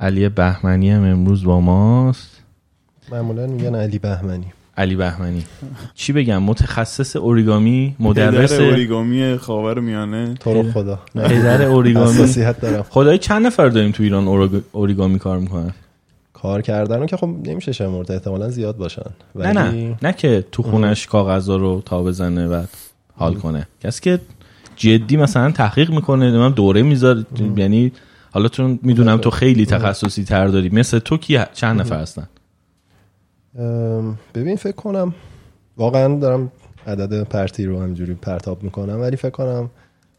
علی بهمنی هم امروز با ماست. معمولا میگن علی بهمنی. علی بهمنی. چی بگم؟ متخصص اوریگامی مدرس اوریگامی خاور میانه. تو رو خدا پدر اوریگامی. دارم. خدای چند نفر داریم تو ایران اوریگامی کار می‌کنن؟ کار کردن که خب نمیشه شمرد احتمالا زیاد باشن. نه نه. نه که تو خونش کاغذا رو تا بزنه و حال کنه. کسی که جدی مثلا تحقیق می‌کنه دوره می‌ذاره. یعنی حالا چون می‌دونم تو خیلی تخصصی تر داری مثل تو کی چند نفر هستن؟ ببین فکر کنم واقعا دارم عدد پرتی رو همینجوری پرتاب می‌کنم ولی فکر کنم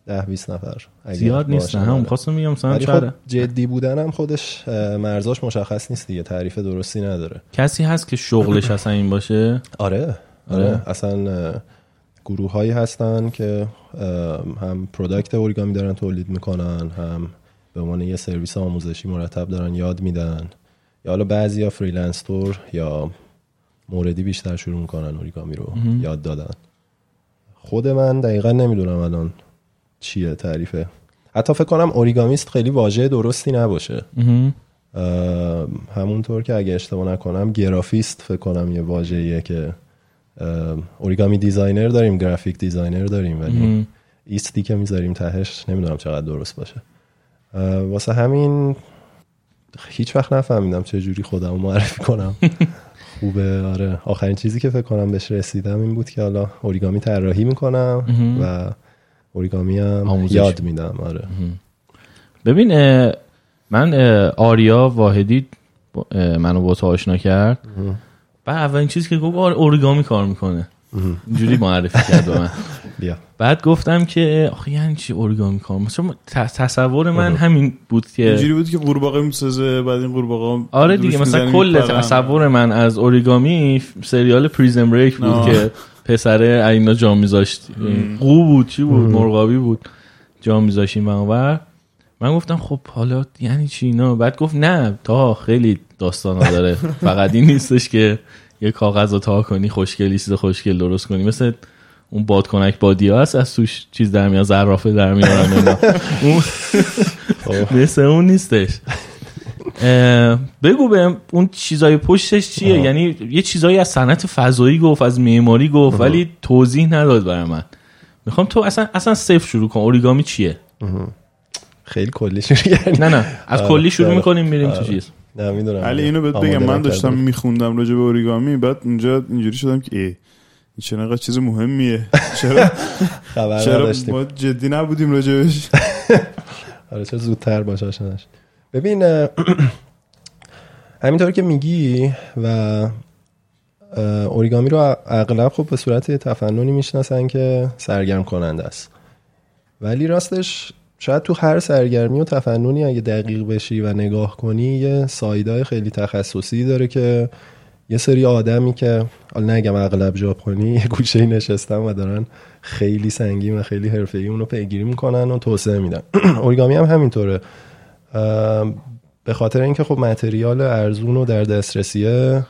ده 20 نفر زیاد نیستن باشن. هم آره. خواستم میگم مثلا خب جدی بودنم خودش مرزاش مشخص نیست دیگه تعریف درستی نداره. کسی هست که شغلش اصلا این باشه؟ آره آره. اصلا گروه هایی هستن که هم product اوریگامی دارن تولید می‌کنن هم به عنوان یه سرویس آموزشی مرتب دارن یاد میدن. یا حالا بعضیا freelance طور یا موردی بیشتر شروع می‌کنن اوریگامی رو یاد دادن. خود من دقیقا نمی‌دونم الان چیه تعریفه. حتی فکر کنم origamist خیلی واژه درستی نباشه. همونطور که اگه اشتباه نکنم گرافیست فکر کنم یه واژه‌ایه که origami designer داریم graphic designer داریم ولی ist ی که می‌ذاریم تهش نمی‌دونم چقدر درست باشه. واسه همین هیچ وقت نفهمیدم چه جوری خودم معرفی کنم. خوبه آره. آخرین چیزی که فکر کنم بهش رسیدم این بود که حالا اوریگامی طراحی می‌کنم و اوریگامی هم آموزش. یاد میدم آره. ببین اه، من اه، آریا واحدی منو با تو آشنا کرد. بعد اولین چیزی که گفت آره اوریگامی کار می‌کنه. اینجوری معرفی کرد به من. بیا. بعد گفتم که آخه یعنی چی اوریگامی کار مثلا ت- تصور من همین بود که اینجوری بود که قورباغه می‌سازه بعد این قورباغه آره دیگه مثلا کل تصور من از اوریگامی سریال پریزن بریک بود آه. که پسره اینا جا میذاشت. قو بود چی بود؟ مرغابی بود. جا میذاشیم و من گفتم خب حالا یعنی چی اینا؟ بعد گفت نه تا خیلی داستانا داره. فقط این نیستش که یه کاغذ رو تا کنی خوشگلی چیز خوشگل درست کنی. مثل اون بادکنک بادی ها هست از توش چیز در میاد زرافه در میارن اینا. اون مثل اون نیستش. بگو به اون چیزای پشتش چیه؟ یعنی یه چیزایی از صنعت فضایی گفت از معماری گفت ولی توضیح نداد برای من. می‌خوام تو اصلا اصلا صفر شروع کن. اوریگامی چیه؟ خیلی کلی شروع نه نه. از آره، کلی شروع آره. می‌کنیم میریم تو چیز. نه می‌دونم. علی اینو بهت بگم. من داشتم میخوندم راجع به اوریگامی بعد اینجا اینجوری شدم که ای. این چرا چیز مهمیه. چرا؟ خبر چرا ما جدی نبودیم راجبش. آره چرا زودتر باشه آشناش ببین همینطور که میگی و اوریگامی رو اغلب خب به صورت تفننی می‌شناسن که سرگرم کننده است. ولی راستش شاید تو هر سرگرمی و تفننی اگه دقیق بشی و نگاه کنی یه سایدای خیلی تخصصی داره که یه سری آدمی که حالا نگم اغلب ژاپنی یه گوشه نشستن و دارن خیلی سنگین و خیلی حرفه‌ای اونو پیگیری می‌کنن و توسعه میدن. اوریگامی هم همینطوره. به خاطر اینکه خب متریال ارزون و در دسترسیه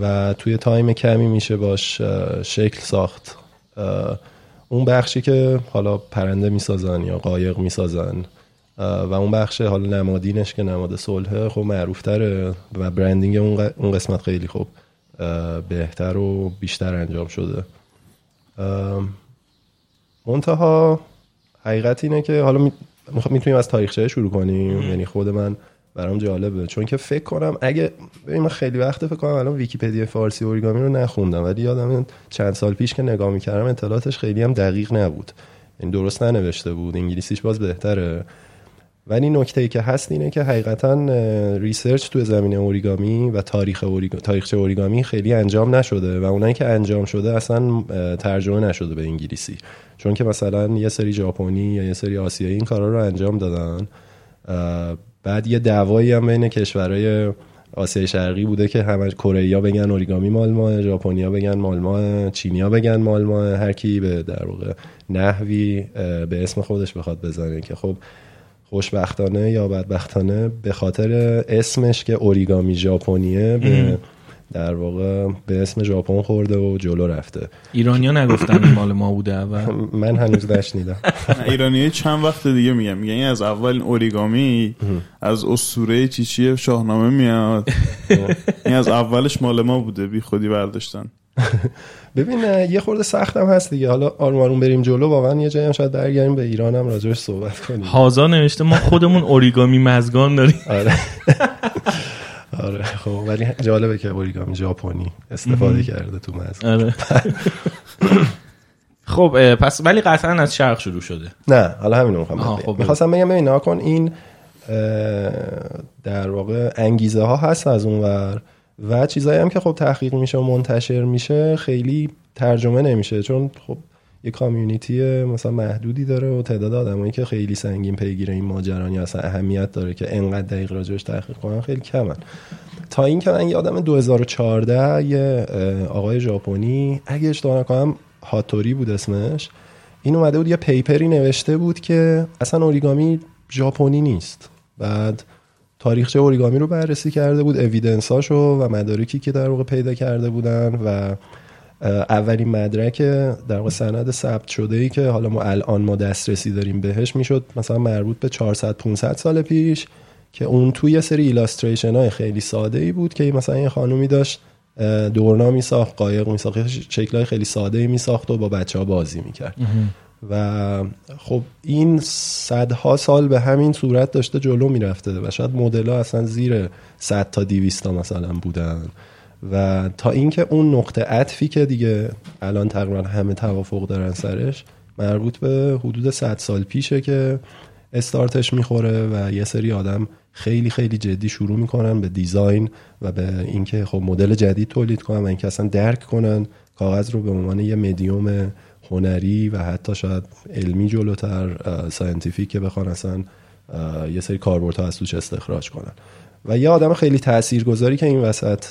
و توی تایم کمی میشه باش شکل ساخت. اون بخشی که حالا پرنده می‌سازن یا قایق می‌سازن. و اون بخش حالا نمادینش که نماد صلحه خب معروفتره و برندینگ اون قسمت خیلی خوب بهتر و بیشتر انجام شده. منتها حقیقت اینه که حالا می‌تونیم از تاریخچه شروع کنیم. یعنی خود من برام جالبه. چون که فکر کنم اگه ببین من خیلی وقت فکر کنم الان ویکیپدیا فارسی اوریگامی رو نخوندم ولی یادم چند سال پیش که نگاه می‌کردم اطلاعاتش خیلی هم دقیق نبود. این درست ننوشته بود انگلیسیش باز بهتره. ولی نکته ای که هست اینه که حقیقتا research توی زمینه اوریگامی و تاریخ اوریگا... تاریخچه اوریگامی خیلی انجام نشده و اونایی که انجام شده اصلا ترجمه نشده به انگلیسی. چون که مثلا یه سری ژاپنی یا یه سری آسیایی این کارا رو انجام دادن. بعد یه دعوایی هم بین کشورهای آسیای شرقی بوده که همه کره بگن اوریگامی مال ما ژاپنیا بگن مال ما چینیا بگن مال ما هر کی به در واقع نحوی به اسم خودش بخواد بزنه که خب خوشبختانه یا بدبختانه به خاطر اسمش که اوریگامی ژاپنیه به در واقع به اسم ژاپن خورده و جلو رفته. ایرانیا نگفتن این مال ما بوده اول؟ من هنوز نشنیدم ایرانی چند وقت دیگه میگم میگن از اول اوریگامی از اسطوره چیچی شاهنامه میاد. این از اولش مال ما بوده بی خودی برداشتن. ببین یه خورده سختم هست دیگه. حالا آروم آروم بریم جلو. واقعا یه جایی هم شاید برگردیم به ایران هم راجعش صحبت کنیم. هازا نوشته ما خودمون اوریگامی مزگان داریم. آره. آره خب ولی جالبه که اوریگامی ژاپنی استفاده کرده تو مزگان. آره. خب پس ولی قطعا از شرق شروع شده. نه حالا همین می‌خوام خب می‌خواستم بگم ببین کن این در واقع انگیزه ها هست از اونور. و چیزایی هم که خب تحقیق میشه و منتشر میشه خیلی ترجمه نمیشه. چون خب یه کامیونیتی مثلا محدودی داره و تعداد آدمایی که خیلی سنگین پیگیر این ماجران یا اصلا اهمیت داره که انقدر دقیق راجبش تحقیق کنن خیلی کمن. تا اینکه من یادم 2014 یه آقای ژاپنی اگه اشتباه نکنم هاتوری بود اسمش. این اومده بود یه پیپری نوشته بود که اصلا اوریگامی ژاپنی نیست. بعد تاریخچه اوریگامی رو بررسی کرده بود اویدنساشو و مدارکی که در واقع پیدا کرده بودن و اولین مدرک در واقع سند ثبت شده ای که حالا ما الان ما دسترسی داریم بهش می‌شد مثلا مربوط به 400 500 سال پیش که اون توی یه سری ایلاستریشن های خیلی ساده ای بود که مثلا یه خانومی داشت دورنا میساخت قایق میساخت شکلهای خیلی ساده ای میساخت و با بچه ها بازی می‌کرد. و خب این صدها سال به همین صورت داشته جلو می‌رفته و شاید مدل ها اصلا زیر 100 تا 200 تا مثلا بودن. و تا اینکه اون نقطه عطفی که دیگه الان تقریبا همه توافق دارن سرش مربوط به حدود 100 سال پیشه که استارتش می‌خوره و یه سری آدم خیلی خیلی جدی شروع می‌کنن به دیزاین و به اینکه خب مدل جدید تولید کنن و اینکه اصلا درک کنن. کاغذ رو به عنوان یه مدیوم هنری و حتی شاید علمی جلوتر scientific که بخوان اصلا یه سری کاربردها از توش استخراج کنن. و یه آدم خیلی تاثیرگذاری که این وسط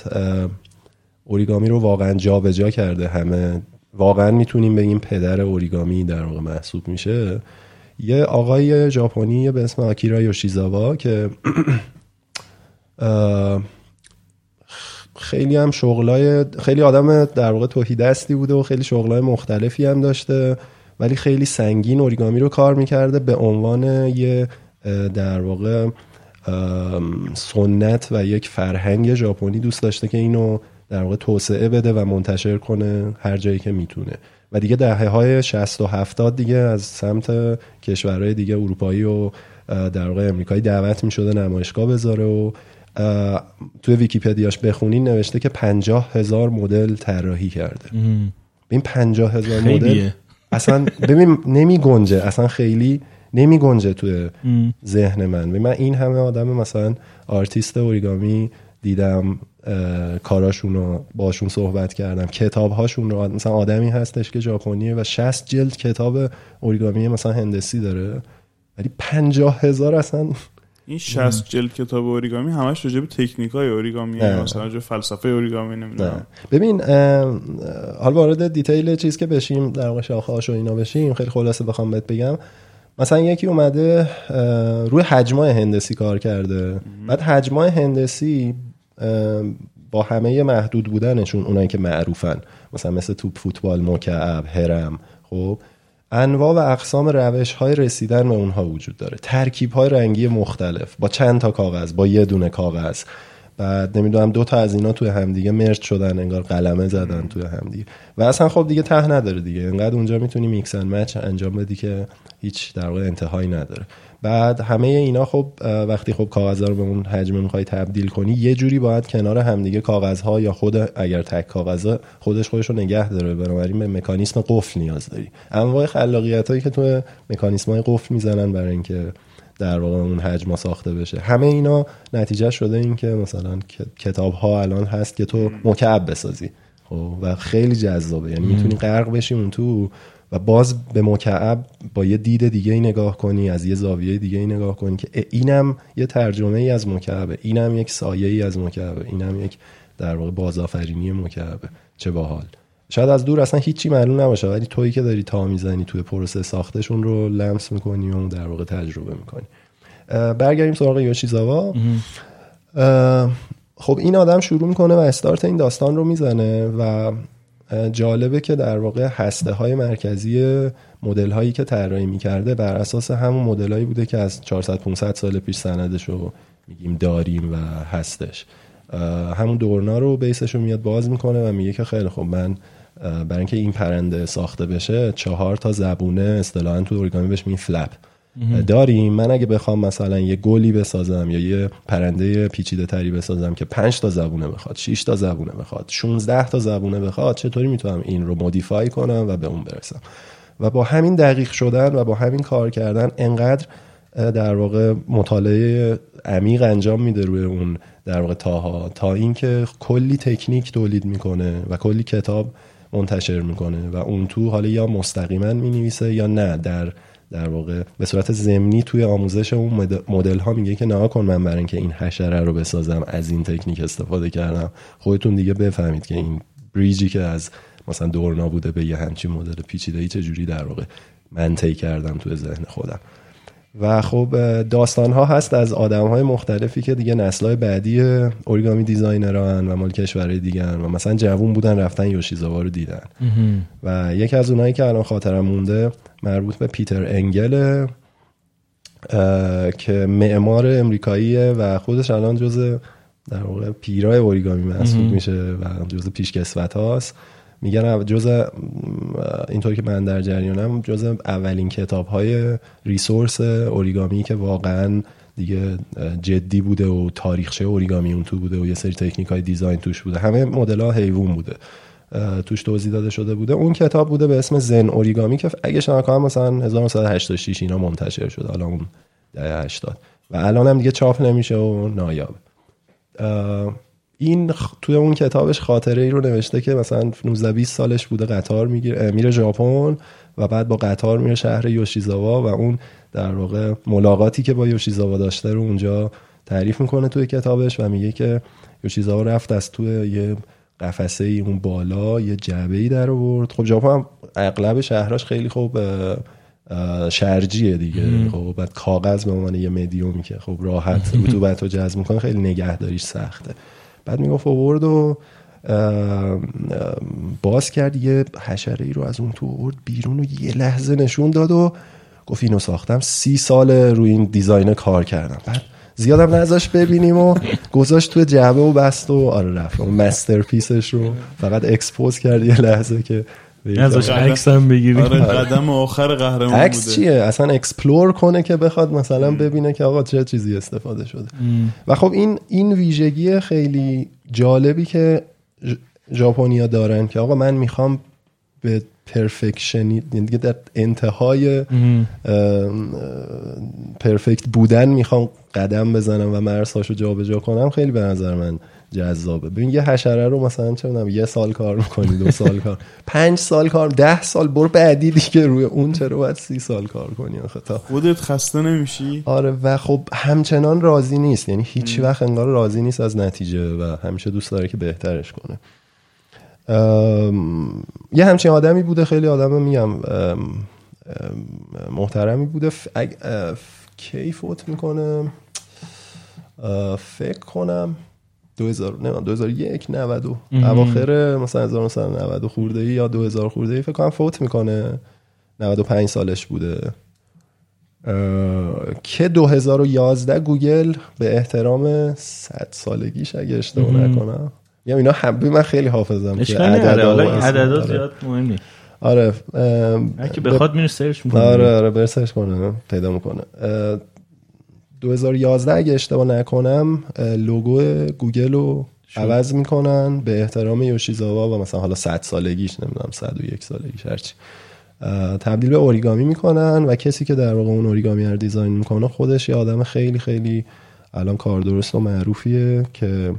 اوریگامی رو واقعا جابجا کرده همه واقعا می‌تونیم بگیم پدر اوریگامی در واقع محسوب میشه. یه آقای ژاپنی به اسم آکیرا یوشیزاوا که خیلی هم شغلای خیلی آدم در واقع توحید دستی بوده و خیلی شغلای مختلفی هم داشته ولی خیلی سنگین اوریگامی رو کار می‌کرده به عنوان یه در واقع سنت و یک فرهنگ ژاپنی دوست داشته که اینو در واقع توسعه بده و منتشر کنه هر جایی که می‌تونه. و دیگه دهه های 60 و 70 دیگه از سمت کشورهای دیگه اروپایی و در واقع امریکایی دعوت می‌شده نمایشگاه بذاره و توی ویکیپدیاش بخونین نوشته که پنجاه هزار مدل طراحی کرده. این پنجاه هزار مدل اصلا ببین نمی گنجه. اصلا خیلی نمی گنجه توی ذهن من. ببین من این همه آدم مثلا آرتیست اوریگامی دیدم کاراشون رو باشون صحبت کردم. کتاب هاشون رو مثلا آدمی هستش که ژاپنیه و 60 جلد کتاب اوریگامی مثلا هندسی داره. ولی پنجاه هزار اصلا این 60 جلد کتاب اوریگامی همش راجع به تکنیک های اوریگامی. مثلا راجع فلسفه اوریگامی. نمی‌دونم. ببین حالا وارد دیتیل چیز که بشیم در واقع شاخه و اینا بشیم خیلی خلاصه بخوام بهت بگم. مثلا یکی اومده روی حجمای هندسی کار کرده. بعد حجمای هندسی با همه محدود بودنشون اونایی که معروفن. مثلا مثل توپ فوتبال مکعب هرم. خب؟ انواع و اقسام روش های رسیدن به اونها وجود داره. ترکیب های رنگی مختلف با چند تا کاغذ با یه دونه کاغذ. بعد نمی‌دونم دو تا از اینا توی همدیگه merge شدن انگار قلمه زدن توی همدیگه. و اصلا خب دیگه ته نداره دیگه. انقدر اونجا می‌تونی mix and match انجام بدی که هیچ در واقع انتهایی نداره. بعد همه اینا خب وقتی خب کاغذها رو به اون حجم می‌خوای تبدیل کنی یه جوری باید کنار همدیگه کاغذها یا خود اگر تک کاغذه خودش خودش رو نگه داره. بنابراین به مکانیسم قفل نیاز داری. انواع خلاقیت هایی که تو مکانیسم های قفل می‌زنن برای اینکه در واقع اون حجم ساخته بشه. همه اینا نتیجه شده این که مثلا کتاب ها الان هست که تو مکعب بسازی. خب و خیلی جذابه. یعنی می‌تونی غرق بشی اون تو و باز به مکعب با یه دید دیگه ای نگاه کنی از یه زاویه دیگه ای نگاه کنی که اینم یه ترجمه ای از مکعبه اینم یک سایه ای از مکعبه اینم یک در واقع بازآفرینی مکعبه. چه باحال. شاید از دور اصلا هیچی معلوم نباشه ولی تویی که داری تا می‌زنی توی پروسه ساختشون رو لمس می‌کنی و در واقع تجربه می‌کنی. برگردیم سراغ یوشیزاوا. خب این آدم شروع می‌کنه و استارت این داستان رو می‌زنه و جالبه که در واقع هسته های مرکزی مدل هایی که طراحی می‌کرده بر اساس همون مدل هایی بوده که از 400 500 سال پیش سندش رو میگیم داریم و هستش. همون دورنا رو بیسش رو میاد باز می‌کنه و میگه که خیلی خب من برای اینکه این پرنده ساخته بشه چهار تا زبونه اصطلاحا تو اورگامی بهش می فلپ. داریم. من اگه بخوام مثلا یه گلی بسازم یا یه پرنده پیچیده تری بسازم که 5 تا زبونه بخواد 6 تا زبونه بخواد 16 تا زبونه بخواد چطوری می‌تونم این رو مودیفای کنم و به اون برسم؟ و با همین دقیق شدن و با همین کار کردن انقدر در واقع مطالعه عمیق انجام میده روی اون در واقع تاها تا اینکه کلی تکنیک تولید می‌کنه و کلی کتاب منتشر می‌کنه و اون تو حالا یا مستقیما می‌نویسه یا نه. در در واقع به صورت زمینی توی آموزش اون مدل ها میگه که نه کن من برای اینکه این حشره رو بسازم از این تکنیک استفاده کردم. خودتون دیگه بفهمید که این بریجی که از مثلا دورنا بوده به یه همچین مدل پیچیده ای چجوری در واقع من کردم توی ذهن خودم. و خب داستان ها هست از آدم های مختلفی که دیگه نسل های بعدی اوریگامی دیزاینران و مال کشورهای دیگه و مثلا جوون بودن رفتن یوشیزاوا رو دیدن. و یکی از اونایی که الان خاطرم مونده مربوط به پیتر انگل که معمار امریکاییه و خودش الان جز در واقع پیرای اوریگامی محسوب میشه و جز پیشکسوت هاست. میگن جز اینطوری که من در جریانم جز اولین کتاب های ریسورس اوریگامی که واقعا دیگه جدی بوده و تاریخچه اوریگامی اون تو بوده و یه سری تکنیک های دیزاین توش بوده. همه مدل ها حیوان بوده. توش توضیح داده شده بوده. اون کتاب بوده به اسم زن اوریگامی که اگه شما مثلا 1986 اینا منتشر شده حالا اون دهه 80 و الان هم دیگه چاپ نمیشه و نایاب. این توی اون کتابش خاطره ای رو نوشته که مثلا 19 20 سالش بوده قطار می‌گیره میره ژاپن و بعد با قطار میره شهر یوشیزاوا و اون در واقع ملاقاتی که با یوشیزاوا داشته رو اونجا تعریف می‌کنه توی کتابش و میگه که یوشیزاوا رفت از توی یه قفسه ای اون بالا یه جعبه ای در آورد. خب ژاپن هم اغلب شهراش خیلی خوب شرجیه دیگه. خب بعد کاغذ به عنوان یه مدیومی که خب راحت رطوبت رو جذب می‌کنه خیلی نگهداریش سخته. بعد می‌گفت آورد و باز کرد یه حشره ای رو از اون تو آورد بیرون و یه لحظه نشون داد و گفت اینو ساختم. سی سال روی این design کار کردم. بعد زیادم نذاش ببینیم و گذاشت توی جعبه و بست و آره رفت. masterpiece ش رو فقط expose کرد یه لحظه که ازش عکس هم بگیری آره قدم آخر قهرمان عکس چیه؟ اصلا explore کنه که بخواد مثلا ببینه که آقا چه چیزی استفاده شده. و خب این این ویژگی خیلی جالبی که ژاپنیا دارن که آقا من می‌خوام به پرفکشنی یعنی در انتهای پرفکت بودن می‌خوام قدم بزنم و مرزهاشو جابجا کنم. خیلی به نظر من جذابه. ببین یه حشره رو مثلا چه می‌دونم یه سال کار می‌کنی دو سال کار. پنج سال کار ده سال برو بعدی دیگه روی اون چرا باید سی سال کار کنی آخه تا؟ خودت خسته نمیشی؟ آره و خب همچنان راضی نیست. یعنی هیچ وقت انگار راضی نیست از نتیجه و همیشه دوست داره که بهترش کنه. یه همچین آدمی بوده خیلی آدم میگم محترمی بوده. کی فوت می‌کنه؟ فکر کنم. 2000 نه 2001 90 اواخر مثلا 1990 خورده ای یا 2000 خورده ای فکر کنم فوت می‌کنه. 95 سالش بوده. که 2011 گوگل به احترام 100 سالگیش اگه اشتباه نکنم. یا اینا هم من خیلی حافظم که عددا زیاد مهم نیست. آره اگه بخواد میره search می‌کنه. آره آره بره search کنه پیدا می‌کنه. 2011 اگه اشتباه نکنم لوگو گوگل رو عوض می‌کنن به احترام یوشیزاوا و مثلا حالا 100 سالگیش نمی‌دونم 101 سالگیش هرچی تبدیل به اوریگامی می‌کنن و کسی که در واقع اون اوریگامی رو design می‌کنه خودش یه آدم خیلی خیلی الان کار درست و معروفیه که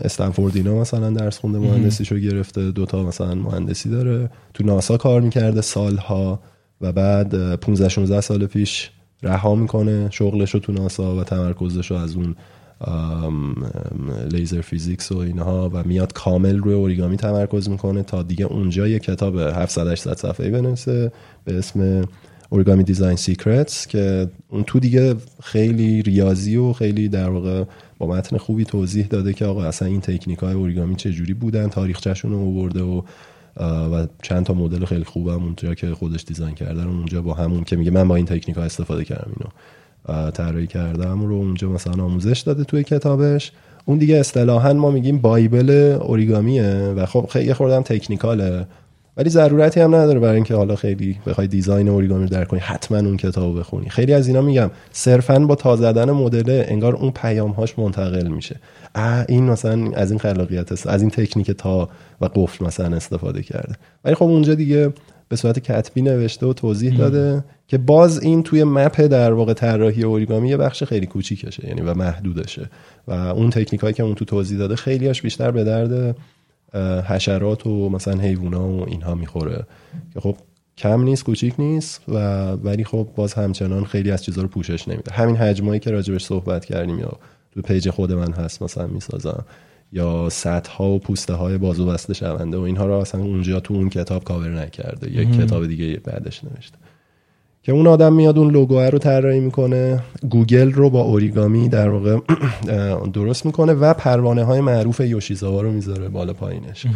استنفورد اینا مثلا درس خونده مهندسیشو گرفته دوتا مثلا مهندسی داره. تو ناسا کار می‌کرده سالها و بعد 15 16 سال پیش رها می‌کنه شغلش رو تو ناسا و تمرکزش رو از اون laser physics و اینها و میاد کامل روی اوریگامی تمرکز می‌کنه تا دیگه اونجا یه کتاب 700 800 صفحه‌ای بنویسه به اسم Origami Design Secrets که اون تو دیگه خیلی ریاضی و خیلی در واقع با متن خوبی توضیح داده که آقا اصلا این تکنیک های اوریگامی چجوری بودن تاریخچهشون رو آورده و و چند تا مدل خیلی خوبم اونجا که خودش design کرده رو اونجا با همون که میگه من با این تکنیک ها استفاده کردم اینو. طراحی کردم رو اونجا مثلا آموزش داده توی کتابش. اون دیگه اصطلاحا ما میگیم bible اوریگامیه و خب خیلی خب خودم technical ـه. ولی ضرورتی هم نداره برای اینکه حالا خیلی بخوای دیزاین اوریگامی رو درک کنی حتما اون کتاب بخونی. خیلی از اینا میگم صرفا با تا زدن مدل انگار اون پیامهاش منتقل میشه. این مثلا از این خلاقیت از این تکنیک تا و قفل مثلا استفاده کرده. ولی خب اونجا دیگه به صورت کتبی نوشته و توضیح داده که باز این توی مپ در واقع طراحی اوریگامی یه بخش خیلی کوچیکشه یعنی و محدودشه. و اون تکنیک هایی که اون تو توضیح داده خیلیاش بیشتر به درد حشرات و مثلا حیوونا و اینها می‌خوره. که خب کم نیست کوچیک نیست و ولی خب باز همچنان خیلی از چیزها رو پوشش نمیده. همین حجمایی که راجبش صحبت کردیم یا تو page خود من هست مثلا می‌سازم. یا سطح و پوسته های باز و بسته شونده و اینها رو اصلا اونجا تو اون کتاب کاور نکرده. یک کتاب دیگه بعدش نوشته. که اون آدم میاد اون لوگو رو طراحی می‌کنه گوگل رو با اوریگامی در واقع درست می‌کنه و پروانه های معروف یوشیزاوا رو می‌ذاره بالا پایینش.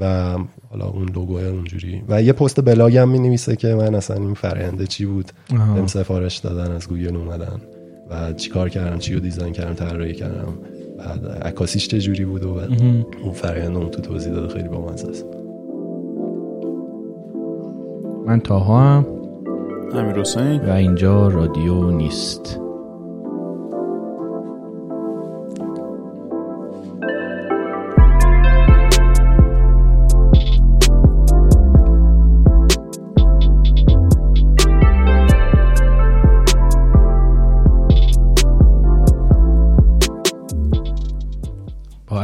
و حالا اون لوگو اونجوری. و یه post blog هم می‌نویسه که من اصلا این روندش چی بود. بهم سفارش دادن از گوگل اومدن. و چیکار کردم چی رو design کردم طراحی کردم. بعد عکاسیش چه جوری بود و اون فرآیند اون تو توضیح داده خیلی بامزه‌ست. من طاهام، امیرحسین و اینجا رادیو نیست.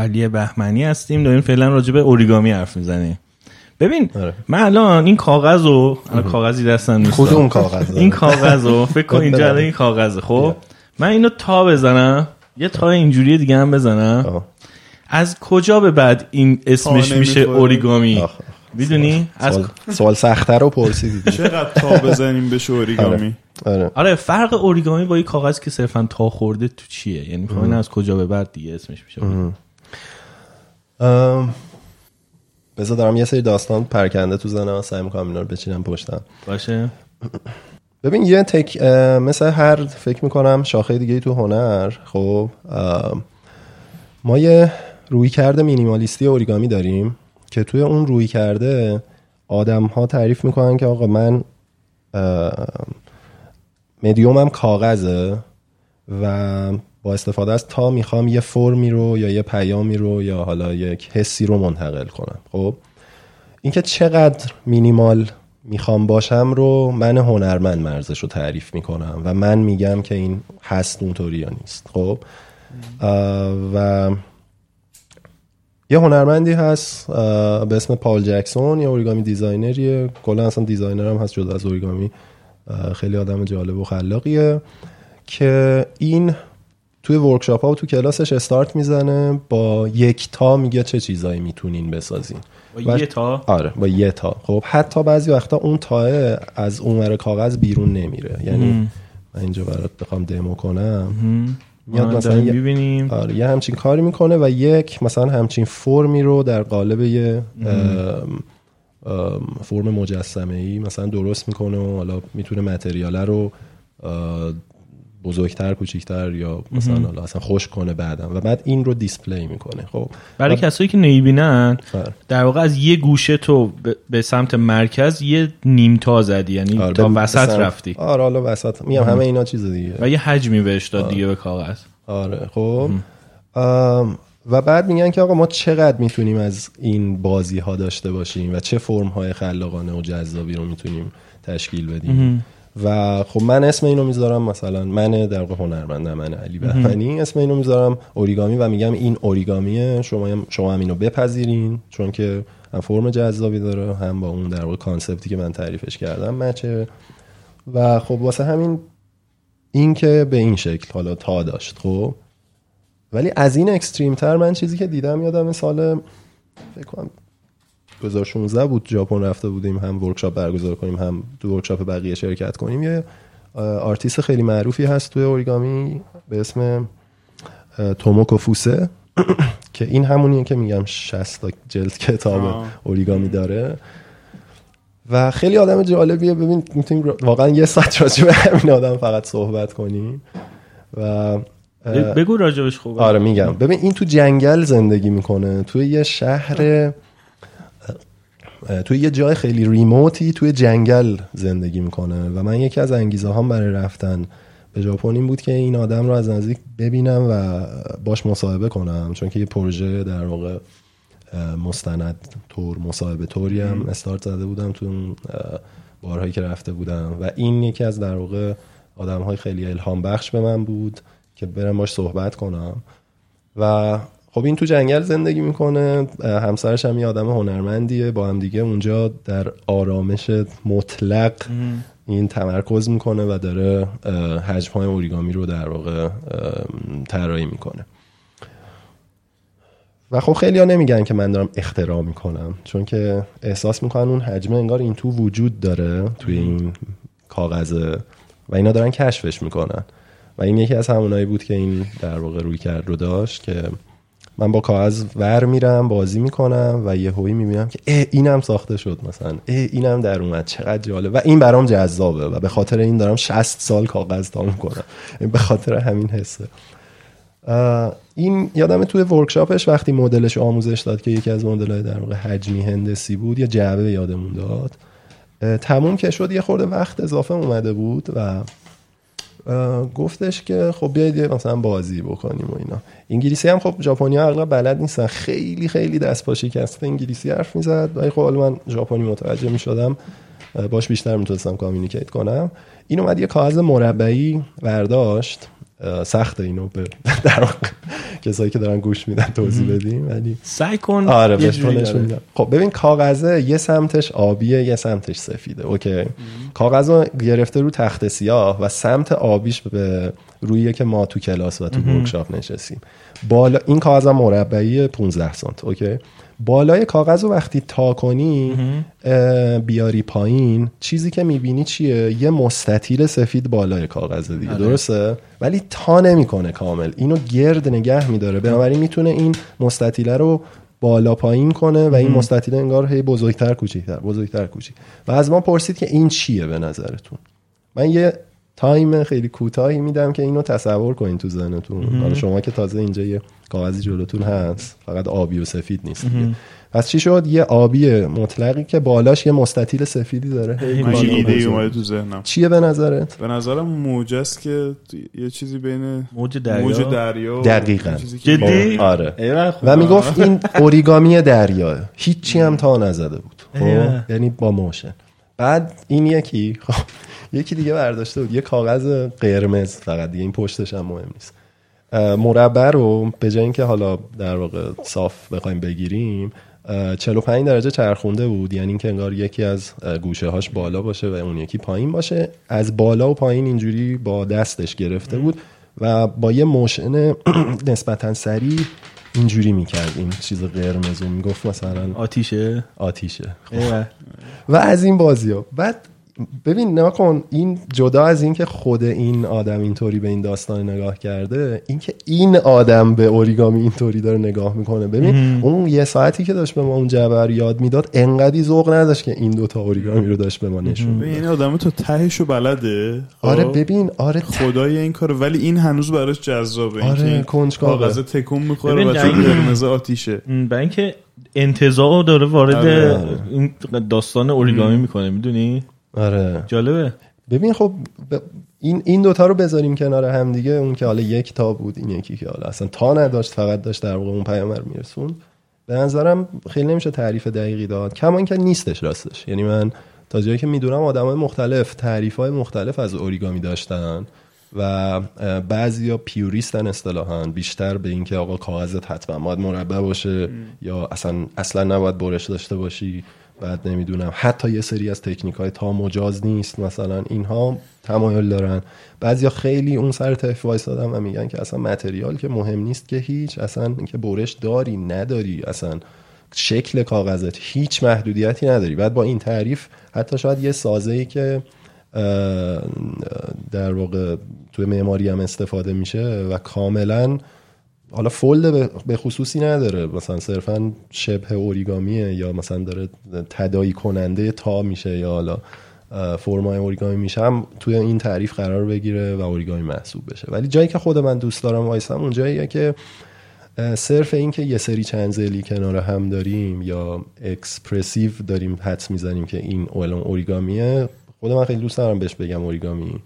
علی بهمنی هستیم. داریم فعلا راجع به اوریگامی حرف می‌زنیم. ببین آره. من الان این کاغذ رو کاغذی دستم نیست. خود اون کاغذ این کاغذ رو فکر کن اینجا این کاغذ خب؟ من اینو تا بزنم یه تا اینجوری دیگه هم بزنم. از کجا به بعد این اسمش میشه اوریگامی؟ می‌دونی؟ از سوال سختتر رو پرسیدی. چقدر تا بزنیم بشه اوریگامی؟ آره. آره. فرق اوریگامی با این کاغذ که صرفا تا خورده تو چیه؟ یعنی می‌خوام از کجا به بعد دیگه اسمش میشه. بذار دارم یه سری داستان پرکنده تو زنم سعی می‌کنم اینا رو بچینم پشتم. باشه. ببین یه تک مثل هر فکر می‌کنم شاخه دیگه تو هنر خب ما یه روی کرده مینیمالیستی اوریگامی داریم که توی اون روی کرده آدم ها تعریف می‌کنن که آقا من مدیومم کاغذه و با استفاده از تا می‌خوام یه فرمی رو یا یه پیامی رو یا حالا یک حسی رو منتقل کنم. خب؟ اینکه چقدر مینیمال می‌خوام باشم رو من هنرمند مرزش رو تعریف می‌کنم و من میگم که این هست اونطوری یا نیست. خب؟ و یه هنرمندی هست به اسم پال جکسون یه اوریگامی designer یه. کلا اصلا designer هم هست جدا از اوریگامی. خیلی آدم جالب و خلاقیه که این توی ورکشاپ ها و تو کلاسش استارت می‌زنه با یک تا میگه چه چیزایی می‌تونین بسازین. با یه تا؟ آره با یه تا. خب حتی بعضی وقتا اون تاه از اونور کاغذ بیرون نمیره. یعنی من اینجا برات بخوام دمو کنم. میاد مثلا یه... آره یه همچین کاری می‌کنه و یک مثلا همچین فرمی رو در قالب یه فرم مجسمه ای مثلا درست می‌کنه و حالا می‌تونه متریاله رو بزرگتر کوچیکتر یا مثلا حالا اصلا خوش کنه بعدم. و بعد این رو دیسپلی می‌کنه. خب. برای کسایی که نمی‌بینن در واقع از یه گوشه تو به سمت مرکز یه نیم تا زدی یعنی آره تا وسط رفتی. آره حالا وسط. میگم همه اینا چیز دیگه. و یه حجمی بهش داد دیگه به کاغذ. آره خب. و بعد میگن که آقا ما چقدر می‌تونیم از این بازی ها داشته باشیم و چه فرم های خلاقانه و جذابی رو می‌تونیم تشکیل بدیم. و خب من اسم اینو می‌ذارم مثلا من در واقع هنرمندم من علی بهمنی اسم اینو می‌ذارم اوریگامی و میگم این اوریگامیه. شما هم شما هم اینو بپذیرین چون که هم فرم جذابی داره هم با اون در واقع کانسپتی که من تعریفش کردم مچه. و خب واسه همین این که به این شکل حالا تا داشت خب. ولی از این اکستریم تر من چیزی که دیدم یادم سال فکر کنم 2016 بود ژاپن رفته بودیم هم workshop برگزار کنیم هم تو workshop بقیه شرکت کنیم. یه آرتیست خیلی معروفی هست توی اوریگامی به اسم توموکو فوسه که این همونیه که میگم 60 جلد کتاب اوریگامی داره. و خیلی آدم جالبیه. ببین می‌تونیم واقعا یه ساعت راجع به همین آدم فقط صحبت کنیم. و بگو راجبش خوبه. آره میگم. ببین این تو جنگل زندگی می‌کنه. توی یه شهر توی یه جای خیلی ریموتی توی جنگل زندگی می‌کنه و من یکی از انگیزه هم برای رفتن به ژاپن این بود که این آدم رو از نزدیک ببینم و باش مصاحبه کنم چون که یه پروژه در واقع مستند تور مصاحبه توری هم استارت زده بودم تو اون بارهایی که رفته بودم و این یکی از در واقع آدم های خیلی الهام بخش به من بود که برم باش صحبت کنم. و خب این تو جنگل زندگی می‌کنه همسرش هم یه آدم هنرمندیه با هم دیگه اونجا در آرامش مطلق این تمرکز می‌کنه و داره حجم های اوریگامی رو در واقع طراحی می‌کنه. و خب خیلی ها نمیگن که من دارم اختراع می‌کنم چون که احساس می‌کنن اون حجم انگار این تو وجود داره توی این کاغذه و اینا دارن کشفش می‌کنن. و این یکی از همونایی بود که این در واقع روی کرد رو داشت که من با کاغذ ور میرم بازی می‌کنم و یه هوی می‌بینم که اه اینم ساخته شد مثلا. اه اینم در اومد. چقدر جالب. و این برام جذابه و به خاطر این دارم 60 سال کاغذ تا می‌کنم به خاطر همین حسه. این یادم توی ورکشاپش وقتی مدلش آموزش داد که یکی از مدل‌های در واقع حجمی هندسی بود یه جعبه یادمون داد. تموم که شد یه خورده وقت اضافه اومده بود و گفتش که خب بیاید مثلا بازی بکنیم و اینا. انگلیسی هم خب ژاپنی اغلب بلد نیستن. خیلی خیلی دست پاشی کسته انگلیسی حرف می‌زد. ولی خب من ژاپنی متوجه می‌شدم. باش بیشتر می‌تونستم کامیونیکیت کنم. این اومد یه کاغذ مربعی برداشت. سخت اینو به در کسایی که دارن گوش میدن توضیح بدیم ولی سعی کن آره خب ببین کاغذه یه سمتش آبیه یه سمتش سفیده. okay. کاغذ گرفته رو تخت سیاه و سمت آبیش به رویه که ما تو کلاس و تو workshop نشستیم. بالا این کاغذ مربعی 15 سانت okay؟ بالای کاغذ رو وقتی تا کنی بیاری پایین چیزی که می‌بینی چیه؟ یه مستطیل سفید بالای کاغذ دیگه آره. درسته؟ ولی تا نمی‌کنه کامل. اینو گرد نگه میداره. بنابراین می‌تونه این مستطیله رو بالا پایین کنه و این مستطیل انگار هی بزرگتر کوچیکتر بزرگتر کوچیک. و از ما پرسید که این چیه به نظرتون؟ من یه تایم خیلی کوتاهی میدم که اینو تصور کنین تو ذهنتون. حالا شما که تازه اینجا یه کاغذی جلوتون هست فقط آبی و سفید نیست پس چی شد؟ یه آبی مطلقی که بالاش یه مستطیل سفیدی داره. ایده اومده تو ذهنم. چیه به نظرت؟ به نظرم موج است که یه چیزی بین موج دریا. موج دریا دقیقاً. جدی؟ آره. و می‌گفت این اوریگامی دریا هیچی هم تا نزده بود. خب؟ یعنی با موشن. بعد این یکی خب یکی دیگه برداشته بود. یه کاغذ قرمز فقط دیگه این پشتش هم مهم نیست. مربع رو به جای اینکه حالا در واقع صاف بخوایم بگیریم 45 درجه چرخونده بود. یعنی اینکه انگار یکی از گوشه هاش بالا باشه و اون یکی پایین باشه. از بالا و پایین اینجوری با دستش گرفته بود و با یه موشن نسبتا سریع اینجوری می‌کرد این چیز قرمز و می‌گفت مثلا آتیشه؟ آتیشه. خب. و از این بازی ها بعد ببین نکن این جدا از اینکه خود این آدم اینطوری به این داستان نگاه کرده اینکه این آدم به اوریگامی اینطوری داره نگاه می‌کنه. ببین اون یه ساعتی که داشت به ما اون جبر یاد می‌داد انقدی ذوق نداشت که این دوتا اوریگامی رو داشت به ما نشون بده این آدم تو تهشو بلده. آره خب؟ ببین آره خدای این کار ولی این هنوز براش جذابه. آره کاغذ تکون می‌خوره و چون قرمز آتیشه. برای اینکه انتظار داره وارد آره. این داستان اوریگامی می‌کنه می‌دونی؟ آره. جالبه. ببین خب این این دوتا رو بذاریم کنار هم دیگه. اون که حالا یک تا بود این یکی که حالا اصلا تا نداشت فقط داشت در واقع اون پیام رو میرسون به نظرم خیلی نمیشه تعریف دقیقی داد. کما که نیستش راستش. یعنی من تا جایی که می‌دونم آدمای مختلف تعریف های مختلف از اوریگامی داشتن و بعضی ها پیوریستن اصطلاحا. بیشتر به اینکه آقا کاغذت حتما باید مربع باشه یا اصلا اصلا نباید برش داشته باشی. بعد نمی‌دونم. حتی یه سری از تکنیک های تا مجاز نیست. مثلا اینها تمایل دارن. بعضیا خیلی اون سر تف وایسادن و میگن که اصلا متریال که مهم نیست که هیچ. اصلا اینکه برش داری نداری. اصلا شکل کاغذت هیچ محدودیتی نداری. بعد با این تعریف حتی شاید یه سازه ای که در واقع توی معماری هم استفاده میشه و کاملا حالا فولد به خصوصی نداره. مثلا صرفا شبه اوریگامیه یا مثلا داره تدایی کننده تا میشه یا حالا فرمای اوریگامی میشه. هم توی این تعریف قرار بگیره و اوریگامی محسوب بشه. ولی جایی که خود من دوست دارم وایسم اون جاییه که صرف این که یه سری چند زلی کنار هم داریم یا اکسپرسیو داریم حدس می‌زنیم که این اولون اوریگامیه خود من خیلی دوست دارم بهش بگم اوریگامی.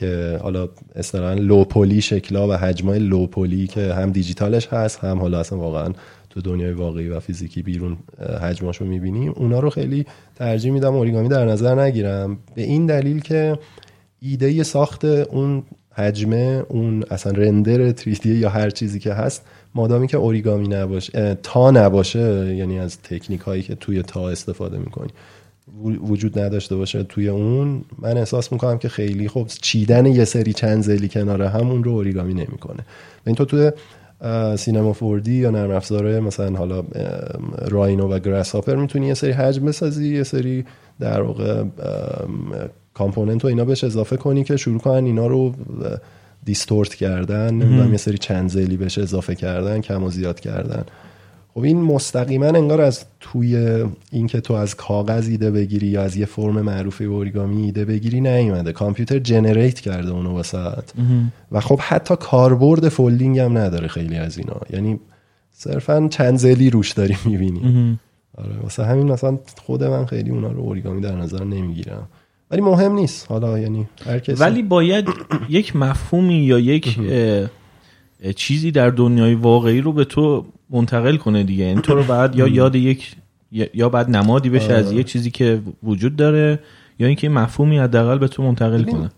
که حالا اصطلاحا لوپولی شکلا و حجمای لوپولی که هم دیجیتالش هست هم حالا اصلا واقعا تو دنیای واقعی و فیزیکی بیرون حجماشو می‌بینیم. اونا رو خیلی ترجیح میدم اوریگامی در نظر نگیرم. به این دلیل که ایده ساخت اون حجمه اون اصلا رندر تریدی یا هر چیزی که هست مادامی که اوریگامی نباشه تا نباشه یعنی از تکنیک هایی که توی تا استفاده می‌کنی. وجود نداشته باشه توی اون من احساس می‌کنم که خیلی خب چیدن یه سری چند زلی کنار همون رو اوریگامی نمی‌کنه. این تو توی سینما فوردی یا نرم افزاره مثلا حالا راینو و گراس هاپر می‌تونی یه سری حجم بسازی یه سری در واقع component و اینا بهش اضافه کنی که شروع کنن اینا رو distort کردن نمی‌دونم یه سری چندضلعی بهش اضافه کردن کم و زیاد کردن. خب این مستقیما انگار از توی اینکه تو از کاغذ ایده بگیری یا از یه فرم معروف اوریگامی ایده بگیری نیومده. کامپیوتر generate کرده اونو واست و خب حتی کاربرد folding هم نداره خیلی از اینا. یعنی صرفا چندضلعی روش داری می‌بینی. آره واسه همین مثلا خود من خیلی اونا رو اوریگامی در نظر نمی‌گیرم. ولی مهم نیست. حالا یعنی هر کسی ولی باید یک مفهومی یا یک چیزی در دنیای واقعی رو به تو منتقل کنه دیگه. این تو رو بعد یا یاد یک یا بعد نمادی بشه از یک چیزی که وجود داره یا اینکه مفهومی حداقل به تو منتقل کنه.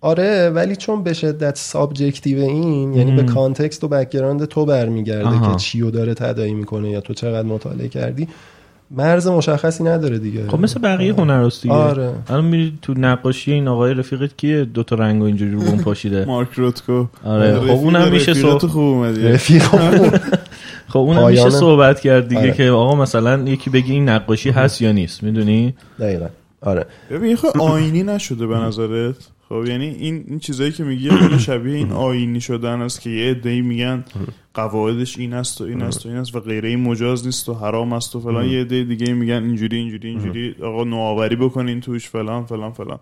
آره ولی چون به شدت subjective ـه این یعنی به context و background تو برمیگرده که چیو داره تداعی می‌کنه یا تو چقدر مطالعه کردی مرز مشخصی نداره دیگه. خب مثل بقیه هنرست دیگه. آره. الان میری تو نقاشی این آقای رفیقت کیه؟ دو تا رنگو اینجوری رو پاشیده. مارک روتکو آره. خب اونم میشه صحبت خوب اومدی. رفیق خب اونم میشه صحبت کرد دیگه آره. که آقا مثلا یکی بگی این نقاشی هست یا نیست می‌دونی؟ دقیقاً. آره. ببین خب آینی نشده به نظرت؟ خب یعنی این این چیزایی که میگی خیلی شبیه این آینی شدن است که یه عده‌ای میگن قواعدش این است و این است و این است و غیره این مجاز نیست و حرام است و فلان. یه عده دیگه میگن اینجوری اینجوری اینجوری آقا نوآوری بکنین توش فلان فلان فلان.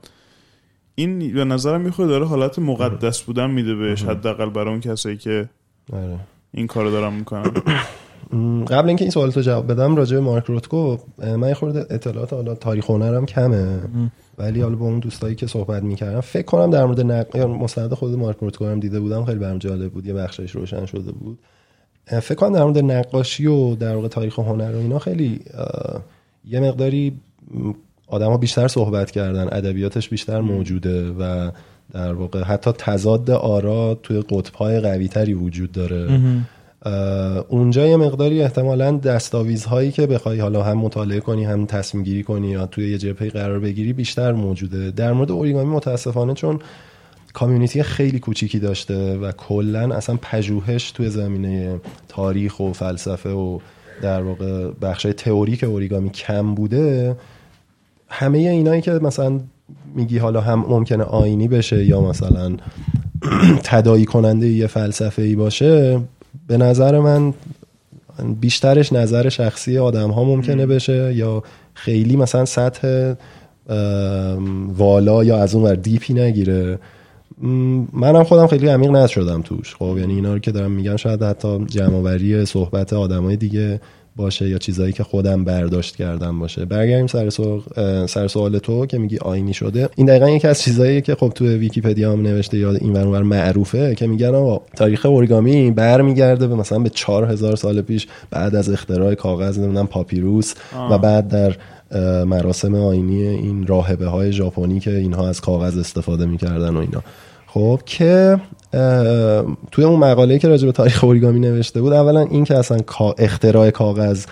این به نظرم می‌خواد داره حالت مقدس بودن میده بهش حداقل برای اون کسایی که آره. این کارو دارم می‌کنن قبل اینکه این سوال تو جواب بدم راجع به مارک روتکو من خورده اطلاعات حالا تاریخ هنرم کمه ولی حالا با اون دوستایی که صحبت می‌کردم فکر کنم در مورد نق... مستند خود مارک روتکو هم دیده بودم خیلی برام جالب بود یه بخشش روشن شده بود. فکر کنم در مورد نقاشی و در واقع تاریخ هنر و اینا خیلی یه مقداری آدم ها بیشتر صحبت کردن ادبیاتش بیشتر موجوده و در واقع حتی تضاد آرا توی قطبهای قوی تری وجود داره. اونجا یه مقداری احتمالا دستاویزهایی که بخوای حالا هم مطالعه کنی هم تصمیم گیری کنی یا توی یه جبهه قرار بگیری بیشتر موجوده. در مورد اوریگامی متاسفانه چون کامیونیتی خیلی کوچیکی داشته و کلا اصلا پژوهش توی زمینه تاریخ و فلسفه و در واقع بخشای تئوریک اوریگامی کم بوده. همه اینایی که مثلا میگی حالا هم ممکنه آینی بشه یا مثلا تدایی کننده یه فلسفه ای باشه به نظر من بیشترش نظر شخصی آدم ها ممکنه بشه یا خیلی مثلا سطح والا یا از اون ور دیپی نگیره. منم خودم خیلی عمیق نشدم توش. خب یعنی اینا رو که دارم میگم شاید حتی جمعوری صحبت آدمای دیگه باشه یا چیزایی که خودم برداشت کردم باشه. برگردیم سر, سر سوال تو که میگی آینی شده. این دقیقا یکی از چیزایی که خب تو ویکیپدیا هم نوشته یا این ور معروفه که میگن آقا تاریخ اورگامی برمیگرده به مثلا به 4000 سال پیش بعد از اختراع کاغذ نمی‌دونم پاپیروس و بعد در مراسم آینی این راهبه های ژاپنی که اینها از کاغذ استفاده می‌کردن و اینا. خب که توی اون مقاله که راجع به تاریخ اوریگامی نوشته بود اولا این که اصلا اختراع کاغذ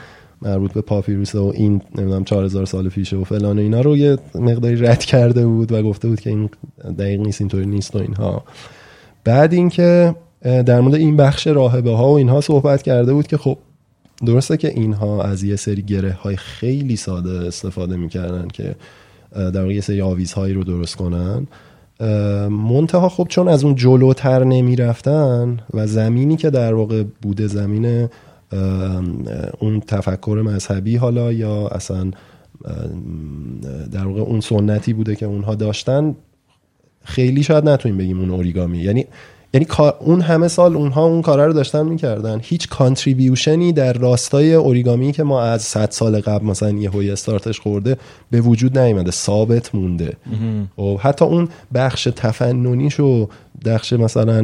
مربوط به پاپیروس و این نمی‌دونم 4000 سال پیشه و فلان و اینا رو یه مقداری رد کرده بود و گفته بود که این دقیق نیست اینطوری نیست و اینها. بعد اینکه در مورد این بخش راهبه ها و اینها صحبت کرده بود که خب درسته که اینها از یه سری گره های خیلی ساده استفاده می‌کردن که در واقع یه سری آویزهایی رو درست کنن. منتها خب چون از اون جلوتر نمی‌رفتن و زمینی که در واقع بوده زمین اون تفکر مذهبی حالا یا اصلا در واقع اون سنتی بوده که اونها داشتن خیلی شاید نتونیم بگیم اون اوریگامی. یعنی یعنی اون همه سال اونها اون کارا رو داشتن می‌کردن. هیچ contribution ی در راستای اوریگامی که ما از 100 سال قبل مثلا یهویی استارتش خورده به وجود نیومده ثابت مونده. و خب، حتی اون بخش تفننیش و بخش مثلا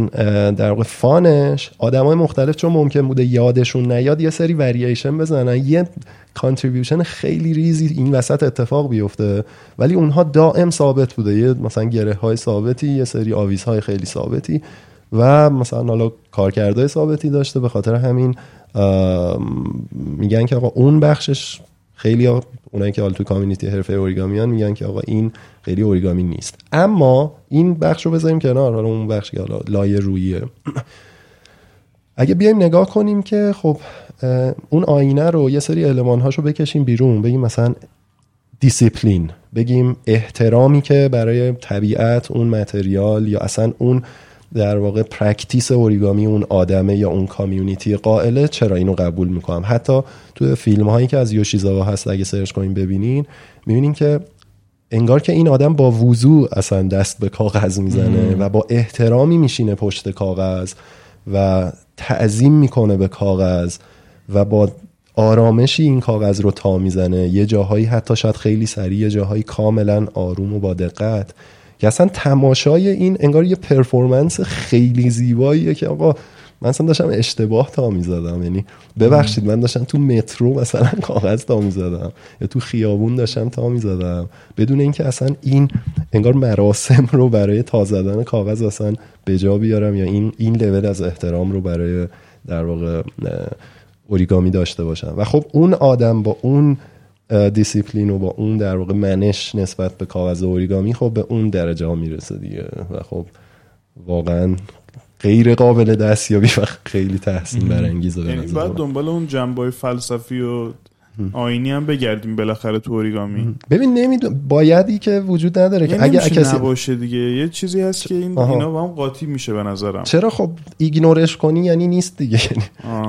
در واقع fun ش آدمای مختلف چون ممکن بوده یادشون نیاد یه سری ورییشن بزنن. یه contribution خیلی ریزی این وسط اتفاق بیفته. ولی اونها دائم ثابت بوده. یه مثلا گره های ثابتی یه سری آویز های خیلی ثابتی. و مثلا حالا کارکردهای ثابتی داشته به خاطر همین میگن که آقا اون بخشش خیلی اونایی که حالا تو community حرفه اوریگامیان میگن که آقا این خیلی اوریگامی نیست. اما این بخش رو بذاریم کنار. حالا اون بخش که حالا لایه رویه اگه بیایم نگاه کنیم که خب اون آیین رو یه سری المان هاشو بکشیم بیرون. بگیم مثلا دیسیپلین. بگیم احترامی که برای طبیعت اون متریال یا اصلا اون در واقع practice اوریگامی اون آدمه یا اون community قائله چرا اینو قبول می‌کنم؟ حتی تو فیلم هایی که از یوشیزاوا هست اگه سرچ کنیم ببینین می‌بینین که انگار که این آدم با وضو اصلا دست به کاغذ می‌زنه و با احترامی میشینه پشت کاغذ و تعظیم می‌کنه به کاغذ و با آرامشی این کاغذ رو تا می‌زنه. یه جاهایی حتی شاید خیلی سریع یه جاهایی کاملا آروم و با دقت. که اصلا تماشای این انگار یه پرفورمنس خیلی زیباییه که آقا من اصلا داشتم اشتباه تا می‌زدم. یعنی ببخشید من داشتم تو مترو مثلا کاغذ تا می‌زدم یا تو خیابون داشتم تا می‌زدم. بدون اینکه اصلا این انگار مراسم رو برای تا زدن کاغذ اصلا به جا بیارم یا این این لول از احترام رو برای در واقع اوریگامی داشته باشم. و خب اون آدم با اون دیسیپلین و با اون در واقع منش نسبت به کاغذ اوریگامی خب به اون درجه ها می‌رسه دیگه. و خب واقعا غیر قابل دستیابی و خیلی تحسین برانگیزه یعنی بعد دنبال اون جنبای فلسفی و آیینی هم بگردیم بالاخره تو اوریگامی. ببین نمیدون بایدی که وجود نداره که اگه کسی نباشه دیگه. یه چیزی هست که این اینا با هم قاطی میشه به نظرم. چرا خب ignore ش کنی یعنی نیست دیگه. یعنی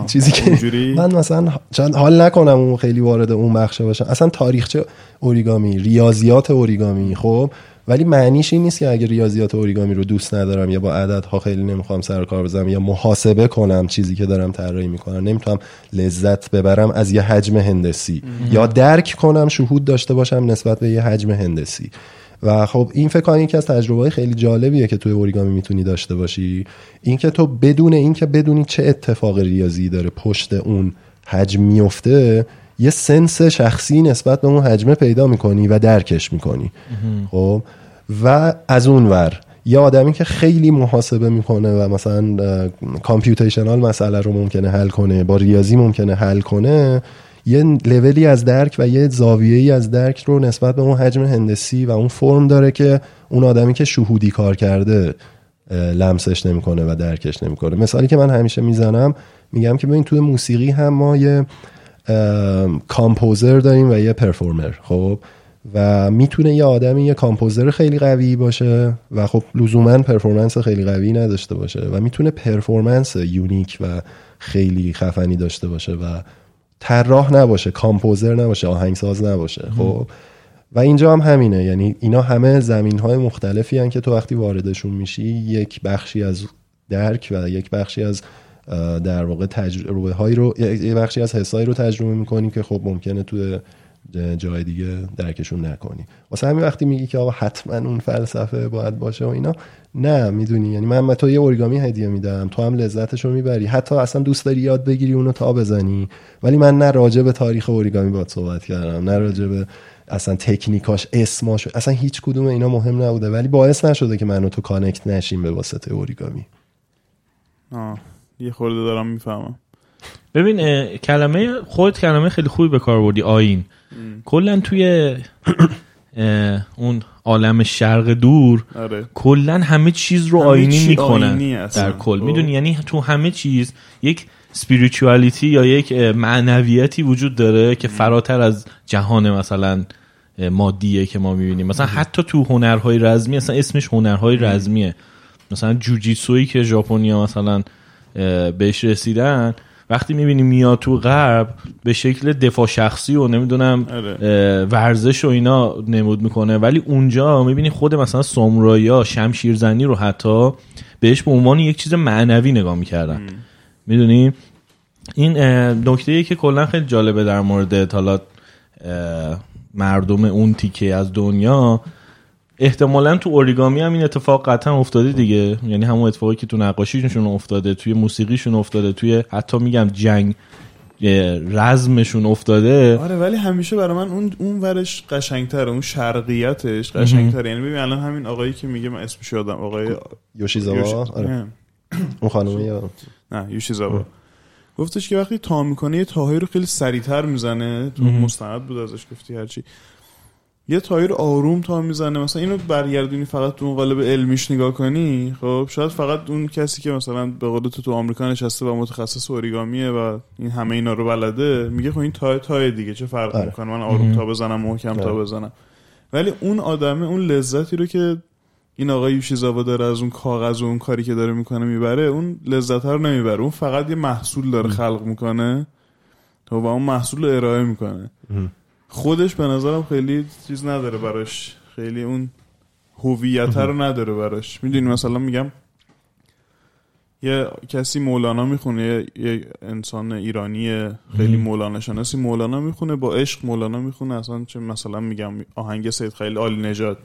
چیزی که من مثلا چند حال نکنم اون خیلی وارد اون بخشه باشم. اصلا تاریخچه اوریگامی ریاضیات اوریگامی خب؟ ولی معنیش این نیست که اگر ریاضیات اوریگامی رو دوست ندارم یا با عددها خیلی نمی‌خوام سر کار بزنم یا محاسبه کنم چیزی که دارم طراحی می‌کنم نمی‌تونم لذت ببرم از یه حجم هندسی. یا درک کنم شهود داشته باشم نسبت به یه حجم هندسی. و خب این فکر کنم یکی از تجربه خیلی جالبیه که توی اوریگامی می‌تونی داشته باشی. اینکه تو بدون اینکه بدونی چه اتفاق ریاضی داره پشت اون حجم میفته یه سنس شخصی نسبت به اون حجمه پیدا می‌کنی و درکش می‌کنی. خب؟ و از اون ور یه آدمی که خیلی محاسبه می‌کنه و مثلا کامپیوتیشنال مسئله رو ممکنه حل کنه با ریاضی ممکنه حل کنه یه لولی از درک و یه زاویه ای از درک رو نسبت به اون حجم هندسی و اون فرم داره که اون آدمی که شهودی کار کرده لمسش نمی‌کنه و درکش نمی‌کنه. مثالی که من همیشه می‌زنم میگم که ببین توی موسیقی هم ما یه composer داریم و یه performer خب؟ و می‌تونه یه آدمی یه composer خیلی قوی باشه و خب لزوما performance خیلی قوی نداشته باشه و می‌تونه performance unique و خیلی خفنی داشته باشه و طراح نباشه composer نباشه آهنگساز نباشه خب؟ و اینجا هم همینه یعنی اینا همه زمین های مختلفی هن که تو وقتی واردشون میشی یک بخشی از درک و یک بخشی از در واقع تجربه هایی رو یه بخشی از حسایی رو تجربه می‌کنی که خب ممکنه تو جای دیگه درکشون نکنی. واسه همین وقتی میگی که آقا حتما اون فلسفه باید باشه و اینا نه می‌دونی. یعنی من تو یه اورگامی هدیه میدم تو هم لذتش رو می‌بری. حتی اصلا دوست داری یاد بگیری اونو تا بزنی. ولی من نه راجع به تاریخ اورگامی باید صحبت کردم نه راجع به اصلا تکنیکاش اسماش اصلا هیچ کدوم اینا مهم نبوده. ولی باعث نشده که منو تو کانکت نشیم به واسطه اورگامی آه. یه خورده دارم می‌فهمم. ببین کلمه خود کلمه خیلی خوبی به کار بردی آین کلا توی اون عالم شرق دور آره. کلا همه چیز رو همه آینی می‌کنن. در کل. خب. می‌دونی یعنی تو همه چیز یک سپیریچوالیتی یا یک معنویتی وجود داره که فراتر از جهان مثلا مادیه که ما می‌بینیم. مثلا حتی تو هنرهای رزمی اصلا اسمش هنرهای رزمیه. مثلا جوجیتسویی که ژاپنیا مثلا بهش رسیدن وقتی می‌بینی میاد تو غرب به شکل دفاع شخصی و نمی‌دونم آره. ورزش و اینا نمود می‌کنه. ولی اونجا می‌بینی خود مثلا سامورایی شمشیرزنی رو حتی بهش به عنوان یک چیز معنوی نگاه می‌کردن. می‌دونی؟ این نکته که کلا خیلی جالبه در مورد حالا مردم اون تیکه از دنیا احتمالا تو اوریگامی هم این اتفاق قطعا افتاده دیگه. یعنی همون اتفاقی که تو نقاشیشون افتاده توی موسیقیشون افتاده توی حتی میگم جنگ رزمشون افتاده. آره ولی همیشه برای من اون اون ورش قشنگتره اون شرقیتش قشنگتره. یعنی ببین الان همین آقایی که میگه من اسمش یادم آقای یوشیزاوا؟ یوشی- آره. اون خانومه یا؟ نه یوشیزاوا. گفتش که وقتی تا می‌کنه یه تاهایی رو خیلی سریعتر می‌زنه. تو مستند بود ازش گفتی هرچی. یه تاهایی رو آروم تا می‌زنه. مثلا اینو برگردونی فقط تو اون قالب علمیش نگاه کنی خب؟ شاید فقط اون کسی که مثلا به قول تو تو آمریکا نشسته و متخصص اوریگامیه و این همه اینا رو بلده میگه خب این تای تای دیگه چه فرق آره. می‌کنه؟ من آروم تا بزنم محکم تا آره. بزنم. ولی اون آدمه اون لذتی رو که این آقای یوشیزاوا داره از اون کاغذ و اون کاری که داره می‌کنه می‌بره اون لذت رو نمی‌بره. اون فقط یه محصول داره خلق می‌کنه و اون محصول رو ارائه می‌کنه. خودش به نظرم خیلی چیز نداره براش. خیلی اون هویت رو نداره براش. می‌دونی مثلا میگم یه کسی مولانا می‌خونه یه, انسان ایرانی خیلی مولانا شناسی مولانا می‌خونه با عشق مولانا می‌خونه. اصلا چه مثلا میگم آهنگ سید خیلی عالی نژاد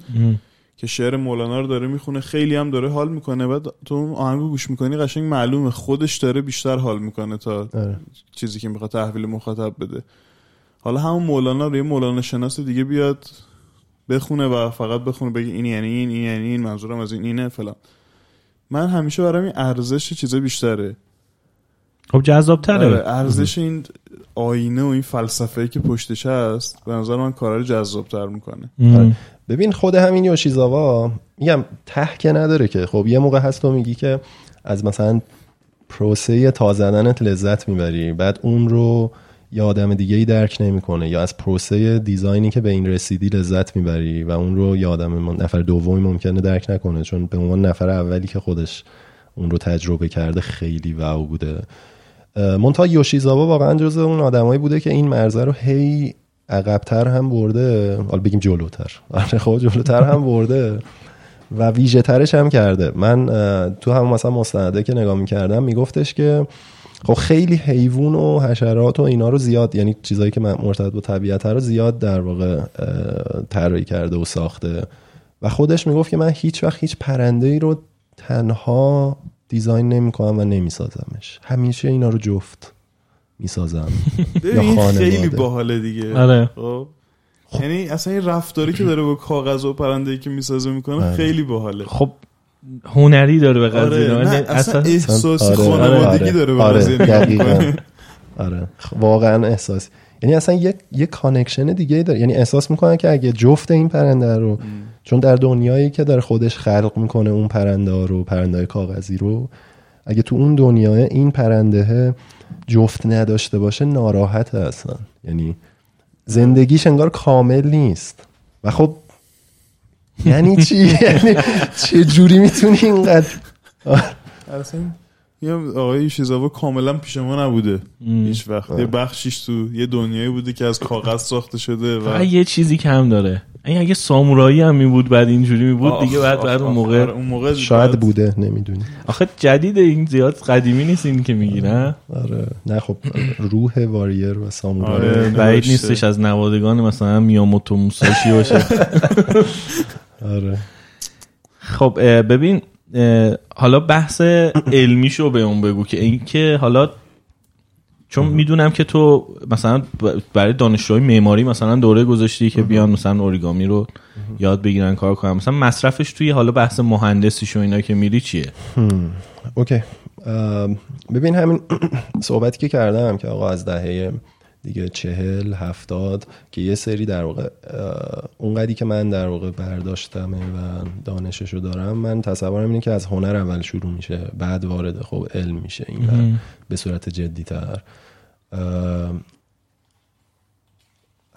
که شعر مولانا رو داره می‌خونه. خیلی هم داره حال می‌کنه. بعد تو اون آهنگو گوش می‌کنی قشنگ معلومه. خودش داره بیشتر حال می‌کنه تا آره. چیزی که می‌خواد تحویل مخاطب بده. حالا همون مولانا رو یه مولانا شناس دیگه بیاد بخونه و فقط بخونه بگه این یعنی این این یعنی این منظورم از این اینه فلان. من همیشه برام این ارزش چیز بیشتره. خب جذاب آره، تره ارزش این آینه و این فلسفه که پشتش هست به نظر من کارا رو جذابتر می‌کنه. آره. ببین خود همین یوشیزاوا میگم ته که نداره که. خب یه موقع هست تو میگی که از مثلا پروسه تا زدنت لذت می‌بری بعد اون رو یه آدم دیگه ای درک نمی‌کنه. یا از پروسه دیزاینی که به این رسیدی لذت می‌بری و اون رو یه آدم من- نفر دومی ممکنه درک نکنه. چون به عنوان نفر اولی که خودش اون رو تجربه کرده خیلی واو بوده. مونتا یوشیزاوا واقعا جز اون آدمایی بوده که این مرزه رو هی عقبتر هم برده. حالا بگیم جلوتر. آره خب جلوتر هم برده و ویژه ترش هم کرده. من تو هم مثلا مستنده که نگاه می‌کردم میگفتش که خب خیلی حیوان و حشرات و اینا رو زیاد یعنی چیزایی که مرتبط با طبیعت رو زیاد در واقع طراحی کرده و ساخته و خودش می‌گفت که من هیچ وقت هیچ پرنده ای رو تنها design نمی‌کنم و نمیسازمش همیشه اینا رو جفت می‌سازم خانواده. خیلی باحاله دیگه آره. خب یعنی اصلا این رفتاری که داره با کاغذ و پرنده که می‌سازه می‌کنه آره. خیلی باحاله خب هنری داره به قضیه آره نه ولی اصلا احساسی آره، خانوادگی آره، داره به آره، قضیه. آره واقعا احساس. یعنی اصلا یه یه connection دیگه داره. یعنی احساس می‌کنه که اگه جفت این پرنده رو چون در دنیایی که داره خودش خلق می‌کنه اون پرنده ها رو پرنده کاغذی رو اگه تو اون دنیای این پرنده جفت نداشته باشه ناراحته اصلا یعنی زندگیش انگار کامل نیست. و خب یعنی چی؟ یعنی چه جوری می‌تونی اینقدر؟ اصلا یه آقای یوشیزاوا کاملا پیش ما نبوده. هیچ وقت. یه بخشیش تو یه دنیایی بوده که از کاغذ ساخته شده و یه چیزی کم داره. این اگه سامورایی هم می بود بعد اینجوری می بود دیگه بعد بعد اون موقع آره، اون موقع شاید بوده نمی‌دونی. آخه جدید این زیاد قدیمی نیست این که میگی نه؟ آره. نه خب روح واریر و سامورای آره. بعید. نیستش از نوادگان مثلا میاموتو موساشی باشه. آره. خب ببین حالا بحث علمیشو به اون بگو که این که حالا چون می‌دونم که تو مثلا برای دانشجوهای معماری مثلا دوره گذاشتی که بیان مثلا اوریگامی رو یاد بگیرن کار کنن. مثلا مصرفش توی حالا بحث مهندسیش و اینا که میری چیه؟ اوکی. ببین همین صحبتی که کردم که آقا از دهه دیگه چهل هفتاد که یه سری در واقع اونقدی که من در واقع برداشتمه و دانششو دارم من تصورم اینه که از هنر اول شروع میشه بعد وارد خب علم میشه این به صورت جدی تر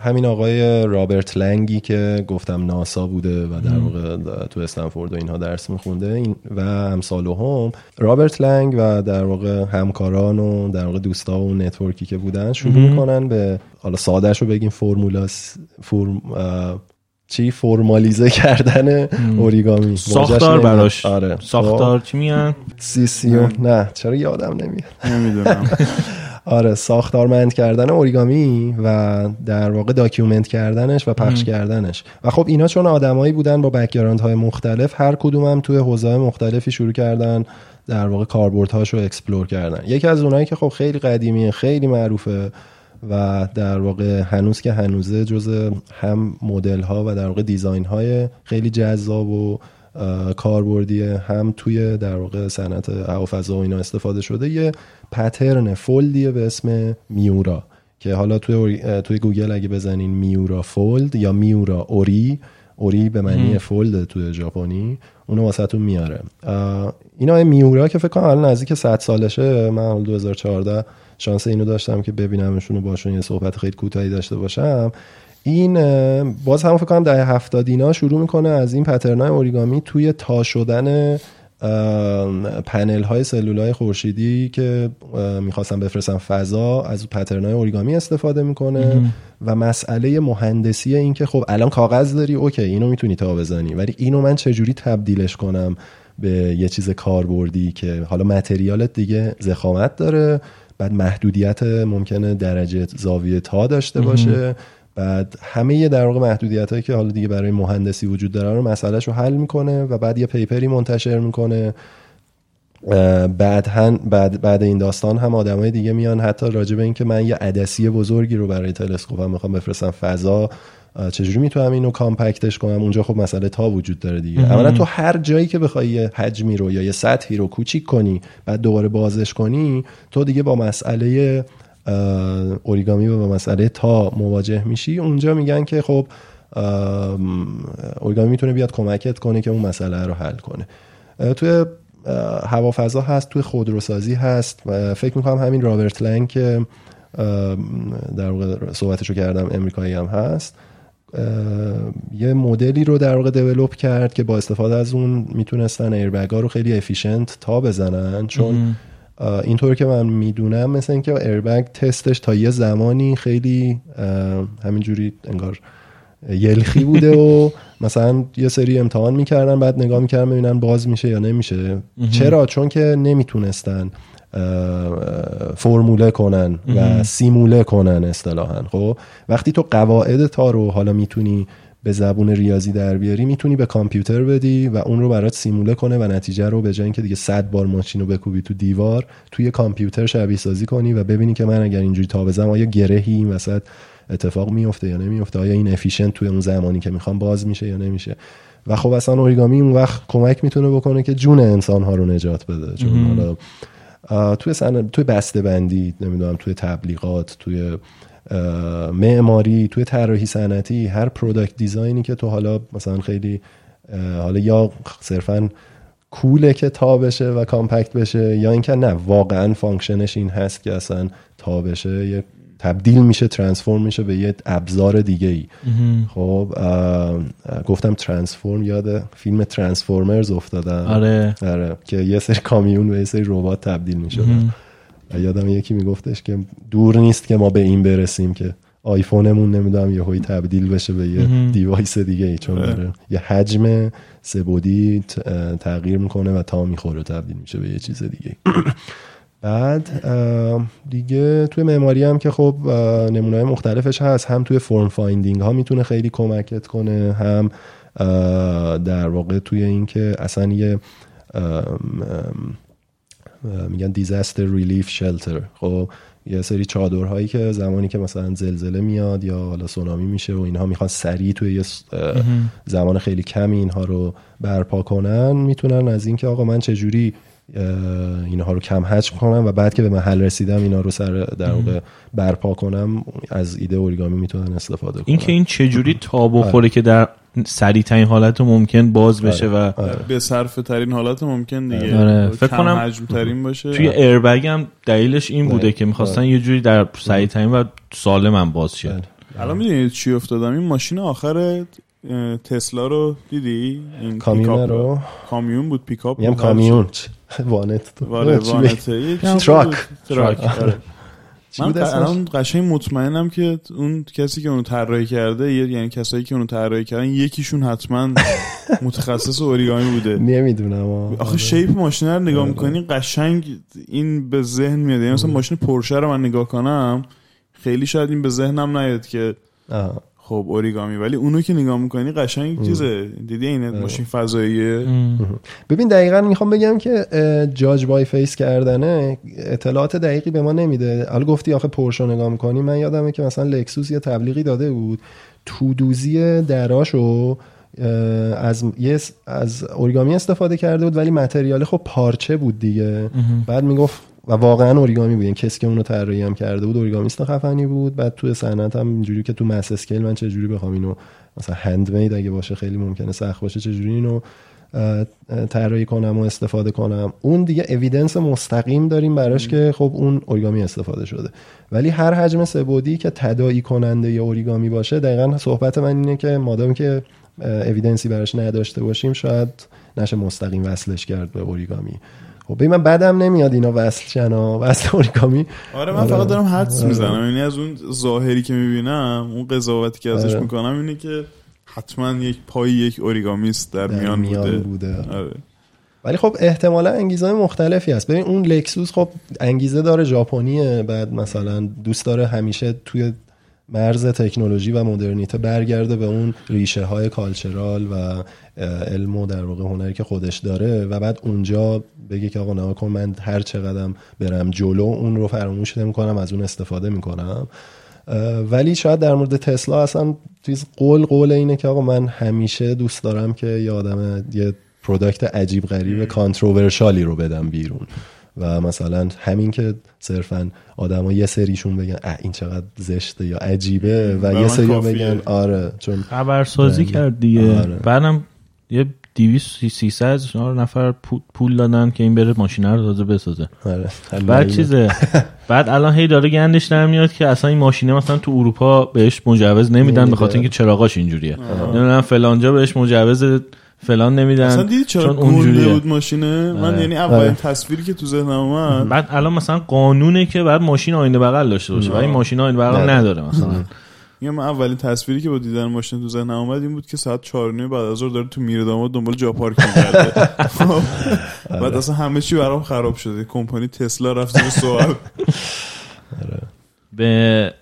همین آقای رابرت لنگی که گفتم ناسا بوده و در واقع تو استنفورد و اینها درس میخونده. این و همسال هم رابرت لنگ و در واقع همکاران و در واقع دوستا و network ی که بودن شروع می‌کنن به حالا سادهش رو بگیم فرمولاس فرم چی؟ فرمالیزه کردن اوریگامی. ساختار براش. آره. ساختار خب. چی میان؟ سی سی نه. چرا یادم نمیاد؟ نمی‌دونم. آره ساختارمند کردن اوریگامی و در واقع document کردنش و پخش کردنش. و خب اینا چون آدمایی بودن با background های مختلف هر کدوم توی حوزه مختلفی شروع کردن در واقع کاربردهاش رو explore کردن. یکی از اونایی که خب خیلی قدیمیه خیلی معروفه و در واقع هنوز که هنوزه جز هم مدل ها و در واقع design های خیلی جذاب و کاربردی هم توی در واقع صنعت هوافضا و اینا استفاده شده. یه pattern fold یه به اسم میورا که حالا توی, توی گوگل اگه بزنین میورا fold یا میورا اوری اوری به معنی fold توی ژاپنی اونو واسهتون میاره. اینا میورا که فکر کنم الان نزدیک 100 سالشه. من 2014 شانس اینو داشتم که ببینمشون و باشون یه صحبت خیلی کوتاهی داشته باشم. این باز هم فکر کنم ده هفتاد اینا شروع می‌کنه از این پترنای اوریگامی توی تا شدن پنل های سلول های خورشیدی که می‌خواستم بفرستم فضا از پترنای اوریگامی استفاده می‌کنه و مسئله مهندسی این که خب الان کاغذ داری اوکی اینو می‌تونی تا بزنی ولی اینو من چجوری تبدیلش کنم به یه چیز کاربردی که حالا متریالت دیگه زخامت داره بعد محدودیت ممکنه درجه زاویه تا داشته باشه. بعد همه در واقع محدودیت هایی که حالا دیگه برای مهندسی وجود داره رو مسئلهش رو حل می‌کنه و بعد یه پیپری منتشر می‌کنه. بعد, هم بعد, بعد این داستان هم آدمای دیگه میان. حتی راجع به اینکه من یه عدسی بزرگی رو برای تلسکوپم می‌خوام بفرستم. فضا چجوری می‌تونم اینو کامپکتش کنم؟ اونجا خب مسئله تا وجود داره دیگه. اولا تو هر جایی که بخوای یه حجمی رو یا یه سطحی رو کوچیک کنی بعد دوباره بازش کنی تو دیگه با مسئله اوریگامی و مسئله تا مواجه میشی اونجا میگن که خب اوریگامی می‌تونه بیاد کمکت کنه که اون مسئله رو حل کنه. توی هوافضا هست توی خودروسازی هست و فکر می‌کنم همین رابرت لنگ که در واقع صحبتشو کردم امریکایی هم هست. یه مدلی رو در واقع دیولوب کرد که با استفاده از اون می‌تونستن ایربگ ها رو خیلی افیشنت تا بزنن چون اینطور که من می‌دونم مثل اینکه ایربگ تستش تا یه زمانی خیلی همینجوری انگار یلخی بوده و مثلا یه سری امتحان می‌کردن بعد نگاه می‌کردن ببینن باز میشه یا نمیشه. چرا؟ چون که نمی‌تونستن فرموله کنن و سیموله کنن اصطلاحا خب؟ وقتی تو قواعد تا رو حالا می‌تونی به زبون ریاضی در بیاری می‌تونی به کامپیوتر بدی و اون رو برات سیموله کنه و نتیجه رو به جای اینکه دیگه صد بار ماشین رو بکوبی تو دیوار توی کامپیوتر شبیه سازی کنی و ببینی که من اگر اینجوری تا بزنم آیا گرهی این وسط اتفاق میفته یا نمیفته آیا این efficient توی اون زمانی که می‌خوام باز میشه یا نمیشه؟ و خب اصلا اوریگامی اون وقت کمک می‌تونه بکنه که جون انسان ها رو نجات بده. چون حالا توی سن... توی بسته بندی نمی‌دونم توی تبلیغات توی معماری توی طراحی صنعتی هر product design ی که تو حالا مثلا خیلی حالا یا صرفا کوله که تا بشه و compact بشه یا اینکه نه واقعا function ش این هست که اصلا تا بشه یه تبدیل میشه transform میشه به یه ابزار دیگه ای خب گفتم transform یاد فیلم Transformers افتادم. آره. آره که یه سری کامیون به یه سری ربات تبدیل می‌شد یادم یکی میگفتش که دور نیست که ما به این برسیم که آیفونمون نمی‌دونم یه هایی تبدیل بشه به یه device دیگه ای چون داره یه حجم سبودی تغییر می‌کنه و تا می‌خوره تبدیل میشه به یه چیز دیگه بعد دیگه توی معماری هم که خب نمونه های مختلفش هست. هم توی form finding ها می‌تونه خیلی کمکت کنه هم در واقع توی اینکه اصلا یه میگن disaster relief shelter خب یه سری چادرهایی که زمانی که مثلا زلزله میاد یا حالا سونامی میشه و اینها می‌خوان سریع توی یه زمان خیلی کمی اینها رو برپا کنن می‌تونن از اینکه آقا من چجوری اینها رو کم حجم کنم و بعد که به محل رسیدم اینا رو سر در واقع برپا کنم از ایده اوریگامی می‌تونن استفاده کنن. این که این چجوری تا بخوره که در سریع ترین حالت ممکن باز بشه و آره. به صرف ترین حالت ممکن دیگه آره. فکر کنم حجم ترین باشه توی ایربگ هم دلیلش این بوده نه. که می‌خواستن یه جوری در سریع ترین و سالم هم باز شه بله. الان می‌دونید چی افتادم این ماشین آخر تسلا رو دیدی این کامیون رو کامیون بود پیکاپ میگم بود، کامیون چه- وانت تو آره چیزی truck. بود. truck آره. من؟ الان قشنگ مطمئنم که اون کسی که اونو طراحی کرده یعنی کسایی که اونو طراحی کردن یکیشون حتما متخصص اوریگامی بوده نمی‌دونم. آخه shape ماشین رو نگاه می‌کنی قشنگ این به ذهن میاد یعنی مثلا ماشین پورشه رو من نگاه کنم خیلی شاید این به ذهنم نیاد که آه. خب اوریگامی. ولی اونو که نگاه می‌کنی قشنگ چیزه. دیدی این ماشین فضاییه؟ ببین دقیقا می‌خوام بگم که judge by face کردنه اطلاعات دقیقی به ما نمیده. حالا گفتی آخه پورشو نگاه می‌کنی. من یادمه که مثلا لکسوس یه تبلیغی داده بود. تودوزی دراشو از یه از اوریگامی استفاده کرده بود ولی متریال خب پارچه بود دیگه. بعد می‌گفت و واقعا اوریگامی بود. این کسی که اونو طراحی هم کرده بود اوریگامیست خفنی بود. بعد توی صنعت هم اینجوری که تو مس اسکیل من چه جوری بخوام اینو مثلا هند مید اگه باشه خیلی ممکنه سخت باشه چه جوری اینو طراحی کنم و استفاده کنم. اون دیگه اویدنس مستقیم داریم براش که خب اون اوریگامی استفاده شده. ولی هر حجم سه‌بعدی که تداعی کننده یا اوریگامی باشه دقیقا صحبت من اینه که مادامی که اویدنسی براش نداشته باشیم شاید نشه مستقیم وصلش کرد به اوریگامی خب ببین من بعدم نمیاد اینا وصل شن ها، وصل اوریگامی آره من فقط دارم حدس می‌زنم یعنی از اون ظاهری که می‌بینم اون قضاوتی که ازش آره. می‌کنم اینه که حتما یک پای یک اوریگامیست در, در میان, میان بوده, بوده. آره. ولی خب احتمالا انگیزه های مختلفی هست ببین اون لکسوس خب انگیزه داره ژاپنیه بعد مثلا دوست داره همیشه توی مرز تکنولوژی و مدرنیته برگرده به اون ریشه های cultural و علم و در واقع هنری که خودش داره و بعد اونجا بگه که آقا نگاه کن من هر چقدرم برم جلو اون رو فراموش نمی‌کنم از اون استفاده می‌کنم ولی شاید در مورد تسلا اصلا چیز goal goal اینه که آقا من همیشه دوست دارم که یه آدم یه product عجیب غریب controversial ی رو بدم بیرون و مثلا همین که صرفا آدما یه سریشون بگن اه این چقدر زشته یا عجیبه و یه سری. بگن آره چون خبرسازی بله. کرد دیگه آره. بعدم یه 200 300 نفر پول- دادن که این بره ماشین رو تازه بسازه. آره بعد چیزه؟ بعد الان هی داره گندش در میاد که اصلا این ماشینه مثلا تو اروپا بهش مجوز نمیدن به. خاطر اینکه چراغاش اینجوریه. نمی‌دونم فلانجا بهش مجوز فلان نمیدن اصلا دیدی چرا گنده اونجوریه. بود ماشینه؟ من آره. یعنی اولین آره. تصویری که تو ذهنم اومد. بعد الان مثلا قانونه که بعد ماشین آینه بغل داشته باشه. و این ماشین آینه بغل. نداره مثلا. میگم اولین تصویری که با دیدن ماشین تو ذهنم اومد این بود که ساعت 4 بعد از ظهر داره تو میرداماد دنبال جا پارک می‌گرده. خب. بعد اصلا همه چی برام خراب شده. کمپانی تسلا رفت زیر سوال. به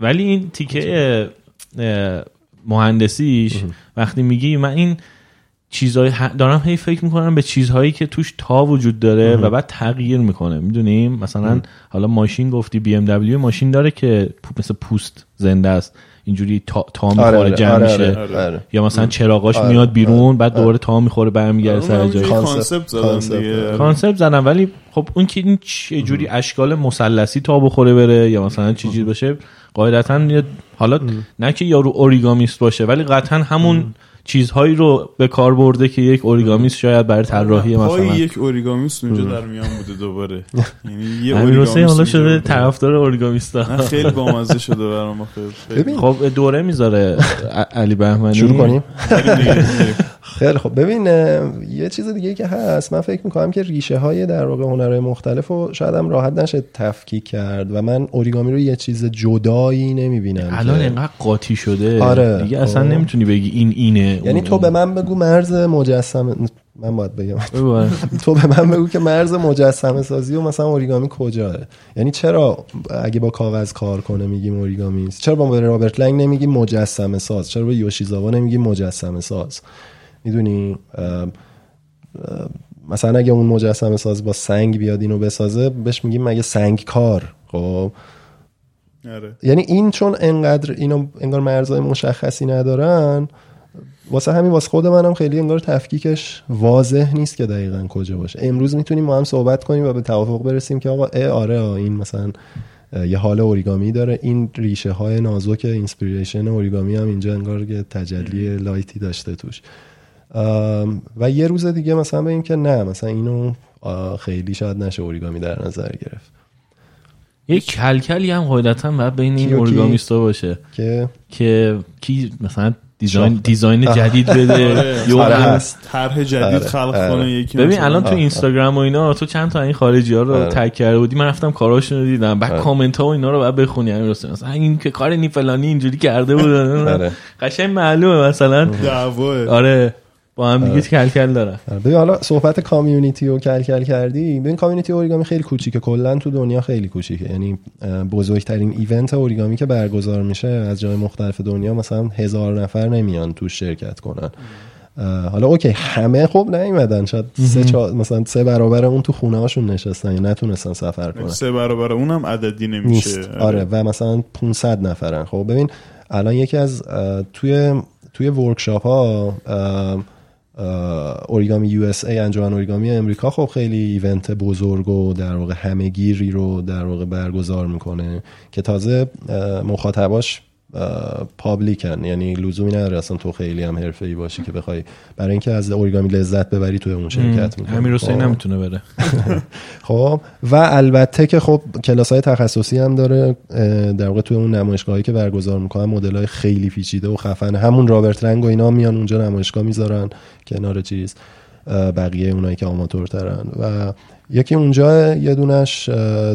ولی این تیکه مهندسیش وقتی میگی من این چیزهای دارم هی فکر می‌کنم به چیزهایی که توش تا وجود داره و بعد تغییر می‌کنه. می‌دونیم؟ مثلا حالا ماشین گفتی بی ام دبلیو ماشین داره که مثل پوست زنده است. اینجوری تا, تا می‌خوره آره جمع آره میشه. آره آره. یا مثلا چراغاش آره، میاد بیرون آره، بعد دوباره تا می‌خوره برمیگرده سر جاش همینجوری concept- زدن concept، دیگه. آره. concept زدم ولی خب اون که این چه جوری اشکال مثلثی تا بخوره بره یا مثلا چی چیز باشه قاعدتا حالا نه که یارو اوریگامیست باشه ولی قطعا همون چیزهایی رو به کار برده که یک اوریگامیست شاید برای طراحی پای مثلا. یک اوریگامیست اونجا در میان بوده دوباره. یعنی یه اوریگامیست حالا شده. طرفدار اوریگامیستا. خیلی بامزه شده برام خب دوره می‌ذاره علی بهمنی. شروع کنیم؟ بریم. خیلی خب ببین یه چیز دیگه که هست من فکر می‌کنم که ریشه های در واقع هنرهای مختلف و شاید هم راحت نشه تفکیک کرد و من اوریگامی رو یه چیز جدایی نمی‌بینم الان اینقدر قاطی شده آره. دیگه اصلا خب. نمی‌تونی بگی این اینه یعنی تو به. من بگو مرز مجسمه من باید بگم بگو. تو به من بگو که مرز مجسمه سازی و مثلا اوریگامی کجاه یعنی چرا اگه با کاغذ کار کنه میگیم اوریگامی است چرا با رابرت لنگ نمیگیم مجسمه ساز چرا با یوشیزاوا نمیگیم مجسمه ساز می‌دونی مثلا اگه اون مجسمه ساز با سنگ بیاد اینو بسازه بهش میگیم مگه سنگ کار خب؟ آره. یعنی این چون انقدر اینو انگار مرزهای مشخصی ندارن واسه همین واسه خود منم خیلی انگار تفکیکش واضح نیست که دقیقا کجا باشه. امروز می‌تونیم ما هم صحبت کنیم و به توافق برسیم که آقا اه آره این مثلا یه حال اوریگامی داره. این ریشه های نازک inspiration اوریگامی هم اینجا انگار که تجلی light ی داشته توش. و یه روز دیگه مثلا بگیم که نه مثلا اینو خیلی شاید نشه اوریگامی در نظر گرفت. یک کلکلی هم قاعدتا باید بین این اورگامیستا باشه. که؟ که کی مثلا دیزاین دیزاین جدید بده یا آره طرح جدید آره. خلق کنه آره. یکی ببین الان تو اینستاگرام و اینا تو چند تا این خارجی ها رو تگ کرده بودی؟ من رفتم کاراشون رو دیدم. بعد کامنت ها و اینا رو بعد بخونی همین راسته مثلا این که کار نی فلانی اینجوری کرده بود. قشنگ معلومه مثلا. دعواه. آره. با هم دیگه کل کل داره ببین حالا صحبت community و کل کل کردی ببین community اوریگامی خیلی کوچیکه. کلا تو دنیا خیلی کوچیکه. یعنی بزرگترین event اوریگامی که برگزار میشه از جای مختلف دنیا مثلا هزار نفر نمیان تو شرکت کنن. حالا okay همه خب نیومدن. شاید سه چا... مثلا سه برابر اون تو خونه هاشون نشستن یا نتونستن سفر کنن. سه برابر اونم عددی نمیشه. نیست. آره. و مثلا 500 نفرن. خب ببین الان یکی از توی توی workshop ها Origami USA انجمن اوریگامی امریکا خب خیلی event بزرگ و در واقع همه‌گیری رو در واقع برگزار می‌کنه که تازه مخاطباش public ن یعنی لزومی نداره اصلا تو خیلی هم حرفه ای باشی که بخوای برای اینکه از اوریگامی لذت ببری توی اون شرکت می‌کنی. همین رو نمی‌تونه بره. خب و البته که خب کلاس های تخصصی هم داره در واقع توی اون نمایشگاهی که برگزار می‌کنن مدل های خیلی پیچیده و خفن. همون رابرت رنگ و اینا میان اونجا نمایشگاه می‌ذارن کنار چیز بقیه اونایی که آماتورترن. و یکی اونجا یه دونش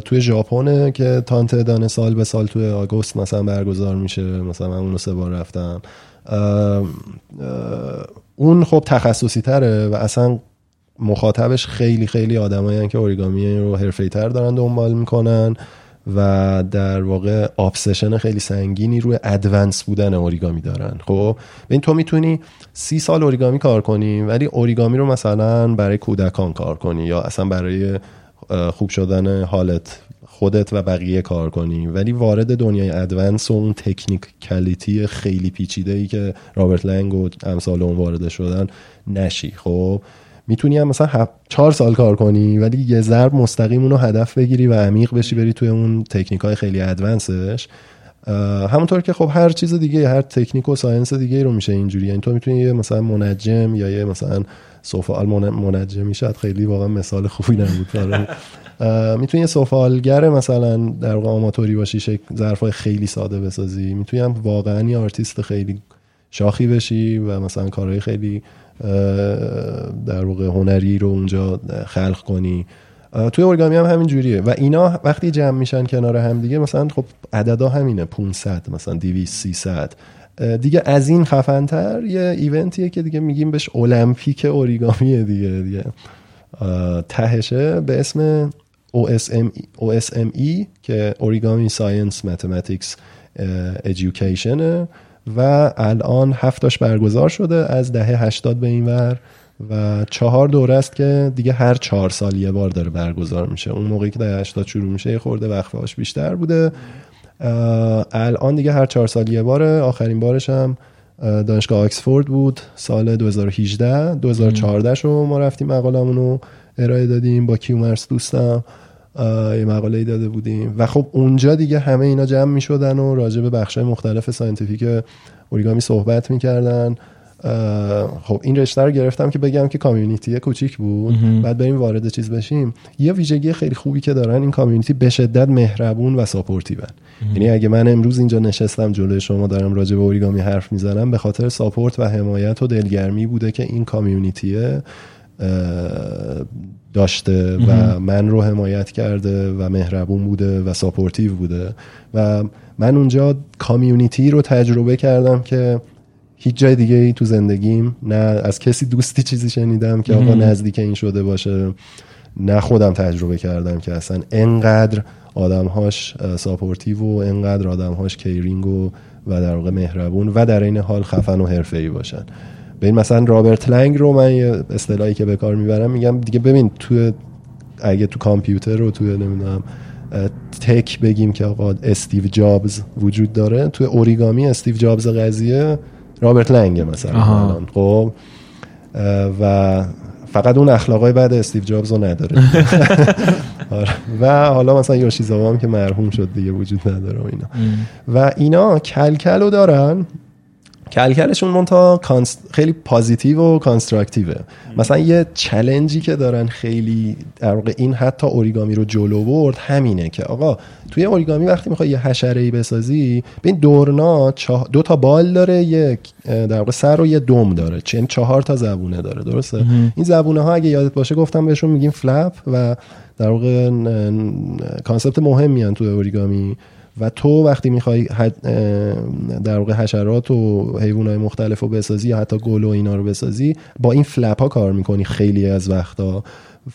توی ژاپنه که تانت دانه سال به سال توی آگوست مثلا برگزار میشه مثلا من اونو سه بار رفتم. اون خب تخصصی تره و اصلا مخاطبش خیلی خیلی آدمایی که اوریگامی رو حرفه‌ای تر دارن دنبال می‌کنن. و در واقع آبسشن خیلی سنگینی روی ادوانس بودن اوریگامی دارن. خب این تو می‌تونی سی سال اوریگامی کار کنی ولی اوریگامی رو مثلا برای کودکان کار کنی یا اصلا برای خوب شدن حالت خودت و بقیه کار کنی. ولی وارد دنیای ادوانس و اون تکنیک کلیتی خیلی پیچیده ای که رابرت لنگ و امثال اون وارد شدن نشی. خب می‌تونی هم مثلا چهار سال کار کنی ولی یه ضرب مستقیم اونو هدف بگیری و عمیق بشی بری توی اون تکنیک های خیلی ادوانسش همونطور که خب هر چیز دیگه هر تکنیک و science دیگه رو میشه اینجوری. یعنی تو می‌تونی یه مثلا منجم یا یه مثلا سوفال منجمی شاید خیلی واقعا مثال خوبی نبود می‌تونی یه سفالگر مثلا در واقع آماتوری باشی شکل ظرفای خیلی ساده بسازی. می‌تونی هم واقعا یه آرتیست خیلی شاخی بشی و مثلا کارهای خیلی در واقع هنری رو اونجا خلق کنی. توی اوریگامی هم همین جوریه. و اینا وقتی جمع میشن کنار هم دیگه مثلا خب عددا همینه 500 مثلا 200 300 دیگه از این خفنتر یه event یه که دیگه میگیم بهش المپیک اوریگامیه دیگه دیگه. تهشه به اسم OSM, OSME که Origami Science Mathematics Education و الان هفتاش برگزار شده از دهه 80 به این ور و چهار دوره است که دیگه هر چهار سال یه بار داره برگزار میشه. اون موقعی که دهه 80 شروع میشه یه خورده وقفهاش بیشتر بوده. الان دیگه هر چهار سال یه باره. آخرین بارش هم دانشگاه آکسفورد بود سال 2018 2014 شو ما رفتیم مقالمون رو ارائه دادیم. با کیومرث دوستم. یه مقاله داده بودیم. و خب اونجا دیگه همه اینا جمع می شدن و راجع به بخش مختلف scientific اوریگامی صحبت می‌کردن خب این رشته رو گرفتم که بگم که community کوچیک بود. بعد بریم وارد چیز بشیم. یه ویژگی خیلی خوبی که دارن این community به شدت مهربون و supportive ن. یعنی اگه من امروز اینجا نشستم جلوی شما دارم راجع به اوریگامی حرف می‌زنم به خاطر support و حمایت و دلگرمی بوده که این community ه. داشته و من رو حمایت کرده و مهربون بوده و supportive بوده. و من اونجا community رو تجربه کردم که هیچ جای دیگه ای تو زندگیم نه از کسی دوستی چیزی شنیدم که آقا نزدیک این شده باشه نه خودم تجربه کردم که اصلا انقدر آدمهاش supportive و انقدر آدمهاش caring و و در واقع مهربون و در این حال خفن و حرفه‌ای باشن. ببین مثلا رابرت لنگ رو من یه اصطلاحی که به کار می‌برم میگم دیگه ببین تو اگه تو کامپیوتر رو تو نمی‌دونم tech بگیم که آقا استیو جابز وجود داره تو اوریگامی استیو جابز قضیه رابرت لنگ مثلا خب؟ و فقط اون اخلاقای بعد استیو جابز رو نداره. آره. و حالا مثلا یوشیزاوا هم که مرحوم شد دیگه وجود نداره و اینا. و اینا کلکل رو دارن. کلکلشون منتها خیلی positive و constructive ه. مثلا یه challenge ی که دارن خیلی در واقع این حتی اوریگامی رو جلو برد همینه که آقا توی اوریگامی وقتی می‌خوای یه حشره ای بسازی ببین درنا چه- دو تا بال داره یک در واقع سر و یه دم داره چه چهار تا زبونه داره درسته؟ این زبونه ها اگه یادت باشه گفتم بهشون میگیم flap و در واقع concept مهمی توی اوریگامی. و تو وقتی می‌خوای در واقع حشرات و حیوانات مختلف رو بسازی یا حتی گل و اینا رو بسازی با این flap ها کار می‌کنی خیلی از وقتا.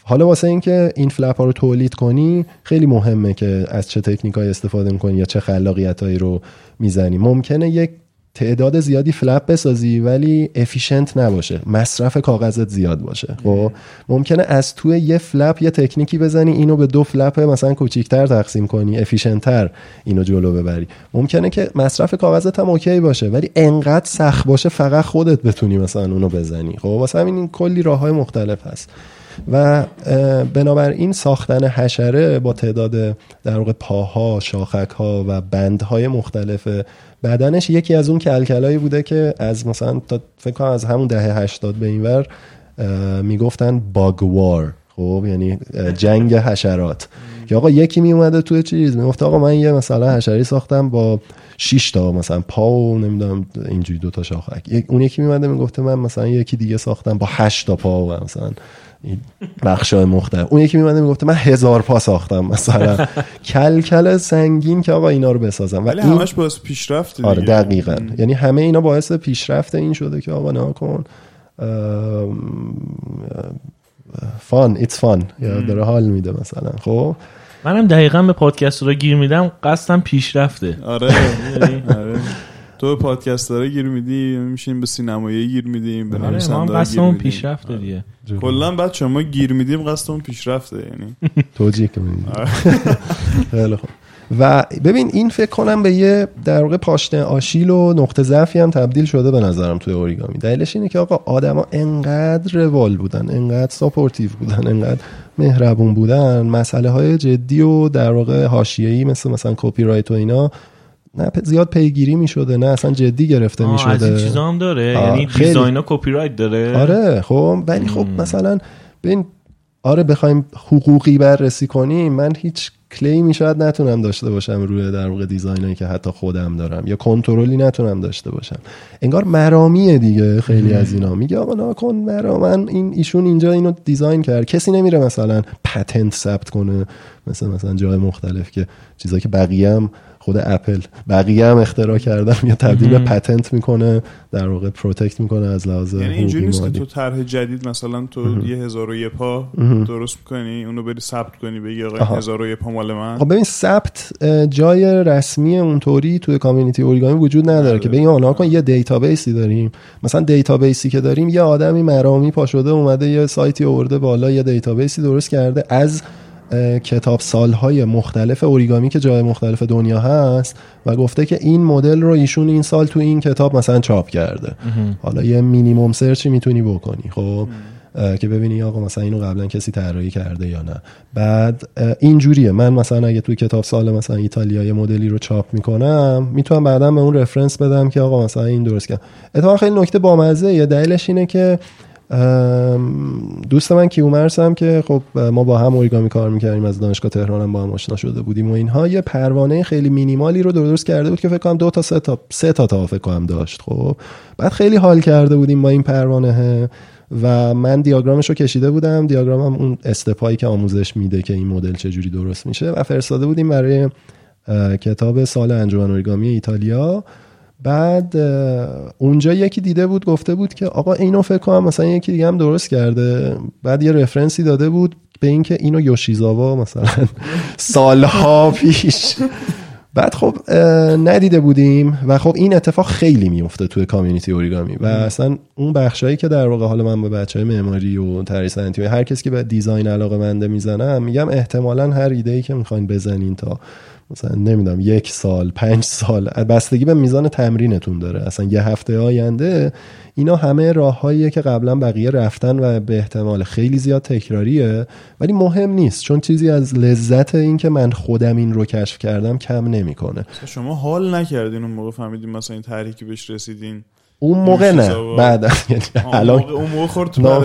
حالا واسه اینکه این flap ها رو تولید کنی خیلی مهمه که از چه تکنیک استفاده می‌کنی یا چه خلاقیت هایی رو می‌زنی. ممکنه یک تعداد زیادی flap بسازی ولی efficient نباشه. مصرف کاغذت زیاد باشه. خب؟ ممکنه از توی یه flap یه تکنیکی بزنی اینو به دو flap مثلا کوچیکتر تقسیم کنی efficient تر اینو جلو ببری. ممکنه که مصرف کاغذت هم OK باشه ولی انقدر سخت باشه فقط خودت بتونی مثلا اونو بزنی. خب؟ واسه همین این کلی راه های مختلف هست. و بنابراین ساختن حشره با تعداد در واقع پاها شاخک ها و بندهای مختلف بدنش یکی از اون کلکلایی بوده که از مثلا تا فکر کنم از همون دهه 80 به اینور اه، می‌گفتن باگوار. خب یعنی جنگ حشرات. که آقا یکی می اومده توی چیز می‌گفت آقا من یه مثلا حشره ساختم با 6 تا مثلا پا و نمی‌دونم اینجوری دو تا شاخک اون یکی میومده می‌گفته من مثلا یکی دیگه ساختم با 8 تا پا و مثلا. این بخشای مختلف. اون یکی میومده می‌گفته من هزار پا ساختم مثلا. کلکل سنگین که آقا اینا رو بسازم. و ولی این همش باعث پیشرفت دیگه. آره دقیقا. یعنی همه اینا باعث پیشرفت این شده که آقا نها کن. فان ایتس فان یا داره حال میده مثلا. خب؟ منم دقیقا به پادکست رو گیر میدم قصدم پیشرفته. آره آره. تو به پادکست داره گیر میدی میشین به سینمایی گیر میدیم به آره ما هم نویسنده گیر قصدمون میدیم. پیشرفته دیگه. کلا بچه ما گیر میدیم قصدمون پیشرفته یعنی. توجیه که می‌دی. خیلی خوب. و ببین این فکر کنم به یه در واقع پاشنه آشیل و نقطه ضعفی هم تبدیل شده به نظرم توی اوریگامی. دلیلش اینه که آقا آدما انقدر روال بودن انقدر supportive بودن انقدر مهربون بودن مسئله های جدی و در واقع حاشیه‌ای مثل مثلا کپی رایت و اینا نه زیاد پیگیری می شده نه اصلا جدی گرفته می آه، از این چیزا هم داره یعنی. design ا کپی رایت داره. آره خب ولی خب مثلا ببین آره بخوایم حقوقی بررسی کنیم من هیچ claim ی شاید نتونم داشته باشم روی در واقع design ایی که حتی خودم دارم یا کنترلی نتونم داشته باشم. انگار مرامیه دیگه خیلی از اینا. میگه آقا نکن مرا من این ایشون اینجا اینو design کرد. کسی نمیره مثلا patent ثبت کنه مثل مثلا جای مختلف که چیزایی که بقیه هم خود اپل. بقیه هم اختراع کردن یا تبدیل به patent می‌کنه در واقع protect می‌کنه از لحاظ یعنی اینجوری نیست که. تو طرح جدید مثلا تو یه هزار و یه پا درست می‌کنی اونو بری ثبت کنی بگی آقا آها. هزار و یه پا مال من. خب ببین ثبت جای رسمی اونطوری توی community اوریگامی وجود نداره که بگیم آنها کن یه database ی داریم. مثلا database ی که داریم یه آدمی مرامی پا شده اومده یه سایتی آورده بالا یه database ی درست کرده. از کتاب سالهای مختلف اوریگامی که جای مختلف دنیا هست و گفته که این مدل رو ایشون این سال تو این کتاب مثلا چاپ کرده. حالا یه مینیموم سرچی می‌تونی بکنی خب؟ که ببینی آقا مثلا اینو قبلا کسی طراحی کرده یا نه. بعد اه، اینجوریه. من مثلا اگه توی کتاب سال مثلا ایتالیا یه مدلی رو چاپ می‌کنم می‌تونم بعدا به اون رفرنس بدم که آقا مثلا این درست کرد. اتفاقا خیلی نکته بامزه. یه دلیلش اینه که دوست من کیومرس هم که خب ما با هم اوریگامی کار می‌کردیم از دانشگاه تهران هم با هم آشنا شده بودیم و اینها. یه پروانه خیلی مینیمالی رو درست کرده بود که فکر کنم دو تا سه تا سه تا تا فکر کنم داشت خب. بعد خیلی حال کرده بودیم با این پروانه و من دیاگرامش رو کشیده بودم. دیاگرامم اون استپایی که آموزش میده که این مدل چجوری درست میشه. و فرستاده بودیم برای کتاب سال انجمن اوریگامی ایتالیا. بعد اونجا یکی دیده بود گفته بود که آقا اینو فکر کنم مثلا یکی دیگه هم درست کرده. بعد یه رفرنسی داده بود به اینکه اینو یوشیزاوا مثلا سالها پیش. بعد خب ندیده بودیم و خب این اتفاق خیلی میفته توی کامیونیتی اوریگامی و اصلا اون بخشایی که در واقع حالا من به بچه های معماری و طراحی صنعتی هر کسی که به دیزاین علاقه منده می‌زنم میگم احتمالا هر ایده ای که می‌خواین بزنین تا مثلا نمی‌دونم یک سال پنج سال بستگی به میزان تمرینتون داره. اصلا یه هفته آینده اینا همه راههاییه که قبلا بقیه رفتن و به احتمال خیلی زیاد تکراریه. ولی مهم نیست چون چیزی از لذت این که من خودم این رو کشف کردم کم نمی‌کنه. شما حال نکردین اون موقع فهمیدین مثلا این تحریکی بهش رسیدین. اون موقع نه. بعد یعنی الان اون موقع خورد تو اون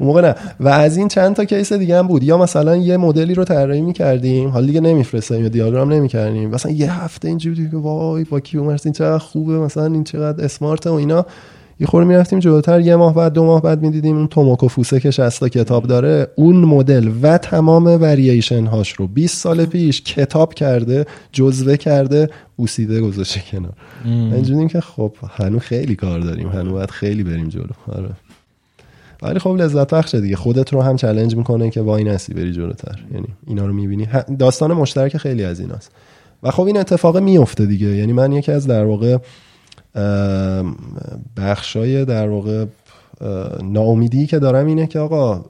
موقع نه. و از این چند تا کیس دیگه هم بود. یا مثلا یه مدلی رو طراحی می‌کردیم. حالا دیگه نمیفرستیم یا دیاگرام نمی‌کردیم. مثلا یه هفته اینجوری که وای با کیومرس این چقدر خوبه مثلا این چقدر اسمارته و اینا. یه خورده می‌رفتیم جلوتر یه ماه بعد دو ماه بعد می‌دیدیم اون توموکو فوسه که 60 کتاب داره. اون مدل و تمام ورییشن هاش رو 20 سال پیش کتاب کرده جزوه کرده بوسیده گذاشته کنار. اینجوریم که خب هنو خیلی کار داریم. هنو باید خیلی بریم جلو. آره. ولی خب لذت بخشه دیگه. خودت رو هم چلنج می‌کنه که وای نسی بری جلوتر. یعنی اینا رو می‌بینی. داستان مشترک خیلی از ایناست. و خب این اتفاق میفته دیگه. یعنی من یکی از در واقع بخشای در واقع ناامیدی که دارم اینه که آقا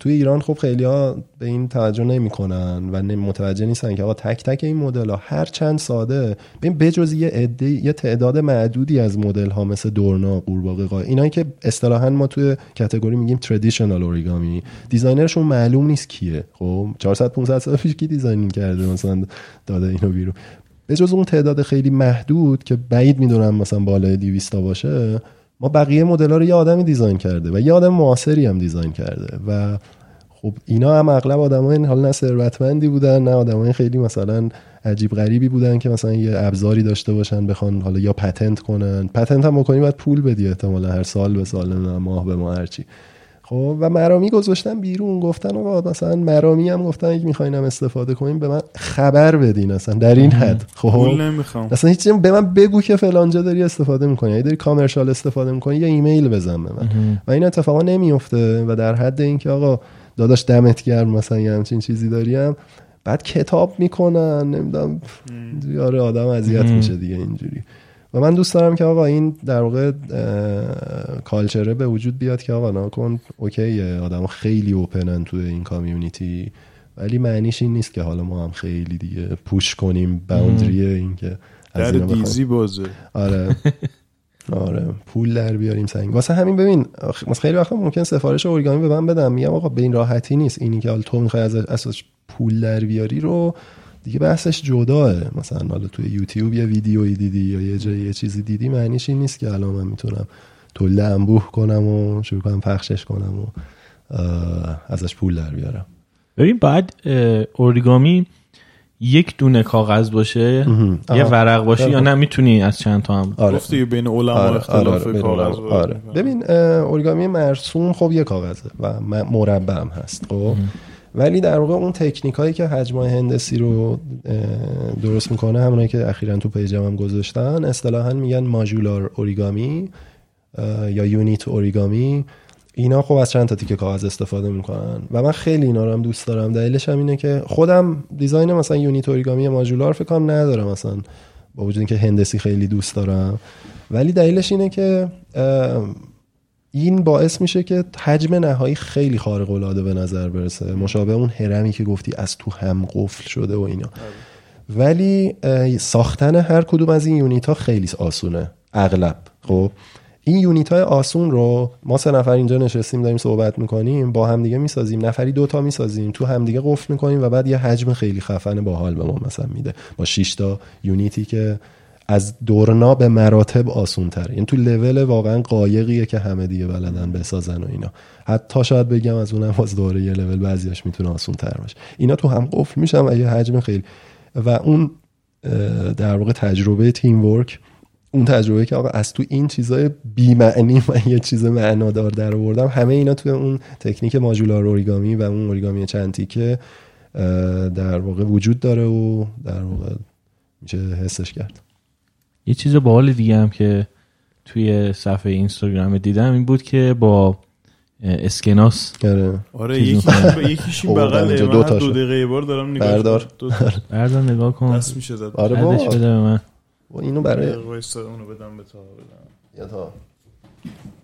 توی ایران خب خیلی ها به این توجه نمی‌کنن و متوجه نیستن که آقا تک تک این مدل ها هر چند ساده ببین بجز یه عده یه تعداد معدودی از مدل ها مثل دورنا قورباغه ها اینایی که اصطلاحا ما توی category میگیم traditional origami designer شون معلوم نیست کیه. خب 400 500 سال پیش کی design کرده مثلا داده اینو بیرون. به جز اون تعداد خیلی محدود که بعید می‌دونم مثلا بالای 200 باشه ما بقیه مدل ها رو یه آدمی design کرده و یه آدم معاصری هم design کرده و خب اینا هم اغلب آدمای حالا نه ثروتمندی بودن نه آدمای خیلی مثلا عجیب غریبی بودن که مثلا یه ابزاری داشته باشن بخوان حالا یا patent کنن. patent هم بکنی باید پول بدی احتمالا هر سال به سال ماه به ماه هرچی خب و مرامی گذاشتن بیرون گفتن آقا مثلا مرامی هم گفتن اگه می‌خواین استفاده کنیم به من خبر بدین اصلا در این حد. خب. نمی‌خوام. اصلا هیچ به من بگو که فلانجا داری استفاده می‌کنی. اگه داری commercial استفاده می‌کنی یا ایمیل بزن به من. و این اتفاقا نمیفته و در حد اینکه آقا داداش دمت گرم مثلا یه همچین چیزی داریم بعد کتاب می‌کنن نمی‌دونم. یاره آدم اذیت میشه دیگه اینجوری. و من دوست دارم که آقا این در واقع کالچره به وجود بیاد که آقا نکن اوکی آدم خیلی اوپنن توی این کامیونیتی ولی معنیش این نیست که حالا ما هم خیلی دیگه پوش کنیم باوندری این که در دیزی بازه. آره. آره. پول در بیاریم سنگ. واسه همین ببین مثلا خیلی وقتا ممکن سفارش اورگامی به من بدم میگم آقا به این راحتی نیست. اینی که حالا تو می‌خوای از اساس پول در بیاری رو دیگه بحثش جداه مثلا حالا توی یوتیوب یه ویدیویی دیدی یا یه جایی یه چیزی دیدی معنیش این نیست که الان من می‌تونم تله انبوه کنم و شروع کنم پخشش کنم و ازش پول در بیارم ببین بعد اوریگامی یک دونه کاغذ باشه یه ورق باشه یا نه می‌تونی از چند تا هم آره. گفتی بین علما آره. اختلاف آره. کاغذ آره. ببین اوریگامی مرسوم خب یه کاغذه و مربع هم هست خب ولی در واقع اون تکنیک هایی که حجم هندسی رو درست می‌کنه همونایی که اخیرا تو پیجم هم گذاشتن اصطلاحا میگن ماژولار اوریگامی یا یونیت اوریگامی. اینا خب از چند تا تیکه کاغذ استفاده می‌کنن. و من خیلی اینا رو هم دوست دارم. دلیلش هم اینه که خودم دیزاین مثلا یونیت اوریگامی ماژولار فکر کنم ندارم مثلا با وجود اینکه هندسی خیلی دوست دارم. ولی دلیلش اینه که این باعث میشه که حجم نهایی خیلی خارق العاده به نظر برسه. مشابه اون هرمی که گفتی از تو هم قفل شده و اینا. ولی ساختن هر کدوم از این یونیت ها خیلی آسونه. اغلب. خب؟ این یونیت های آسون رو ما سه نفر اینجا نشستیم داریم صحبت می‌کنیم با همدیگه می‌سازیم. نفری دوتا می‌سازیم تو همدیگه قفل می‌کنیم و بعد یه حجم خیلی خفن باحال به ما مثلا میده. با 6 تا یونیتی که از دورنا به مراتب آسون تر یعنی تو لول واقعا قایقیه که همه دیگه بلدن بسازن و اینا. حتی شاید بگم از اونم از دوره یه لول بعضیاش می‌تونه آسون تر باشه. اینا تو هم قفل میشن و یه حجم خیلی. و اون در واقع تجربه تیم ورک اون تجربه که آقا از تو این چیزای بی معنی من یه چیز معنادار در آوردم همه اینا توی اون تکنیک ماژولار اوریگامی و اون اوریگامی چند تیکه در واقع وجود داره و در واقع میشه حسش کرد. یه چیز باحال دیگه هم که توی صفحه اینستاگرام دیدم این بود که با اسکناس آره. آره یکیش این بغله دو, دو دقیقه بار دارم نگاه بردار. بردار نگاه کن. دست میشه زد. آره با بده به من. اینو برای اونو بدم به تا بدم. یا تا.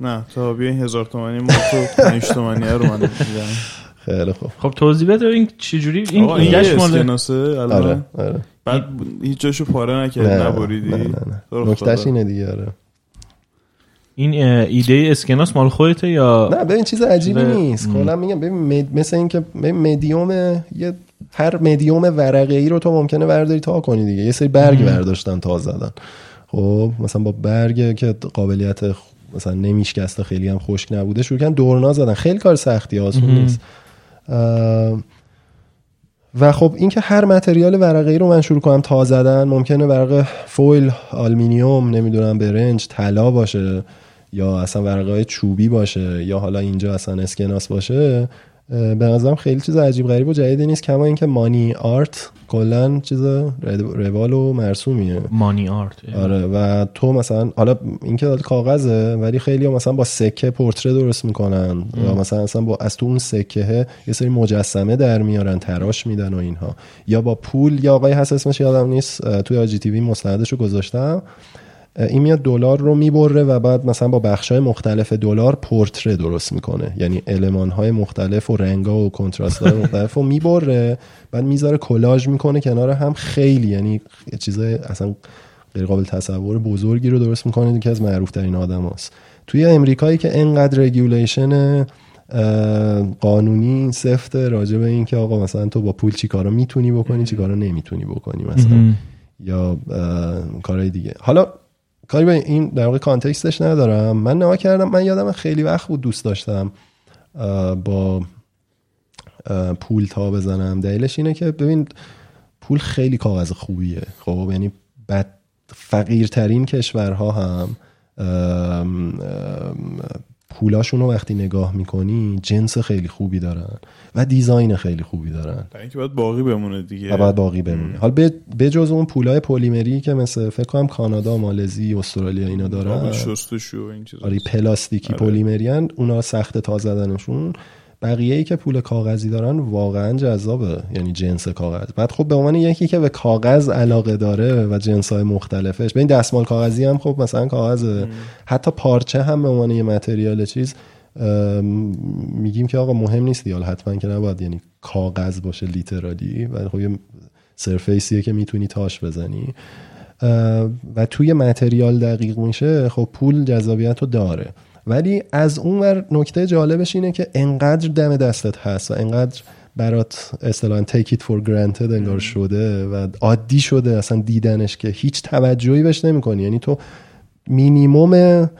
نه تا بیا هزار تومانی ما تو پنج تومانی رو من میدم خیلی خوب. خب توضیح بده این چجوری؟ این این ایدهش یه مال اسکناسه آره آره. بعد هیچ جاشو پاره نکردی نه نبریدی؟ نه نکتهش. اینه دیگه آره. این ایده اسکناس مال خودته یا نه ببین چیز عجیبی چیز- نیست. کلا میگم ببین مد- مثل اینکه مدیوم یه هر مدیوم ورقه ای رو تو ممکنه برداری تا کنی دیگه. یه سری برگ برداشتن تا زدن. خب مثلا با برگ که قابلیت خ- مثلا نمیشکسته خیلی هم خشک نبوده شروع کردن دورنا زدن. خیلی کار سختی آسون. نیست. و خب اینکه هر material ورقه ای رو من شروع کنم تا زدن ممکنه ورق فویل آلومینیوم نمی‌دونم برنج طلا باشه یا اصلا ورقه های چوبی باشه یا حالا اینجا اصلا اسکناس باشه. به نظرم خیلی چیز عجیب غریب و جدیدی نیست کما اینکه money art کلا چیز روال و مرسومیه. money art. آره و تو مثلا حالا این که کاغذه ولی خیلی ها مثلا با سکه پورتره درست می‌کنن یا مثلا اصلا با از تو اون سکه یه سری مجسمه در میارن تراش میدن و اینها. یا با پول یا آقای هست اسمش یادم نیست توی IGTV مستندش رو گذاشتم. این میاد دلار رو می‌بره و بعد مثلا با بخش های مختلف دلار پورتره درست می‌کنه. یعنی المان های مختلف و رنگا و contrast های مختلف رو می‌بره بعد می‌ذاره کلاژ می‌کنه کنار هم. خیلی یعنی یه چیز اصلا غیر قابل تصور بزرگی رو درست می‌کنه که از معروف ترین آدم هست. توی امریکایی که انقدر regulation قانونی سفته راجع به این که آقا مثلا تو با پول چی کارا می‌تونی بکنی چی کارا نمی‌تونی بکنی مثلا. یا کارهای دیگه. حالا کاری به این در واقع کانتکستش ندارم. من نها کردم من یادم خیلی وقت بود دوست داشتم با پول تا بزنم. دلیلش اینه که ببین پول خیلی کاغذ خوبیه. خب یعنی بد فقیرترین کشورها هم پولاشون رو وقتی نگاه می‌کنی جنس خیلی خوبی دارن و دیزاین خیلی خوبی دارن. اینکه باید باقی بمونه دیگه. و باید باقی بمونه. حالا به- به جز اون پولای پلیمری که مثل فکر کنم کانادا مالزی استرالیا اینا دارن. شستشو این چیزا. آره پلاستیکی آره. پلیمریان اونا سخت تا زدنشون. بقیه ای که پول کاغذی دارن واقعا جذابه. یعنی جنس کاغذ. بعد خب به عنوان یکی که به کاغذ علاقه داره و جنس های مختلفش به این دستمال کاغذی هم خب مثلا کاغذ حتی پارچه هم به عنوان یه متریال چیز میگیم که آقا مهم نیست دیال حتما که نباید یعنی کاغذ باشه لیترالی و خب یه سرفیسیه که می‌تونی تاش بزنی. و توی متریال دقیق میشه خب پول جذابیت رو داره. ولی از اون ور نکته جالبش اینه که انقدر دم دستت هست و انقدر برات اصطلاحا take it for granted انگار شده و عادی شده اصلا دیدنش که هیچ توجهی بهش نمی‌کنی. یعنی تو minimum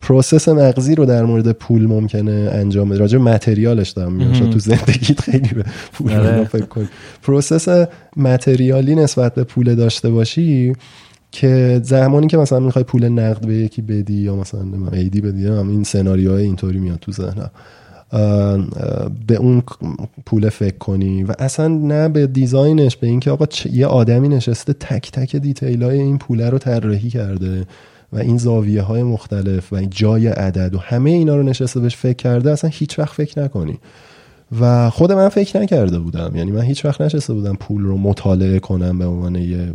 process مغزی رو در مورد پول ممکنه انجام بده راجع material ش دارم میگم. تو زندگیت خیلی به پول فکر کنی. process material ی نسبت به پول داشته باشی که زمانی که مثلا می‌خوای پول نقد به یکی بدی یا مثلا عیدی بدی هم این سناریوهای اینطوری میاد تو ذهنم. به اون پول فکر کنی و اصلا نه به design ش به اینکه آقا یه آدمی نشسته تک تک دیتیل های این پوله رو طراحی کرده و این زاویه های مختلف و این جای عدد و همه اینا رو نشسته بهش فکر کرده اصلا هیچ وقت فکر نکنی. و خود من فکر نکرده بودم. یعنی من هیچ وقت نشسته بودم پول رو مطالعه کنم به عنوان یه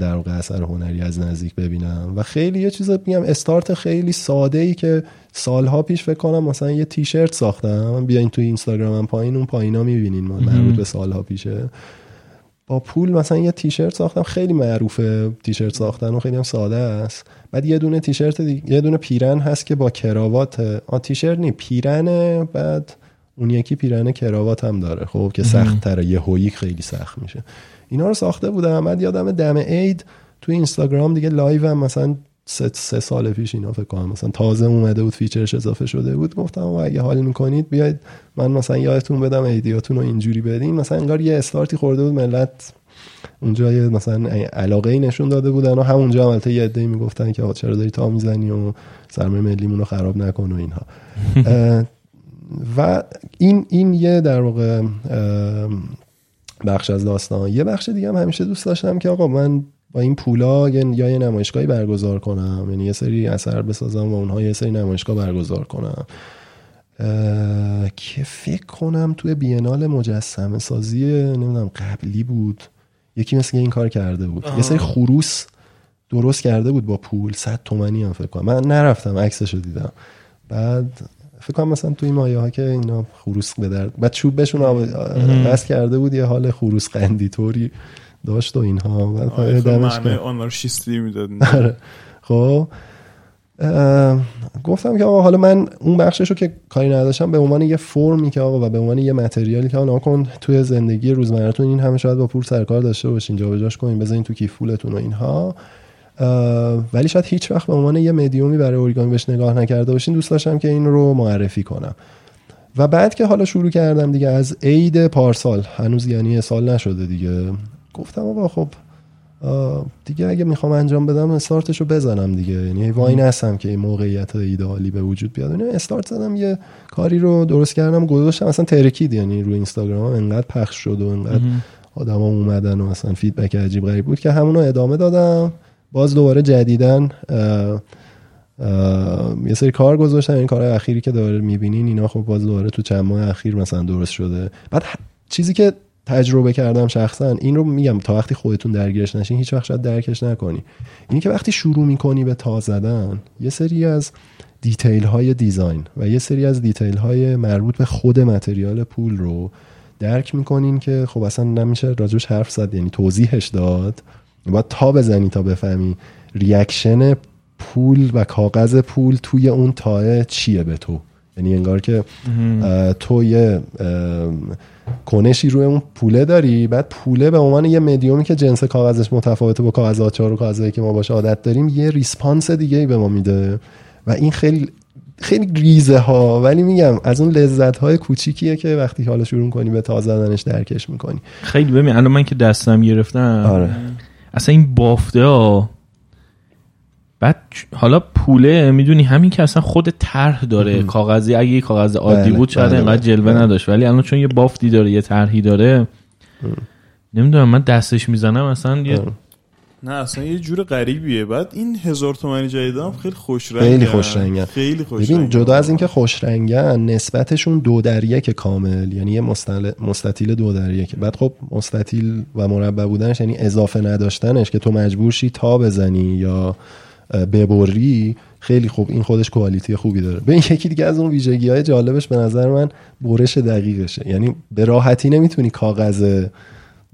در واقع اثر هنری از نزدیک ببینم. و خیلی یه چیز میگم استارت خیلی ساده ای که سالها پیش فکر کنم مثلا یه تیشرت ساختم. بیاین تو اینستاگرامم پایین اون پایینا می‌بینین من مربوط به سالها پیشه. با پول مثلا یه تیشرت ساختم خیلی معروفه تیشرت ساختن و خیلی هم ساده است. بعد یه دونه تیشرت یه دونه پیرهن هست که با کراوات آ تیشرت نی پیرهنه بعد اون یکی پیرهن کراوات هم داره خب که سخت تره یه هویی خیلی سخت میشه. اینا رو ساخته بودم. بعد یادم دم عید تو اینستاگرام دیگه live هم مثلا سه, سه سال پیش اینا فکر کنم. مثلا تازه اومده بود feature ش اضافه شده بود. گفتم آقا اگه حال می‌کنید بیاید من مثلا یادتون بدم ایدیاتون رو اینجوری بدین. مثلا انگار یه استارتی خورده بود ملت اونجا یه مثلا علاقه ای نشون داده بودن و همونجا هم البته یه عده‌ای می‌گفتن که آقا چرا داری تا می‌زنی و سرمایه ملیمون رو خراب نکن و اینها. و این این یه در واقع بخش از داستان. یه بخش دیگه هم همیشه دوست داشتم که آقا من با این پولا یا یه نمایشگاهی برگزار کنم. یعنی یه سری اثر بسازم و اونها یه سری نمایشگاه برگزار کنم. که فکر کنم توی بینال مجسمه سازی نمی‌دونم قبلی بود. یکی مثل این کار کرده بود. یه سری خروس درست کرده بود با پول. صد تومنی هم فکر کنم. من نرفتم عکسشو دیدم. بعد فکر کنم مثلا توی مایه ها که اینا خروس به درد بعد چوب بهشون آب- بس کرده بود یه حال خروس قندی طوری داشت و اینها بعد خب دمش معنی. آنارشیستی می‌داد آره. خب گفتم که آقا حالا من اون بخشش رو که کاری نداشتم به عنوان یه فرمی که آقا و به عنوان یه متریالی که آقا کن توی زندگی روزمرتون این همه شاید با پول سرکار داشته باشین جابجاش کنین بذارین تو کیف پولتون و اینها ولی شاید هیچ وقت به عنوان یه مدیومی برای اوریگامی بهش نگاه نکرده باشین دوست داشتم که این رو معرفی کنم. و بعد که حالا شروع کردم دیگه از عید پارسال هنوز یعنی سال نشده دیگه. گفتم آقا خب دیگه اگه می‌خوام انجام بدم استارتش رو بزنم دیگه. یعنی وای نستم که این موقعیت ایدئالی به وجود بیاد. یعنی استارت زدم یه کاری رو درست کردم گذاشتم. اصلا ترکید یعنی روی اینستاگرام انقدر پخش شد و انقدر آدما اومدن و مثلا فیدبک عجیب غریب بود که همون رو ادامه دادم. باز دوباره جدیدن یه سری کار گذاشتم این کار اخیری که داره می‌بینین اینا خب باز دوباره تو چند ماه اخیر مثلا درست شده. بعد چیزی که تجربه کردم شخصا این رو میگم تا وقتی خودتون درگیرش نشین هیچ وقت شاید درکش نکنی. اینی که وقتی شروع می‌کنی به تا زدن یه سری از detail های design و یه سری از detail های مربوط به خود material پول رو درک می‌کنین که خب اصلا نمیشه راجبش حرف زد یعنی توضیحش داد. باید تا بزنی تا بفهمی reaction پول و کاغذ پول توی اون تا چیه به تو؟ یعنی انگار که تو یه کنشی روی اون پوله داری بعد پوله به عنوان یه مدیومی که جنس کاغذش متفاوته با کاغذ آچار و کاغذهایی که ما باش عادت داریم یه ریسپانس دیگه ای به ما میده. و این خیلی خیلی ریزه ها ولی میگم از اون لذت های کوچیکیه که وقتی حالا شروع کنی به تازه زدنش درکش می‌کنی. خیلی ببین الان من که دستم گرفتم آره. اصلا این بافته ها بعد حالا پوله می‌دونی همین که اصلا خود طرح داره کاغذی اگه یه کاغذ عادی بله، بود شاید بله، انقدر بله. جلوه بله. نداشت ولی الان چون یه بافتی داره یه طرحی داره نمی‌دونم من دستش می‌زنم اصلا یه. نه اصلا یه جور غریبیه. بعد این هزار تومنی جدید هم خیلی خوش رنگن خیلی خوش رنگن. خیلی خوش ببین رنگن. جدا از اینکه خوش رنگن نسبتشون دو در یک کامل. یعنی یه مستل... مستطیل دو در یک بعد خب مستطیل و مربع بودنش یعنی اضافه نداشتنش که تو مجبور شی تا بزنی یا ببری خیلی خوب. این خودش کوالیتی خوبی داره. ببین یکی دیگه از اون ویژگی های جالبش به نظر من برش دقیقشه. یعنی به راحتی نمی‌تونی کاغذ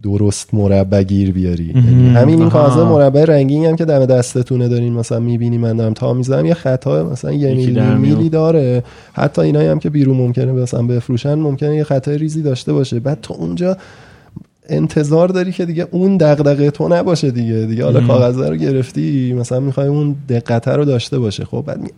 درست مربع گیر بیاری. یعنی همین این. کاغذ مربع رنگی هم که دم دستتونه دارین مثلا می‌بینی من دارم تا می‌زنم یه خطا مثلا یه میلی. میلی داره. حتی اینایی هم که بیرون ممکنه مثلا بفروشن ممکنه یه خطای ریزی داشته باشه. بعد تو اونجا انتظار داری که دیگه اون دغدغه تو نباشه دیگه. دیگه حالا کاغذ رو گرفتی مثلا می‌خوای اون دقت رو داشته باشه. خب بعد می...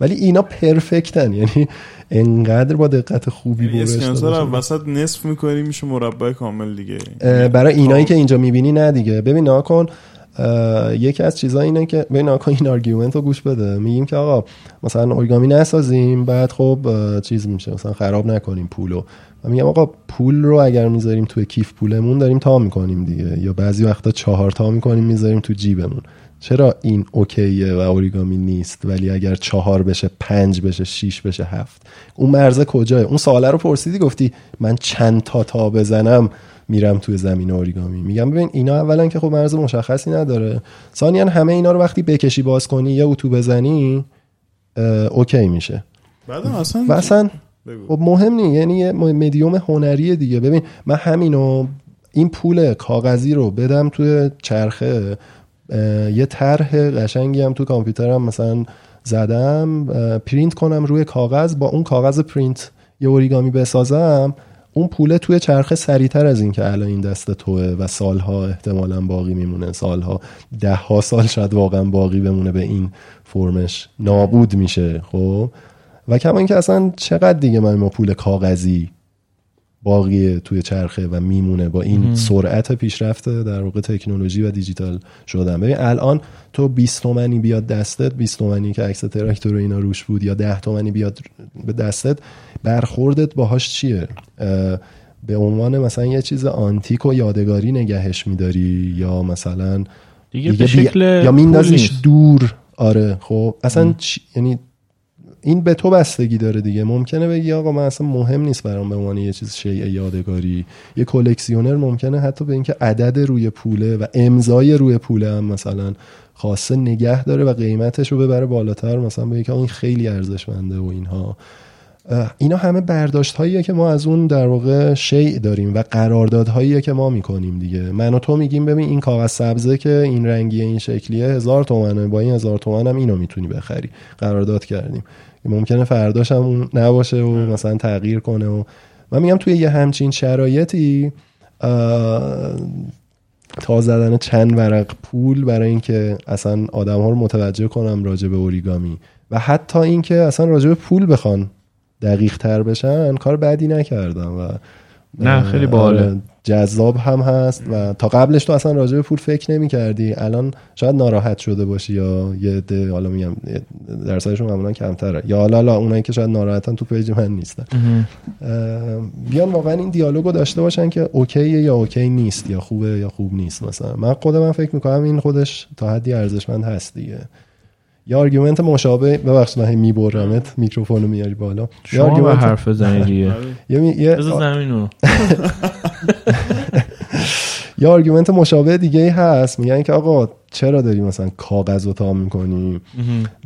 ولی اینا perfect ن یعنی انقدر با دقت خوبی یعنی برش رو شده. وسط نصف می‌کنی میشه مربع کامل دیگه. اه، برای اینایی خب. که اینجا می‌بینی نه دیگه. ببین نگاه کن اه، یکی از چیزا اینه که ببین کن این argument رو گوش بده. میگیم که آقا مثلا اوریگامی نسازیم بعد خب چیز میشه. مثلا خراب نکنیم پولو. و میگم آقا پول رو اگر می‌ذاریم توی کیف پولمون داریم تا می‌کنیم دیگه. یا بعضی وقتا چهار تا می‌کنیم می‌ذاریم تو جیبمون. چرا این اوکیه و اوریگامی نیست؟ ولی اگر چهار بشه پنج بشه شیش بشه هفت. اون مرزه کجاه اون سواله رو پرسیدی گفتی من چند تا تا بزنم میرم توی زمین اوریگامی. میگم ببین اینا اولا که خب مرز مشخصی نداره. ثانیا همه اینا رو وقتی بکشی باز کنی یا اتو بزنی اوکی میشه. بعدم اصلا و اصلا. خب مهم نیست یعنی یه مدیوم هنری دیگه. ببین من همینو این پول کاغذی رو بدم توی چرخه یه طرح قشنگی هم تو کامپیوترم مثلا زدم پرینت کنم روی کاغذ با اون کاغذ پرینت یه اوریگامی بسازم. اون پوله توی چرخه سریعتر از این که الان این دست توه و سالها احتمالا باقی میمونه. سالها ده ها سال شاید واقعا باقی بمونه به این فرمش. نابود میشه خب؟ و کما اینکه اصلا چقدر دیگه من ما پول کاغذی باقیه توی چرخه و میمونه با این سرعت پیشرفت در واقع تکنولوژی و دیجیتال شدن. ببین الان تو 20 تومنی بیاد دستت 20 تومنی که عکس تراکتور و اینا روش بود یا 10 تومنی بیاد به دستت برخوردت باهاش چیه؟ به عنوان مثلا یه چیز آنتیک و یادگاری نگهش میداری یا مثلا دیگه, به بی- شکل یا پول میندازیش. دور. آره خب. اصلا چی... یعنی این به تو بستگی داره دیگه. ممکنه بگی آقا من اصلا مهم نیست برام به عنوان یه چیز شیء یادگاری. یه کلکسیونر ممکنه حتی به اینکه عدد روی پوله و امضای روی پوله هم مثلا خاصه نگه داره و قیمتش رو ببره بالاتر. مثلا بگه که آقا این خیلی ارزشمنده و اینها. اینا همه برداشت هاییه که ما از اون در واقع شیء داریم و قراردادهاییه که ما می‌کنیم دیگه. من و تو میگیم ببین این کاغذ سبزه که این رنگیه این شکلیه هزار تومنه. با این هزار تومن هم اینو می‌تونی بخری. قرارداد کردیم. ممکنه فرداش هم نباشه و مثلا تغییر کنه و من میگم توی یه همچین شرایطی تا زدن چند ورق پول برای اینکه اصلا آدم ها رو متوجه کنم راجع به اوریگامی و حتی اینکه اصلا راجع به پول بخوان دقیق تر بشن کار بدی نکردم و نه، خیلی باحاله. جذاب هم هست و تا قبلش تو اصلا راجع به پول فکر نمی کردی الان شاید ناراحت شده باشی یا یه عده حالا میگم درصدشون معمولا کمتره. یا حالا حالا اونایی که شاید ناراحتن تو page من نیستن. بیان واقعا این دیالوگو داشته باشن که okay ه یا okay نیست یا خوبه یا خوب نیست مثلا. من خود من فکر می‌کنم این خودش تا حدی ارزشمند هست دیگه. یا argument مشابه ببخشید من میبرمت میکروفون رو میاری بالا. یه شما به argument حرف بزنی دیگه آره. یه می- یه بذار زمین رو. یه argument مشابه دیگه ای هست. میگن که آقا چرا داری مثلا کاغذ رو تا می‌کنی؟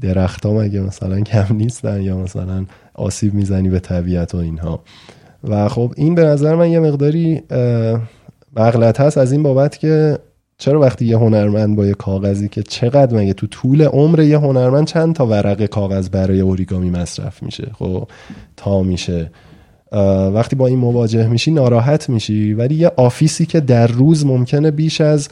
درخت ها مگه مثلا کم نیستن یا مثلا آسیب می‌زنی به طبیعت و اینها. و خب این به نظر من یه مقداری مغلط هست از این بابت که چرا وقتی یه هنرمند با یه کاغذی که چقدر مگه تو طول عمر یه هنرمند چند تا ورق کاغذ برای اوریگامی مصرف میشه؟ خب تا میشه. وقتی با این مواجه میشی ناراحت میشی ولی یه آفیسی که در روز ممکنه بیش از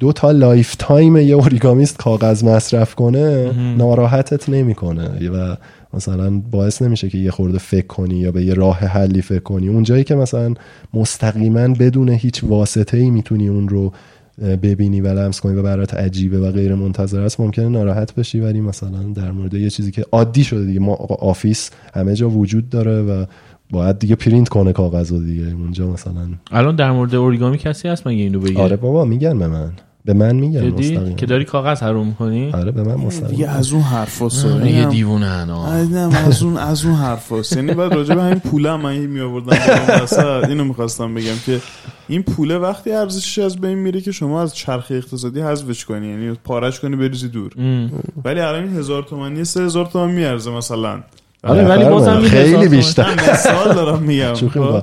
دو تا lifetime یه origamist کاغذ مصرف کنه ناراحتت نمی‌کنه. و مثلا باعث نمیشه که یه خورده فکر کنی یا به یه راه حلی فکر کنی. اونجایی که مثلا مستقیما بدون هیچ واسطه ای می‌تونی اون رو ببینی و لمس کنی و برات عجیبه و غیر منتظره است ممکنه ناراحت بشی ولی مثلا در مورد یه چیزی که عادی شده دیگه ما office همه جا وجود داره و باید دیگه پرینت کنه کاغذ رو دیگه. اونجا مثلا الان در مورد اوریگامی کسی هست مگه اینو بگه؟ آره بابا میگن به من. به من میگن مستقیم که داری کاغذ حروم کنی آره به من دیگه مستقیم از اون حرفا آره، یه دیوونه انا. نه از اون از اون حرفاست یعنی بعد راجع به همین پوله من می آوردم. اینو می‌خواستم بگم که این پوله وقتی ارزشش از بین میره که شما از چرخه اقتصادی حذفش کنی یعنی پارش کنی بریزی دور. ولی الان این هزار تومانی سه هزار تومن میارزه مثلا. آره ولی بازم خیلی بیشتر. مثال دارم میگم خب؟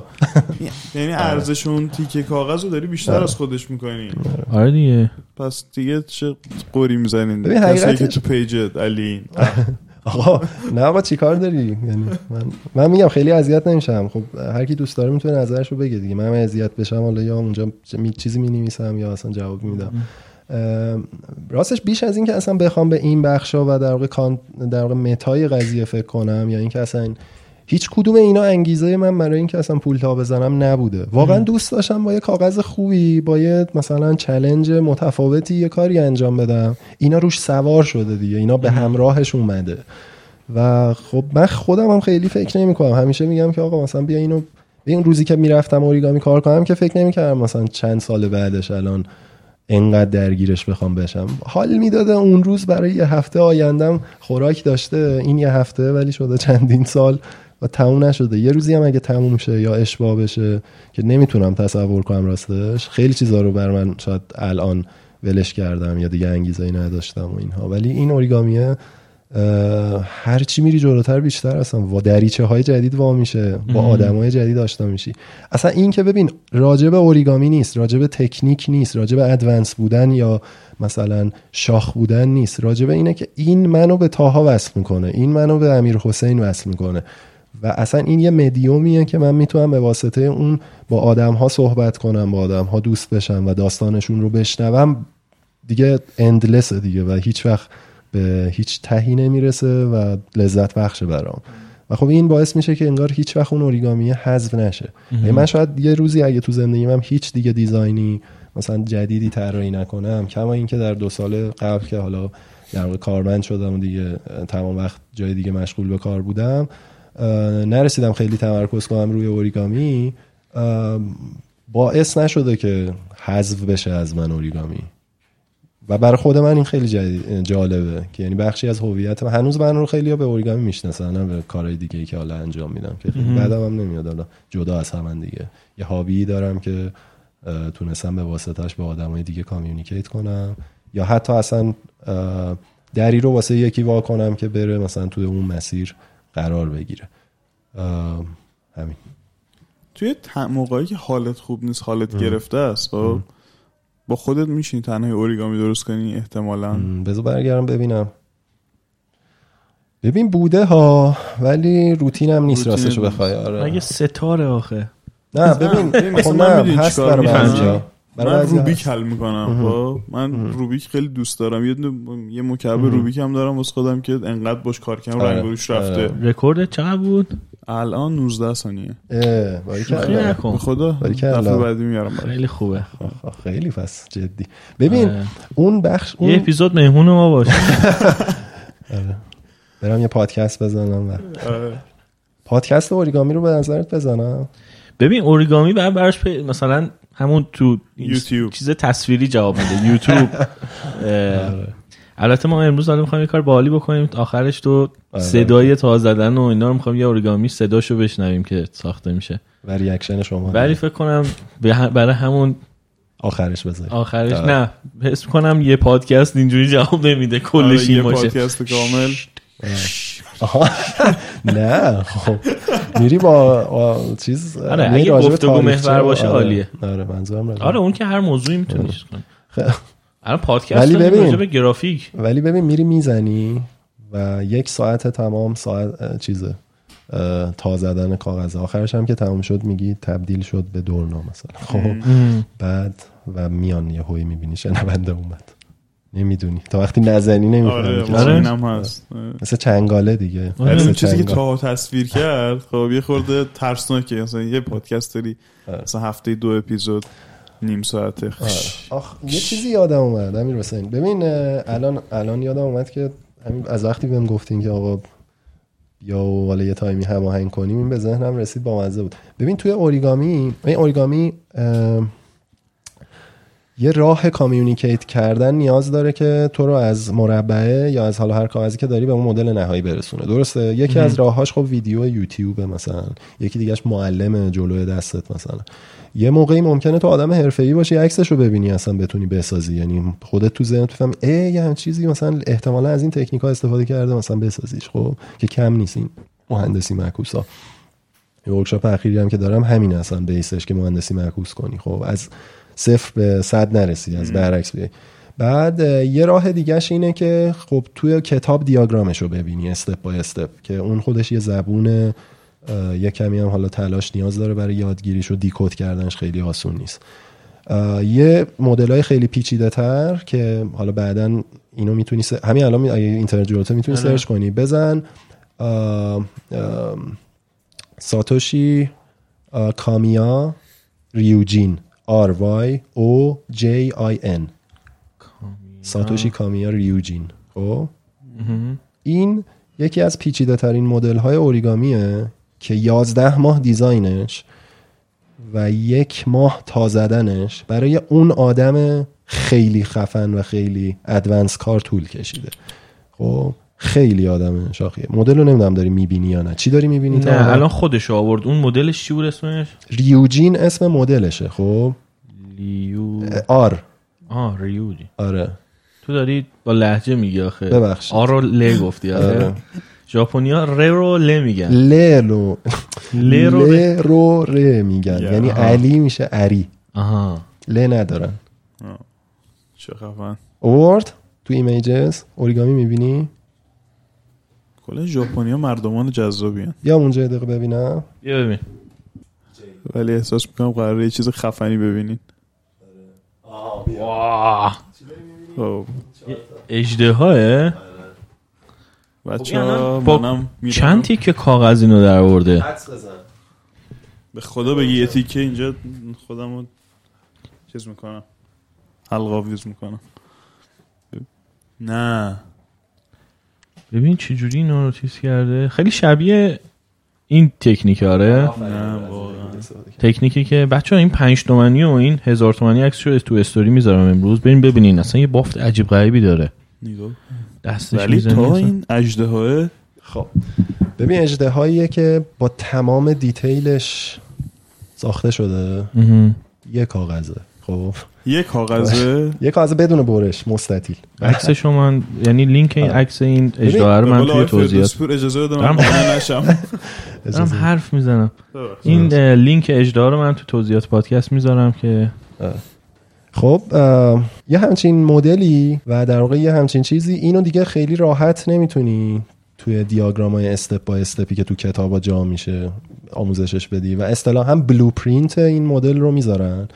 یعنی ارزش اون تیکه کاغذ رو داری بیشتر از خودش می‌کنی. آره دیگه. پس دیگه چه قوری می‌زنین؟ کسایی که تو پیجت علی. آقا نه آقا چیکار داری؟ یعنی من من میگم خیلی اذیت نمیشم. خب هر کی دوست داره می‌تونه نظرش رو بگه دیگه. من اذیت بشم حالا یا اونجا می چیزی می نویسم یا اصلا جواب میدم. راستش بیش از این که اصلا بخوام به این بخشا و در واقع کان در واقع متای قضیه فکر کنم یا اینکه اصلا هیچ کدوم اینا انگیزه من برای اینکه اصلا پول تا بزنم نبوده. واقعا دوست داشتم با یه کاغذ خوبی با یه مثلا چلنج متفاوتی یه کاری انجام بدم. اینا روش سوار شده دیگه. اینا به همراهش اومده. و خب من خودم هم خیلی فکر نمی کنم همیشه میگم که آقا مثلا بیا اینو این روزی که می‌رفتم اوریگامی کار کنم که فکر نمی کردم مثلا چند سال بعدش الان انقدر درگیرش بخوام بشم. حال می‌داده اون روز برای یه هفته آیندم خوراک داشته این یه هفته ولی شده چندین سال و تموم نشده. یه روزی هم اگه تموم شه یا اشباه بشه که نمی‌تونم تصور کنم راستش خیلی چیزا رو بر من شاید الان ولش کردم یا دیگه انگیزه نداشتم و اینها. ولی این اوریگامیه هر چی میری جلوتر بیشتر اصلا و دریچه های جدید وا میشه با آدم های جدید آشنا میشی. اصلا این که ببین راجب اوریگامی نیست راجب تکنیک نیست راجب ادوانس بودن یا مثلا شاخ بودن نیست. راجب اینه که این منو به تاها وصل می‌کنه این منو به امیر حسین وصل می‌کنه. و اصلا این یه مدیومیه که من می‌تونم به واسطه اون با آدم ها صحبت کنم با آدم ها دوست بشم و داستانشون رو بشنوم. دیگه اندلسه دیگه و هیچ وقت به هیچ تهی نمی‌رسه و لذت بخشه برام. و خب این باعث میشه که انگار هیچ وقت اون اوریگامی حذف نشه. یعنی من شاید یه روزی اگه تو زندگیم هم هیچ دیگه دیزاینی مثلا جدیدی طراحی نکنم کما اینکه در دو سال قبل که حالا در واقع کارمند شدم و دیگه تمام وقت جای دیگه مشغول به کار بودم نرسیدم خیلی تمرکز کنم روی اوریگامی باعث نشده که حذف بشه از من اوریگامی. و برای خود من این خیلی جالبه که یعنی بخشی از هویت من. هنوز من رو خیلی به اوریگامی می‌شناسن نه به کارهای دیگه ای که حالا انجام میدم که خیلی بعدم هم نمیاد. حالا جدا از هم دیگه. یه هابی دارم که تونستم به واسطش به آدمای دیگه کامیونیکیت کنم. یا حتی اصلا دری رو واسه یکی وا کنم که بره مثلا توی اون مسیر قرار بگیره. همین. توی موقعی که حالت خوب نیست حالت گرفته است خب؟ با خودت میشینی تنهای اوریگامی درست کنی؟ احتمالا. بذار برگردم ببینم. ببین بوده ها ولی روتین هم نیست راستشو. بخوای. آره. مگه ستاره آخه؟ نه ببین ببین، خب من هست برای من روبیک. حل می‌کنم خب من روبیک خیلی دوست دارم یه یه مکعب روبیک هم دارم واسه خودم که انقدر باش کار کردم آره. رنگ روش رفته آره. رکورد چقدر بود الان 19 ثانیه اه، شوخی نکن خدا. دفعه بعدی میارم. خیلی خوبه خیلی پس جدی ببین آره. اون بخش یه اون اپیزود مهمون ما باش برم یه پادکست بزنم و آره. پادکست اوریگامی رو به نظرت بزنم ببین اوریگامی بعد براش مثلا همون تو یوتیوب. چیز تصویری جواب میده. یوتیوب. آره. البته ما امروز داریم می‌خوایم یه کار باحالی بکنیم. تا تو آره. صدای تا زدن و اینا رو می‌خوایم یه اوریگامی صداشو بشنویم که ساخته میشه. و reaction شما ولی فکر کنم برای همون آخرش بزنیم آخرش آره. نه. حس کنم یه پادکست اینجوری جواب نمیده. آره، کلش یه این باشه. پادکست کامل. نه خب. میری با, چیز آره، اگه گفتگو محور باشه آره. عالیه. آره منظورم آره اون که هر موضوعی می‌تونی چیز کنی. خ- الان پادکست ولی ببین. به گرافیک. ولی ببین میری می‌زنی و یک ساعت تمام ساعت چیزه تا زدن کاغذ آخرش هم که تمام شد میگی تبدیل شد به دورنا مثلا. خب. بعد و میان یه هوی می‌بینی شنونده اومد. نمی‌دونی. تا وقتی نزنی آره نمی‌فهمی آره. اینم هست. آره. مثل چنگاله دیگه. آره، مثل اون چیزی که. تا تصویر کرد خب یه خورده ترسناکه. مثلا یه پادکست داری آره. مثلا هفته دو اپیزود نیم ساعته آخ یه چیزی یادم اومد امیر حسین. ببین الان الان یادم اومد که همین از وقتی بهم گفتین که آقا یا والا یه تایمی هماهنگ کنیم این به ذهنم رسید با مزه بود. ببین توی اوریگامی این اوریگامی اه، یه راه communicate کردن نیاز داره که تو رو از مربعه یا از حالا هر کاغذی که داری به اون مدل نهایی برسونه. درسته؟ یکی از راههاش خب ویدیو یوتیوب مثلا. یکی دیگهش معلم جلوی دستت مثلا. یه موقعی ممکنه تو آدم حرفه‌ای باشی عکسش رو ببینی اصلا بتونی بسازی. یعنی خودت تو ذهنت بفهمی ای یه همچین چیزی مثلا احتمالا از این تکنیک ها استفاده کرده مثلا بسازیش خب؟ که کم نیست این مهندسی معکوسا. یه workshop اخیری هم که دارم همین اصلا base ش که مهندسی معکوس کنی خب؟ از صفر به صد نرسی از برعکس بیای بعد یه راه دیگهش اینه که خب توی کتاب دیاگرامش رو ببینی استپ بای استپ که اون خودش یه زبون یه کمی هم حالا تلاش نیاز داره برای یادگیریش و دیکود کردنش خیلی آسون نیست. یه مدل های خیلی پیچیده تر که حالا بعدا اینو می‌تونی س... همین الان می- اگه اینترنت جلوته می‌تونی آره. سرچ کنی. بزن اه، ام، ساتوشی اه، کامیا ریوجین. R Y O J I N ساتوشی کامیا ریوجین خب؟ این یکی از پیچیده ترین مدل های اوریگامیه که 11 ماه دیزاینش و یک ماه تا زدنش برای اون آدم خیلی خفن و خیلی ادوانس کار طول کشیده. خب؟ خیلی آدم شاخیه. مدل رو نمی‌دونم داری می‌بینی یا نه. چی داری می‌بینی تا نه حالا؟ الان خودش آورد. اون مدلش چی بود اسمش؟ ریوجین اسم مدلشه خب؟ لیو آر. آه ریوجی آره. تو داری با لهجه میگی آخه. ببخشید. آ رو ل گفتی آره آره. ژاپنیا ر رو ل میگن. ل رو ل رو. ل رو ر میگن. یعنی. علی میشه عری. آها. ل ندارن. چه خفن. اوورد تو ایمیجز اوریگامی می‌بینی؟ کلا ژاپنیا مردمان جذابی هن. یا اونجا یه دقیقه ببینم. بیا ببین. ولی احساس می‌کنم قراره یه چیز خفنی ببینین. واه خب. اجده های بچه ها چند تیکه کاغذ اینو در آورده؟ به خدا بگی یه تیکه اینجا خودم رو چیز می‌کنم. حلقاویز می‌کنم. نه. ببین چه جوری اینو رو چیز کرده. خیلی شبیه این تکنیک آره؟ تکنیکی که بچه ها این پنج تومنی و این هزار تومنی عکس رو تو استوری می‌ذارم امروز. بریم ببینین اصلا یه بافت عجیب غریبی داره. نگاه دستش ولی اصلا. این اجده خب. ببین اجده که با تمام دیتیلش ساخته شده. یه کاغذه خب؟ یه کاغذه. یه کاغذ بدون برش مستطیل. عکس شما یعنی لینک این عکس این اجرا رو من توی توضیحات اجازه من دارم- دارم. حرف می‌زنم. این لینک اجرا رو من تو توضیحات پادکست می‌ذارم که خب یه همچین مدلی و در واقع یه همچین چیزی اینو دیگه خیلی راحت نمی‌تونی توی دیاگرام های استپ با استپی که تو کتابا جا میشه آموزشش بدی و اصطلاحا blueprint این مدل رو می‌ذارن.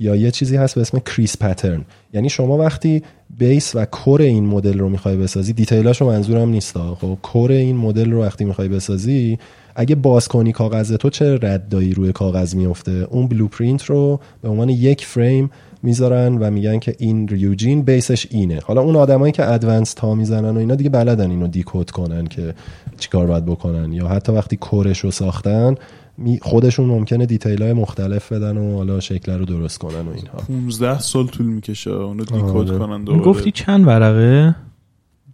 یا یه چیزی هست به اسم crease pattern یعنی شما وقتی base و core این مدل رو می‌خوای بسازی detail اشو منظورم نیست خب core این مدل رو وقتی می‌خوای بسازی اگه باز کنی کاغذ تو چه ردایی روی کاغذ میفته اون blueprint رو به عنوان یک فریم می‌ذارن و میگن که این ریوجین base ش اینه. حالا اون آدمایی که advanced تا می‌زنن و اینا دیگه بلدن اینو decode کنن که چیکار باید بکنن. یا حتی وقتی کورش رو ساختن خودشون ممکنه دیتیل های مختلف بدن و حالا شکل رو درست کنن و اینها. 15 سال طول می‌کشه اونو دیکود آره. کنن دوباره. گفتی چند ورقه؟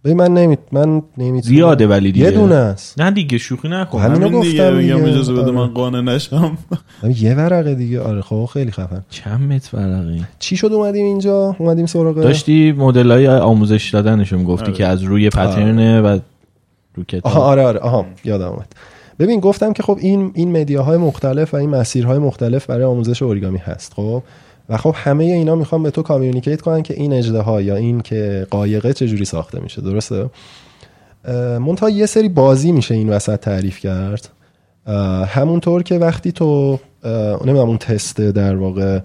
ببین من نمی من نمی‌تونم. زیاده ولی دیگه. یه دونه است. نه دیگه شوخی نکن. همینو همین دیگه گفتم میگم دیگه. اجازه بده آره. من قانع نشم. همین یه ورقه دیگه. آره خب خیلی خفن. چند متر ورقه؟ چی شد اومدیم اینجا؟ اومدیم سراغ داشتی مدل های آموزش دادنشون گفتی آره. که از روی پترنه و رو کتاب. آها آره آره. آها یادم اومد. ببین گفتم که خب این این مدیاهای مختلف و این مسیرهای مختلف برای آموزش اوریگامی هست خب؟ و خب همه اینا می‌خوام به تو کامیونیکیت کنن که این اجده یا این که قایقه چجوری ساخته میشه درسته؟ منتها یه سری بازی میشه این وسط تعریف کرد. همونطور که وقتی تو نمی‌دونم اون تست در واقع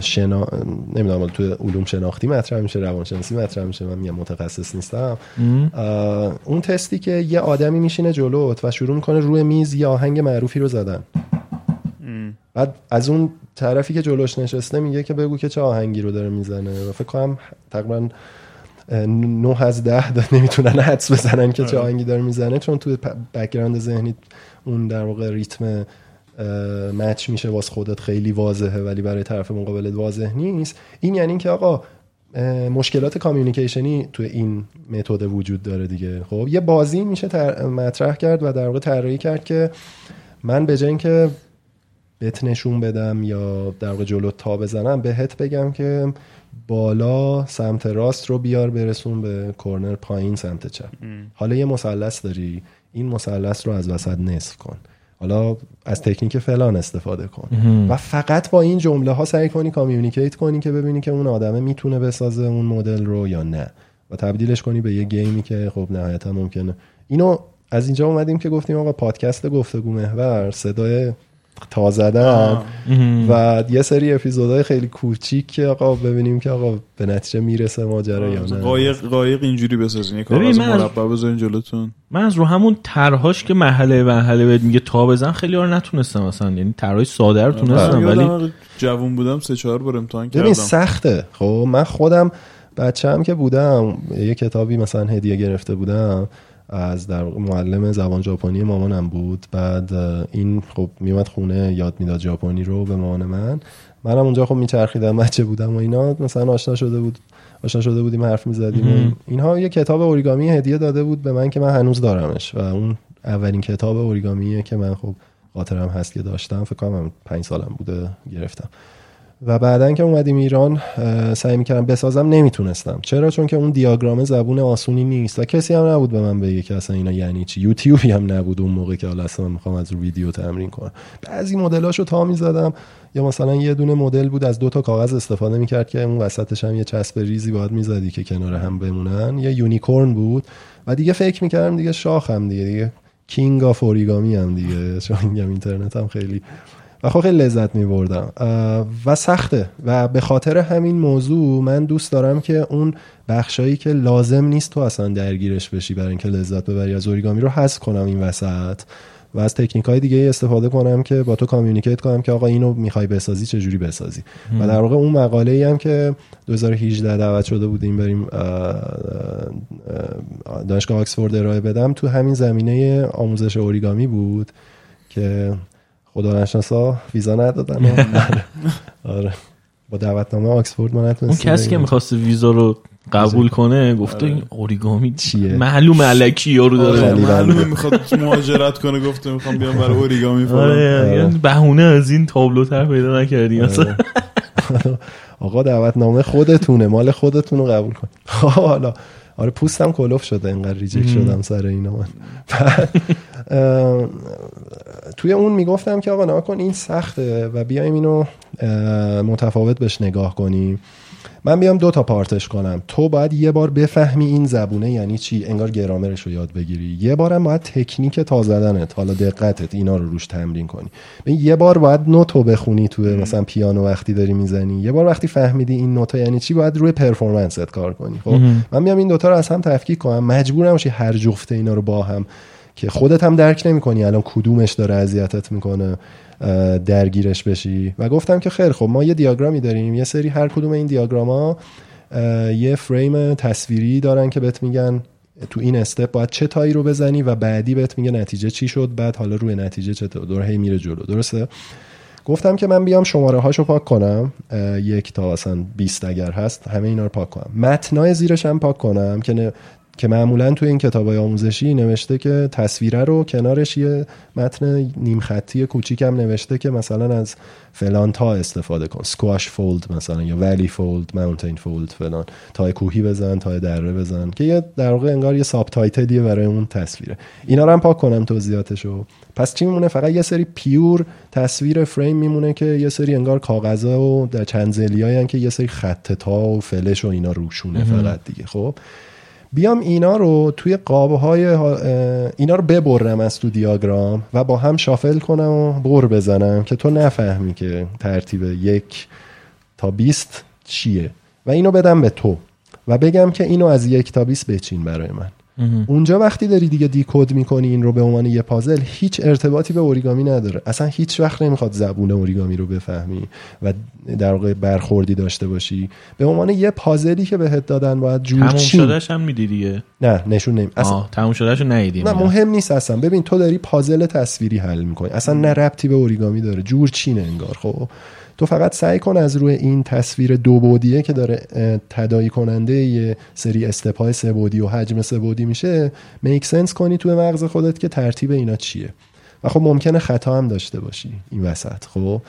شنا نمی‌دونم تو علوم شناختی مطرح میشه روانشناسی مطرح میشه من میگم متخصص نیستم. ام. اون تستی که یه آدمی میشینه جلوت و شروع می‌کنه روی میز یه آهنگ معروفی رو زدن. بعد از اون طرفی که جلوش نشسته میگه که بگو که چه آهنگی رو داره می‌زنه. و فکر کنم تقریبا اه، نه از ده تا نمی‌تونن حدس بزنن که چه آهنگی داره می‌زنه چون توی پ- background ذهنی اون در واقع ریتم مچ میشه واس خودت خیلی واضحه ولی برای طرف مقابلت واضح نیست. این یعنی اینکه آقا مشکلات کامیونیکیشنی توی این متد وجود داره دیگه. خب یه بازی میشه تر- مطرح کرد و در واقع طراحی کرد که من به جای اینکه بهت نشون بدم یا در واقع جلو تا بزنم بهت بگم که بالا سمت راست رو بیار برسون به کورنر پایین سمت چپ. حالا یه مثلث داری. این مثلث رو از وسط نصف کن. حالا از تکنیک فلان استفاده کن. و فقط با این جمله ها سعی کنی communicate کنی که ببینی که اون آدمه می‌تونه بسازه اون مدل رو یا نه. و تبدیلش کنی به یه game ی که خب نهایتا ممکنه. اینو از اینجا اومدیم که گفتیم آقا پادکست گفتگو محور صدای تا زدن و یه سری اپیزودهای خیلی کوچیک که آقا ببینیم که آقا به نتیجه می‌رسه ماجرا یا نه. قایق قایق اینجوری بسازین. ببین، من از- مربع بذارین جلوتون. من از رو همون طرحاش که محله محله بهت میگه تا بزن خیلی ها رو نتونستم مثلا یعنی طرحهای ساده رو تونستم من ولی جوون بودم سه چهار بار امتحان ببین کردم. سخته. خب من خودم بچه هم که بودم یه کتابی مثلا هدیه گرفته بودم. از در معلم زبان ژاپنی مامانم بود. بعد این خب میومد خونه یاد می‌داد ژاپنی رو به مامان من. منم اونجا خب میچرخیدم بچه بودم و اینا. مثلا آشنا شده بود آشنا شده بودیم حرف می‌زدیم اینها یه کتاب اوریگامی هدیه داده بود به من که من هنوز دارمش. و اون اولین کتاب اوریگامیه که من خب خاطرم هست که داشتم. فکر کنم پنج سالم بوده گرفتم. و بعدا که اومدیم ایران سعی می‌کردم بسازم نمی‌تونستم. چرا؟ چون که اون دیاگرام زبون آسونی نیست و کسی هم نبود به من بگه که اصلا اینا یعنی چی. یوتیوبی هم نبود اون موقع که حالا اصلا می‌خوام از ویدیو تمرین کنم. بعضی مدلاشو تا می‌زدم. یا مثلا یه دونه مدل بود از دو تا کاغذ استفاده می‌کرد که اون وسطش هم یه چسب ریزی باید می‌زدی که کنار هم بمونن. یه unicorn بود. و دیگه فکر می‌کردم دیگه شاخم دیگه دیگه king of origami هم دیگه. چون اینترنت هم خیلی و خب خیلی لذت می بردم و سخته. و به خاطر همین موضوع من دوست دارم که اون بخشایی که لازم نیست تو اصلا درگیرش بشی برای اینکه لذت ببری از اوریگامی رو حذف کنم این وسط. و از تکنیک های دیگه استفاده کنم که با تو کامیونیکیت کنم که آقا اینو می‌خوای بسازی چجوری بسازی. و در واقع اون مقاله ای هم که 2018 دعوت شده بودیم بریم اه، اه، دانشگاه آکسفورد ارائه بدم تو همین زمینه آموزش اوریگامی بود که خدا نشناسا ویزا ندادن آره. آره. با دعوتنامه آکسفورد ما اون نتونستیم کسی که. می‌خواست ویزا رو قبول کنه گفته این اوریگامی چیه؟ معلوم علکی یارو داره. خالی معلومه. می‌خواد مهاجرت کنه گفته می‌خوام بیام برای اوریگامی فلان. آره یعنی بهونه از این تابلو تر پیدا نکردی. مثلا. آره. آقا دعوتنامه خودتونه مال خودتون رو قبول کن. خب حالا. آره پوستم کلوف شده اینقدر ریجکت شدم سر اینا. من توی اون می‌گفتم که آقا نکن این سخته و بیایم اینو متفاوت بهش نگاه کنیم. من بیام دو تا پارتش کنم. تو باید یه بار بفهمی این زبونه یعنی چی؟ انگار گرامرش رو یاد بگیری. یه بارم باید تکنیک تا زدنت. حالا دقتت اینا رو روش تمرین کنی. یه بار باید نوتو بخونی تو مثلا پیانو وقتی داری می‌زنی. یه بار وقتی فهمیدی این نوتا یعنی چی باید روی پرفورمنست کار کنی. خب؟ من میام این دوتا رو از هم تفکیک کنم. مجبورم شی هر جفته اینا رو با هم که خودت هم درک نمی‌کنی الان کدومش داره اذیتت می‌کنه درگیرش بشی. و گفتم که خیر خب ما یه دیاگرامی داریم یه سری هر کدوم این دیاگراما یه فریم تصویری دارن که بهت میگن تو این استپ باید چه تایی رو بزنی و بعدی بهت میگه نتیجه چی شد بعد حالا روی نتیجه چطور دور هی میره جلو. درسته؟ گفتم که من بیام شماره هاشو پاک کنم. یک تا اصلا 20 اگر هست همه اینا رو پاک کنم. متنای زیرش هم پاک کنم که که معمولا تو این کتاب آموزشی نوشته که تصویره رو کنارش یه متن نیم خطی کوچیکم نوشته که مثلا از فلان تا استفاده کن. سکواش فولد مثلا یا ولی فولد ماونتین فولد فلان. تا کوهی بزن تا دره بزن. که یه در واقع انگار یه ساب تایتلیه برای اون تصویره. اینا رو هم پاک کنم توضیحاتشو پس چی میمونه؟ فقط یه سری پیور تصویر فریم میمونه که یه سری انگار کاغذه و در چند زلیایی که یه سری خط تا و فلش و اینا روشونه فقط دیگه. خب؟ بیام اینا رو توی قاب های اینا رو ببرم از تو دیاگرام و با هم شافل کنم و بر بزنم که تو نفهمی که ترتیب یک تا بیست چیه. و اینو بدم به تو و بگم که اینو از یک تا بیست بچین برای من. اونجا وقتی داری دیگه دیکود می‌کنی این رو به عنوان یه پازل هیچ ارتباطی به اوریگامی نداره. اصلا هیچ وقت نمی‌خواد زبون اوریگامی رو بفهمی و در واقع برخوردی داشته باشی. به عنوان یه پازلی که بهت دادن باید جور تموم شدهش هم میدی دیگه. نه نشون نمی اصلا تموم شدهش نه مهم نیست اصلا. ببین تو داری پازل تصویری حل می‌کنی. اصلا نه ربطی به اوریگامی داره. جور چینه انگار خب؟ تو فقط سعی کن از روی این تصویر دو بودیه که داره تدایی کننده یه سری استپای سه بودی و حجم سه بودی میشه میک سنس کنی توی مغز خودت که ترتیب اینا چیه. و خب ممکنه خطا هم داشته باشی این وسط خب؟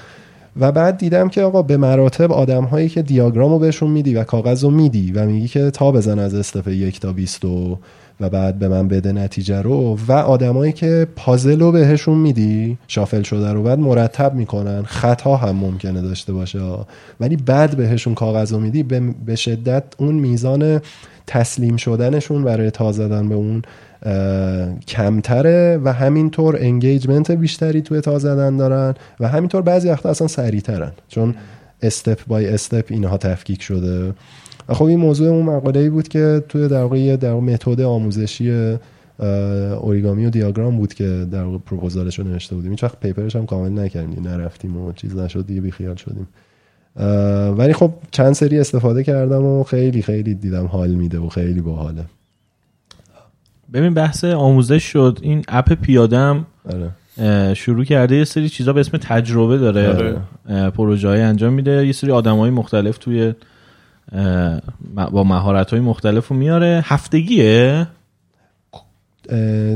و بعد دیدم که آقا به مراتب آدم هایی که دیاگرامو بهشون میدی و کاغذ رو میدی و میگی که تا بزن از استپ یک تا بیست و و بعد به من بده نتیجه رو و آدمایی که پازل رو بهشون میدی شافل شده رو بعد مرتب می‌کنن. خطا هم ممکنه داشته باشه ولی بعد بهشون کاغذ رو میدی به شدت اون میزان تسلیم شدنشون برای تا زدن به اون کمتره و همینطور انگیجمنت بیشتری توی تا زدن دارن و همینطور بعضی وقتا اصلا سریعترن. چون استپ بای استپ اینها تفکیک شده. و خب این موضوع اون مقاله ای بود که توی در واقع در متد آموزشی اوریگامی و دیاگرام بود که در واقع پروپوزالش رو نوشته بودیم. هیچ وقت پیپرش هم کامل نکردیم. نرفتیم و چیز نشد دیگه بیخیال شدیم. ولی خب چند سری استفاده کردم و خیلی خیلی دیدم حال میده و خیلی باحاله. ببین بحث آموزش شد. این اپ پیادم آره. شروع کرده یه سری چیزا به اسم تجربه داره آره. پروژه های انجام میده. یه سری آدم های مختلف توی با مهارت های مختلف رو میاره. هفتگیه؟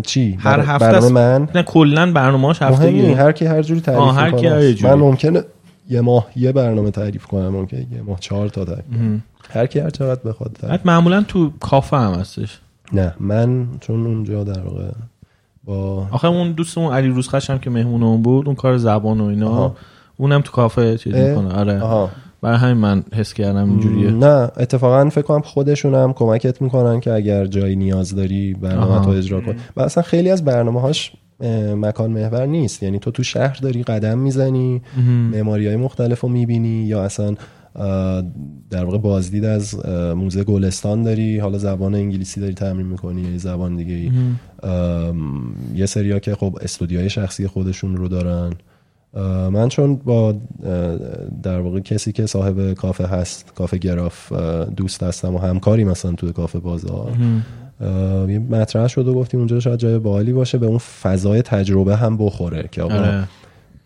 چی؟ هر هفته برنامه من؟ نه کلا برنامه‌اش هفتگیه. هر کی هر جوری تعریف هر کی من ممکنه یه ماه یه برنامه تعریف کنم ممکنه یه ماه چهار تا تعریف هر کی هر چقدر بخواد تعریف. معمولا تو کافه هم هستش. نه من چون اونجا در واقع با آخه اون دوستمون علی روزخش هم که مهمون بود اون کار زبان و اینا اونم تو کافه چیز می‌کنه. آره. آها. برای همین من حس کردم اینجوریه. نه اتفاقا فکر کنم خودشون هم کمکت می‌کنن که اگر جایی نیاز داری برنامه تو اجرا کن. و اصلا خیلی از برنامه هاش مکان محور نیست. یعنی تو تو شهر داری قدم می‌زنی معماری های مختلف رو می‌بینی یا اصلا در واقع بازدید از موزه گلستان داری حالا زبان انگلیسی داری تمرین می‌کنی یا زبان دیگه ای یه سریا که خب استودیوهای شخصی خودشون رو دارن. من چون با در واقع کسی که صاحب کافه هست کافه گراف دوست هستم و همکاری مثلا توی کافه بازار یه مطرح شد و گفتیم اونجا شاید جای بالی باشه به اون فضای تجربه هم بخوره که آقا آره.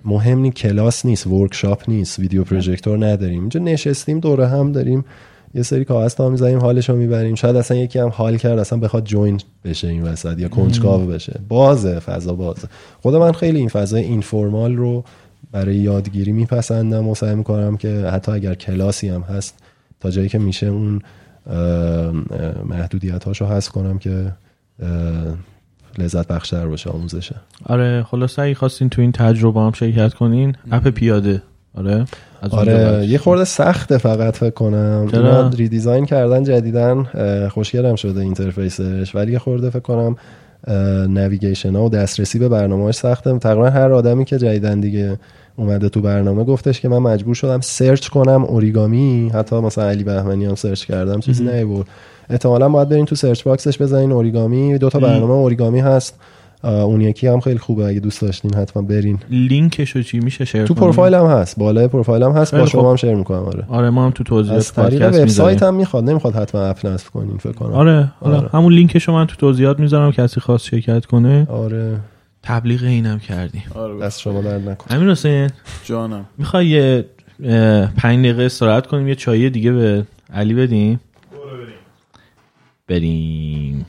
مهم نی کلاس نیست ورکشاپ نیست ویدیو پروژکتور نداریم. اینجا نشستیم دوره هم داریم. یه سری کاغذ تا می‌زنیم حالش رو می‌بریم. شاید اصلا یکی هم حال کرد اصلا بخواد جوین بشه این وسط یا کنجکاو بشه. بازه فضا بازه. خود من خیلی این فضای اینفورمال رو برای یادگیری میپسندم و سعی می‌کنم که حتی اگر کلاسی هم هست تا جایی که میشه اون محدودیت هاشو هست کنم که لذت بخشتر باشه آموزشه. آره خلاصه اگه خواستین تو این تجربه هم شرکت کنین اپ پیاده. آره آره یه خورده سخته فقط فکر کنم. اینا redesign کردن جدیدن خوشگلم شده interface ش. ولی یه خورده فکر کنم navigation ها و دسترسی به برنامه‌اش سخته. تقریبا هر آدمی که جدیدن دیگه اومده تو برنامه گفتش که من مجبور شدم search کنم اوریگامی. حتی مثلا علی بهمنی هم search کردم چیزی نیورد. احتمالا باید برین تو search box ش بزنین اوریگامی. دو تا برنامه اوریگامی هست. اون یکی هم خیلی خوبه. اگه دوست داشتین حتما برین. لینکشو چی میشه share تو پروفایل هم هست. بالای پروفایل هم هست. با شما هم share می‌کنم. آره. آره ما هم تو توضیحات پادکست وبسایت هم می‌خواد. نمی‌خواد حتما اپ نصب کنین فکر کنم. آره, آره. آره. همون لینکشو من تو توضیحات می‌ذارم. کسی خواست شرکت کنه. آره. تبلیغ اینم کردیم. آره دست شما درد نکن امین حسین. جانم. می‌خوای یه پنج دقیقه استراحت کنیم. یه چای دیگه به علی بدیم. بریم.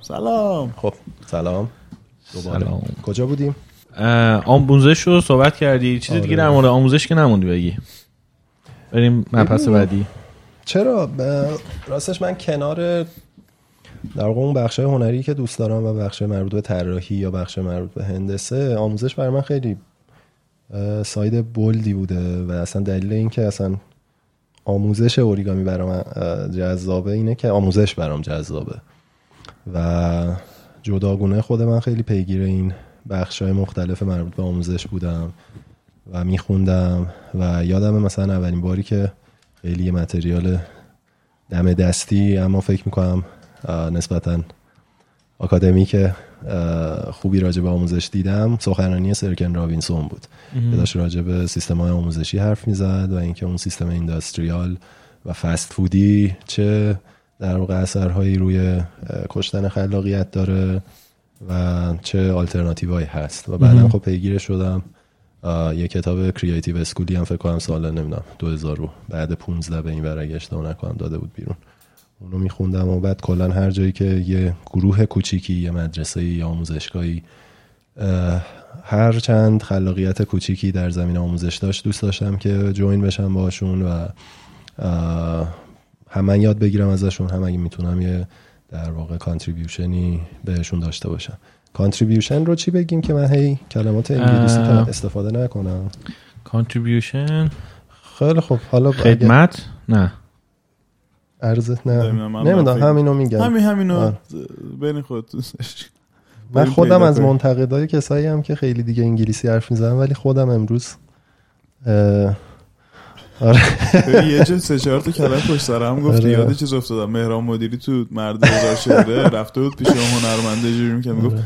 سلام. خب سلام. سلام. کجا بودیم؟ آموزش رو صحبت کردی. چیزی دیگه در مورد آموزش که نموندی بگی. بریم مبحث بعدی. چرا؟ راستش من کنار در واقع اون بخش هنری که دوست دارم و بخش مربوط به طراحی یا بخش مربوط به هندسه آموزش برای من خیلی ساید بولدی بوده و اصلا دلیل این که اصلا آموزش اوریگامی برام جذابه اینه که آموزش برام جذابه. و جداگونه خود من خیلی پیگیر این بخش های مختلف مربوط به آموزش بودم و میخوندم و یادم مثلا اولین باری که خیلی یه متریال دم دستی اما فکر می‌کنم نسبتا که خوبی راجع به آموزش دیدم سخنرانی سرکن راوینسون بود. که داشت راجع به سیستم های آموزشی حرف می‌زد و اینکه اون سیستم اینداستریال و فست فودی چه در واقع اثرهایی روی کشتن خلاقیت داره و چه آلترناتیوهایی هست. و بعدا خب پیگیر شدم یه کتاب creative school ی هم فکر کنم سال نمی‌دونم 2000 رو بعد 15 به این برگشت نکنم داده بود بیرون. اونو میخوندم و بعد کلا هر جایی که یه گروه کوچیکی یه مدرسه یا آموزشگاهی هر چند خلاقیت کوچیکی در زمین آموزش داشت دوست داشتم که join بشم باشون و هم من یاد بگیرم ازشون هم اگه می‌تونم یه در واقع contribution ی بهشون داشته باشم. کانتریبیوشن رو چی بگیم که من هی کلمات انگلیسی استفاده نکنم؟ کانتریبیوشن خیلی خوب حالا خدمت؟ نه. ارزت نه. نمی‌دونم همینو میگم. همین همینو بین خود من خودم از منتقدای کسایی هم که خیلی دیگه انگلیسی حرف می‌زنم ولی خودم امروز آره. یه جا سه چهار تا کلمه پشت سر هم گفت آره. یاد چیز افتادم. مهران مدیری تو مرد بازار شده رفته بود پیش هنرمنده جوری که می‌گفت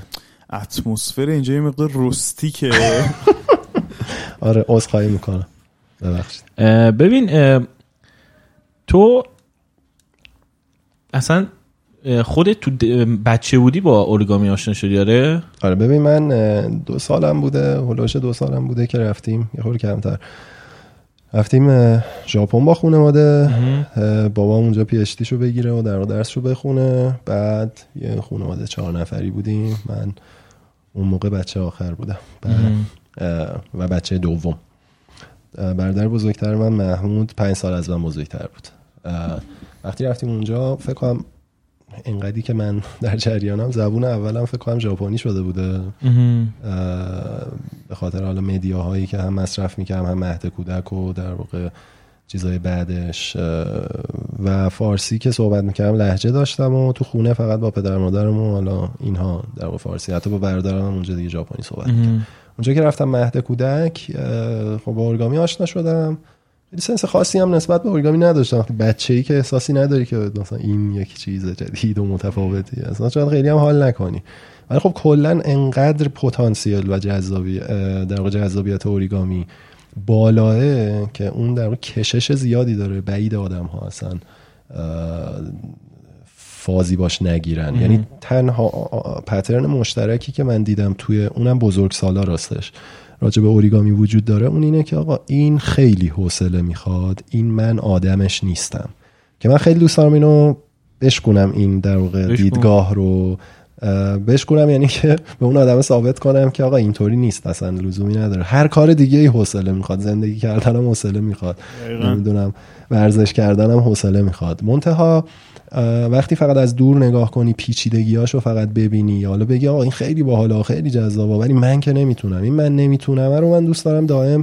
اتمسفر اینجا یه مقدار رستیکه آره عذرخواهی می‌کنم. ببخشید. ببین تو اصلا خودت تو بچه بودی با اورگامی آشنا شدی آره؟ آره ببین من دو سالم بوده هلوش دو سالم بوده که رفتیم. یه خورده کمتر. رفتیم ژاپن با خانواده. بابا اونجا پی شو بگیره و در درس رو بخونه. بعد یه خانواده چهار نفری بودیم. من اون موقع بچه آخر بودم. و بچه دوم. برادر بزرگتر من محمود پنج سال از من بزرگتر بود. وقتی رفتیم اونجا فکر کنم اینقدری که من در جریانم زبون اولم فکر کنم ژاپنی شده بوده. به خاطر حالا مدیاهایی که هم مصرف می‌کردم هم مهد کودک و در واقع چیزای بعدش. و فارسی که صحبت می‌کردم لحجه داشتم و تو خونه فقط با پدر مادرم و حالا اینها در واقع فارسی. حتی با برادرم اونجا دیگه ژاپنی صحبت می‌کردم. اونجا که رفتم مهد کودک خب با ارگامی آشنا شدم. سنس خاصی هم نسبت به اوریگامی نداشتم. وقتی بچه ای که احساسی نداری که مثلا این یک چیز جدید و متفاوتی اصلا شاید خیلی هم حال نکنی. ولی خب کلا انقدر پتانسیل و جذابی در جذابیت اوریگامی بالاه که اون در کشش زیادی داره. بعید آدم ها اصلا فازی باش نگیرن. یعنی تنها پترن مشترکی که من دیدم توی اونم بزرگ سالا راستش. راجع به اوریگامی وجود داره اون اینه که آقا این خیلی حوصله می‌خواد این من آدمش نیستم. که من خیلی دوست دارم اینو بشکنم این در واقع دیدگاه رو بشکونم. یعنی که به اون آدم ثابت کنم که آقا اینطوری نیست اصلا لزومی نداره. هر کار دیگه ای حوصله می‌خواد زندگی کردنم حوصله می‌خواد. نمی‌دونم ورزش کردنم حوصله می‌خواد. منتها وقتی فقط از دور نگاه کنی پیچیدگیاشو فقط ببینی. حالا بگی آقا این خیلی باحاله خیلی جذابه ولی من که نمی‌تونم. این من نمی‌تونم. رو من دوست دارم دائم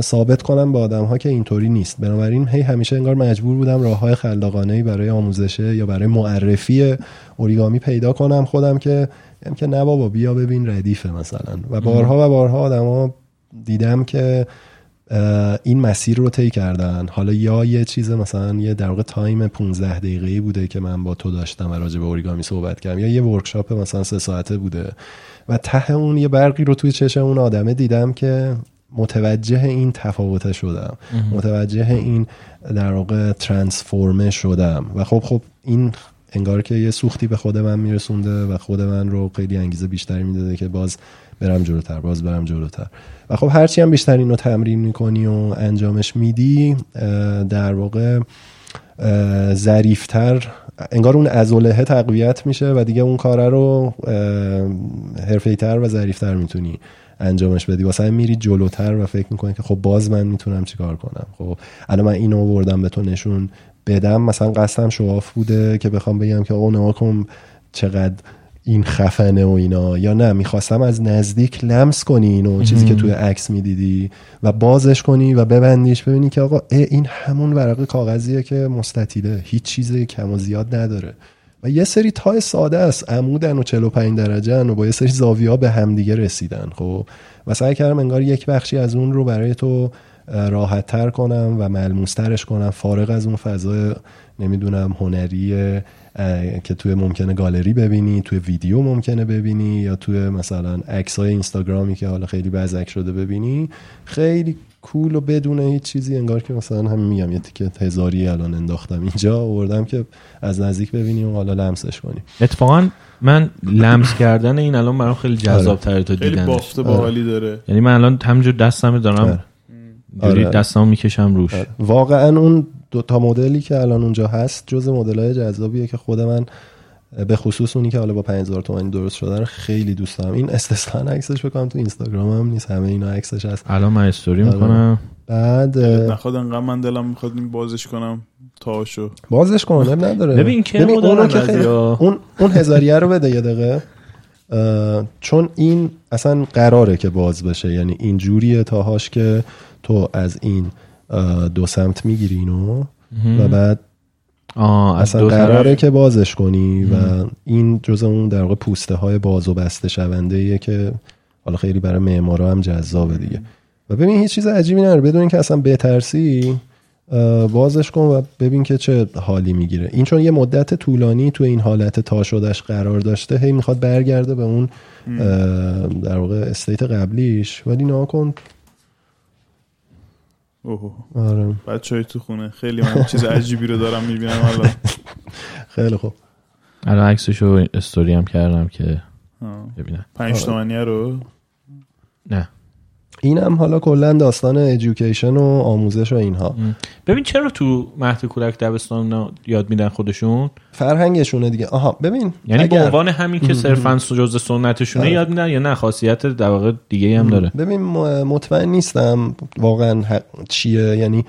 ثابت کنم به آدم ها که اینطوری نیست. بنابراین هی همیشه انگار مجبور بودم راه های خلاقانه برای آموزشه یا برای معرفی اوریگامی پیدا کنم خودم که که نه بابا بیا ببین ردیفه مثلا. و بارها و بارها آدما دیدم که این مسیر رو طی کردن. حالا یا یه چیز مثلا یه در واقع time 15 دقیقه‌ای بوده که من با تو داشتم و راجع به اوریگامی صحبت کردم. یا یه ورکشاپ مثلا سه ساعته بوده. و ته اون یه برقی رو توی چشم اون آدمه دیدم که متوجه این تفاوت شدم. متوجه این در واقع ترانسفورمه شدم. و خب خب این انگار که یه سوختی به خود من میرسونده و خود من رو خیلی انگیزه بیشتری می‌داده که باز برم جلوتر باز برم جلوتر. و خب هرچی هم بیشتر اینو تمرین می‌کنی و انجامش میدی در واقع ظریفتر. انگار اون ازوله تقویت میشه و دیگه اون کاره رو حرفیتر و ظریفتر می‌تونی انجامش بدی. واسه میری جلوتر و فکر می‌کنی که خب باز من می‌تونم چیکار کنم. خب الان من اینو آوردم به تو نشون. بدم. مثلا قصدم شواف بوده که بخوام بگم که آقا نما کن چقدر این خفنه و اینا. یا نه می‌خواستم از نزدیک لمس کنی اینو چیزی که توی عکس می‌دیدی و بازش کنی و ببندیش ببینی که آقا این همون ورق کاغذیه که مستطیله. هیچ چیز کم و زیاد نداره. و یه سری تای ساده است. عمودن و 45 درجه و با یه سری زاویه به همدیگه رسیدن خب. و سعی کردم انگار یک بخشی از اون رو برای تو راحت تر کنم و ملموس ترش کنم. فارغ از اون فضای نمی‌دونم هنری که توی ممکنه گالری ببینی توی ویدیو ممکنه ببینی یا توی مثلا عکس های اینستاگرامی که حالا خیلی بزک شده ببینی خیلی کول و بدون هیچ چیزی. انگار که مثلا همین میگم یه تیکت هزاری الان انداختم اینجا آوردم که از نزدیک ببینیم و حالا لمسش کنیم. اتفاقا من لمس کردن این الان برام خیلی جذاب تره تا دیدنش. خیلی بافته باحالی داره. یعنی من الان همینجور دستم دارم جوری آره. دستم می‌کشم روش. آره. واقعا اون دو تا مدلی که الان اونجا هست جز های جذابیه که خود من به خصوص اونی که حالا با 5000 تومانی درست شده خیلی دوست دارم. این استثنا عکسش بکنم تو اینستاگرام هم نیست همه اینا عکسش هست. الان من استوری آره. می‌کنم. بعد نخواد انقدر من دلم می‌خواد بازش کنم. تاشو. بازش کنم نداره. ببین که اونو که خیلی... اون اون هزاریه رو بده یه دقیقه. چون این اصلا قراره که باز بشه. یعنی این جوریه تاهاش که تو از این دو سمت می‌گیری اینو و بعد اصلا قراره که بازش کنی و این جز اون در واقع پوسته های باز و بسته شونده ایه که حالا خیلی برای معمارا هم جذابه دیگه. و ببین هیچ چیز عجیبی نداره. بدون اینکه اصلا بترسی بازش کن و ببین که چه حالی می‌گیره. این چون یه مدت طولانی تو این حالت تا شدش قرار داشته هی می‌خواد برگرده به اون در واقع استیت قبلیش. ولی ناکن اوه. آره. بچه های تو خونه. خیلی من چیز عجیبی رو دارم می‌بینم الان خیلی خوب. الان عکسشو استوری هم کردم که ببینم. پنج آره. تومنیه رو؟ نه. اینم حالا کلا داستان ادویکیشن و آموزش و اینها. ببین چرا تو مهد کودک دبستان یاد میدن خودشون؟ فرهنگشونه دیگه. آها ببین یعنی به عنوان همین که صرفا جزء سنتشونه آره. یاد میدن یا نه خاصیت در واقع دیگه هم داره؟ ببین مطمئن نیستم واقعا چیه. یعنی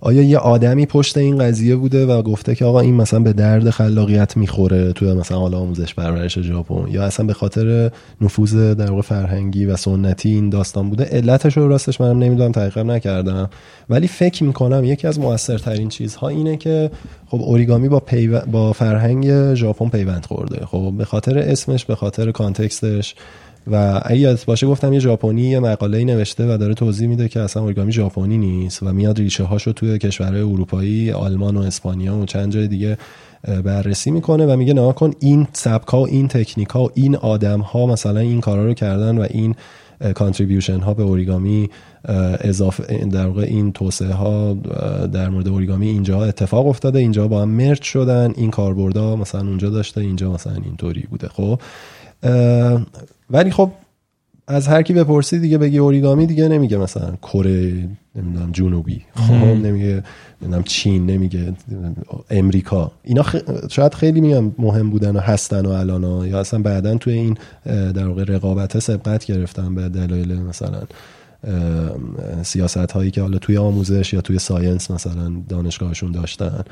آیا یه آدمی پشت این قضیه بوده و گفته که آقا این مثلا به درد خلاقیت می‌خوره توی مثلا حالا آموزش پرورش ژاپن یا اصلا به خاطر نفوذ در واقع فرهنگی و سنتی این داستان بوده؟ علتش رو راستش منم نمی‌دونم تحقیق نکردم. ولی فکر می‌کنم یکی از موثرترین چیزها اینه که خب اوریگامی با با فرهنگ ژاپن پیوند خورده. خب به خاطر اسمش به خاطر کانتکستش و اگه باشه گفتم یه ژاپنی یه مقاله نوشته و داره توضیح میده که اصلا اورگامی ژاپنی نیست و میاد ریشه هاشو توی کشورهای اروپایی آلمان و اسپانیا و چند جای دیگه بررسی می‌کنه و میگه نه کن این سبک ها و این تکنیک ها و این آدم ها مثلا این کارا رو کردن و این کانتریبیوشن ها به اوریگامی اضافه در واقع این توسعه ها در مورد اوریگامی اینجا اتفاق افتاده اینجا با هم مرج شدن این کاربردها مثلا اونجا داشته اینجا مثلا اینطوری بوده خب؟ ولی خب از هر کی بپرسی دیگه بگی اوریگامی دیگه نمیگه مثلا کره نمی‌دونم جنوبی خب نمیگه نمی‌دونم چین نمیگه امریکا. اینا خ... شاید خیلی میگم مهم بودن و هستن و الان یا اصلا بعدا توی این در واقع رقابت سبقت گرفتن به دلایل مثلا سیاست هایی که حالا توی آموزش یا توی ساینس مثلا دانشگاهشون داشتن.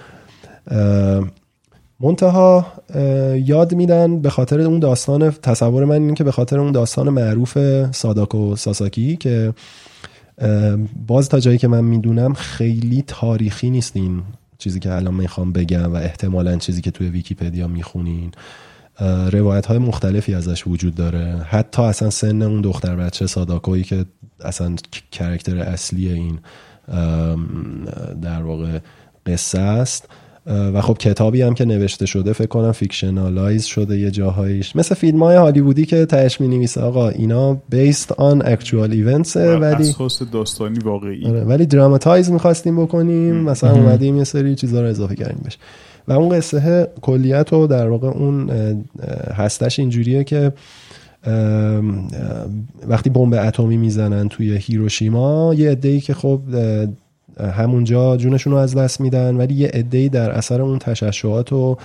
منتها یاد میدن به خاطر اون داستان تصور من این که به خاطر اون داستان معروف ساداکو ساساکی که باز تا جایی که من می‌دونم خیلی تاریخی نیست این چیزی که الان می‌خوام بگم و احتمالا چیزی که توی ویکیپدیا می‌خونین. روایت های مختلفی ازش وجود داره. حتی اصلا سن اون دختر بچه ساداکویی که اصلا character اصلی این در واقع قصه است. و خب کتابی هم که نوشته شده فکر کنم fictionalize شده یه جاهایش. مثل فیلم های هالیوودی که تهش می نویسه آقا اینا based on actual events ولی داستانی واقعی. آره، ولی دراماتایز می‌خواستیم بکنیم. مثلا اومدیم یه سری چیزا رو اضافه کردیم بشه و اون قصه کلیت رو در واقع اون هستش اینجوریه که وقتی بمب اتمی می‌زنن توی هیروشیما یه عده‌ای که خب همونجا جونشون رو از دست میدن ولی یه عده‌ای در اثر اون تشعشعات و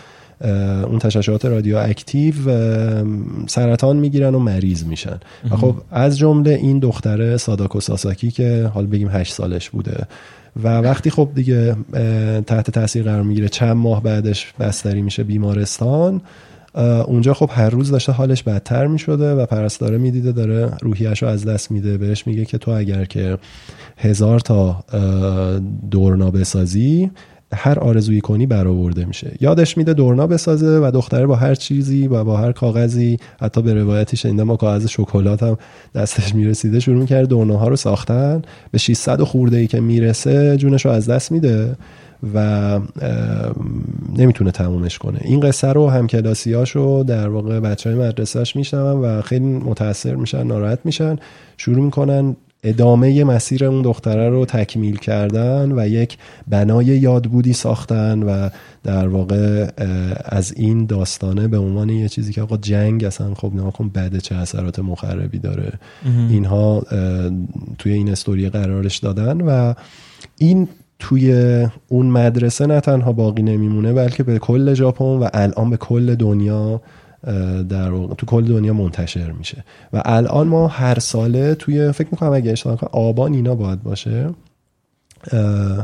اون تشعشعات رادیو اکتیو سرطان می‌گیرن و مریض میشن. و خب از جمله این دختره ساداکو ساساکی که حال بگیم هشت سالش بوده. و وقتی خب دیگه تحت تاثیر قرار می‌گیره چند ماه بعدش بستری میشه بیمارستان اونجا خب هر روز داشته حالش بدتر می‌شده و پرستاره می‌دیده داره روحیش رو از دست میده. بهش میگه که تو اگر که هزار تا دورنا بسازی هر آرزویی کنی برآورده میشه. یادش میده دورنا بسازه و دختره با هر چیزی و با هر کاغذی حتی به روایتی شنیدم ما کاغذ شکلات هم دستش می‌رسیده شروع می‌کرد دورناها رو ساختن. به 600 خورده ای که می‌رسه جونش رو از دست میده و نمی‌تونه تمومش کنه. این قصه رو هم کلاسیاشو در واقع بچه های مدرسهش میشنون و خیلی متاثر میشن ناراحت میشن. شروع می‌کنن ادامه مسیر اون دختره رو تکمیل کردن و یک بنای یادبودی ساختن و در واقع از این داستانه به عنوان یه چیزی که آقا جنگ اصلا خب ناکن بده چه اثرات مخربی داره. اینها توی این استوری قرارش دادن و این توی اون مدرسه نه تنها باقی نمیمونه بلکه به کل ژاپن و الان به کل دنیا در تو کل دنیا منتشر میشه. و الان ما هر ساله توی فکر می‌کنم اگه اشتباه کنم آبان اینا باید باشه.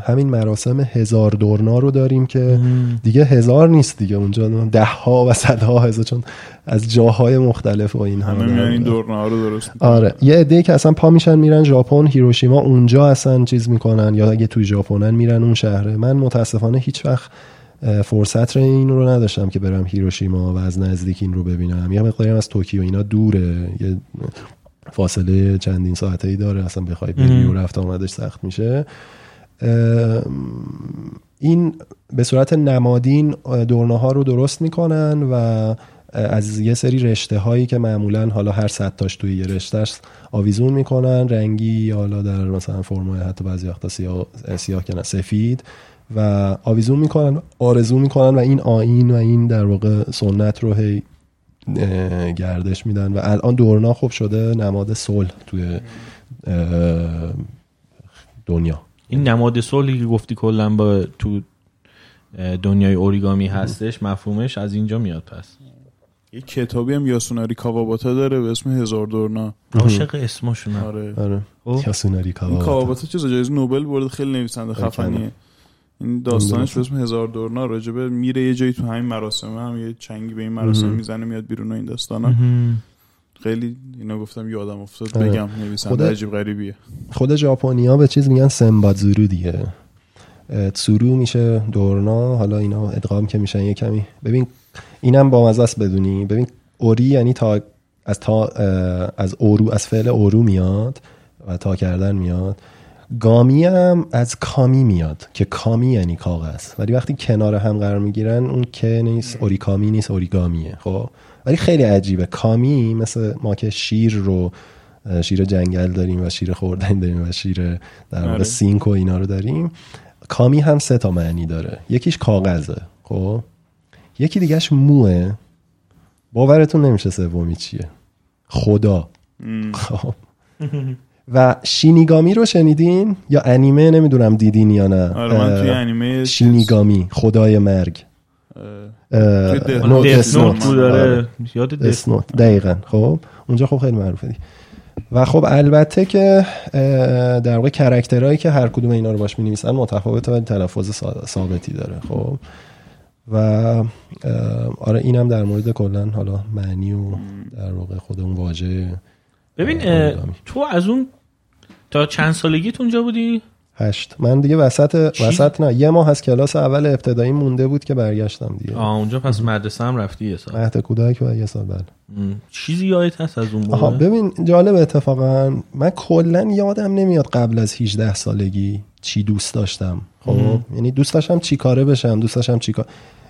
همین مراسم هزار دورنا رو داریم که دیگه هزار نیست دیگه. اونجا ده ها و صدها هزار چون از جاهای مختلف و این همه این دورنا رو درست آره. یه عده که اصلا پا میشن میرن ژاپن هیروشیما اونجا اصلا چیز می‌کنن. یا اگه توی ژاپنن میرن اون شهره. من متاسفانه هیچ وقت فرصت این رو نداشتم که برم هیروشیما و از نزدیک این رو ببینم. یه مقداری از توکیو اینا دوره. یه فاصله چندین ساعته ای داره. اصلا بخوای بری و رفت آمدش سخت میشه. این به صورت نمادین دورنه ها رو درست می‌کنن و از یه سری رشته هایی که معمولا حالا هر صد تاش توی یه رشته آویزون می‌کنن. رنگی حالا در مثلا فرمای حتی بعضی وقتا سیاه, سیاه که سفید. و آویزون می‌کنن آرزو می‌کنن و این آین و این در واقع سنت رو هی گردش میدن. و الان دورنا خوب شده نماد صلح توی دنیا. این نماد صلحی که گفتی کلا با تو دنیای اوریگامی هستش مفهومش از اینجا میاد پس. یه کتابی هم یاسوناری کاواباتا داره به اسم هزار دورنا. عاشق اسمشون آره. آره. خب. یاسوناری کاواباتا کاواباتا چیز جایزه نوبل برد خیلی نویسنده خفنیه. این داستانش به اسم هزار دورنا راجبه میره یه جایی تو همین مراسم هم یه چنگی به این مراسم می‌زنه میاد بیرون و این داستانا. خیلی اینا گفتم یادم افتاد. آره. بگم نویسنده عجیب غریبیه. خود ژاپنیا به چیز میگن سمبادزورو دیگه. تسورو میشه دورنا. حالا اینا ادغام که میشن یه کمی. ببین اینم با مزه است بدونی. ببین اوری یعنی تا از تا از اورو از فعل اورو میاد و تا کردن میاد. گامی هم از کامی میاد که کامی یعنی کاغذ. ولی وقتی کنار هم قرار می‌گیرن اون که نیست اوریکامی نیست اوریگامیه خب؟ ولی خیلی عجیبه. کامی مثل ما که شیر رو شیر جنگل داریم و شیر خوردن داریم و شیر در واقع آره. سینک و اینا رو داریم. کامی هم سه تا معنی داره. یکیش کاغذه خب؟ یکی دیگهش موه. باورتون نمیشه سومی چیه. خدا. خب. و شینیگامی رو شنیدین؟ یا انیمه نمی‌دونم دیدین یا نه. آره من توی انیمه شینیگامی خدای مرگ. نوت آره. یاد نوت دقیقا. خب اونجا خب خیلی معروفه دیگه. و خب البته که در واقع کرکترهایی که هر کدوم اینا رو باش می‌نویسن متفاوته ولی تلفظ ثابتی داره. خب و آره اینم در مورد کلا حالا معنی و در واقع خود اون واژه ببین. تو از اون تا چند سالگیت اونجا بودی؟ هشت. من دیگه وسط چی؟ وسط نه. یه ماه از کلاس اول ابتدایی مونده بود که برگشتم دیگه. آه اونجا پس مدرسه هم رفتی یه سال. مهد کودک و یه سال بعد. چیزی یادت هست از اون آها موقع؟ ببین جالب اتفاقا من کلا یادم نمیاد قبل از 18 سالگی چی دوست داشتم. خب یعنی دوست داشتم چی کاره بشم دوست داشتم چی کار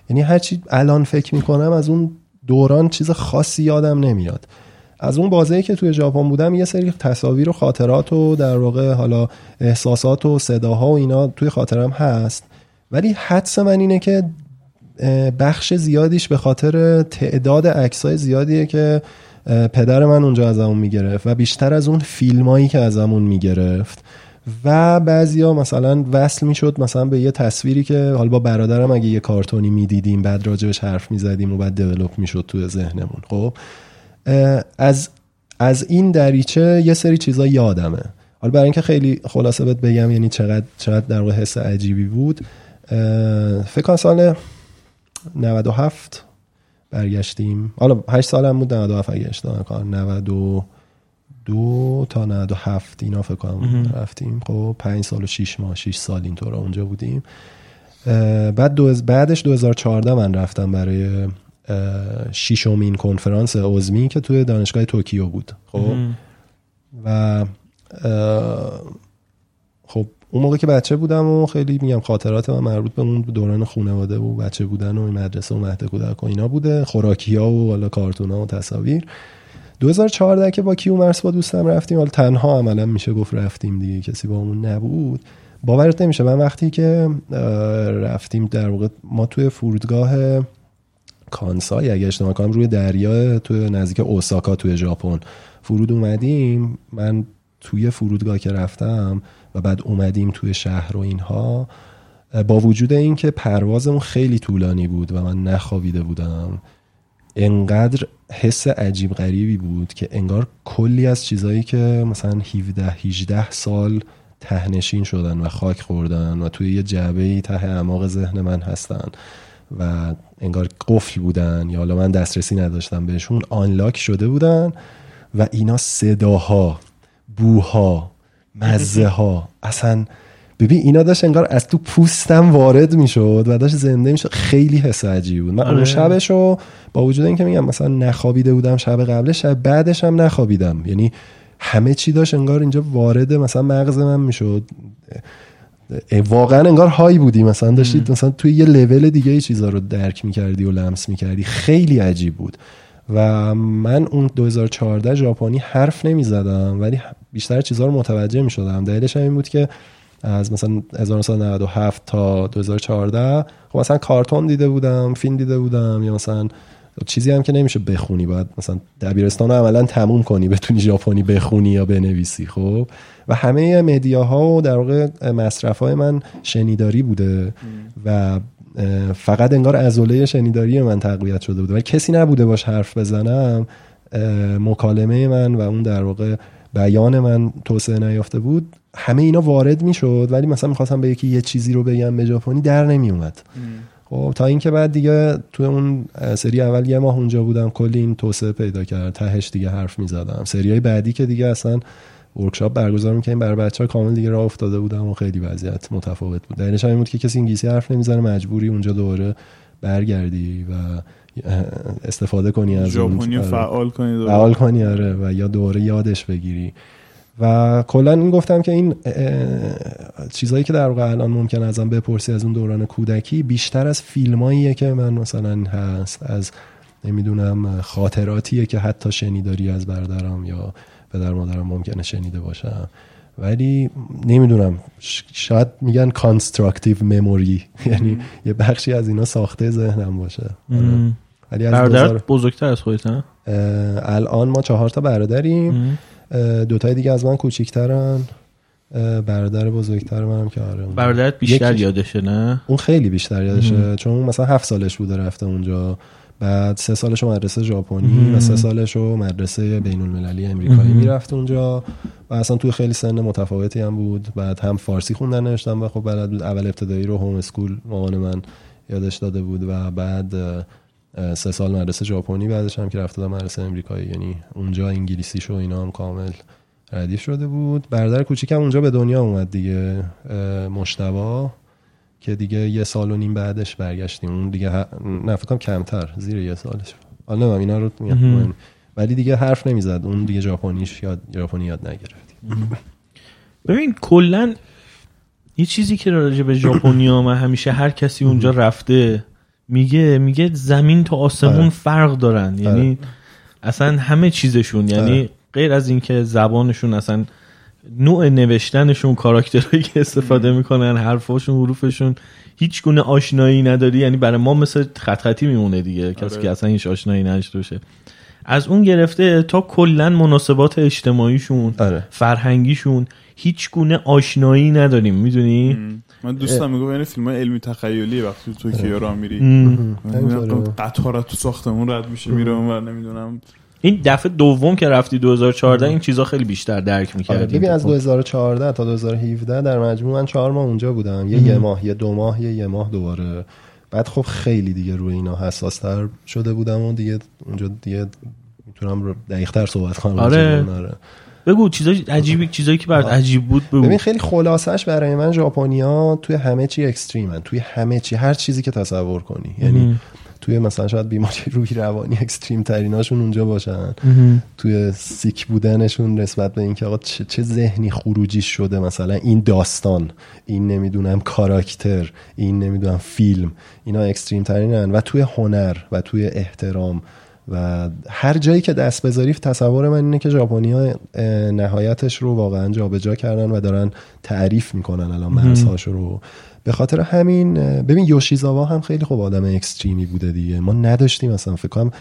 یعنی هر چی الان فکر می‌کنم از اون دوران چیز خاصی یادم نمیاد. از اون بازه که توی ژاپن بودم یه سری تصاویر و خاطرات و در واقع حالا احساسات و صداها و اینا توی خاطرم هست. ولی حدس من اینه که بخش زیادیش به خاطر تعداد عکسای زیادیه که پدر من اونجا ازمون می‌گرفت و بیشتر از اون فیلمایی که ازمون می‌گرفت. و بعضیا مثلا وصل می‌شد مثلا به یه تصویری که حالا با برادرم اگه یه کارتونی می‌دیدیم بعد راجبش حرف می‌زدیم و بعد دیولپ می‌شد توی ذهنمون خب؟ از از این دریچه یه سری چیزا یادمه. حالا برای اینکه خیلی خلاصه بهت بگم یعنی چقدر چقدر در واقع حس عجیبی بود. فکر کنم سال 97 برگشتیم. حالا 8 سالم بود 97 اگه اشتباه نکنم 92 تا 97 اینا فکر کنم رفتیم. خب 5 سال و 6 ماه 6 سال اینطور اونجا بودیم. بعد دو بعدش 2014 من رفتم برای ششمین کنفرانس عزمی که توی دانشگاه توکیو بود. خب؟ و خب اون موقع که بچه بودم و خیلی میگم خاطرات من مربوط به اون دوران خانواده و بچه بودن و این مدرسه و مهد کودک و اینا بوده. خوراکی ها و حالا کارتون ها و تصاویر. 2014 که با کیومرس با دوستم رفتیم حالا تنها عملا میشه گفت رفتیم دیگه کسی با همون نبود. باورت نمیشه من وقتی که رفتیم در واقع ما توی فرودگاه کانسای اگه اشتباه کنم روی دریا توی نزدیک اوساکا توی ژاپن فرود اومدیم. من توی فرودگاه که رفتم و بعد اومدیم توی شهر و اینها با وجود اینکه پروازمون خیلی طولانی بود و من نخوابیده بودم انقدر حس عجیب غریبی بود که انگار کلی از چیزایی که مثلا 17 18 سال تهنشین شدن و خاک خوردن و توی یه جعبه ته اعماق ذهن من هستن. و انگار قفل بودن یا حالا من دسترسی نداشتم بهشون آنلاک شده بودن و اینا صداها بوها مزه ها اصلا ببین اینا داشت انگار از تو پوستم وارد می‌شد و داشت زنده می‌شد. خیلی حس عجیبی بود. من اون آره. شبشو با وجود اینکه میگم مثلا نخوابیده بودم شب قبلش شب بعدش هم نخوابیدم. یعنی همه چی داشت انگار اینجا وارد مثلا مغز من می‌شد. واقعا انگار های بودی. مثلا داشتید مثلا توی یه لول دیگه ای چیزا رو درک می‌کردی و لمس می‌کردی. خیلی عجیب بود. و من اون 2014 ژاپنی حرف نمی‌زدم ولی بیشتر چیزها رو متوجه می‌شدم. دلیلش هم این بود که از مثلا 1997 تا 2014 خب مثلا کارتون دیده بودم فیلم دیده بودم یا مثلا چیزی هم که نمیشه بخونی باید مثلا دبیرستان رو عملا تموم کنی بتونی ژاپنی بخونی یا بنویسی خب؟ و همه مدیاها و در واقع مصرف های من شنیداری بوده و فقط انگار عضله شنیداری من تقویت شده بوده. ولی کسی نبوده باش حرف بزنم مکالمه من و اون در واقع بیان من توسعه نیافته بود. همه اینا وارد می‌شد ولی مثلا می‌خواستم به یکی یه چیزی رو بگم به ژاپنی در نمیومد خب تا اینکه بعد دیگه توی اون سری اول یه ماه اونجا بودم کلی این توسعه پیدا کرد تهش دیگه حرف می‌زدم. سری های بعدی که دیگه اصلا ورکشاپ برگزار می‌کنیم برای بچه ها کامل دیگه راه افتاده بودم و خیلی وضعیت متفاوت بود. دلیلش همین بود که کسی انگلیسی حرف نمی‌زنه مجبوری اونجا دوباره برگردی و استفاده کنی از ژاپنی آره. فعال کنید فعال کنی آره و یا دوره یادش بگیری. و کلا این گفتم که این چیزایی که در واقع الان ممکن ازم بپرسی از اون دوران کودکی بیشتر از فیلماییه که من مثلا هست از نمی‌دونم خاطراتیه که حتی شنیداری از برادرم یا پدر مادرم ممکنه شنیده باشم ولی نمی‌دونم شاید میگن constructive memory یعنی یه بخشی از اینا ساخته ذهنم باشه. آره. ولی از برادر 2000 بزرگتر از خودت الان ما چهار تا برادریم. دوتای دیگه از من کوچیکترن. برادر بزرگتر منم که آره. برادرت بیشتر یکیش- یادشه نه؟ اون خیلی بیشتر یادشه. چون اون مثلا هفت سالش بوده رفته اونجا. بعد سه سالش مدرسه ژاپنی و سه سالش رو مدرسه بین المللی امریکایی می‌رفت اونجا. و اصلا توی خیلی سن متفاوتی هم بود. بعد هم فارسی خوندن نوشتن و خب بلد بود اول ابتدایی رو هوم اسکول مامان من یادش داده بود و بعد سه سال مدرسه ژاپنی بعدش هم که رفته بود مدرسه امریکایی یعنی اونجا انگلیسیش و اینا هم کامل ردیف شده بود. برادر کوچیکم اونجا به دنیا اومد دیگه اه، مشتبا که دیگه یه سال و نیم بعدش برگشتیم. اون دیگه ه... نه فکر کنم کمتر زیر یه سالش. حالا نمی‌دونم اینا رو میگم. ولی دیگه حرف نمی‌زد. اون دیگه ژاپنیش یاد ژاپنی یاد نگرفت. ببین کلا یه چیزی که راجع به ژاپنیا من همیشه هر کسی اونجا رفته میگه میگه زمین تا آسمون آره. فرق دارن. یعنی اصلا همه چیزشون یعنی آره. غیر از اینکه زبانشون اصلا نوع نوشتنشون کاراکترهایی که استفاده می‌کنن حرفاشون حروفشون هیچ گونه آشنایی نداری. یعنی برای ما مثل خط خطی میمونه دیگه کسی آره. که اصلا هیچ آشنایی نداشته باشه. از اون گرفته تا کلا مناسبات اجتماعیشون آره. فرهنگیشون هیچ گونه آشنایی نداریم. می‌دونی؟ من دوستم میگم این فیلم های علمی تخیلی وقتی تو توکیو راه میری. قطار تو ساختمون رد میشه میره اونور نمی‌دونم. این دفعه دوم که رفتی 2014 این چیزا خیلی بیشتر درک آره می‌کردی ببین از 2014 تا 2017 در مجموع من چهار ماه اونجا بودم. یه یه ماه یه دو ماه یه یه ماه دوباره. بعد خب خیلی دیگه روی اینا حساس تر شده بودم و دیگه اونجا دیگه می‌تونم دقیق تر صحبت کنم آره. بگو چیزای عجیبی چیزایی که برات عجیب بود بگو. ببین خیلی خلاصش برای من ژاپنیا توی همه چی اکستریمن. توی همه چی هر چیزی که تصور کنی. یعنی توی مثلا شاید بیماری روحی روانی اکستریم تریناشون اونجا باشن. توی سیک بودنشون نسبت به اینکه آقا چه, چه ذهنی خروجی شده مثلا. این داستان این نمی‌دونم کاراکتر این نمی‌دونم فیلم اینا اکستریم ترینن و توی هنر و توی احترام و هر جایی که دست بذاری تصور من اینه که ژاپنیا نهایتش رو واقعا جابجا کردن و دارن تعریف می‌کنن الان مرزهاش رو. به خاطر همین ببین یوشیزاوا هم خیلی خوب آدم اکستریمی بوده دیگه. ما نداشتیم مثلا فکر کنم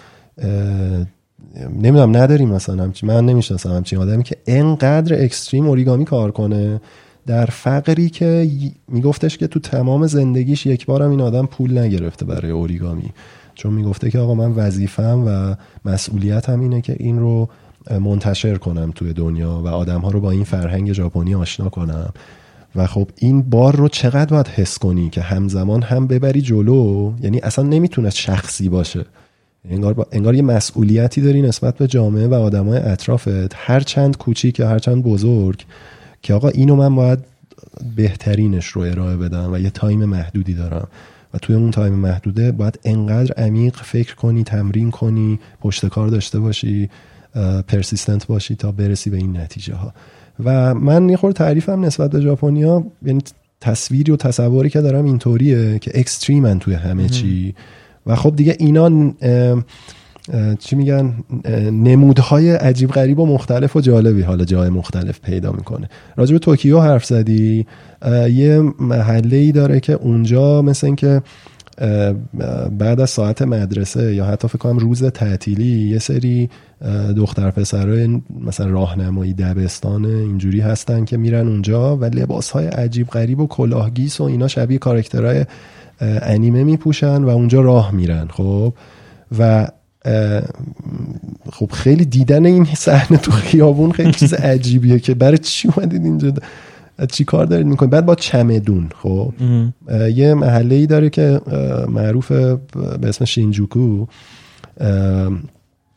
نمی‌دونم نداریم مثلا همچین من نمی‌شناسم همچین آدمی که انقدر اکستریم اوریگامی کار کنه. در فقری که میگفتش که تو تمام زندگیش یک بارم این آدم پول نگرفته برای اوریگامی. چون می‌گفته که آقا من وظیفم و مسئولیتم اینه که این رو منتشر کنم توی دنیا و آدم ها رو با این فرهنگ ژاپنی آشنا کنم. و خب این بار رو چقدر باید حس کنی که همزمان هم ببری جلو؟ یعنی اصلا نمی‌تونه شخصی باشه. انگار, با... انگار یه مسئولیتی داری نسبت به جامعه و آدمای اطرافت هر چند کوچیک یا هر چند بزرگ که آقا اینو من باید بهترینش رو ارائه بدم و یه time محدودی دارم. و توی اون time محدوده باید انقدر عمیق فکر کنی تمرین کنی پشت کار داشته باشی persistent باشی تا برسی به این نتیجه ها و من یه خورده تعریفم نسبت به ژاپنیا یعنی تصویری و تصوری که دارم اینطوریه که extreme ن توی همه چی. و خب دیگه اینا چی میگن؟ نمودهای عجیب غریب و مختلف و جالبی حالا جای مختلف پیدا می‌کنه. راجع به توکیو حرف زدی. یه محله ای داره که اونجا مثل اینکه بعد از ساعت مدرسه یا حتی فکر کنم روز تعطیلی یه سری دختر پسرای مثلا راهنمایی دبستان اینجوری هستن که میرن اونجا و لباس های عجیب غریب و کلاهگیس و اینا شبیه character های انیمه میپوشن و اونجا راه میرن خب؟ و خب خیلی دیدن این صحنه تو خیابون خیلی چیز عجیبیه که برای چی اومدید اینجا؟ چی کار دارید می‌کنید؟ بعد با چمدون خب. یه محله ای داره که معروف به اسم شینجوکو.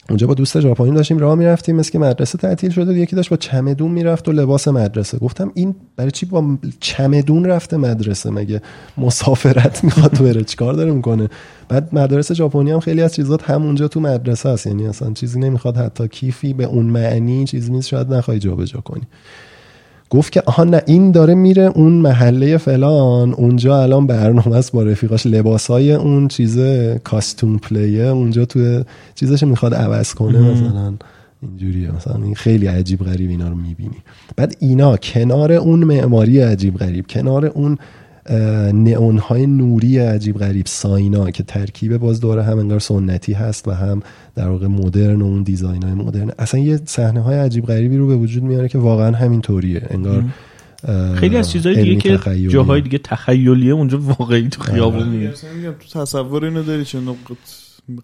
اونجا با دوست ژاپنی داشتیم راه می‌رفتیم مثل که مدرسه تعطیل شده یکی داشت با چمدون می‌رفت و لباس مدرسه. گفتم این برای چی با چمدون رفته مدرسه؟ مگه مسافرت می‌خواد بره؟ چیکار داره می‌کنه؟ بعد مدرسه ژاپنی هم خیلی از چیزات همونجا تو مدرسه هست یعنی اصلا چیزی نمی‌خواد حتی کیفی به اون معنی چیزی نیست. شاید نخوای جابجا کنی. گفت که آها نه این داره میره اون محله فلان اونجا الان برنامه است با رفیقاش. لباسای اون چیزه کاستوم پلیه اونجا تو چیزش می‌خواد عوض کنه مثلا اینجوریه. مثلا این خیلی عجیب غریب اینا رو می‌بینی. بعد اینا کنار اون معماری عجیب غریب کنار اون نئون های نوری عجیب غریب ساینا که ترکیب باز دوره هم انگار سنتی هست و هم در واقع مدرن و اون دیزاین های مدرن. اصلا یه صحنه های عجیب غریبی رو به وجود میاره که واقعا همین طوریه انگار خیلی از چیزهای دیگه که تخیلی. جاهای دیگه تخیلیه اونجا واقعی تو خیابون میگه اصلا میگم تو تصور اینو داری چه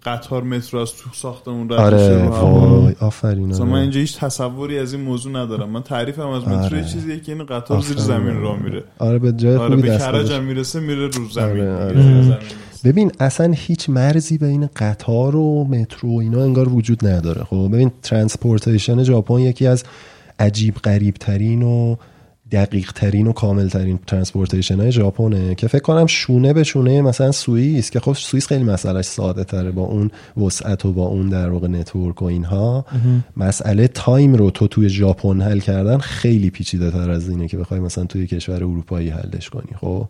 قطار مترو از تو ساختمون رد آره. وای آفرین آره. من اینجا هیچ تصوری از این موضوع ندارم من تعریفم از مترو آره. یه چیزیه که این قطار زیر آفرین. زمین راه میره آره به جای آره خوبی به گذاشت. هم می‌رسه میره رو زمین آره، میره آره. زیر زمین. ببین اصلا هیچ مرزی بین قطار و مترو و اینا انگار وجود نداره خب ببین transportation ژاپن یکی از عجیب غریب ترین و دقیق ترین و کامل ترین transportation های ژاپنه که فکر کنم شونه به شونه مثلا سوئیس که خب سوئیس خیلی مسئلهش ساده تره با اون وسعت و با اون در واقع network و اینها. مسئله time رو تو توی ژاپن حل کردن خیلی پیچیده تر از اینه که بخوای مثلا توی کشور اروپایی حلش کنی. خب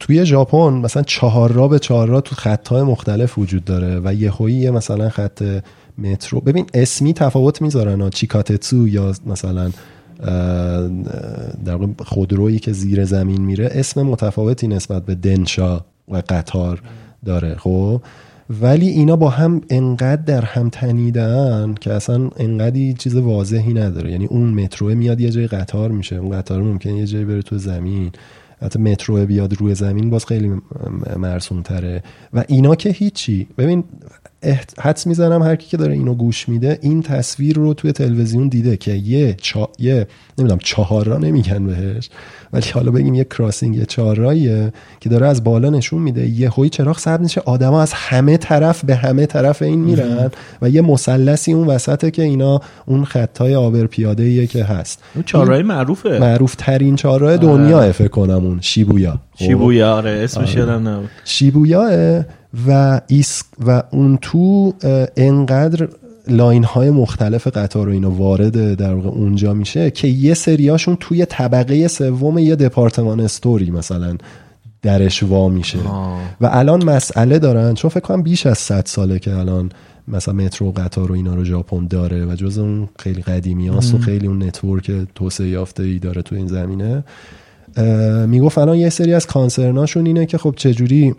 توی ژاپن مثلا چهار را به چهار را تو خطهای مختلف وجود داره و یه مثلا خط مترو. ببین اسمی تفاوت می‌ذارن ها چیکاتتسو یا مثلا در خودرویی که زیر زمین میره اسم متفاوتی نسبت به دنشا و قطار داره خب؟ ولی اینا با هم انقدر در هم تنیدن که اصلا انقدری چیز واضحی نداره. یعنی اون مترو میاد یه جای قطار میشه. اون قطار ممکنه یه جایی بره تو زمین. حتی مترو بیاد روی زمین باز خیلی مرسوم تره و اینا که هیچی. ببین. حدس می‌زنم هر کی که داره اینو گوش میده این تصویر رو توی تلویزیون دیده که یه چا... یه نمی‌دونم چهار را نمیگن بهش ولی حالا بگیم یه کراسینگ یه چهار راهیه که داره از بالا نشون میده. یه هوی چراغ سبز میشه آدما از همه طرف به همه طرف این میرن و یه مثلثی اون وسطه که اینا اون خطای آبر پیاده که هست. اون چهارراه معروفه. معروف ترین چهارراه دنیا فکر کنم اون شیبویا؟ شیبویا آره اسمش یادم نبود. شیبویاه و ایس و اون تو انقدر line های مختلف قطار و اینا وارد در واقع اونجا میشه که یه سریاشون توی طبقه سوم یه department store ی مثلا درش وا میشه. آه. و الان مسئله دارن چون فکر کنم بیش از 100 ساله که الان مثلا مترو و قطار و اینا رو ژاپن داره و جز اون خیلی قدیمی هاست و خیلی اون network توسعه یافته ای داره تو این زمینه. می‌گفت الان یه سری از کانسرناشون اینه که خب چجوری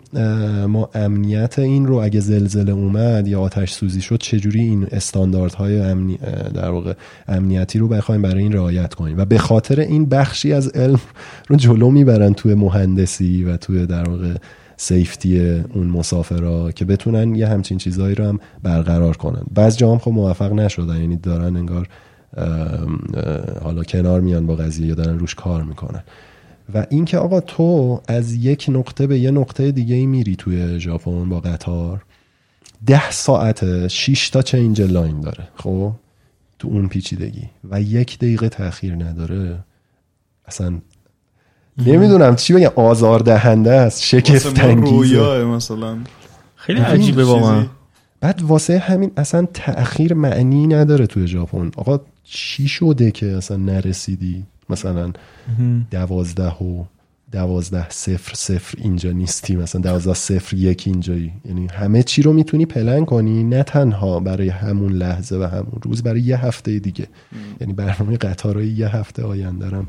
ما امنیت این رو اگه زلزله اومد یا آتش سوزی شد چجوری این استانداردهای امنی در واقع امنیتی رو بخوایم برای این رعایت کنیم. و به خاطر این بخشی از علم رو جلو می‌برن توی مهندسی و توی در واقع سیفتی اون مسافرا که بتونن یه همچین چیزهایی رو هم برقرار کنن. بعض جا هم خب موفق نشدن یعنی دارن انگار حالا کنار میان با قضیه یا دارن روش کار می‌کنن. و اینکه آقا تو از یک نقطه به یه نقطه دیگه میری توی ژاپن با قطار ده ساعت 6 تا چنج لاین داره خب؟ تو اون پیچیدگی. و یک دقیقه تاخیر نداره. اصلا نمی‌دونم چی بگم. آزار دهنده است انگیزه. رویاه مثلا. خیلی عجیبه با من. بعد واسه همین اصلا تأخیر معنی نداره توی ژاپن. آقا چی شده که اصلا نرسیدی؟ مثلا دوازده و دوازده صفر صفر اینجا نیستی مثلا دوازده صفر یک اینجایی. یعنی همه چی رو می‌تونی پلن کنی نه تنها برای همون لحظه و همون روز برای یه هفته دیگه. یعنی برنامه قطارهای یه هفته آینده هم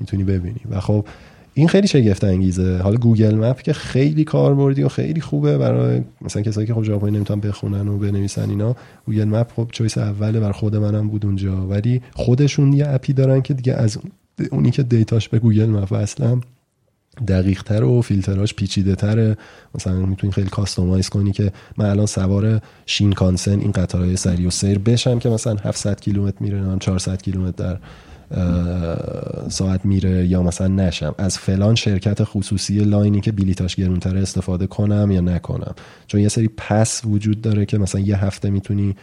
می‌تونی ببینی. و خب این خیلی شگفت انگیزه. حالا گوگل مپ که خیلی کاربردی و خیلی خوبه برای مثلا کسایی که خب ژاپنی نمی‌تونن بخونن و بنویسن اینا. گوگل مپ خب choice اوله بر خود منم بود اونجا. ولی خودشون یه app ی دارن که دیگه از اونی که data ش به گوگل مپ اصلا دقیق تر و فیلتراش پیچیده تره مثلا می‌تونی خیلی customize کنی که من الان سوار شینکانسن این قطارهای سریع‌السیر بشم که مثلا 700 کیلومتر میره نه 400 کیلومتر در ساعت میره یا مثلا نشم. از فلان شرکت خصوصی line ی که بلیتاش گرونتره استفاده کنم یا نکنم. چون یه سری pass وجود داره که مثلا یه هفته می‌تونی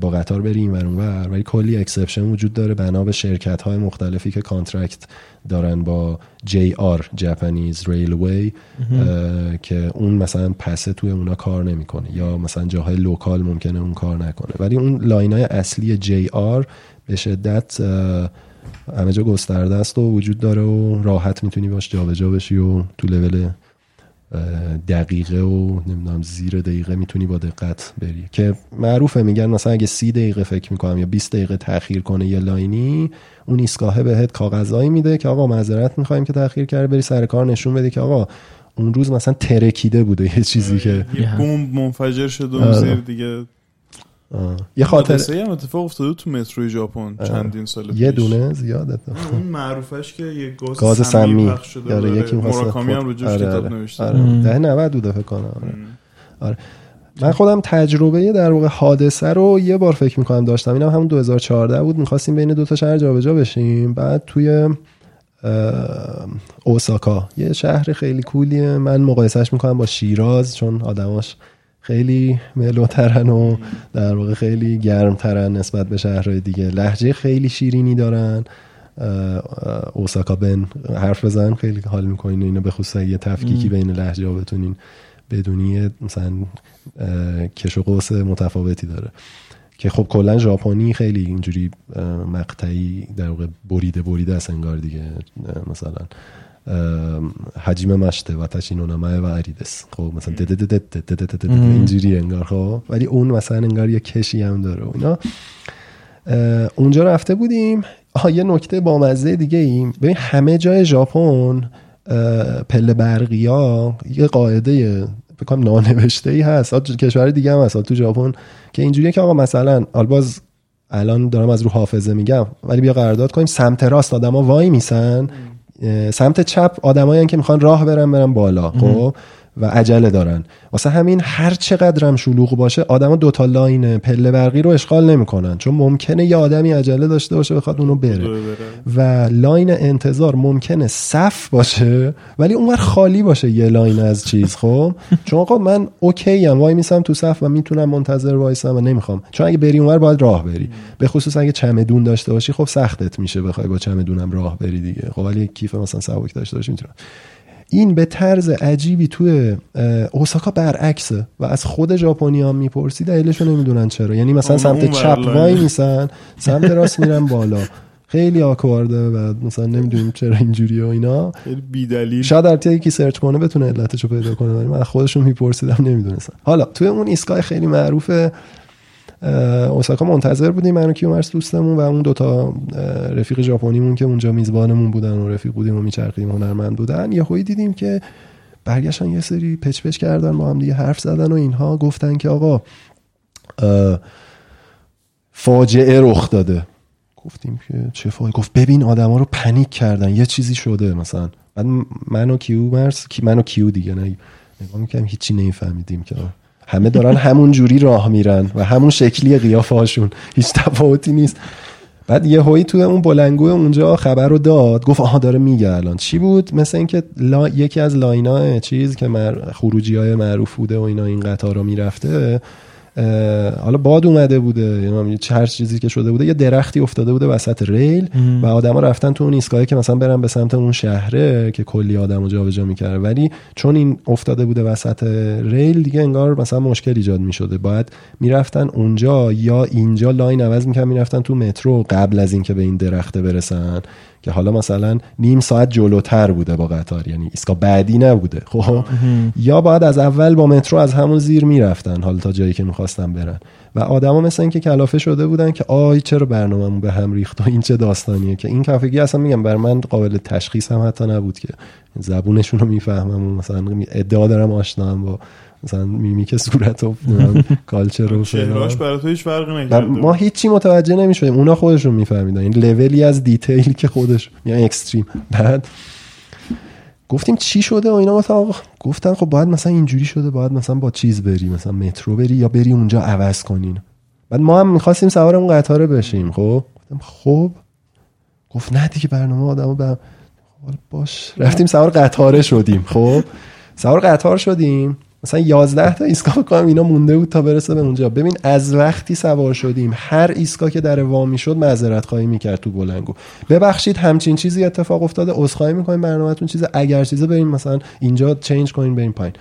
با قطار بری این ور. اونور ولی کلی exception وجود داره. بنا به شرکت های مختلفی که contract دارن با JR Japanese Railway که اون مثلا pass ه توی اونا کار نمی‌کنه. یا مثلا جاهای local ممکنه اون کار نکنه. ولی اون line های اصلی JR به شدت همه جا گسترده است و وجود داره و راحت می‌تونی باش جابجا بشی و تو لول دقیقه و نمی‌دونم زیر دقیقه می‌تونی با دقت بری. که معروفه میگن مثلا اگه سی دقیقه فکر می‌کنم یا 20 دقیقه تاخیر کنه یه line ی اون ایستگاهه بهت کاغذایی میده که آقا معذرت می‌خوایم که تاخیر کرده بری سر کار نشون بده که آقا اون روز مثلا ترکیده بوده یه چیزی که یه بمب منفجر شد اون زیر دیگه یه خاطر هم اتفاق افتاده تو متروی ژاپن چندین سال پیش. یه دونه زیاده اون معروفش که یه گاز, گاز سمی پخش شده آره. یکی مراکامی هم رو جوش آره کتاب آره. نوشته. آره. ده 90 بوده فکر کنم. آره. آره. من خودم تجربه در واقع حادثه رو یه بار فکر می‌کنم داشتم. اینم همون 2014 بود. می‌خواستیم بین دو تا شهر جابجا بشیم. بعد توی اوساکا. یه شهر خیلی کولیه. من مقایسهش می‌کنم با شیراز چون آدماش خیلی ملوترن و در واقع خیلی گرمترن نسبت به شهرهای دیگه. لحجه خیلی شیرینی دارن. اوساکا بن حرف بزن خیلی حال می‌کنین اینو به خصوص یه تفکیکی بین لحجه ها بتونین بدونی مثلا کش و قوس متفاوتی داره. که خب کلا ژاپنی خیلی اینجوری مقطعی در واقع بریده بریده است انگار دیگه مثلا. حجم مشته و تشینونامه و عریدس خب مثلا دد دد دد دد دد اینجوری انگار خب ولی اون مثلا انگار یه کشی هم داره اینا اونجا رفته بودیم آها یه نکته بامزه دیگه ایم. ببین همه جای ژاپن پله برقیا یه قاعده بکنم نانوشته ای هست. کشور دیگه هم هست. تو ژاپن که اینجوریه که آقا مثلا الباز الان دارم از رو حافظه میگم ولی بیا قرارداد کنیم. سمت راست آدما وای میسن. سمت چپ آدمایی که می‌خوان راه برن برن بالا. خب؟ و عجله دارن. واسه همین هر چقدرم شلوغ باشه آدما دو تا line پله برقی رو اشغال نمی‌کنن. چون ممکنه یه آدمی عجله داشته باشه بخواد اونو بره. و line انتظار ممکنه صف باشه ولی اونور خالی باشه یه line از چیز خب؟ چون آقا من اوکی ام وای میسم تو صف و می‌تونم منتظر وایسم و نمی‌خوام. چون اگه بری اونور باید راه بری. به خصوص اگه چمدون داشته باشی خب سختت میشه بخوای با چمدونم راه بری دیگه. خب ولی کیف مثلا سبک داشته باشی می‌تونم. این به طرز عجیبی توی اوساکا برعکسه و از خود ژاپنی ها می‌پرسی دلیلش رو نمی‌دونن چرا. یعنی مثلا سمت چپ وای میسن سمت راست میرن بالا. خیلی آکوارده و مثلا نمی‌دونیم چرا اینجوری و اینا. بی‌دلیل. شاید البته یکی سرچ کنه بتونه علتشو پیدا کنه ولی من خودشون میپرسیدم نمی‌دونستم. حالا توی اون ایستگاه خیلی معروفه اوساکا منتظر بودیم من و کیومرس دوستمون و اون دوتا رفیق ژاپنیمون که اونجا میزبانمون بودن و رفیق بودیم و میچرخیم هنرمند بودن یه خویی دیدیم که برگشتن یه سری پچ پچ کردن با هم دیگه حرف زدن و اینها گفتن که آقا فاجعه رخ داده. گفتیم که چه فاجعه گفت ببین آدما رو پنیک کردن یه چیزی شده مثلا. بعد من و کیومرس من و کیو دیگه نه نگاه می‌کنم هیچی نمیفهمیدیم که همه دارن همون جوری راه میرن و همون شکلی قیافه هاشون هیچ تفاوتی نیست. بعد یه هایی تو اون بلنگو اونجا خبر رو داد. گفت آها داره میگه الان. چی بود؟ مثل اینکه لا... یکی از لاینا چیز که مر... خروجی های معروف بوده و اینا این قطار رو می‌رفته حالا باد اومده بوده یعنی هر چیزی که شده بوده یه درختی افتاده بوده وسط ریل و آدما رفتن تو اون ایستگاهی که مثلا برن به سمت اون شهره که کلی آدمو جابجا می‌کرده ولی چون این افتاده بوده وسط ریل دیگه انگار مثلا مشکل ایجاد می‌شده. باید می‌رفتن اونجا یا اینجا line عوض می‌کردن می‌رفتن تو مترو قبل از اینکه به این درخته برسن. که حالا مثلا نیم ساعت جلوتر بوده با قطار یعنی ایستگاه بعدی نبوده خب؟ یا باید از اول با مترو از همون زیر می‌رفتن حالا تا جایی که می‌خواستن برن. و آدما مثل اینکه کلافه شده بودن که آی چرا برنامه‌مون به هم ریخت و این چه داستانیه که این کلافگی اصلا میگم بر من قابل تشخیص هم حتی نبود که زبونشون رو می‌فهمم و مثلا ادعا دارم آشنام با مثلا mimic صورت و culture و چهرهاش برای تو هیچ فرقی نکرده ما هیچی متوجه نمی‌شدیم. اونا خودشون میفهمیدن. این لولی از detail که خودش یعنی extreme بعد گفتیم چی شده و اینا؟ مثلا گفتن خب باید مثلا اینجوری شده باید مثلا با چیز بری مثلا مترو بری یا بری اونجا عوض کنین. بعد ما هم می‌خواستیم سوار اون قطاره بشیم خب؟ خب. گفت نه دیگه برنامه آدمو به باش. رفتیم سوار قطاره شدیم خب؟ سوار قطار شدیم. مثلا 11 تا ایستگاه کنم اینا مونده بود تا برسه به اونجا. ببین از وقتی سوار شدیم هر ایستگاه که در وامی شد معذرت خواهی می‌کرد تو بلنگو. ببخشید همچین چیزی اتفاق افتاده. عذرخواهی می‌کنیم برنامهتون. چیز اگر چیزه بریم مثلا اینجا چنج کنین بریم پایین.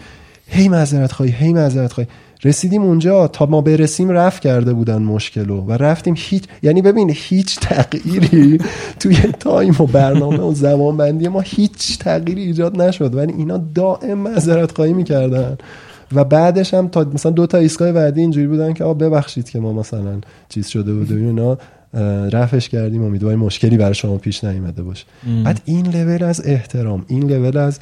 هی معذرت خواهی هی معذرت خواهی. رسیدیم اونجا تا ما برسیم رفت کرده بودن مشکلو و رفتیم هیچ یعنی ببین هیچ تغییری توی تایم و برنامه و زمان بندی ما هیچ تغییری ایجاد نشد. ولی اینا دائم معذرت خواهی می‌کردن. و بعدش هم تا مثلا دو تا ایستگاه بعدی اینجوری بودن که آقا ببخشید که ما مثلا چیز شده بود و اینا رفش کردیم. امیدواریم مشکلی برای شما پیش نیامده باشه. بعد این لول از احترام این لول از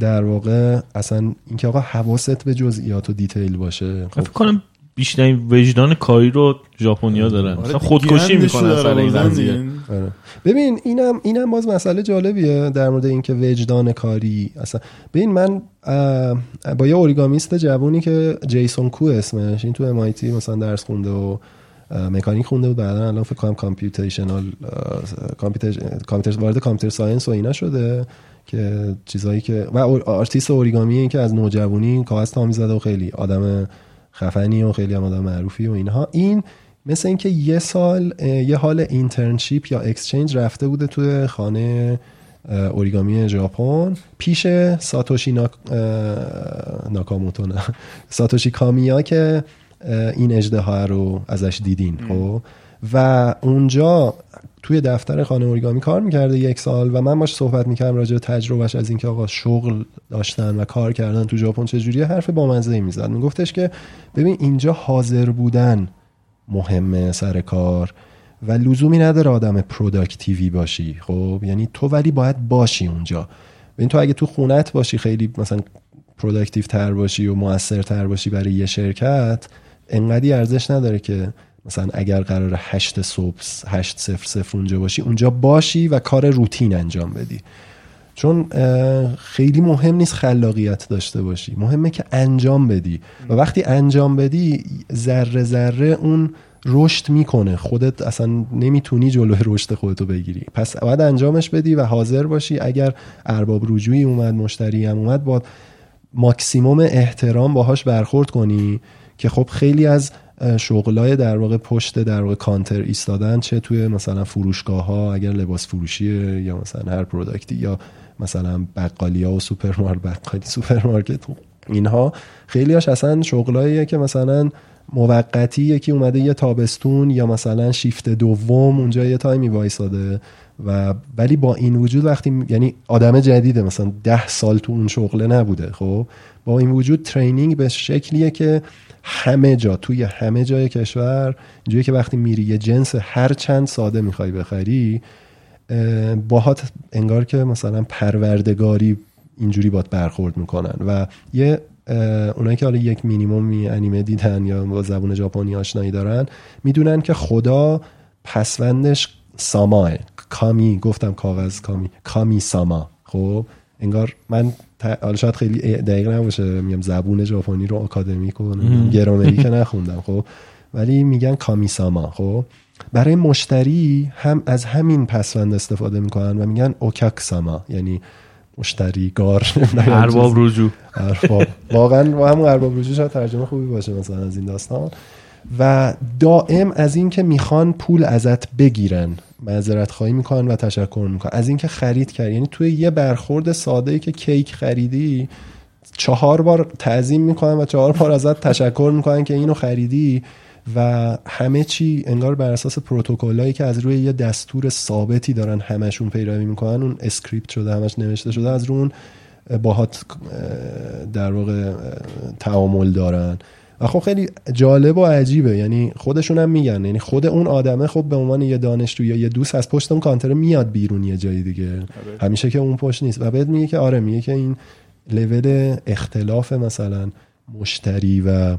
در واقع اصلا اینکه آقا حواست به جزئیات و دیتیل باشه خب. فکر کنم بیشترین وجدان کاری رو ژاپنیا دارن. آره مثلا دیگه خودکشی می‌کنن سر این قضیه. آره. ببین اینم اینم باز مسئله جالبیه در مورد اینکه وجدان کاری. اصلا ببین من با یه اوریگامیست جوونی که جیسون کو اسمش این تو امایتی مثلا درس خونده و مکانیک خونده بود بعدا الان فکر کنم computational کامپیوتر وارد computer science و اینا شده. که چیزایی که و آرتیست اوریگامی این که از نوجوانی کاغذ تا می‌زده و خیلی آدم خفنی و خیلی هم آدم معروفی و اینها. این مثل اینکه یه سال یه حال internship یا exchange رفته بوده توی خانه اوریگامی ژاپن. پیش ساتوشی ناک... ناکاموتو نه. ساتوشی کامیا که این اجده رو ازش دیدین خب. و اونجا توی دفتر خانه اوریگامی کار می‌کرده یک سال و من باش صحبت می‌کردم راجع به تجربهش از اینکه آقا شغل داشتن و کار کردن تو ژاپن چجوریه حرف بامزه می‌زد. میگفتش که ببین اینجا حاضر بودن مهمه سر کار و لزومی نداره آدم پروداکتیوی باشی خب؟ یعنی تو ولی باید باشی اونجا. ببین تو اگه تو خونت باشی خیلی مثلا productive تر باشی و موثر تر باشی برای یه شرکت انقدی ارزش نداره که مثلا اگر قرار هشت صبح هشت صفر صفر اونجا باشی اونجا باشی و کار روتین انجام بدی. چون خیلی مهم نیست خلاقیت داشته باشی. مهمه که انجام بدی. و وقتی انجام بدی ذره ذره اون رشد می‌کنه. خودت اصلا نمی‌تونی جلوی رشد خودتو بگیری. پس باید انجامش بدی و حاضر باشی. اگر ارباب رجوعی اومد مشتری هم اومد با ماکسیموم احترام باهاش برخورد کنی. که خب خیلی از شغلای در واقع پشت در واقع کانتر ایستادن چه توی مثلا فروشگاه ها اگر لباس فروشیه یا مثلا هر product ی یا مثلا بقالی ها و سوپرمارکت بقالی سوپرمارکت اینها خیلی هاش اصلا شغلاییه که مثلا موقتی یکی اومده یه تابستون یا مثلا شیفت دوم اونجا یه تایمی وایساده. و ولی با این وجود وقتی یعنی آدم جدیده مثلا ده سال تو اون شغله نبوده خب؟ با این وجود ترینینگ به شکلیه که همه جا توی همه جای کشور اینجوری که وقتی میری یه جنس هر چند ساده می‌خوای بخری اه، باهات انگار که مثلا پروردگاری اینجوری باد برخورد می‌کنن و یه اونایی که حالا یک مینیمومی انیمه دیدن یا با زبون ژاپنی آشنایی دارن می‌دونن که خدا پسوندش ساماه کامی گفتم کاغذ کامی. کامی ساما. خب انگار من حالا شاید خیلی دقیق نباشه. میگم زبون ژاپنی رو آکادمیک و نمی‌دونم گرامری که نخوندم خب. ولی میگن کامیساما خب. برای مشتری هم از همین پسوند استفاده می‌کنن و میگن اوکاکساما یعنی مشتری گار ارباب رجوع. ارباب. واقعا و همون ارباب رجوع شاید ترجمه خوبی باشه مثلا از این داستان. و دائم از اینکه می‌خوان پول ازت بگیرن معذرت خواهی می‌کنن و تشکر می‌کنن. از اینکه خرید کرد یعنی توی یه برخورد ساده ای که کیک خریدی چهار بار تعظیم می‌کنن و چهار بار ازت تشکر می‌کنن که اینو خریدی و همه چی انگار بر اساس پروتکلایی که از روی یه دستور ثابتی دارن همشون پیروی می‌کنن اون script شده همش نوشته شده از رو اون باهات اه، در واقع تعامل دارن. و خب خیلی جالب و عجیبه. یعنی خودشون هم میگن. یعنی خود اون آدمه خب به عنوان یه دانشجو یا یه دوست از پشت اون کانتر میاد بیرون یه جایی دیگه. همیشه که اون پشت نیست. و بهت میگه که آره میگه که این لول اختلاف مثلا مشتری و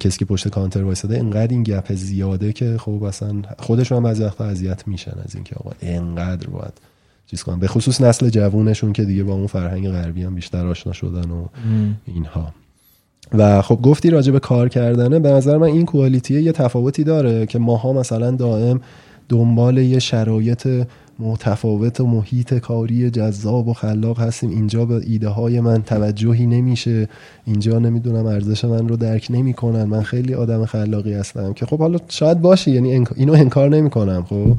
کسی که پشت کانتر وایساده اینقدر این گپ زیاده که خب اصلا خودشون هم بعضی وقتا اذیت میشن از اینکه آقا اینقدر باید چیز کنن. به خصوص نسل جوونشون که دیگه با اون فرهنگ غربی هم بیشتر آشنا شدن و اینها. و خب گفتی راجع به کار کردنه به نظر من این کوالیتیه یه تفاوتی داره که ماها مثلا دائم دنبال یه شرایط متفاوت و محیط کاری جذاب و خلاق هستیم. اینجا به ایده های من توجهی نمیشه. اینجا نمی‌دونم ارزش من رو درک نمی‌کنن. من خیلی آدم خلاقی هستم که خب حالا شاید باشه یعنی اینو انکار نمی‌کنم خب.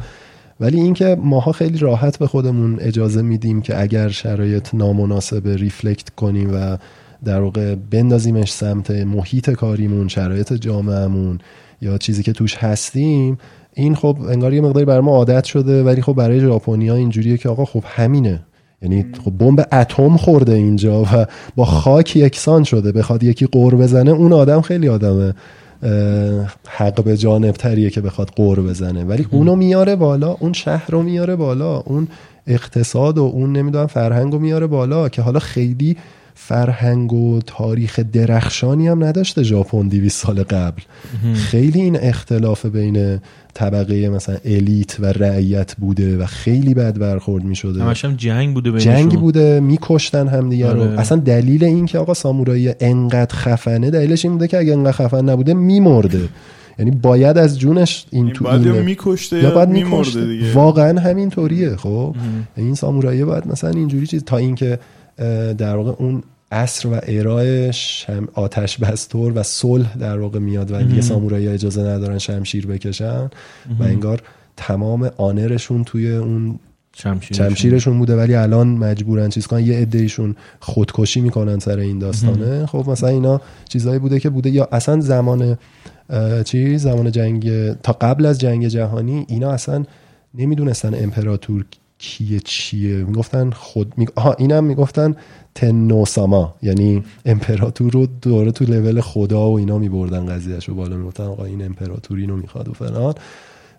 ولی اینکه ماها خیلی راحت به خودمون اجازه میدیم که اگر شرایط نامناسب ریفلکت کنیم و در واقع بندازیمش سمت محیط کاریمون شرایط جامعهمون یا چیزی که توش هستیم این خب انگار یه مقداری بر ما عادت شده ولی خب برای ژاپنیا اینجوریه که آقا خب همینه. یعنی خب بمب اتم خورده اینجا و با خاک یکسان شده. بخواد یکی قور بزنه اون آدم خیلی آدمه. حق به جانب تریه که بخواد قور بزنه. ولی اونو میاره بالا اون شهر رو میاره بالا اون اقتصاد و اون نمی‌دونم فرهنگ رو میاره بالا که حالا خیلی فرهنگ و تاریخ درخشانی هم نداشته ژاپن 200 سال قبل. خیلی این اختلاف بین طبقه مثلا الیت و رعیت بوده و خیلی بد برخورد می شده همش هم جنگ بوده بینشون. جنگ بوده میکشتن همدیگه رو. آره. اصلا دلیل این که آقا سامورایی انقدر خفنه دلیلش این بوده که اگه انقدر خفن نبوده میمرده. یعنی باید از جونش این تو بعد یا این میکشته یا باید میمرده میکشته. دیگه. واقعا همین طوریه خب این سامورایی باید مثلا اینجوری چیز تا اینکه در واقع اون عصر و ارائش هم آتش بستور و صلح در واقع میاد و دیگه سامورایی اجازه ندارن شمشیر بکشن و انگار تمام آنرشون توی اون شمشیر شمشیرشون بوده. ولی الان مجبورن چیز کنن. یه عدهشون خودکشی می‌کنن سر این داستانه. خب مثلا اینا چیزایی بوده که بوده. یا اصلا زمان چی؟ زمان جنگ تا قبل از جنگ جهانی اینا اصلا نمی‌دونستن امپراتور کیه چیه؟ می‌گفتن خود می... آها اینم می‌گفتن تنوساما یعنی امپراتور رو دوره تو لول خدا و اینا میبردن قضیهش رو بالا. می‌گفتن آقا این امپراتوری اینو می‌خواد و فلان.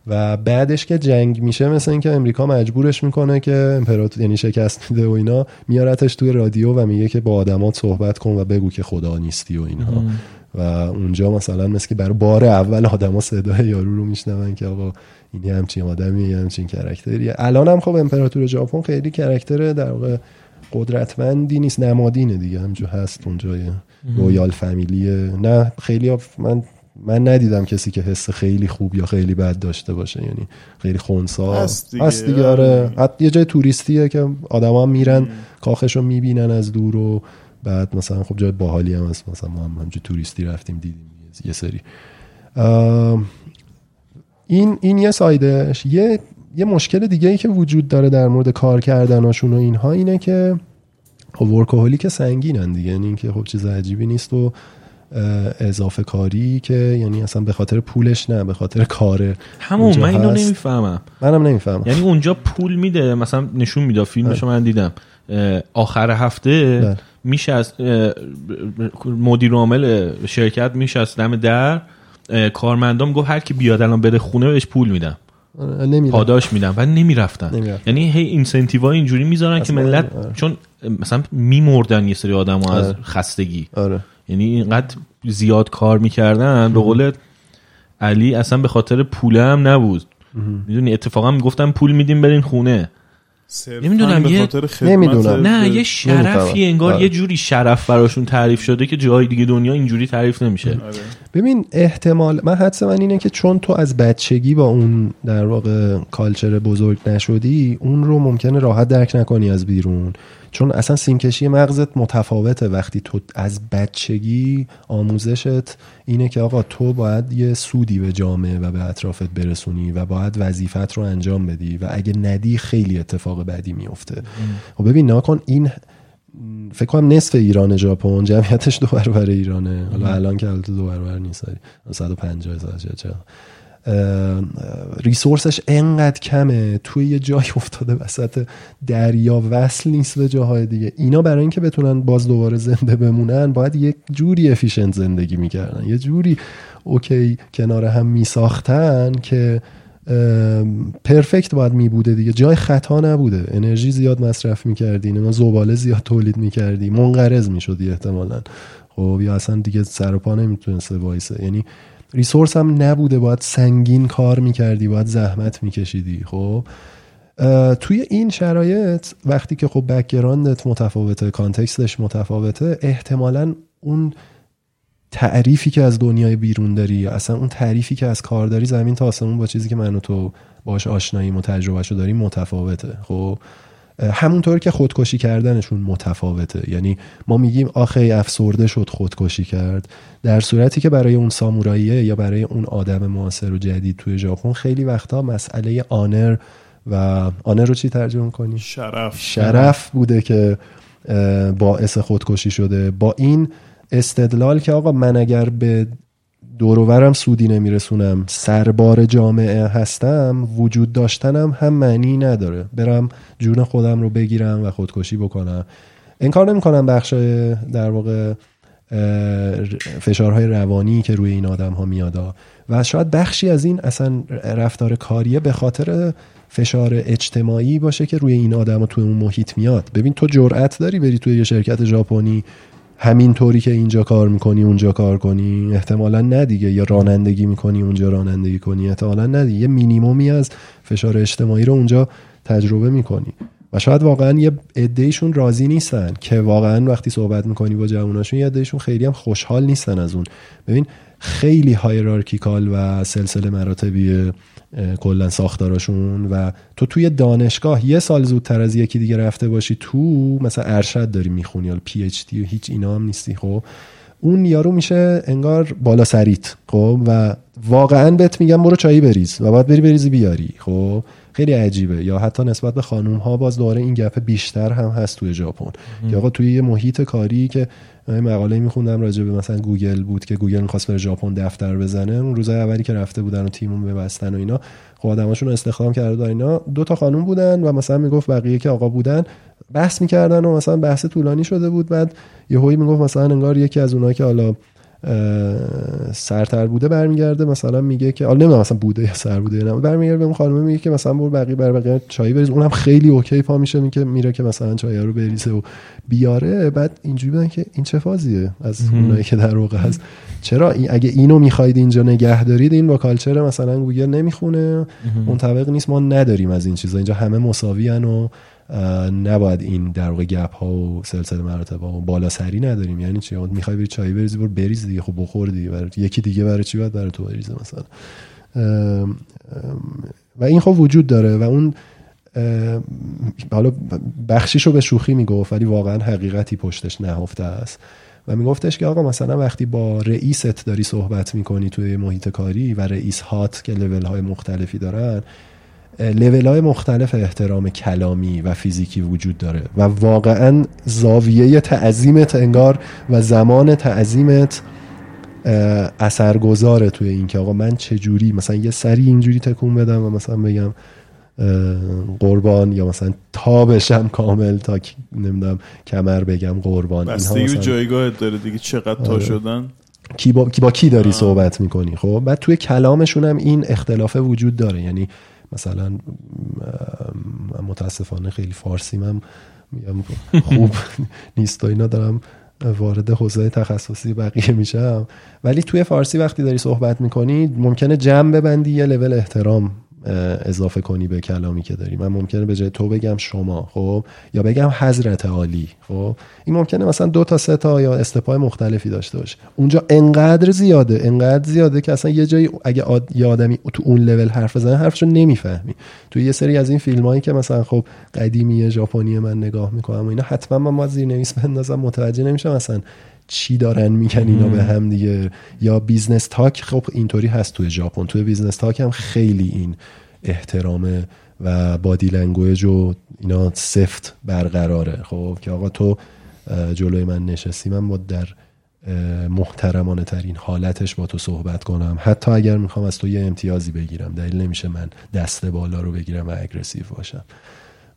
و بعدش که جنگ میشه مثل اینکه امریکا مجبورش می‌کنه که امپراتور یعنی شکست میده و اینا میارتش توی رادیو و میگه که با آدمات صحبت کن و بگو که خدا نیستی و اینها. و اونجا مثلا مثل که برای بار اول آدما صدای یارو رو میشنون که آقا این یه همچین آدمی یه همچین character یه الان هم خب امپراتور ژاپن خیلی character در واقع قدرتمندی نیست نمادینه دیگه. همجور هست اونجا یه royal family یه نه خیلی ها- من من ندیدم کسی که حس خیلی خوب یا خیلی بد داشته باشه. یعنی خیلی خونسا. هست دیگه. هست دیگه آره. حتی یه جای توریستیه که آدما میرن کاخش رو می‌بینن از دور و بعد مثلا خب جای باحالی هم هست. مثلا ما هم همجور توریستی رفتیم دیدیم یه- سری. این این یه سایدش. یه یه مشکل دیگه ای که وجود داره در مورد کار کردناشون و اینها اینه که خب ورکوهولی که سنگینن دیگه. یعنی اینکه خب چیز عجیبی نیست و اضافه کاری که یعنی اصلا به خاطر پولش نه به خاطر کاره همون من اینو. نمی‌فهمم. منم نمی‌فهمم. یعنی اونجا پول میده مثلا نشون میده فیلمشو من دیدم. آخر هفته بله. میشه از مدیر عامل شرکت میشه از دم در کارمندام گفت هر کی بیاد الان بره خونه بهش پول میدم. آره، نمیره پاداش میدم. و نمی‌رفتن. نمی‌رفتن. یعنی هی اینسنتیو اینجوری می‌ذارن که ملت آره. چون مثلا میمردن یه سری آدم از آره. خستگی. آره. یعنی اینقدر زیاد کار می‌کردن. به قول علی اصلا به خاطر پوله هم نبود می‌دونی اتفاقا می‌گفتن پول میدیم برین خونه. نمی‌دونم، یه- خاطر خدمت نمی‌دونم. نه یه شرفی. انگار آره. یه جوری شرف براشون تعریف شده که جای دیگه دنیا اینجوری تعریف نمیشه آره. ببین احتمال من حدس من اینه که چون تو از بچگی با اون در واقع کالچر بزرگ نشدی اون رو ممکنه راحت درک نکنی از بیرون چون اصلا سیمکشی مغزت متفاوته وقتی تو از بچگی آموزشت اینه که آقا تو باید یه سودی به جامعه و به اطرافت برسونی و باید وظیفت رو انجام بدی و اگه ندی خیلی اتفاق بدی میفته. خب ببین نکن این فکر کنم نصف ایران ژاپن جمعیتش دو برابر ایرانه. حالا الان که البته دو برابر نیست 150 هزار resource ش انقدر کمه. توی یه جای افتاده وسط دریا. وصل نیست به جاهای دیگه. اینا برای اینکه بتونن باز دوباره زنده بمونن باید یک جوری efficient زندگی می‌کردن. یه جوری okay کنار هم میساختن که perfect باید می بوده دیگه. جای خطا نبوده. انرژی زیاد مصرف می‌کردی. ما زباله زیاد تولید می‌کردی. منقرض می‌شدی احتمالا. خب یا اصلا دیگه سر و پا نمی‌تونسته وایسه. یعنی resource هم نبوده باید سنگین کار می‌کردی باید زحمت میکشیدی. خب؟ توی این شرایط وقتی که خب background ت متفاوته context ش متفاوته احتمالا اون تعریفی که از دنیای بیرون داری اصلا اون تعریفی که از کار داری زمین تا آسمون با چیزی که من و تو باش آشناییم و تجربهشو داریم متفاوته. خب؟ همونطور که خودکشی کردنشون متفاوته. یعنی ما میگیم آخه افسرده شد خودکشی کرد. در صورتی که برای اون ساموراییه یا برای اون آدم معاصر و جدید توی ژاپن خیلی وقتا مسئله آنر و آنر رو چی ترجمه کنی شرف. شرف بوده که باعث خودکشی شده. با این استدلال که آقا من اگر به دوروورم سودی نمیرسونم. سربار جامعه هستم وجود داشتنم هم معنی نداره. برم جون خودم رو بگیرم و خودکشی بکنم. انکار نمی‌کنم بخش در واقع فشارهای روانی که روی این آدم ها میادا و شاید بخشی از این اصلا رفتار کاریه به خاطر فشار اجتماعی باشه که روی این آدم ها توی اون محیط میاد. ببین تو جرأت داری بری توی یه شرکت ژاپنی همین طوری که اینجا کار می‌کنی اونجا کار کنی. احتمالا ندیگه یا رانندگی می‌کنی اونجا رانندگی کنی. احتمالا ندیگه یه مینیمومی از فشار اجتماعی رو اونجا تجربه می‌کنی. و شاید واقعا یه عدهشون راضی نیستن که واقعا وقتی صحبت می‌کنی با جواناشون یه عدهشون خیلی هم خوشحال نیستن از اون. ببین خیلی هایرارکیکال و سلسله مراتبی کلا ساختاراشون و تو توی دانشگاه یه سال زودتر از یکی دیگه رفته باشی تو مثلا ارشد داری می‌خونی یا PhD و هیچ اینا هم نیستی خب؟ اون یارو میشه انگار بالا سریت خب؟ و واقعا بهت میگم برو چایی بریز و باید بری بریزی بیاری خب؟ خیلی عجیبه. یا حتی نسبت به خانوم ها باز دوره این gap بیشتر هم هست توی ژاپن. یا آقا توی یه محیط کاری که مقاله میخوندم راجع به مثلا گوگل بود که گوگل می‌خواست بره ژاپن دفتر بزنه اون روزای اولی که رفته بودن و تیمون ببستن و اینا خب آدماشون استخدام کرده اینا. دو تا خانوم بودن و مثلا می‌گفت بقیه که آقا بودن بحث می‌کردن و مثلا بحث طولانی شده بود. بعد یه هایی می‌گفت مثلا انگار یکی از اونایی که حالا سرتر بوده برمیگرده. مثلا میگه که حالا نمی‌دونم مثلا بوده یا سر بوده نه. برمیگرده به اون خانم میگه که مثلا برو بقیه بر بقیه چای بریز. اونم خیلی اوکی پا میشه. میگه میره که مثلا چای رو بریزه و بیاره. بعد اینجوری بودن که این چه فازیه از اونایی که در واقع هست چرا؟ اگه اینو می‌خواید اینجا نگه دارید این با culture مثلا گوگل نمی‌خونه. منطبق نیست. ما نداریم از این چیزا. اینجا همه مساوی و نباید این در واقع گپ ها و سلسله مراتب ها و بالا سری نداریم. یعنی چی؟ می‌خوای بری چای بریزی برو بریز دیگه خب بخور دیگه. برای یکی دیگه برای چی باید برای تو بریزه مثلا؟ و این خب وجود داره و اون حالا بخشیشو به شوخی می‌گفت ولی واقعا حقیقتی پشتش نهفته است. و میگفتش که آقا مثلا وقتی با رئیست داری صحبت می‌کنی توی محیط کاری و رئیس هات که لول های مختلفی دارن لیول های مختلف احترام کلامی و فیزیکی وجود داره و واقعا زاویه تعظیمت انگار و زمان تعظیمت اثرگذاره توی این که آقا من چجوری مثلا یه سری اینجوری تکون بدم و مثلا بگم قربان یا مثلا تا بشم کامل تا نمی‌دونم کمر بگم قربان. بسته جایگاه داره دیگه چقدر تا آره. شدن؟ کی با, کی با کی داری صحبت می‌کنی؟ خب؟ بعد توی کلامشون هم این اختلاف وجود داره یعنی مثلا متاسفانه خیلی فارسی من میگم خوب نیست و اینا دارم وارد حوزه تخصصی بقیه میشم. ولی توی فارسی وقتی داری صحبت می‌کنی ممکنه جمع ببندی یه لول احترام. اضافه کنی به کلامی که داری من ممکنه به جای تو بگم شما خب؟ یا بگم حضرت عالی خب؟ این ممکنه مثلا دو تا سه تا یا استپای مختلفی داشته باشه. اونجا انقدر زیاده انقدر زیاده که اصلا یه جایی اگه یه آدمی تو اون لول حرف بزنه حرفشو نمی‌فهمی. تو یه سری از این فیلم هایی که مثلا خب قدیمی ژاپنی من نگاه می‌کنم و اینا حتما من ما زیر نویس بندازم متوجه نمیشم مثلا چی دارن میگن اینا به هم دیگه؟ یا business talk خب اینطوری هست توی ژاپن. توی business talk هم خیلی این احترامه و body language و اینا سفت برقراره. خب که آقا تو جلوی من نشستی من با در محترمانه ترین حالتش با تو صحبت کنم. حتی اگر می‌خوام از تو یه امتیازی بگیرم دلیل نمیشه من دست بالا رو بگیرم و اگرسیو باشم.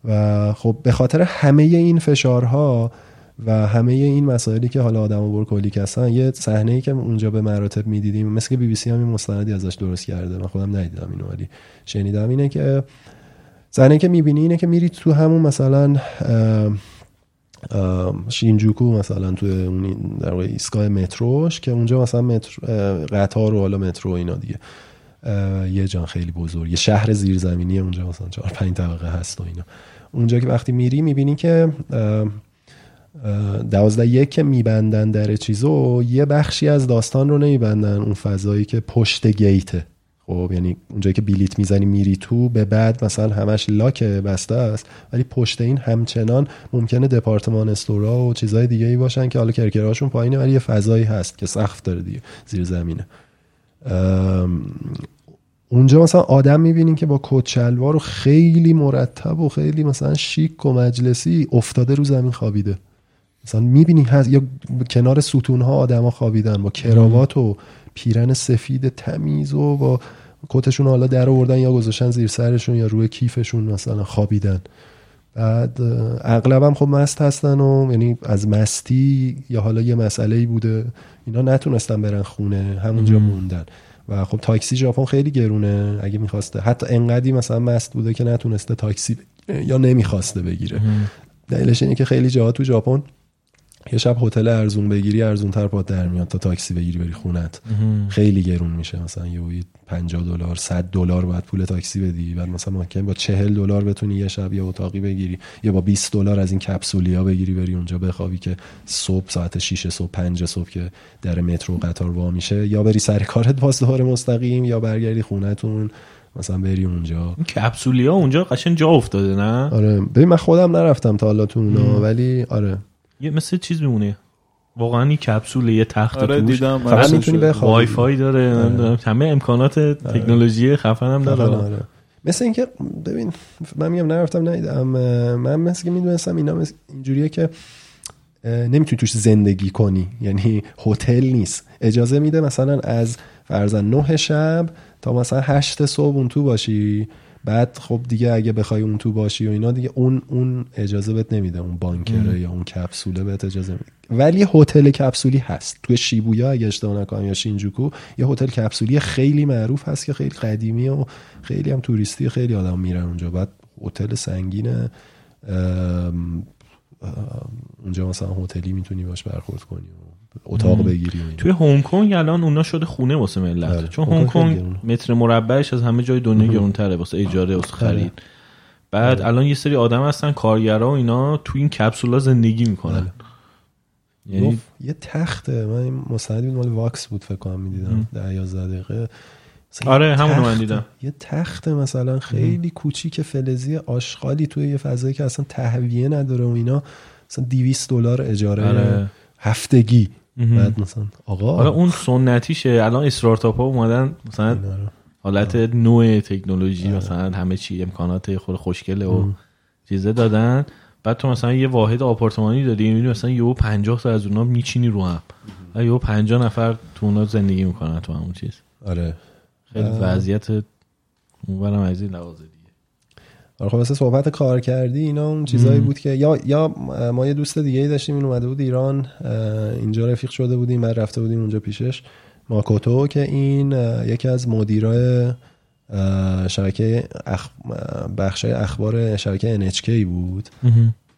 و خب به خاطر همه این فشارها و همه این مسائلی که حالا آدم برکولیک هستن یه صحنه ای که اونجا به مراتب می‌دیدیم مثل که بی بی سی هم این مستندی ازش درست کرده من خودم ندیدم اینو ولی شنیدم اینه که صحنه که می‌بینی اینه که میری تو همون مثلا شینجوکو مثلا تو اون در واقع ایستگاه متروش که اونجا مثلا مترو قطار و حالا مترو اینا دیگه. یه جان خیلی بزرگ یه شهر زیرزمینی اونجا مثلا چهار پنج طبقه هست و اینا. اونجا که وقتی میری می‌بینی که دوازده یک که میبندن در چیزو یه بخشی از داستان رو نمیبندن اون فضایی که پشت گیته خب یعنی اونجایی که بلیت می‌زنی میری تو به بعد مثلا همش لاک بسته است ولی پشت این همچنان ممکنه دپارتمان استورا و چیزهای دیگه ای باشن که حالا کرکرهاشون پایینه ولی یه فضایی هست که سقف داره دیگه زیر زمینه. اونجا مثلا آدم می‌بینین که با کچلوار و خیلی مرتب و خیلی مثلا شیک و مجلسی افتاده رو زمین خوابیده. مثلا می‌بینی هست یا کنار ستون ها آدما خوابیدن با کراوات و پیرن سفید تمیز و با کتشون حالا در آوردن یا گذاشتن زیر سرشون یا روی کیفشون مثلا خوابیدن. بعد اغلبم خب مست هستن و یعنی از مستی یا حالا یه مسئله ای بوده اینا نتونستن برن خونه همونجا موندن. و خب تاکسی ژاپن خیلی گرونه اگه می‌خواسته. حتی انقدی مثلا مست بوده که نتونسته تاکسی یا نمی‌خواسته بگیره. دلیلش اینه که خیلی جاها تو ژاپن یه شب هتل ارزون بگیری ارزون تر پاد در میاد تا تاکسی بگیری بری خونت. خیلی گرون میشه. مثلا یه 50 دلار 100 دلار باید پول تاکسی بدی. بعد مثلا ممکن با 40 دلار بتونی یه شب یه اتاقی بگیری. یا با 20 دلار از این کپسولیا بگیری بری اونجا بخوابی که صبح ساعت 6 صبح 5 صبح که در مترو قطار وا میشه. یا بری سر کارت دوباره مستقیم یا برگردی خونتون. مثلا بری اونجا. کپسولیا اونجا قشنگ جا افتاده نه؟ آره. ببین من خودم نرفتم تا حالا تو اونا ولی آره. یه مثل چیز میمونه. واقعا این کپسول یه تخت آره توش. دیدم فقط می‌تونی بخوابی. وای فای داره نمی‌دونم همه امکانات تکنولوژی خفن هم داره آره، آره. مثل اینکه ببین من میگم نرفتم ندیدم. من مثل که می‌دونستم اینا مثل اینجوریه که نمی‌تونی توش زندگی کنی. یعنی هتل نیست. اجازه میده مثلا از فرزن نه شب تا مثلا هشت صبح اون تو باشی. بعد خب دیگه اگه بخوای اون تو باشی و اینا دیگه اون اون اجازه بهت نمیده اون بانکره یا اون کپسوله بهت اجازه میده. ولی هتل کپسولی هست. توی شیبویا اگه اشتباه نکنم یا شینجوکو یه هتل کپسولی خیلی معروف هست که خیلی قدیمی و خیلی هم توریستی خیلی آدم میرن اونجا. بعد هتل سنگینه اونجا مثلا هتلی می‌تونی باش برخورد کنی اتاق بگیری توی هنگ کنگ الان اونا شده خونه واسه ملت. بله. چون هنگ کنگ متر مربعش از همه جای دنیا گرونتره واسه اجاره واسه خرید. بعد الان یه سری آدم هستن کارگرا و اینا تو این کپسولا زندگی می‌کنن. یعنی گفت یه تخته. من این مال واکس بود فکر کنم می‌دیدم ده 11 دقیقه. آره، یه همونو من دیدم. یه تخت مثلا خیلی کوچیک فلزی آشغالی توی یه فضایی که اصلا تهویه نداره و اینا. مثلا 200 دلار اجاره آره. هفتگی. بعد مثلا آقا حالا اون سنتیشه. الان استارتاپ ها اومدن مثلا. حالت نوع تکنولوژی مثلا همه چی امکانات خود خوشگله و چیزه دادن. بعد تو مثلا یه واحد آپارتمانی داری می‌بینی مثلا یهو 50 تا از اونها میچینی رو هم. و یهو 50 نفر تو اونا زندگی می‌کنن تو همون چیز. آره. خیلی وضعیت اونورم از این لحاظ آره خب صحبت کار کردی اینا اون چیزایی بود که یا یا ما یه دوست دیگه ای داشتیم این اومده بود ایران اینجا رفیق شده بودیم بعد رفته بودیم اونجا پیشش. ماکوتو که این یکی از مدیرای شبکه اخ... بخشای اخبار شبکه NHK بود.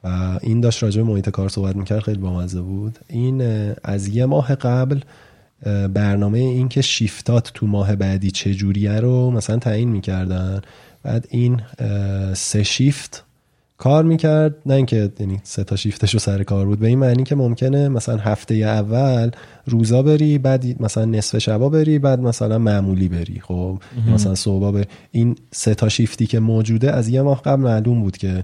و این داشت راجع به محیط کار صحبت می‌کرد خیلی بامزه بود. این از یه ماه قبل برنامه این که شیفتات تو ماه بعدی چجوریه رو مثلا تعیین می‌کردن. بعد این سه شیفت کار می‌کرد. نه اینکه یعنی سه تا شیفتش رو سر کار بود. به این معنی که ممکنه مثلا هفته اول روزا بری بعد مثلا نصف شبا بری بعد مثلا معمولی بری. خب مثلا صبح بری این سه تا شیفتی که موجوده از یه ماه قبل معلوم بود که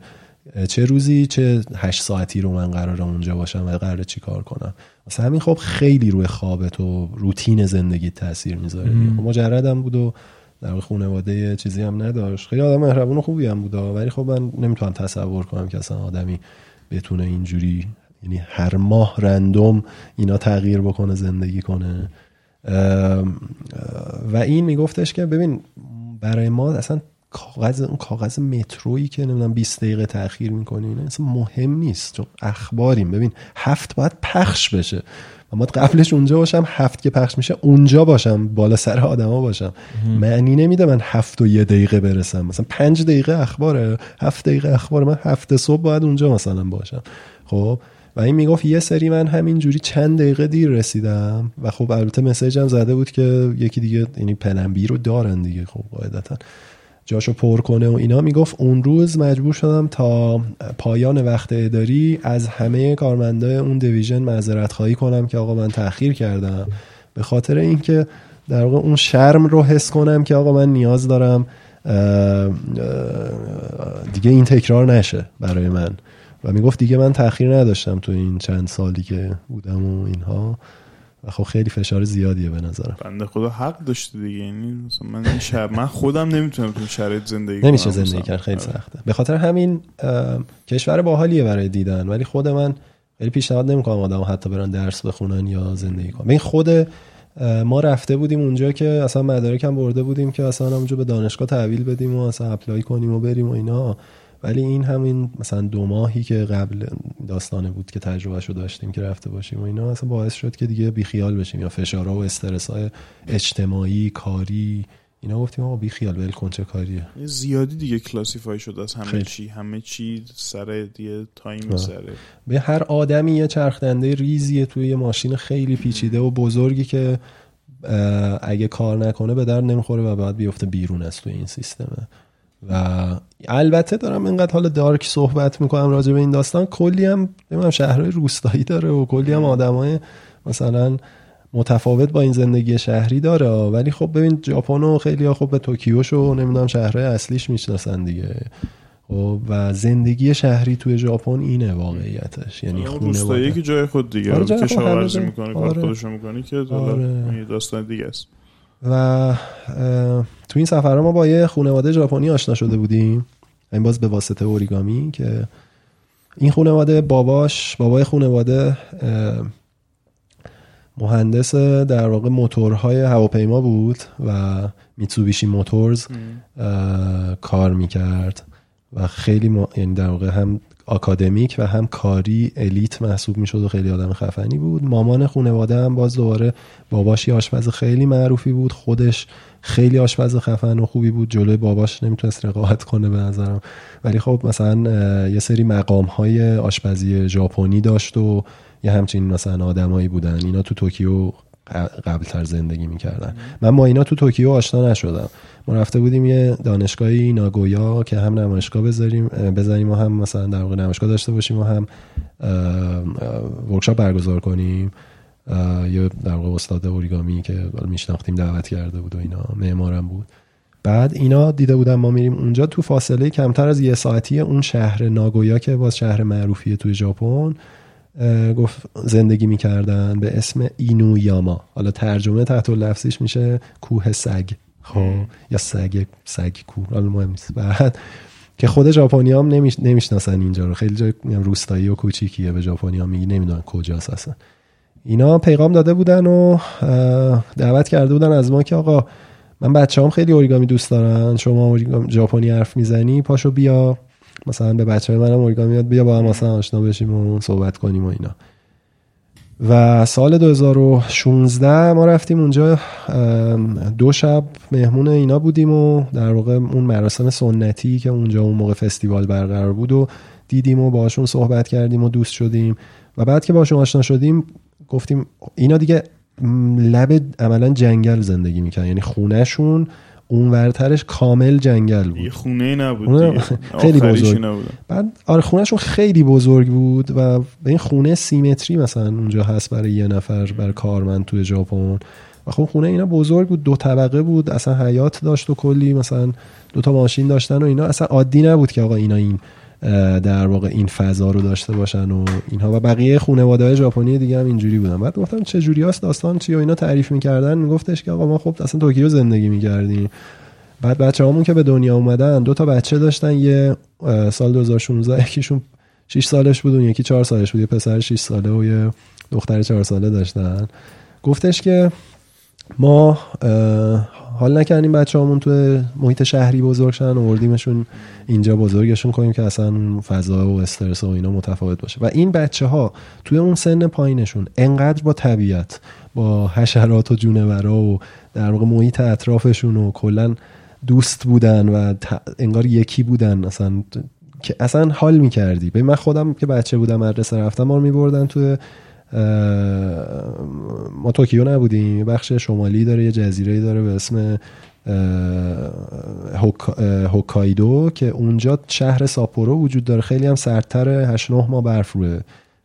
چه روزی چه هشت ساعتی رو من قراره اونجا باشم و قراره چی کار کنم. مثلا همین خب خیلی روی خوابت و روتین زندگی تاثیر می‌ذاره. خب مجردم بود و در واقع خانواده چیزی هم نداشت. خیلی آدم مهربون و خوبی هم بود ولی خب من نمی‌تونم تصور کنم که اصلا آدمی بتونه اینجوری یعنی هر ماه رندوم اینا تغییر بکنه زندگی کنه. و این میگفتش که ببین برای ما اصلا کاغذ اون کاغذ مترویی که نمی‌دونم 20 دقیقه تاخیر می‌کنه اصلا مهم نیست. چون اخباریم. ببین هفت باید پخش بشه. و باید قبلش اونجا باشم هفت که پخش میشه اونجا باشم بالا سر آدما باشم. معنی نمیده من هفت و یه دقیقه برسم. مثلا پنج دقیقه اخباره هفت دقیقه اخبار من هفت صبح باید اونجا مثلا باشم. خب؟ و این می‌گفت یه سری من همین جوری چند دقیقه دیر رسیدم و خب البته مسیج هم زده بود که یکی دیگه یعنی پلنبی رو دارن دیگه خب قاعدتا. جاشو پر کنه و اینا. می‌گفت اون روز مجبور شدم تا پایان وقت اداری از همه کارمندای اون دیویژن معذرت خواهی کنم که آقا من تاخیر کردم. به خاطر اینکه در واقع اون شرم رو حس کنم که آقا من نیاز دارم دیگه این تکرار نشه برای من. و می‌گفت دیگه من تاخیر نداشتم تو این چند سالی که بودم و اینها. و خب خیلی فشار زیادیه به نظرم. بنده خدا حق داشته دیگه. یعنی مثلا من این شب من خودم نمی‌تونم تو شرایط زندگی نمیشه زندگی. کرد خیلی آره. سخته. به خاطر همین کشور باحالیه برای دیدن ولی خود من خیلی پیشنهاد نمی‌کنم آدم حتی برن درس بخونن یا زندگی کنن. این خود ما رفته بودیم اونجا که اصلا مدارکم برده بودیم که اصلا اونجا به دانشگاه تحویل بدیم و اصلا اپلای کنیم و بریم و اینا. ولی این همین مثلا دو ماهی که قبل داستانه بود که تجربهشو داشتیم که رفته باشیم و اینا اصلا باعث شد که دیگه بیخیال بشیم یا فشارها و استرس های اجتماعی کاری اینا گفتیم آقا بی خیال ول کن چه کاریه. زیادی دیگه classify شده از همه چی. همه چی سر دیگه time سره. به هر آدمی یه چرخدنده ریزیه توی یه ماشین خیلی پیچیده و بزرگی که اگه کار نکنه به در نمی‌خوره و بعد بیفته بیرون از توی این سیستمه. و البته دارم اینقدر حال dark صحبت می‌کنم راجع به این داستان کلی هم شهرهای روستایی داره و کلی هم آدمای مثلا متفاوت با این زندگی شهری داره ولی خب ببین ژاپن و خیلی ها خب به توکیوش و نمی‌دونم شهرهای اصلیش می‌شناسن دیگه. خب و زندگی شهری توی ژاپن اینه واقعیتش یعنی خونه که جای خود دیگه آره کشاورزی می‌کنه کار آره. خودشو می‌کنه که آره. داستان دیگه است. و تو این سفر ما با یه خانواده ژاپنی آشنا شده بودیم. این باز به واسطه اوریگامی که این خانواده باباش بابای خانواده مهندس در واقع موتورهای هواپیما بود و میتسوبیشی موتورز کار می‌کرد و خیلی م... یعنی در واقع هم آکادمیک و هم کاری الیت محسوب می‌شد و خیلی آدم خفنی بود. مامان خانواده هم باز دوباره باباشی آشپز خیلی معروفی بود. خودش خیلی آشپز خفن و خوبی بود. جلوی باباش نمی‌تونست رقابت کنه به نظرم. ولی خب مثلا یه سری مقام های آشپزی ژاپنی داشت و یه همچین مثلا آدمایی بودن. اینا تو توکیو قبل تر زندگی می‌کردن. من با اینا تو توکیو آشنا نشدم. ما رفته بودیم یه دانشگاهی ناگویا که هم نمایشگاه بذاریم بزنیم و هم مثلا در واقع نمایشگاه داشته باشیم و هم workshop برگزار کنیم. یه در واقع استاد اوریگامی که میشناختیم دعوت کرده بود و اینا معمارم بود. بعد اینا دیده بودن ما میریم اونجا تو فاصله کمتر از یه ساعتی اون شهر ناگویا که باز شهر معروفیه توی ژاپن گفت زندگی می‌کردن به اسم اینویاما. حالا ترجمه تحت لفظیش میشه کوه سگ. خب یا سگ سگ کوه حالا مهم نیست. بعد که خود ژاپنی هم نمی‌شناسن اینجا رو. خیلی جای روستایی و کوچیکیه به ژاپنی میگی نمی‌دونن کجاست اصلا. اینا پیغام داده بودن و دعوت کرده بودن از ما که آقا من بچه هم خیلی اوریگامی دوست دارن شما ژاپنی حرف می‌زنی پاشو بیا. مثلا به بچه های منم اوریگامی بیا با هم مثلا آشنا بشیم و صحبت کنیم و اینا. و سال 2016 ما رفتیم اونجا دو شب مهمون اینا بودیم و در واقع اون مراسم سنتی که اونجا اون موقع فستیوال برقرار بود و دیدیم و باشون صحبت کردیم و دوست شدیم. و بعد که باشون آشنا شدیم گفتیم اینا دیگه لب عملا جنگل زندگی می‌کنن یعنی خونهشون اون ورترش کامل جنگل بود. یه خونه نبود خیلی بزرگ. بعد آره خونهشون خیلی بزرگ بود و به این خونه سیمتری مثلا اونجا هست برای یه نفر برای کارمند توی ژاپن. و خب خونه اینا بزرگ بود دو طبقه بود اصلا حیات داشت و کلی مثلا دو تا ماشین داشتن و اینا. اصلا عادی نبود که آقا اینا این در واقع این فضا رو داشته باشن و اینها. و بقیه خانواده های ژاپنی دیگه هم اینجوری بودن. بعد گفتم چه جوری هست داستان چی و اینا تعریف می‌کردن. میگفتش که آقا ما خب اصلا توکیو زندگی می‌کردیم. بعد بچه همون که به دنیا اومدن دو تا بچه داشتن. یه سال 2016 یکیشون 6 سالش بود یکی 4 سالش بود. یه پسر 6 ساله و یه دختر 4 ساله داشتن. گفتش که ما حال نکردیم بچه همون توی محیط شهری بزرگ شدن اینجا بزرگشون کنیم که اصلا فضا و استرس و اینا متفاوت باشه. و این بچه ها توی اون سن پایینشون انقدر با طبیعت با حشرات و جونورا و در واقع محیط اطرافشون و کلا دوست بودن و انگار یکی بودن. اصلا که اصلا حال می‌کردی. به من خودم که بچه بودم مدرسه رفتم ما رو میبردن توی ما توکیو نبودیم. بخش شمالی داره یه جزیره داره به اسم هوکایدو که اونجا شهر ساپورو وجود داره. خیلی هم سردتر 8 9 ما برف روی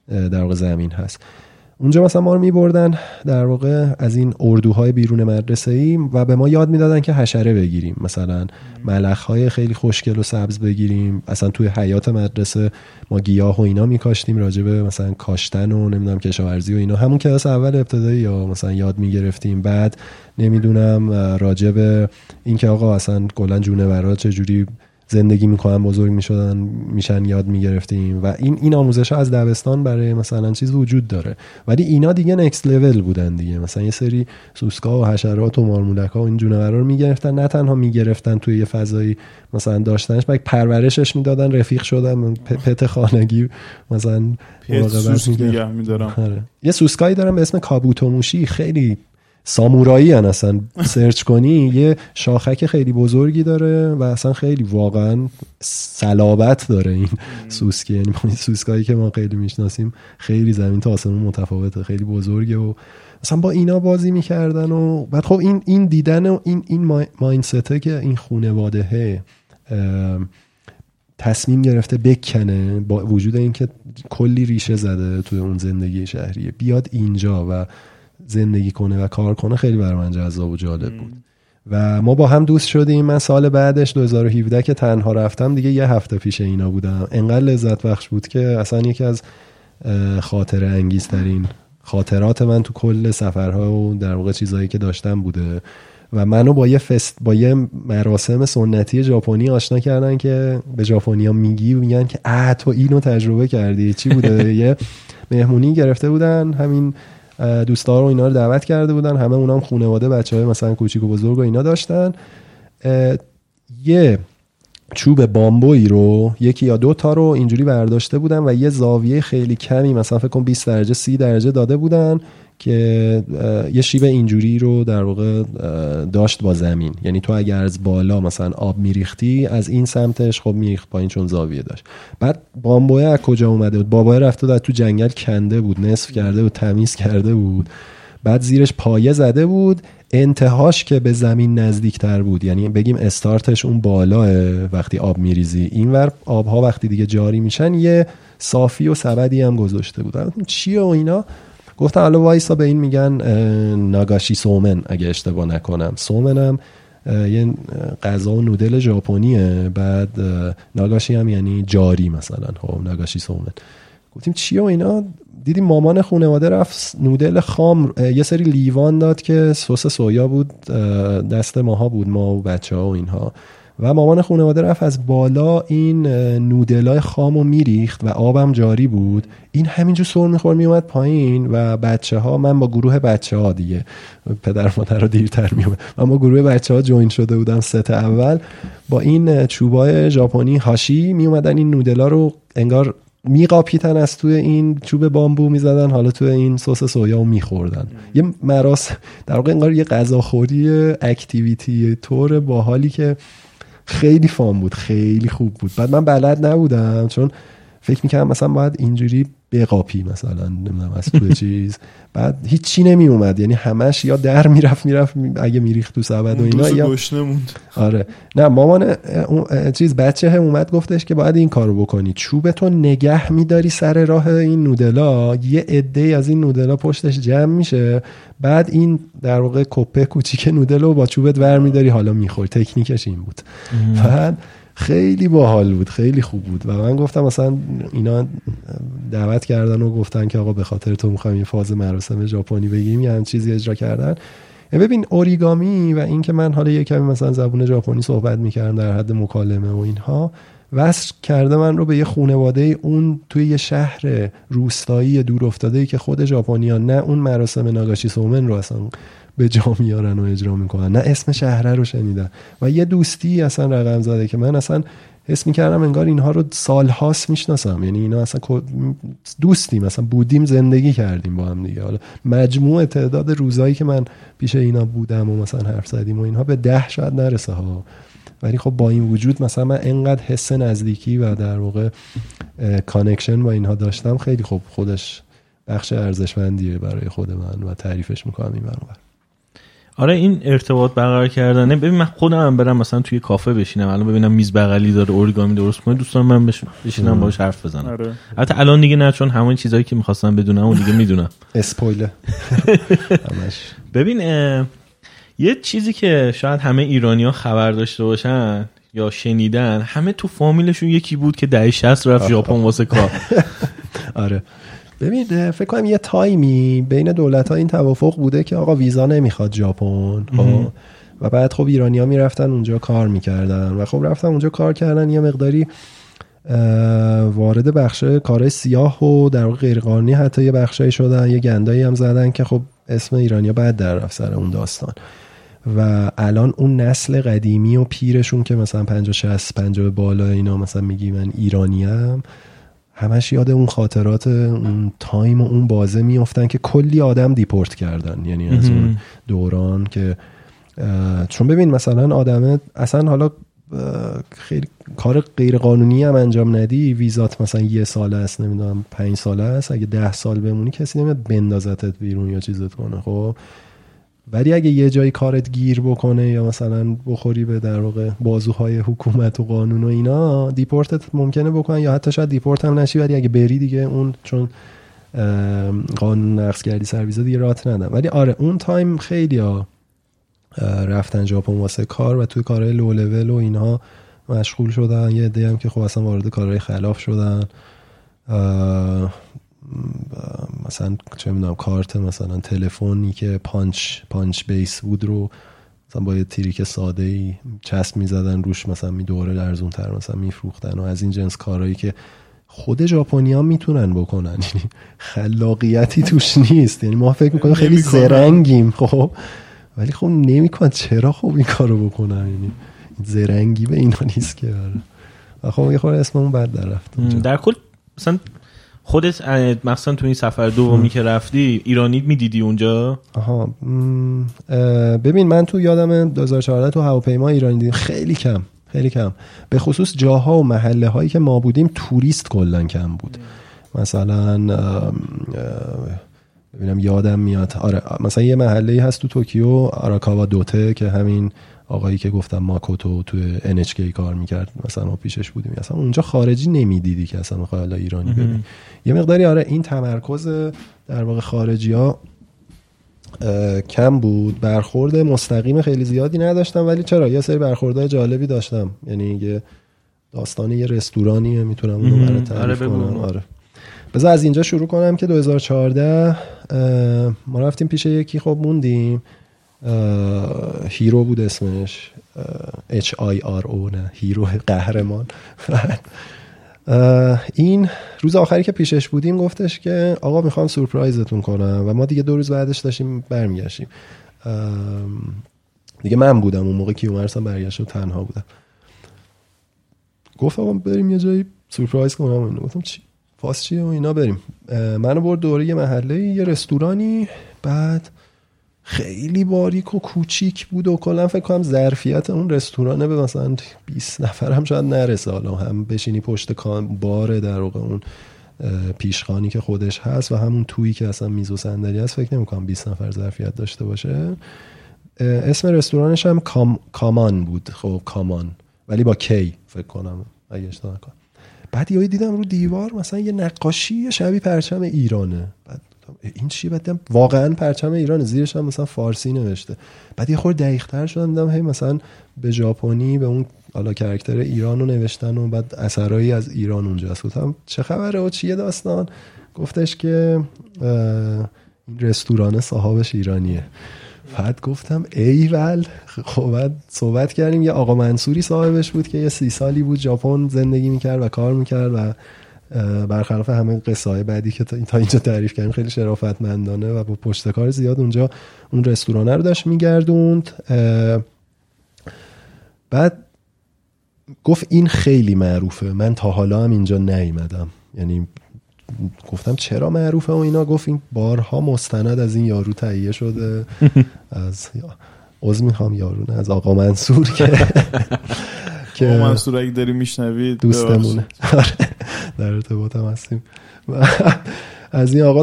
در واقع زمین هست. اونجا مثلا ما رو میبردن. در واقع از این اردوهای بیرون مدرسه ای و به ما یاد می‌دادن که حشره بگیریم. مثلا ملخ های خیلی خوشگل و سبز بگیریم. اصلا توی حیات مدرسه ما گیاه و اینا میکاشتیم راجع به مثلا کاشتن و نمی‌دونم کشاورزی و اینا. همون کلاس اول ابتدایی یا مثلا یاد می‌گرفتیم. بعد نمی‌دونم راجع به اینکه آقا اصلا کلا جونورا چه جوری زندگی می‌کنن بزرگ می‌شدن میشن یاد می‌گرفتیم و این این آموزش ها از دبستان برای مثلا چیز وجود داره. ولی اینا دیگه نکست لول بودن دیگه. مثلا یه سری سوسکا و حشرات و مارمولک ها و این جونورا رو می‌گرفتن. نه تنها می‌گرفتن توی یه فضایی مثلا داشتنش بلکه پرورشش می‌دادن رفیق شدن پت خانگی مثلا مراقبت میدارم. آره. یه سوسکایی دارم به اسم کابوتوموشی. خیلی سامورایی هن اصلا. سرچ کنی یه شاخک خیلی بزرگی داره و اصلا خیلی واقعا سلابت داره این سوسکه یعنی این سوسکایی که ما خیلی می‌شناسیم خیلی زمین تا آسمون متفاوته خیلی بزرگه و مثلا با اینا بازی می‌کردن و بعد خب این این دیدن و این این ماینسته که این خونواده تصمیم گرفته بکنه با وجود اینکه کلی ریشه زده توی اون زندگی شهریه. بیاد اینجا و زندگی کنه و کار کنه خیلی برای من جذاب و جالب بود. و ما با هم دوست شدیم. من سال بعدش 2017 که تنها رفتم دیگه یه هفته پیش اینا بودم. انقدر لذت بخش بود که اصلا یکی از خاطر انگیزترین خاطرات من تو کل سفرها و در واقع چیزهایی که داشتم بوده. و منو با یه فست با یه مراسم سنتی ژاپنی آشنا کردن که به ژاپنیا میگی میگن که اه تو اینو تجربه کردی. چی بوده؟ یه مهمونی گرفته بودن. همین دوستا رو اینا رو دعوت کرده بودن. همه اونام خانواده بچه های مثلا کوچیک و بزرگ و اینا داشتن. یه چوب بامبویی رو یکی یا دو تا رو اینجوری برداشته بودن و یه زاویه خیلی کمی مثلا فکر کن 20 درجه 30 درجه داده بودن که یه شیب اینجوری رو در واقع داشت با زمین. یعنی تو اگر از بالا مثلا آب میریختی از این سمتش خب میریخت پایین چون زاویه داشت. بعد بامبوه از کجا اومده بود؟ بابای رفته در تو جنگل کنده بود نصف کرده بود تمیز کرده بود. بعد زیرش پایه زده بود انتهاش که به زمین نزدیکتر بود. یعنی بگیم استارتش اون بالاه وقتی آب میریزی. اینور آبها وقتی دیگه جاری میشن یه صافی و سبدی هم گذاشته بود. چیه و اینا؟ گفتم حالا وایسا به این میگن ناگاشی سومن اگه اشتباه نکنم. سومنم یه غذا و نودل ژاپنیه بعد ناگاشی هم یعنی جاری مثلا. خب ناگاشی سومن. گفتیم چیه و اینا؟ دیدیم مامان خانواده رفت نودل خام یه سری لیوان داد که سس سویا بود دست ماها بود ما و بچه ها و اینها. و مامان خانواده رفت از بالا این نودلای خام و میریخت و آبم جاری بود. این همینجور سر میخور میومد پایین و بچه ها من با گروه بچه ها دیگه پدر مادر رو دیرتر میومد من با گروه بچه ها جوین شده بودم ست اول. با این چوبای ژاپنی هاشی میومدن این نودلا رو انگار میقاپیتن از توی این چوب بامبو می‌زدن حالا توی این سس سویا رو میخوردن. یه مراس در واقع انگار یه غذاخوری اکتیویتی طور باحالی که خیلی فام بود خیلی خوب بود. بعد من بلد نبودم چون فکر می‌کردم مثلا باید اینجوری بقاپی مثلا نمی‌دونم از توی چیز. بعد هیچی نمی اومد یعنی همش یا در می‌رفت می‌رفت اگه میریخت تو سبد و اینا یا موند. آره. نه مامان چیز بچه هم اومد گفتش که باید این کارو بکنی. چوب تو نگه میداری سر راه این نودلا. یه عده از این نودلا پشتش جمع میشه. بعد این در واقع کپه کوچیک نودل با چوبت ور میداری. حالا می‌خوری. تکنیکش این بود. بعد خیلی باحال بود خیلی خوب بود. و من گفتم مثلا اینا دعوت کردن و گفتن که آقا به خاطر تو می‌خوایم یه فاز مراسم ژاپنی بگیم یه هم چیزی اجرا کردن. ببین اوریگامی و اینکه من حالا یه کمی مثلا زبون ژاپنی صحبت می‌کردم در حد مکالمه و اینها وصل کرده من رو به یه خونواده اون توی یه شهر روستایی دور افتاده که خود ژاپنیان نه اون مراسم ناگاشی سومن رو اصلا به جا میارن و اجرا می‌کنن نه اسم شهره رو شنیدن. و یه دوستی اصلا رقم زده که من اصلا حس می‌کردم انگار اینها رو سالهاست می‌شناسم. یعنی اینا اصلا دوستی مثلا بودیم زندگی کردیم با هم دیگه. حالا مجموع تعداد روزایی که من پیش اینا بودم و مثلا حرف زدیم و اینها به ده شاید نرسه ها. ولی خب با این وجود مثلا من انقدر حس نزدیکی و در واقع connection با اینها داشتم خیلی خب خودش بخش ارزشمندیه برای خود من و تعریفش می‌کنم این برابر. آره این ارتباط برقرار کردنه. ببین من خودم هم برم مثلا توی کافه بشینم. الان ببینم میز بغلی داره اوریگامی درست کنه دوستان من بشینم باهاش حرف بزنم. آره. حتی الان دیگه نه چون همون چیزایی که می‌خواستم بدونم اون دیگه می‌دونم. اسپویله ببین یه چیزی که شاید همه ایرانی ها خبر داشته باشن یا شنیدن همه تو فامیلشون یکی بود که دهه 60 رفت ژاپن واسه کار. آره. ببین فکر کنم یه تایمی بین دولت ها این توافق بوده که آقا ویزا نمی‌خواد ژاپن خب؟ و بعد خب ایرانی ها می‌رفتن اونجا کار می‌کردن و خب رفتن اونجا کار کردن. یه مقداری وارد بخش کارهای سیاه و در واقع غیرقانونی حتی یه بخشایی شدن. یه گندایی هم زدن که خب اسم ایرانیا بعد در رفت سر اون داستان. و الان اون نسل قدیمی و پیرشون که مثلا 50 60 50 بالا اینا مثلا میگی من ایرانیم همش یاد اون خاطرات اون time و اون بازه میفتن که کلی آدم deport کردن. یعنی از اون دوران که چون ببین مثلا آدمه اصلا حالا خیلی کار غیر قانونی هم انجام ندی ویزات مثلا یه ساله است نمی‌دونم پنج ساله است اگه ده سال بمونی کسی نمیاد بندازتت بیرون یا چیزت کنه خب؟ ولی اگه یه جایی کارت گیر بکنه یا مثلا بخوری به در واقع بازوهای حکومت و قانون و اینا deport ت ممکنه بکنن یا حتی شاید deport هم نشی ولی اگه بری دیگه اون چون قانون نقض کردی سرویزا دیگه رات ندن. ولی آره اون time خیلی ها رفتن ژاپن واسه کار و توی کارهای لو لول و اینها مشغول شدن. یه عده هم که خب اصلا وارد کارهای خلاف شدن. مثلا چه می‌دونم کارت مثلا تلفنی که punch punch base بود رو مثلا با یه trick ساده ای چسب می‌زدن روش مثلا می دوره ارزون تر مثلا میفروختن و از این جنس کارهایی که خود ژاپنیا می‌تونن بکنن. یعنی خلاقیتی توش نیست. یعنی ما فکر می‌کنیم خیلی زرنگیم خب. ولی خب نمیکن چرا خب این کارو بکنن؟ یعنی زرنگی به اینا نیست که. و خب یه خورده اسممون بد در رفت در کل مثلا خودت مثلا تو این سفر دومی که رفتی ایرانی می‌دیدی اونجا؟ آها ببین من تو یادم 2014 تو هواپیما ایرانی دیدم خیلی کم خیلی کم. به خصوص جاها و محله هایی که ما بودیم توریست کلا کم بود. مثلا ببینم یادم میاد. آره مثلا یه محله هست تو توکیو آراکاوا دوته که همین آقایی که گفتم ماکوتو تو NHK کار می‌کرد مثلا ما پیشش بودیم. اصلا اونجا خارجی نمی‌دیدی که اصلا می‌خوای ایرانی ببین یه مقداری آره این تمرکز در واقع خارجی ها کم بود. برخورد مستقیم خیلی زیادی نداشتم ولی چرا؟ یه سری برخوردهای جالبی داشتم. یعنی یه داستان یه رستورانیه می‌تونم اونو برای تعریف آره کنم. آره. بذار از اینجا شروع کنم که 2014 ما رفتیم پیش یکی خب موندیم. هیرو بود اسمش. H I R O نه hero قهرمان. این روز آخری که پیشش بودیم گفتش که آقا می‌خوام surprise تون کنم و ما دیگه دو روز بعدش داشتیم برمیگشتیم. دیگه من بودم اون موقع کیومرسم برگشت و تنها بودم. گفت آقا بریم یه جایی سورپرایز کنم. گفتم چی؟ فاس چیه؟ و اینا بریم. منو برد دوره یه محله یه رستورانی بعد خیلی باریک و کوچیک بود و کلا فکر کنم ظرفیت اون رستورانه به مثلا 20 نفر هم شاید نرسه. حالا هم بشینی پشت کان بار در واقع اون پیشخانی که خودش هست و همون تویی که اصلا میز و صندلی هست فکر نمی‌کنم 20 نفر ظرفیت داشته باشه. اسم رستورانش هم کامان بود. خب کامان. ولی با کی فکر کنم اگه اشتباه نکنم. بعد یهو دیدم رو دیوار مثلا یه نقاشی شبیه پرچم ایرانه. بعد این چی بعد واقعا پرچم ایران زیرش هم مثلا فارسی نوشته. بعد یه خورده دقیق تر شدم دیدم هی مثلا به ژاپنی به اون حالا کرکتر ایران رو نوشتن و بعد اثرایی از ایران اونجاست گفتم چه خبره؟ و چیه داستان؟ گفتش که این رستوران صاحبش ایرانیه. بعد گفتم ایول خب بعد صحبت کردیم یه آقا منصوری صاحبش بود که یه سی سالی بود ژاپن زندگی می‌کرد و کار می‌کرد و برخلاف همه قصه های بعدی که تا اینجا تعریف کردیم خیلی شرافتمندانه و با پشتکار زیاد اونجا اون رستورانه رو داشت میگردوند. بعد گفت این خیلی معروفه. من تا حالا هم اینجا نیومدم. یعنی گفتم چرا معروفه و اینا؟ گفت این بارها مستند از این یارو تهیه شده. از عضو می‌خوام یارو از آقا منصور که که منصور اگه داری میشنوید دوستمونه. آره، در ارتباط هم هستیم. از این آقا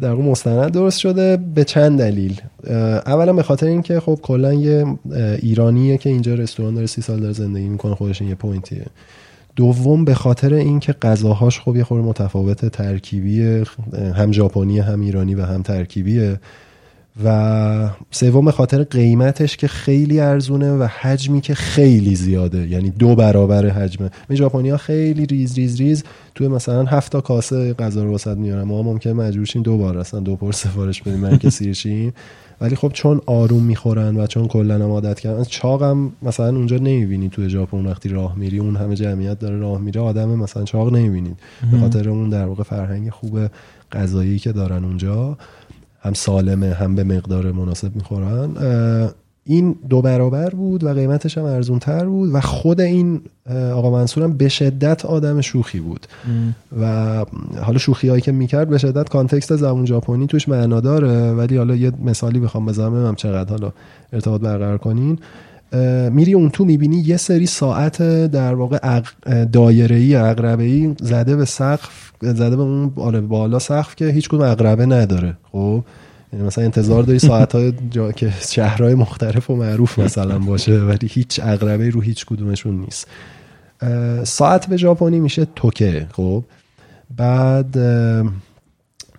در مستند درست شده به چند دلیل. اولا به خاطر اینکه خب کلا یه ایرانیه که اینجا رستوران داره سی سال داره زندگی می‌کنه خودش یه پوینتیه. دوم به خاطر اینکه غذاهاش خب یه خورده متفاوت ترکیبی هم ژاپنی هم ایرانی و هم ترکیبیه. و سوم به خاطر قیمتش که خیلی ارزونه و حجمی که خیلی زیاده. یعنی دو برابر حجمه. می ژاپنی ها خیلی ریز ریز ریز. توی مثلا هفت تا کاسه غذا رو واست میارن. ما ممکن مجبور شیم دو بار اصلا دو پرس سفارش بدیم من که سیرشیم ولی خب چون آروم می‌خورن و چون کلا هم عادت کردن چاقم مثلا اونجا نمی‌بینی تو ژاپن وقتی راه میری. اون همه جمعیت داره راه میره. آدم مثلا چاق نمی‌بینید. به خاطر اون در واقع فرهنگ خوب غذایی که دارن اونجا. هم سالمه هم به مقدار مناسب می‌خورن. این دو برابر بود و قیمتش هم ارزون تر بود و خود این آقا منصور هم به شدت آدم شوخی بود. و حالا شوخی هایی که می‌کرد به شدت کانتکست زبون ژاپنی توش معنا داره. ولی حالا یه مثالی بخوام بزنم هم چقدر حالا ارتباط برقرار کنین. میری اون تو می‌بینی یه سری ساعت در واقع دایره ای عقربه ای زده به سقف زده به اون آره بالا سقف که هیچ کدوم عقربه نداره. خب؟ یعنی مثلا انتظار داری ساعت های جا... که شهرهای مختلف و معروف مثلا باشه ولی هیچ اقربه رو هیچ کدومشون نیست. ساعت به ژاپنی میشه توکه خب؟ بعد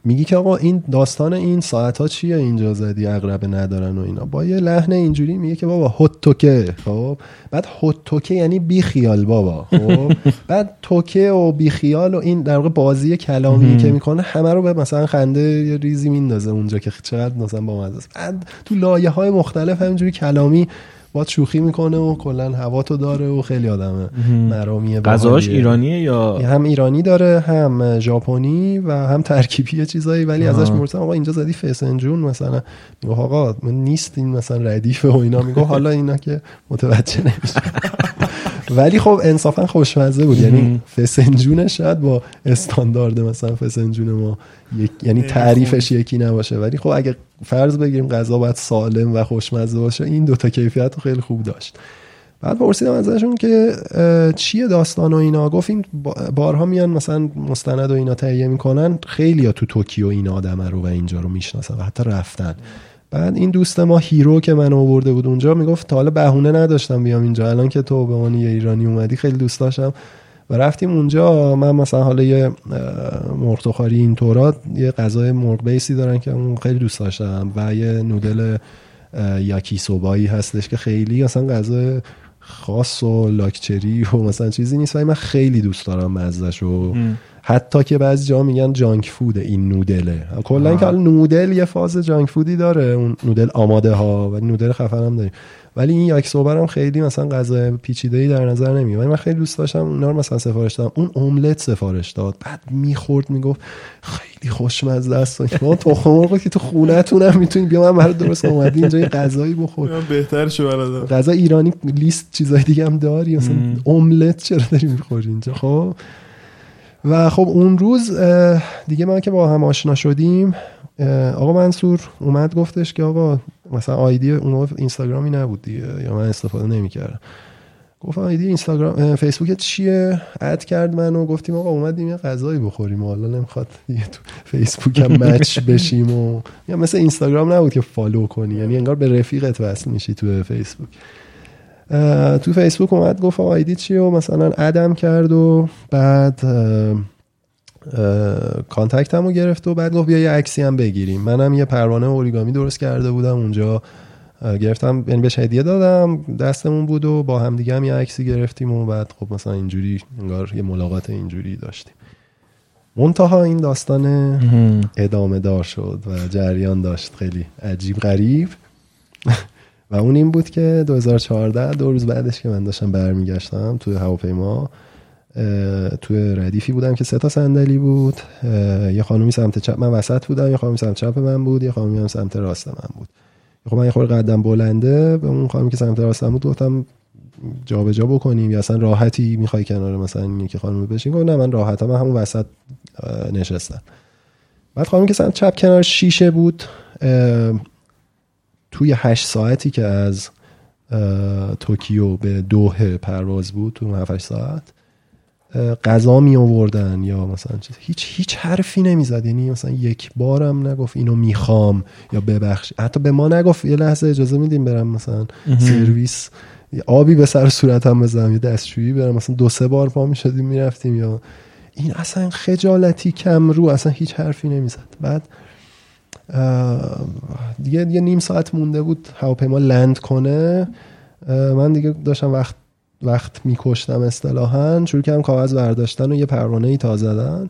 میگی که آقا این داستان این ساعت ها چیه؟ اینجا زدی اقربه ندارن و اینا. با یه لحن اینجوری میگه که بابا هوت توکه خب؟ بعد هوت توکه یعنی بی خیال بابا خب؟ بعد توکه و بی خیال و این در واقع بازی کلامی که می‌کنه همه رو به مثلا خنده یه ریزی میندازه اونجا که چقدر مثلا با بعد تو لایه های مختلف همینجوری کلامی با شوخی می‌کنه و کلا هوا تو داره و خیلی آدم مرامیه غذاش ایرانیه یا؟ هم ایرانی داره هم ژاپنی و هم ترکیبی چیزایی ولی ازش می‌پرسم آقا اینجا زدی فسنجون مثلا؟ میگه آقا من نیست این مثلا ردیفه و اینا. میگه حالا اینا که متوجه نمیشه ولی خب انصافا خوشمزه بود. یعنی فسنجون شاید با استاندارد مثلا فسنجون ما یعنی تعریفش یکی نباشه. ولی خب اگه فرض بگیریم غذا باید سالم و خوشمزه باشه این دوتا کیفیت رو خیلی خوب داشت. بعد پرسیدم ازشون که چیه داستان و اینا؟ گفتیم بارها میان مثلا مستند و اینا تهیه می‌کنن. خیلی ها تو توکیو این آدم رو و اینجا رو می‌شناسن و حتی رفتن. بعد این دوست ما هیرو که من آورده بود اونجا می‌گفت تا حالا بهونه نداشتم بیام اینجا. الان که تو به عنوان یه ایرانی اومدی خیلی دوست داشتم. و رفتیم اونجا. من مثلا حالا یه مرغ این طورات یه غذای مرغ بیسی دارن که اون خیلی دوست داشتم. و یه نودل یاکی سوبایی هستش که خیلی اصلا غذا خاص و لاکچری و مثلا چیزی نیست. و من خیلی دوست دارم مزدش و حتی که بعضی جا میگن جانک فود این نودله. کلا که نودل یه فاز جانک فودی داره. اون نودل آماده ها و نودل خفن هم داریم. ولی این یک هم خیلی مثلا غذا پیچیده ای در نظر نمیاد. ولی من خیلی دوست داشتم اونا رو مثلا سفارش دادم. اون املت سفارش داد. بعد می‌خورد می‌گفت خیلی خوشمزه است. ما تخم مرغ که تو خونه‌تون هم می‌تونید بیا من برات درست اومدی اینجا یه غذایی بخور. بهتر شو برادر. غذا ایرانی لیست چیزای دیگه هم داری. مثلا املت چرا داری می‌خوری اینجا؟ خب. و خب اون روز دیگه ما که با هم آشنا شدیم آقا منصور اومد گفتش که آقا مثلا آیدی اون اینستاگرامی نبود دیگه یا من استفاده نمی‌کردم. گفت آیدی اینستاگرام فیسبوک چیه؟ اد کرد منو گفتیم آقا اومدیم یه غذایی بخوریم حالا نمی‌خواد دیگه تو فیسبوک هم مچ بشیم و یا مثل اینستاگرام نبود که فالو کنی یعنی انگار به رفیقت وصل میشی تو فیسبوک. تو فیسبوک اومد گفت آیدی چیه؟ و مثلا ادم کرد و بعد کانتکتمو رو گرفت و بعد گفت بیا یه عکسی هم بگیریم. منم یه پروانه اوریگامی درست کرده بودم اونجا. گرفتم یعنی بهش هدیه دادم دستمون بود و با هم دیگه هم یه عکسی گرفتیم و بعد خب مثلا اینجوری انگار یه ملاقات اینجوری داشتیم. منتها این داستان ادامه دار شد و جریان داشت. خیلی عجیب غریب. و اون این بود که 2014 دو روز بعدش که من داشتم برمیگشتم توی هواپیما توی ردیفی بودم که سه تا صندلی بود یه خانومی سمت چپ من وسط بودم یه خانومی سمت چپ من بود یه خانومی هم سمت راست من بود. خب من یه خورده قدم بلنده به اون خانومی که سمت راست من بود گفتم جابجا جا بکنیم یا اصلا راحتی می‌خوای کنار مثلا این که خانومی بشین؟ گفت نه من راحتم من همون وسط نشستم. بعد خانومی که سمت چپ کنار شیشه بود توی هشت ساعتی که از توکیو به دوه پرواز بود تو 7 ساعت غذا می آوردن یا مثلا چیز. هیچ هیچ حرفی نمی‌زد یعنی مثلا یک بارم نگفت اینو می‌خوام یا ببخش. حتی به ما نگفت. یه لحظه اجازه میدیم برم مثلا سرویس. آبی به سر صورتم بزنم. یه دستشویی برم. مثلا دو سه بار پا می‌شدیم می‌رفتیم یا این اصلا خجالتی کم رو اصلا هیچ حرفی نمی‌زد بعد دیگه یه نیم ساعت مونده بود هواپیما لند کنه. من دیگه داشتم وقت وقت میکشتم اصطلاحا. شروع کردم کاغذ برداشتن و یه پروانه ای تا زدن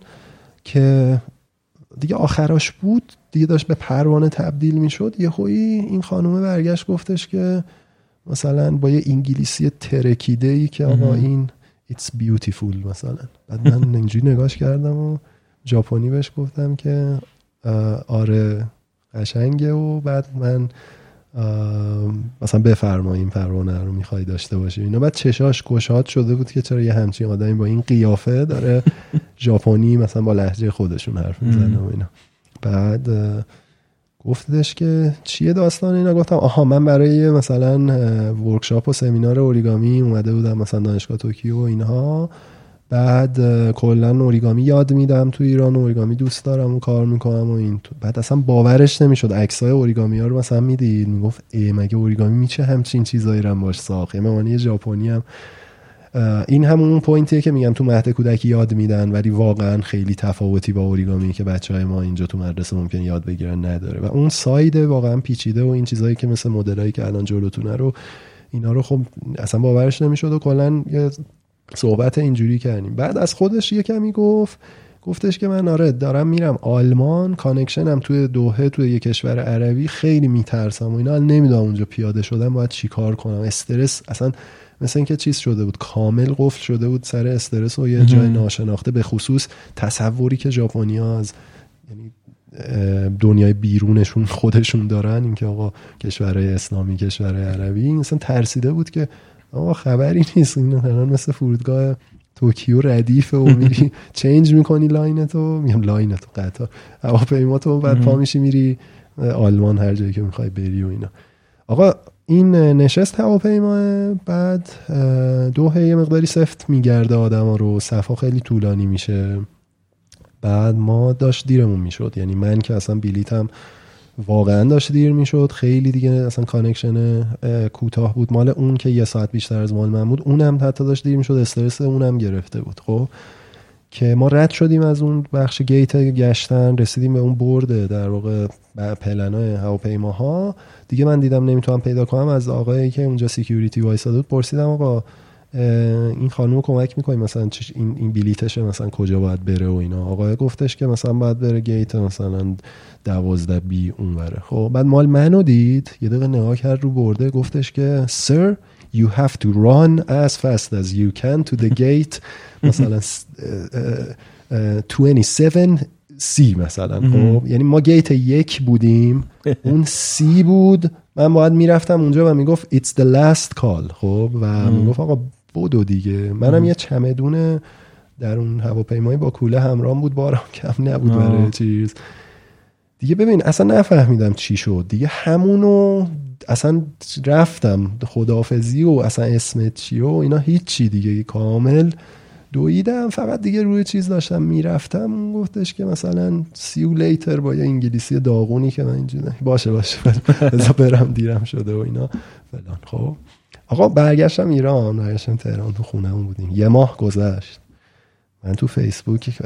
که دیگه آخراش بود. دیگه داشت به پروانه تبدیل می‌شد. یه خویی این خانومه برگشت گفتش که مثلا با یه انگلیسی ترکیده ای که آقا این it's beautiful مثلا. بعد من اینجوری نگاش کردم و ژاپنی بهش گفتم که آره قشنگه و بعد من مثلا بفرما این پروانه رو می‌خوای داشته باشی. اینا بعد چشاش گشاد شده بود که چرا یه همچین آدمی با این قیافه داره ژاپنی مثلا با لحجه خودشون حرف می‌زنه و اینا. بعد گفتش که چیه داستان اینا؟ گفتم آها من برای مثلا ورکشاپ و سمینار اوریگامی اومده بودم مثلا دانشگاه توکیو و اینها. بعد کلا اوریگامی یاد میدم تو ایران اوریگامی دوست دارم و کار می‌کنم و این بعد اصلا باورش نمی‌شد. عکسای اوریگامی ها رو مثلا می‌دید می‌گفت ای مگه اوریگامی میشه همچین چیزایی رو باش ساخت؟ یه ژاپنی هم این همون پوینتیه که میگم تو مهد کودکی یاد میدن ولی واقعا خیلی تفاوتی با اوریگامی که بچه های ما اینجا تو مدرسه ممکن یاد بگیرن نداره. و اون ساید واقعا پیچیده و این چیزهایی که مثل مدلایی که الان جلوتونه رو اینا رو خب اصلا باورش نمی‌شد و کلا صحبت اینجوری کردیم. بعد از خودش یه کمی گفت گفتش که من آره دارم میرم آلمان کانکشنم توی دوهه توی یه کشور عربی خیلی میترسم و اینا. نمی‌دونم اونجا پیاده شدم باید چیکار کنم. استرس اصلا مثل اینکه چیز شده بود کامل قفل شده بود سر استرس و یه جای ناشناخته. به خصوص تصوری که ژاپنیا از یعنی دنیای بیرونشون خودشون دارن. اینکه آقا کشورهای اسلامی کشورهای عربی مثلا ترسیده بود که آقا خبری نیست. این الان مثل فرودگاه توکیو ردیفه و میری change می‌کنی line تو میگم line تو قطار. هواپیماتو بعد پا میشی میری آلمان هر جایی که می‌خوای بری و اینا. آقا این نشست هواپیما بعد دو یه مقداری سفت می‌گرده آدما رو. صف‌ها خیلی طولانی میشه. بعد ما داشت دیرمون می‌شد. یعنی من که اصلا بلیتم واقعا داشت دیر می‌شد. خیلی دیگه اصلا connection کوتاه بود. مال اون که یه ساعت بیشتر از مال من بود اونم حتی داشت دیر می‌شد. استرس اونم گرفته بود خب. که ما رد شدیم از اون بخش گیت گشتن رسیدیم به اون board ه در واقع پلنای هواپیماها. دیگه من دیدم نمی‌تونم پیدا کنم. از آقایی که اونجا security وایساده بود پرسیدم آقا این خانم کمک می‌کنی؟ مثلا این این بلیتشه مثلا کجا باید بره و اینا. آقای گفتش که مثلا باید بره گیت مثلا دوازده بی اون بره خب بعد مال منو دید. یه دقیقه نگاه کرد رو برده. گفتش که سر you have to run as fast as you can to the gate. مثلا 27 سی مثلا. خب یعنی ما گیت یک بودیم. اون سی بود. من باید می‌رفتم اونجا و می‌گفت it's the last call. خب و می‌گفت آقا بودو دیگه. منم یه چمدون در اون هواپیمایی با کوله همراه بود بارم کم نبود برای چیز. دیگه ببین اصلا نفهمیدم چی شد. دیگه همونو اصلا رفتم خدافزی و اصلا اسمت چی و اینا هیچی دیگه. کامل دویدم فقط دیگه روی چیز داشتم می‌رفتم. گفتش که مثلا سیو لیتر با یه انگلیسی داغونی که من اینجوری باشه باشه. بذار برم دیرم شده و اینا. فلان. خب. آقا برگشتم ایران برگشتم تهران تو خونهمون بودیم. یه ماه گذشت. من تو فیسبوک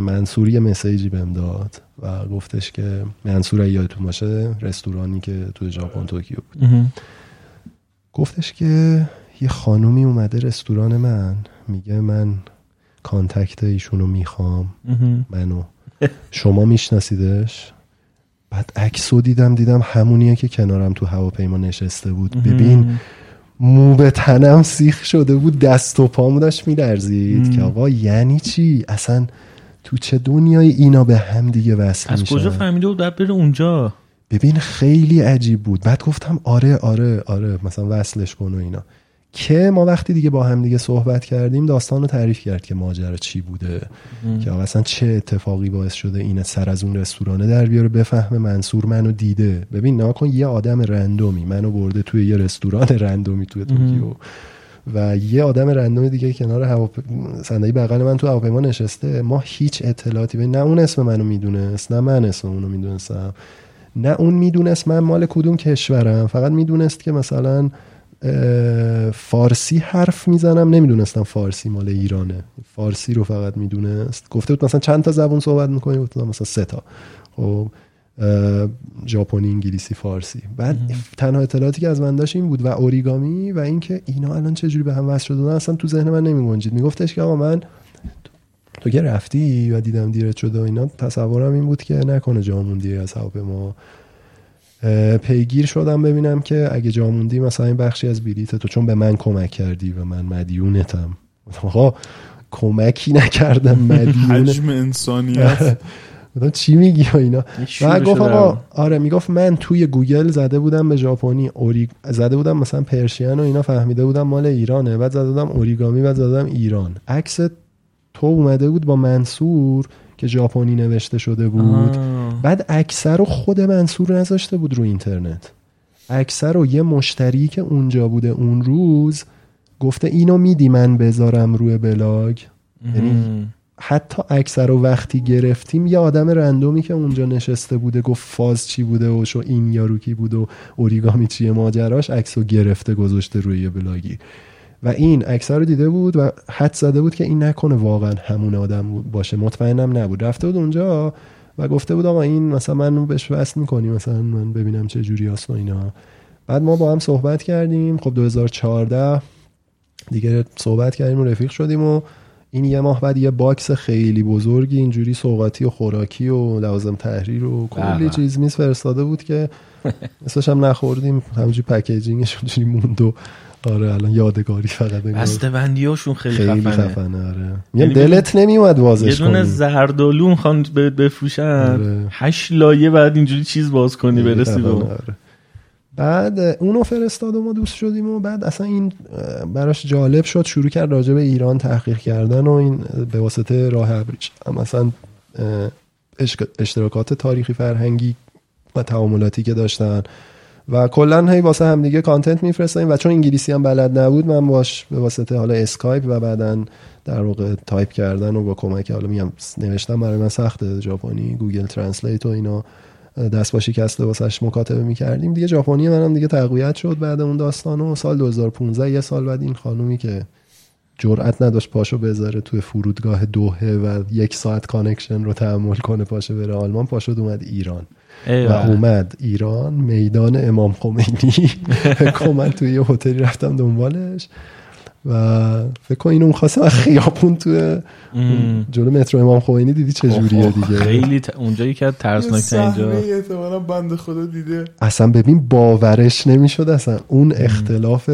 منصور یه message ی بهم داد و گفتش که منصور یادتون باشه رستورانی که تو ژاپن توکیو بود. گفتش که یه خانومی اومده رستوران من میگه من contact ایشونو می‌خوام منو. شما میشناسیدش؟ بعد عکسو دیدم دیدم همونیه که کنارم تو هواپیما نشسته بود. ببین مو به تنم سیخ شده بود دست و پامو داشت میلرزید. که آقا یعنی چی؟ اصلا تو چه دنیای اینا به هم دیگه وصل از کجا فهمیده بود؟ بره اونجا. ببین خیلی عجیب بود. بعد گفتم آره آره آره مثلا وصلش کن و اینا. که ما وقتی دیگه با هم دیگه صحبت کردیم داستان رو تعریف کرد که ماجرا چی بوده. که اصلا چه اتفاقی باعث شده این سر از اون رستورانه در بیاره. بفهمه منصور منو دیده. ببین نکن یه آدم رندومی. منو برده توی یه رستوران رندومی توی توکیو. و یه آدم رندوم دیگه کنار هوا صندلی بغل من تو هواپیما نشسته. ما هیچ اطلاعاتی به نه اون اسم منو می‌دونست نه من اسم اونو می‌دونستم نه اون می‌دونست من مال کدوم کشورم. فقط می‌دونست که مثلا فارسی حرف می‌زنم. نمی‌دونستم فارسی مال ایرانه. فارسی رو فقط می‌دونست. گفته بود مثلا چند تا زبون صحبت می‌کنی؟ گفتم مثلا سه تا. خب ژاپنی انگلیسی فارسی. بعد تنها اطلاعاتی که از من داشت این بود و اوریگامی و اینکه اینا الان چه جوری به هم وصل شدن اصلا تو ذهن من نمیگنجید میگفتش که آقا من تو که رفتی و دیدم دیرت شده و اینا تصورم این بود که نکنه جاموندی از هواپیما پیگیر شدم ببینم که اگه جاموندی مثلا این بخشی از بلیت تو چون به من کمک کردی و من مدیونتم. آقا کمکی نکردم مدیون. حجم انسانیت. گفتم چی میگی و اینا؟ و گفت آقا آره می‌گفت من توی گوگل زده بودم به ژاپنی اوریگ زده بودم مثلا Persian و اینا فهمیده بودم مال ایرانه بعد زده بودم اوریگامی بعد زده بودم ایران. عکس تو اومده بود با منصور که ژاپنی نوشته شده بود آه. بعد عکس رو خود منصور نذاشته بود رو اینترنت عکس رو یه مشتری که اونجا بوده اون روز گفته اینو میدی من بذارم روی بلاگ یعنی. حتی اکثر رو وقتی گرفتیم یه آدم رندومی که اونجا نشسته بوده گفت فاز چی بوده و شو این یارو کی بود و اوریگامی چیه ماجراش عکس رو گرفته گذاشته روی یه بلاگی و این اکثر رو دیده بود و حد زده بود که این نکنه واقعا همون آدم باشه. مطمئنم نبود. رفته بود اونجا و گفته بود آقا این مثلا من بهش وصل می‌کنی مثلا من ببینم چه جوری هست و اینا. بعد ما با هم صحبت کردیم. خب 2014 دیگه صحبت کردیم و رفیق شدیم و این یه ماه بعد یه box خیلی بزرگی اینجوری سوغاتی و خوراکی و لوازم تحریر و کلی. چیز میز فرستاده بود که مثلش هم نخوردیم. همجوری packaging ش اونجوری موند و آره الان یادگاری فقط انگار. بسته بندی هاشون خیلی, خیلی خفنه خفنه آره یعنی یعنی دلت نمیومد یه وازش دونه کنی زردالو می‌خوان بهت بفروشن آره. هشت لایه بعد اینجوری چیز باز کنی برسی به. آره. بعد اونو فرستاد و ما دوست شدیم و بعد اصلا این براش جالب شد شروع کرد راجع به ایران تحقیق کردن و این به واسطه راه ابریشم مثلا اشتراکات تاریخی فرهنگی و تعاملاتی که داشتن و کلا هی واسه هم دیگه content میفرستیم و چون انگلیسی هم بلد نبود من باش به واسطه حالا اسکایپ و بعدا در واقع تایپ کردن و با کمک حالا میگم نوشتن برای من سخته ژاپنی Google Translate و اینا دست و پا شکسته واسش مکاتبه می‌کردیم. دیگه ژاپنی منم دیگه تقویت شد بعد اون داستان و سال 2015 یه سال بعد این خانومی که جرأت نداشت پاشو بذاره توی فرودگاه دوحه و یک ساعت connection رو تحمل کنه پاشه بره آلمان پاشد اومد ایران. و. اومد ایران میدان امام خمینی. من توی یه هتلی رفتم دنبالش. و فکر کن اینو می‌خواستم. از خیابون توی ام. جلو مترو امام خمینی دیدی چه جوریه اوه، دیگه؟ خیلی ت... اونجا یکی از ترسناک اینجا احتمالا بنده خدا دیده. اصلا ببین باورش نمی‌شد اصلا. اون اختلاف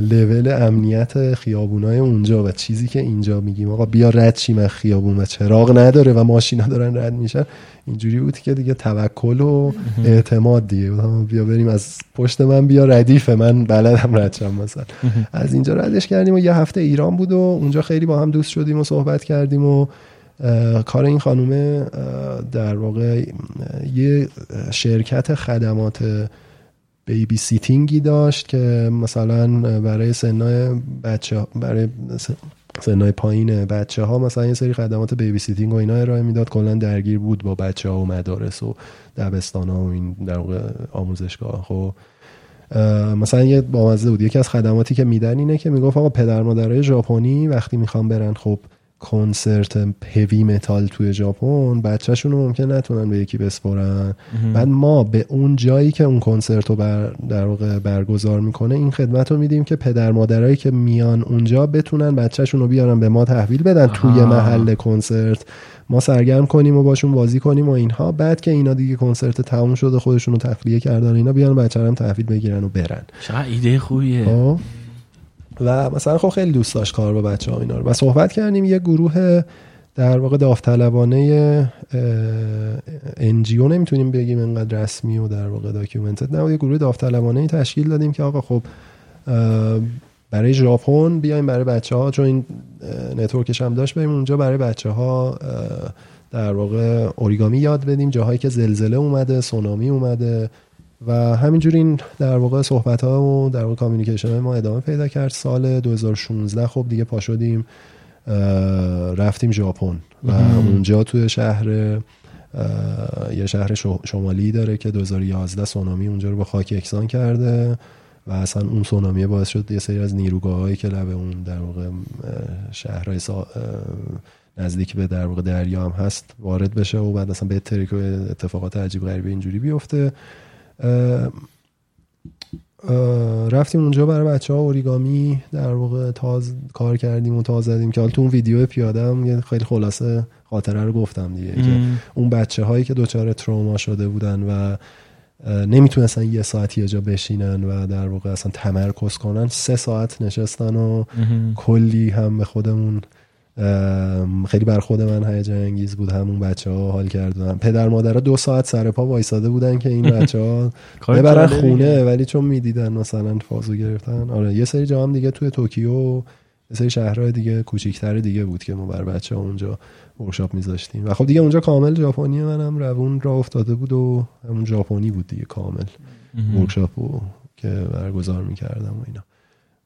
لول امنیت خیابونای اونجا و چیزی که اینجا میگیم. آقا بیا رد شیم از خیابون و چراغ نداره و ماشینا دارن رد میشن. اینجوری بود که دیگه توکل و اعتماد دیگه. بیا بریم از پشت من بیا ردیفه من بلدم رد شم مثلا. از اینجا ردش کردیم و یه هفته ایران بود و اونجا خیلی با هم دوست شدیم و صحبت کردیم و کار این خانومه در واقع یه شرکت خدمات baby sitting ی داشت که مثلا برای سنای بچه برای سنای پایین بچه ها مثلا یه سری خدمات baby sitting و اینا ارائه می‌داد. کلا درگیر بود با بچه ها و مدارس و دبستان ها و این در آموزشگاه خب مثلا یه بامزه بود. یکی از خدماتی که میدن اینه که می‌گفت آقا پدر مادرای ژاپنی وقتی می‌خوان برن خب کنسرت هوی متال توی ژاپن بچهشون رو ممکن نتونن به یکی بسپرن. بعد ما به اون جایی که اون کنسرت رو بر در واقع برگزار می‌کنه این خدمت رو میدیم که پدر مادرایی که میان اونجا بتونن بچهشون رو بیارن به ما تحویل بدن توی آها. محل کنسرت. ما سرگرم کنیم و باشون بازی کنیم و اینها. بعد که اینا دیگه کنسرت تموم شده خودشون رو تخلیه کردن اینا بیان بچه هم تحویل بگیرن و برن. چقدر ایده خوبیه. خب؟ و مثلا خب خیلی دوست داشت کار با بچه ها اینا رو. و صحبت کردیم یه گروه در واقع داوطلبانه NGO نمی‌تونیم بگیم انقدر رسمی و در واقع documented نه یه گروه داوطلبانه تشکیل دادیم که آقا خب برای ژاپن بیایم برای بچه ها چون این network ش هم داشت بریم اونجا برای بچه ها در واقع اوریگامی یاد بدیم جاهایی که زلزله اومده سونامی اومده و همینجوری این در واقع صحبت ها و در واقع کامیونیکیشن ما ادامه پیدا کرد. سال 2016 خب دیگه پا شدیم رفتیم ژاپن و اونجا توی شهر یه شهر شمالی داره که 2011 سونامی اونجا رو با خاک یکسان کرده و اصلا اون سونامی باعث شد یه سری از نیروگاه هایی که لب اون در واقع شهرهای سا- نزدیک به در واقع دریا هم هست وارد بشه و بعد اصلا به تریک و اتفاقات عجیب غریبی اینجوری بیفته. رفتیم اونجا برای بچه ها اوریگامی در واقع تاز کار کردیم و تاز زدیم که حالا تو اون ویدیو یه خیلی خلاصه خاطره رو گفتم دیگه که. اون بچه هایی که دچار تروما شده بودن و نمی‌تونستن یه ساعت یه جا بشینن و در واقع اصلا تمرکز کنن سه ساعت نشستن و. کلی هم به خودمون خیلی بر خود من هیجان انگیز بود همون بچه ها حال کردن پدر مادرها دو ساعت سر پا وایساده بودن که این بچه ها ببرن. خونه ولی چون می‌دیدن مثلا فازو گرفتن آره یه سری جا هم دیگه توی توکیو یه سری شهرهای دیگه کوچیکتر دیگه بود که ما بر بچه ها اونجا workshop میذاشتیم و خب دیگه اونجا کامل ژاپنی منم روون را افتاده بود و همون ژاپنی بود دیگه کامل. workshop که برگزار می‌کردم و اینا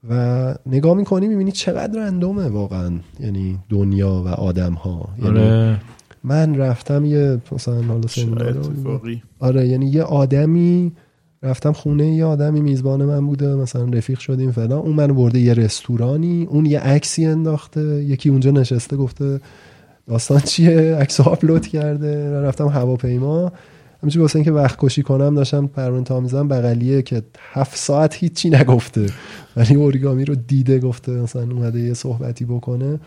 و نگاه می‌کنی می‌بینی چقدر رندومه واقعا یعنی دنیا و آدم ها یعنی آره. من رفتم یه مثلا حالا آره یعنی یه آدمی رفتم خونه یه آدمی میزبان من بوده مثلا رفیق شدیم فلان اون من برده یه رستورانی اون یه عکسی انداخته یکی اونجا نشسته گفته داستان چیه؟ عکس آپلود کرده و رفتم هواپیما همینجوری واسه اینکه وقت کشی کنم داشتم پرون تامیزم بغلیه که هفت ساعت هیچی نگفته. ولی اوریگامی رو دیده گفته مثلا اومده یه صحبتی بکنه.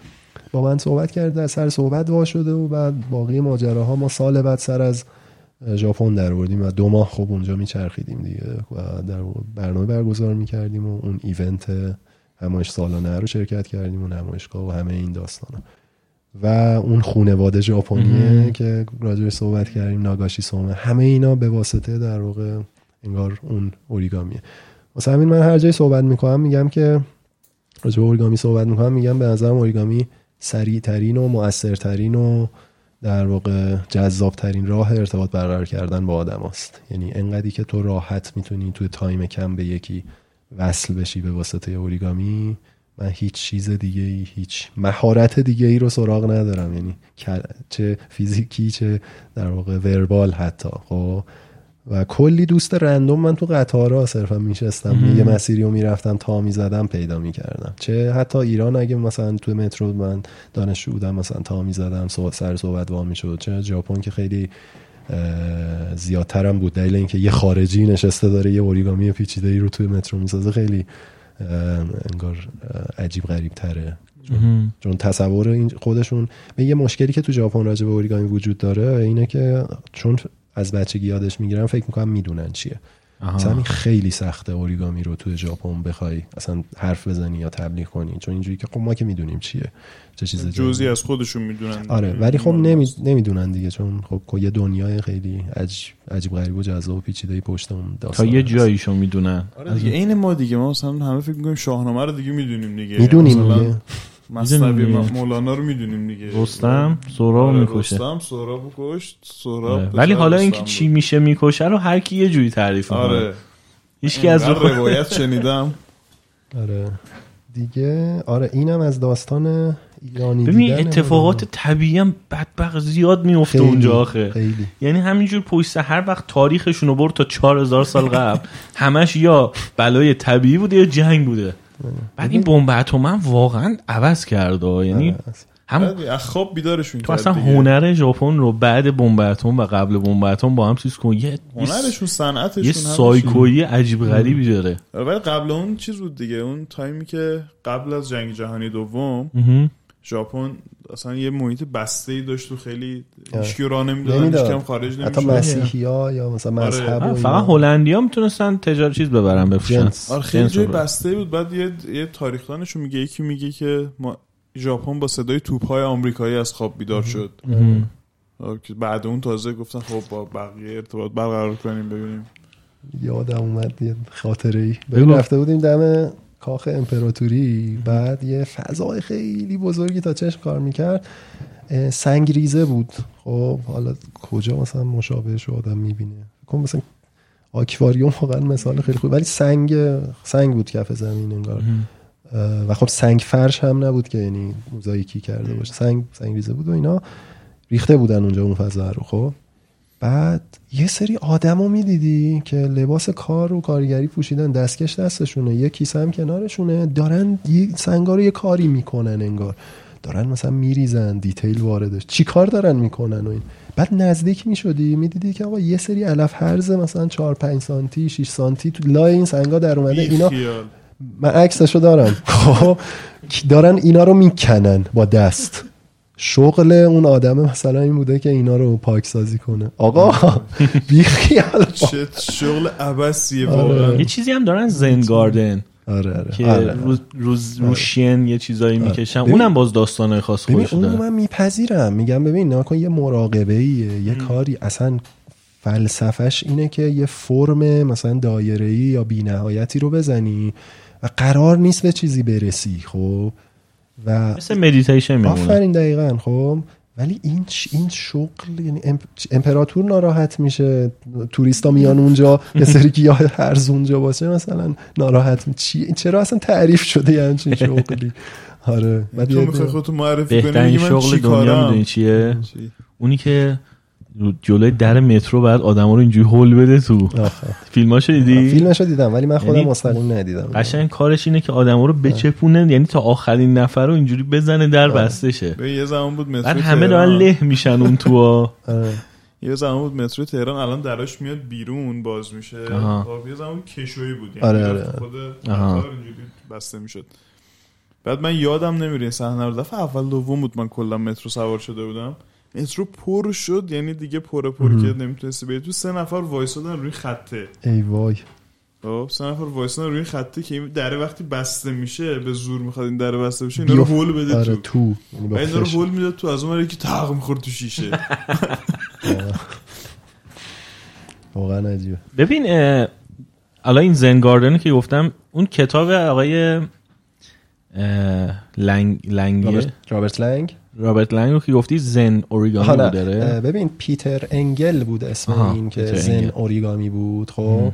با من صحبت کرده از سر صحبت وا شده و بعد باقی ماجراها ما سال بعد سر از ژاپن در آوردیم و دو ماه خب اونجا میچرخیدیم دیگه و در برنامه برگزار می‌کردیم و اون ایونت همایش سالانه رو شرکت کردیم و نمایشگاه و همه این داستانا. و اون خونواده ژاپنیه. که راجعش صحبت کردیم ناگاشی سومه. همه اینا به واسطه در واقع انگار اون اوریگامیه. واسه همین من هر جایی صحبت می‌کنم میگم که راجع به اوریگامی صحبت می‌کنم میگم به نظرم اوریگامی سریع ترین و مؤثرترین و در واقع جذاب ترین راه ارتباط برقرار کردن با آدم است یعنی انقدری که تو راحت می‌تونی توی تایم کم به یکی وصل بشی به واسطه اوریگامی من هیچ چیز دیگه ای هیچ مهارت دیگه ای رو سراغ ندارم. یعنی چه فیزیکی چه در واقع وربال حتی. خب؟ و کلی دوست رندوم من تو قطارا صرفا میشستم. یه مسیری رو می‌رفتم تا می‌زدم پیدا می‌کردم. چه حتی ایران اگه مثلا تو مترو من دانشجو بودم مثلا تا می‌زدم سر صحبت وا می‌شد. چه ژاپن که خیلی زیادترم بود. دلیل اینکه یه خارجی نشسته داره یه اوریگامی پیچیده ای رو توی مترو می‌سازه خیلی انگار عجیب غریب تره مهم. چون تصور این خودشون به یه مشکلی که تو ژاپن راجع به اوریگامی وجود داره اینه که چون از بچگی یادش می‌گیرن فکر می‌کنم می‌دونن چیه. مثلا این خیلی سخته اوریگامی رو توی ژاپن بخوای اصلا حرف بزنی یا تبلیغ کنی. چون اینجوری که خب ما که می‌دونیم چیه چه چیز جزئی. از خودشون می‌دونن آره ولی خب نمی... نمی‌دونن دیگه. چون خب یه دنیای خیلی عجیب, عجیب غریب و جذاب و پیچیده پشت اون تا داستان یه هست. جاییشو می‌دونن. آره دیگه عین ما دیگه. ما مثلا همه فکر می‌کنیم شاهنامه رو دیگه می‌دونیم دیگه. می‌دونیم دیگه. مولانا رو می‌دونیم دیگه. رستم سهراب آره، می‌کشه. رستم سهراب کشت سهراب آره. ولی حالا اینکه. چی میشه می‌کشه رو هر کی یه جوری تعریف می‌کنه. آره. هیچ از اینقدر روایت شنیدم. آره. دیگه آره اینم از داستان ایرانی ببین اتفاقات طبیعی هم بدبخت زیاد میفته اونجا آخه. خیلی. یعنی همینجور پشت هر وقت تاریخشون رو برد تا 4000 سال قبل همش یا بلای طبیعی بوده یا جنگ بوده. بعد این بمب اتم واقعا عوض کرده یعنی آره. هم خواب بیدارشون تو کرد اصلا دیگه. هنر ژاپن رو بعد بمب اتم و قبل بمب اتم با هم چیز کن یه هنرشون صنعتشون یه. سایکویی عجیب غریبی داره آره، ولی قبل اون چیز بود دیگه اون تایمی که قبل از جنگ جهانی دوم. ژاپن اصلا یه محیط بسته ای داشت و خیلی آره. هیچ راه نمی‌داد نمی‌داد. هیچ کم خارج حتی نمی‌شد مسیحی ها یا مثلا آره. مذهب اینا. فقط هلندیا می‌تونستن تجار چیز ببرن بفروشن جنس. آره خیلی جای. بسته بود بعد یه یه تاریخدانشون میگه یکی میگه که ما ژاپن با صدای توپ‌های آمریکایی از خواب بیدار شد که بعد اون تازه گفتن خب با بقیه ارتباط برقرار کنیم ببینیم یادم اومد یه خاطره ای. رفته بودیم دم کاخ امپراتوری بعد یه فضای خیلی بزرگی تا چشم کار می‌کرد. سنگریزه بود. خب حالا کجا مثلا مشابهش رو آدم می‌بینه؟ کن مثلا آکواریوم واقعا مثال خیلی خوب. ولی سنگ سنگ بود کف زمین انگار. و خب سنگ فرش هم نبود که یعنی موزاییکی کرده باشه. سنگ سنگ ریزه بود و اینا. ریخته بودن اونجا اون فضا رو خب. بعد یه سری آدم رو می‌دیدی که لباس کار و کارگری پوشیدن دستکش دستشونه یه کیسه هم کنارشونه دارن یه سنگا رو یه کاری می‌کنن انگار. دارن مثلا میریزن دیتیل واردش. چی کار دارن می‌کنن و این؟ بعد نزدیک می‌شدی می‌دیدی که آقا یه سری علف هرز مثلا 4 5 سانتی 6 سانتی تو لای این سنگا در اومده اینا. من عکسشو دارم. خب دارن اینا رو می‌کنن با دست. شغل اون آدم مثلا این بوده که اینا رو پاک سازی کنه. آقا بیخیال چه شغل عبسیه آره. واقعا. یه چیزی هم دارن زن گاردن. آره آره. که آره. روز روز روشین یه چیزایی می‌کشن. ببین- اونم باز داستانهای خاص خودش اون داره من میپذیرم. میگم ببین نکن یه مراقبه ایه یه کاری اصلا فلسفهش اینه که یه فرم مثلا دایره یا بینهایتی رو بزنی و قرار نیست به چیزی برسی خب؟ و مثل مدیتیشن میمونه. آفرین دقیقا خب. ولی این این شغل یعنی امپ... امپراتور ناراحت میشه. توریستا میان اونجا یه سری گیاه هرز اونجا باشه مثلا ناراحت چی چرا اصلا تعریف شده یه همچین شغلی؟ آره. بعد تو می‌خوای خودتو معرفی کنی بهترین شغل چی دنیا می‌دونی چیه؟ چی؟ اونی که جلوی در مترو بعد آدم رو اینجوری هول بده تو. فیلماشو دیدی؟ فیلمشو دیدم ولی من خودم یعنی مستقیم ندیدم. قشنگ کارش اینه که آدم رو بچپونه یعنی تا آخرین نفر رو اینجوری بزنه در بسته شه به یه زمان بود مترو بعد همه دارن. له میشن اون تو. آره. یه زمان بود مترو تهران الان دراش میاد بیرون باز میشه. خب یه زمان کشویی بود یعنی آره، آره. خود اینجوری بسته می‌شد. بعد من یادم نمیره صحنه رو دفعه اول دوم بود من کلا مترو سوار شده بودم. مترو پر شد یعنی دیگه پر پر که نمی‌تونستی بری. تو سه نفر وایسادن روی خطه. ای وای. خب سه نفر وایسادن روی خطه که این دره وقتی بسته میشه به زور می‌خواد این دره بسته بشه اینا رو هول بده آره تو. یعنی اینا رو. هول میده تو. از اون که تاق می‌خورد تو شیشه. واقعا عجیبه. ببین الان این Zen garden که گفتم اون کتاب آقای لنگ رابرت, رابرت لنگ؟ رابرت لنگ رو که گفتی Zen origami. بود داره ببین پیتر انگل بود اسم این که Zen انگل. اوریگامی بود خب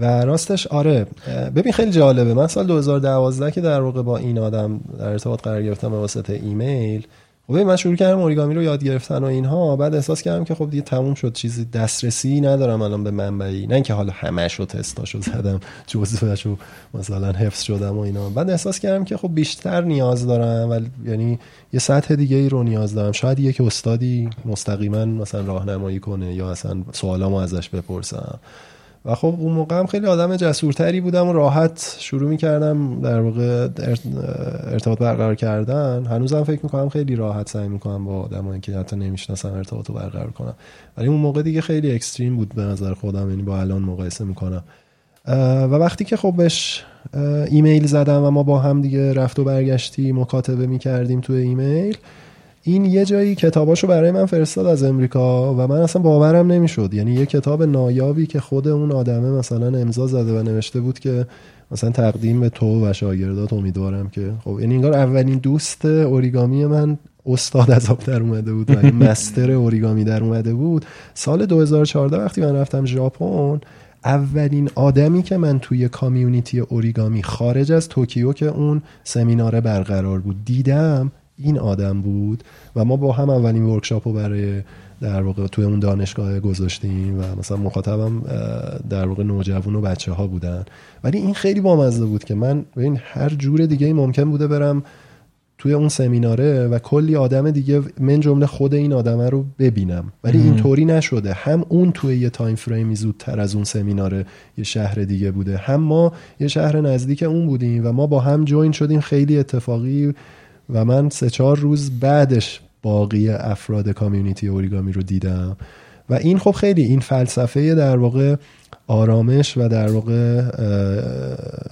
و راستش آره ببین خیلی جالبه من سال 2012 که در واقع با این آدم در ارتباط قرار گرفتم به واسطه ایمیل ببین من شروع کردم اوریگامی رو یاد گرفتن و اینها بعد احساس کردم که خب دیگه تموم شد چیزی دسترسی ندارم الان به منبعی. نه اینکه حالا همش رو تستاشو زدم جزوهشو مثلا حفظ شدم و اینا. بعد احساس کردم که خب بیشتر نیاز دارم ولی یعنی یه سطح دیگه ای رو نیاز دارم. شاید یک استادی مستقیما مثلا راهنمایی کنه یا اصلا سوالامو ازش بپرسم. و خب اون موقع هم خیلی آدم جسورتری بودم و راحت شروع می‌کردم در واقع ارت- ارتباط برقرار کردن. هنوزم فکر می‌کنم خیلی راحت سعی می‌کنم با آدمایی که حتی نمی‌شناسم ارتباط برقرار کنم. ولی اون موقع دیگه خیلی اکستریم بود به نظر خودم یعنی با الان مقایسه می‌کنم. و وقتی که خب بهش ایمیل زدم و ما با هم دیگه رفت و برگشتی مکاتبه می‌کردیم تو ایمیل این یه جایی کتاباشو برای من فرستاد از امریکا و من اصلا باورم نمی‌شد. یعنی یه کتاب نایابی که خود اون آدمه مثلا امضا زده و نوشته بود که مثلا تقدیم به تو و شاگردات امیدوارم که خب یعنی انگار اولین دوست اوریگامی من استاد از آب در اومده بود و مستر اوریگامی در اومده بود. سال 2014 وقتی من رفتم ژاپن اولین آدمی که من توی کامیونیتی اوریگامی خارج از توکیو که اون سمیناره برقرار بود دیدم این آدم بود و ما با هم اولین ورکشاپ رو برای در واقع توی اون دانشگاه گذاشتیم و مثلا مخاطبم در واقع نوجوان و بچه ها بودن. ولی این خیلی بامزه بود که من ببین هر جور دیگه ممکن بوده برم توی اون سمیناره و کلی آدم دیگه من جمله خود این آدمه رو ببینم. ولی اینطوری نشده. هم اون توی یه time frame ی زودتر از اون سمیناره یه شهر دیگه بوده. هم ما یه شهر نزدیک اون بودیم و ما با هم join شدیم. خیلی اتفاقی و من سه چهار روز بعدش باقی افراد community اوریگامی رو دیدم. و این خب خیلی این فلسفه در واقع آرامش و در واقع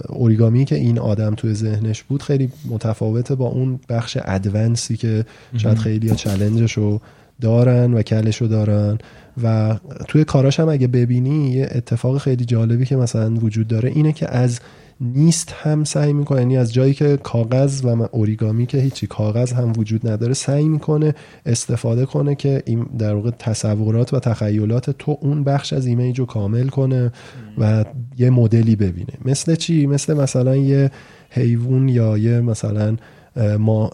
اوریگامی که این آدم توی ذهنش بود خیلی متفاوته با اون بخش ادونسی که شاید خیلی چلنجش رو دارن و کلش رو دارن. و توی کاراش هم اگه ببینی یه اتفاق خیلی جالبی که مثلا وجود داره اینه که از نیست هم سعی می‌کنه. یعنی از جایی که کاغذ و اوریگامی که هیچی کاغذ هم وجود نداره سعی می‌کنه استفاده کنه که این در واقع تصورات و تخیلات تو اون بخش از ایمیج رو کامل کنه و یه مدلی ببینه. مثل چی؟ مثل مثلا یه حیوان یا یه مثلا ما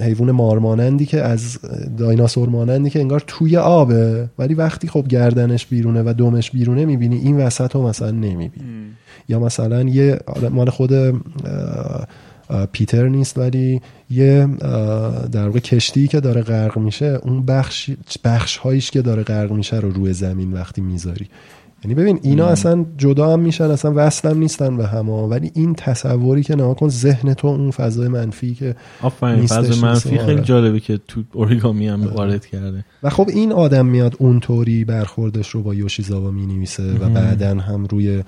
حیوان مارمانندی که از دایناسور مانندی که انگار توی آبه. ولی وقتی خب گردنش بیرونه و دمش بیرونه می‌بینی این وسط رو مثلا نمی‌بینی. یا مثلا یه مال خود پیتر نیست ولی یه در واقع کشتی که داره غرق میشه اون بخش بخش هایش که داره غرق میشه رو روی زمین وقتی می‌ذاری. یعنی ببین اینا اصلا جدا هم میشن اصلا وصل هم نیستن به هم ولی این تصوری که نها کن ذهن تو اون فضای منفی که آفرین نیست. منفی خیلی آره. جالبه که تو اوریگامی هم وارد کرده و خب این آدم میاد اونطوری برخوردش رو با یوشیزاوا می نویسه و بعدا هم روی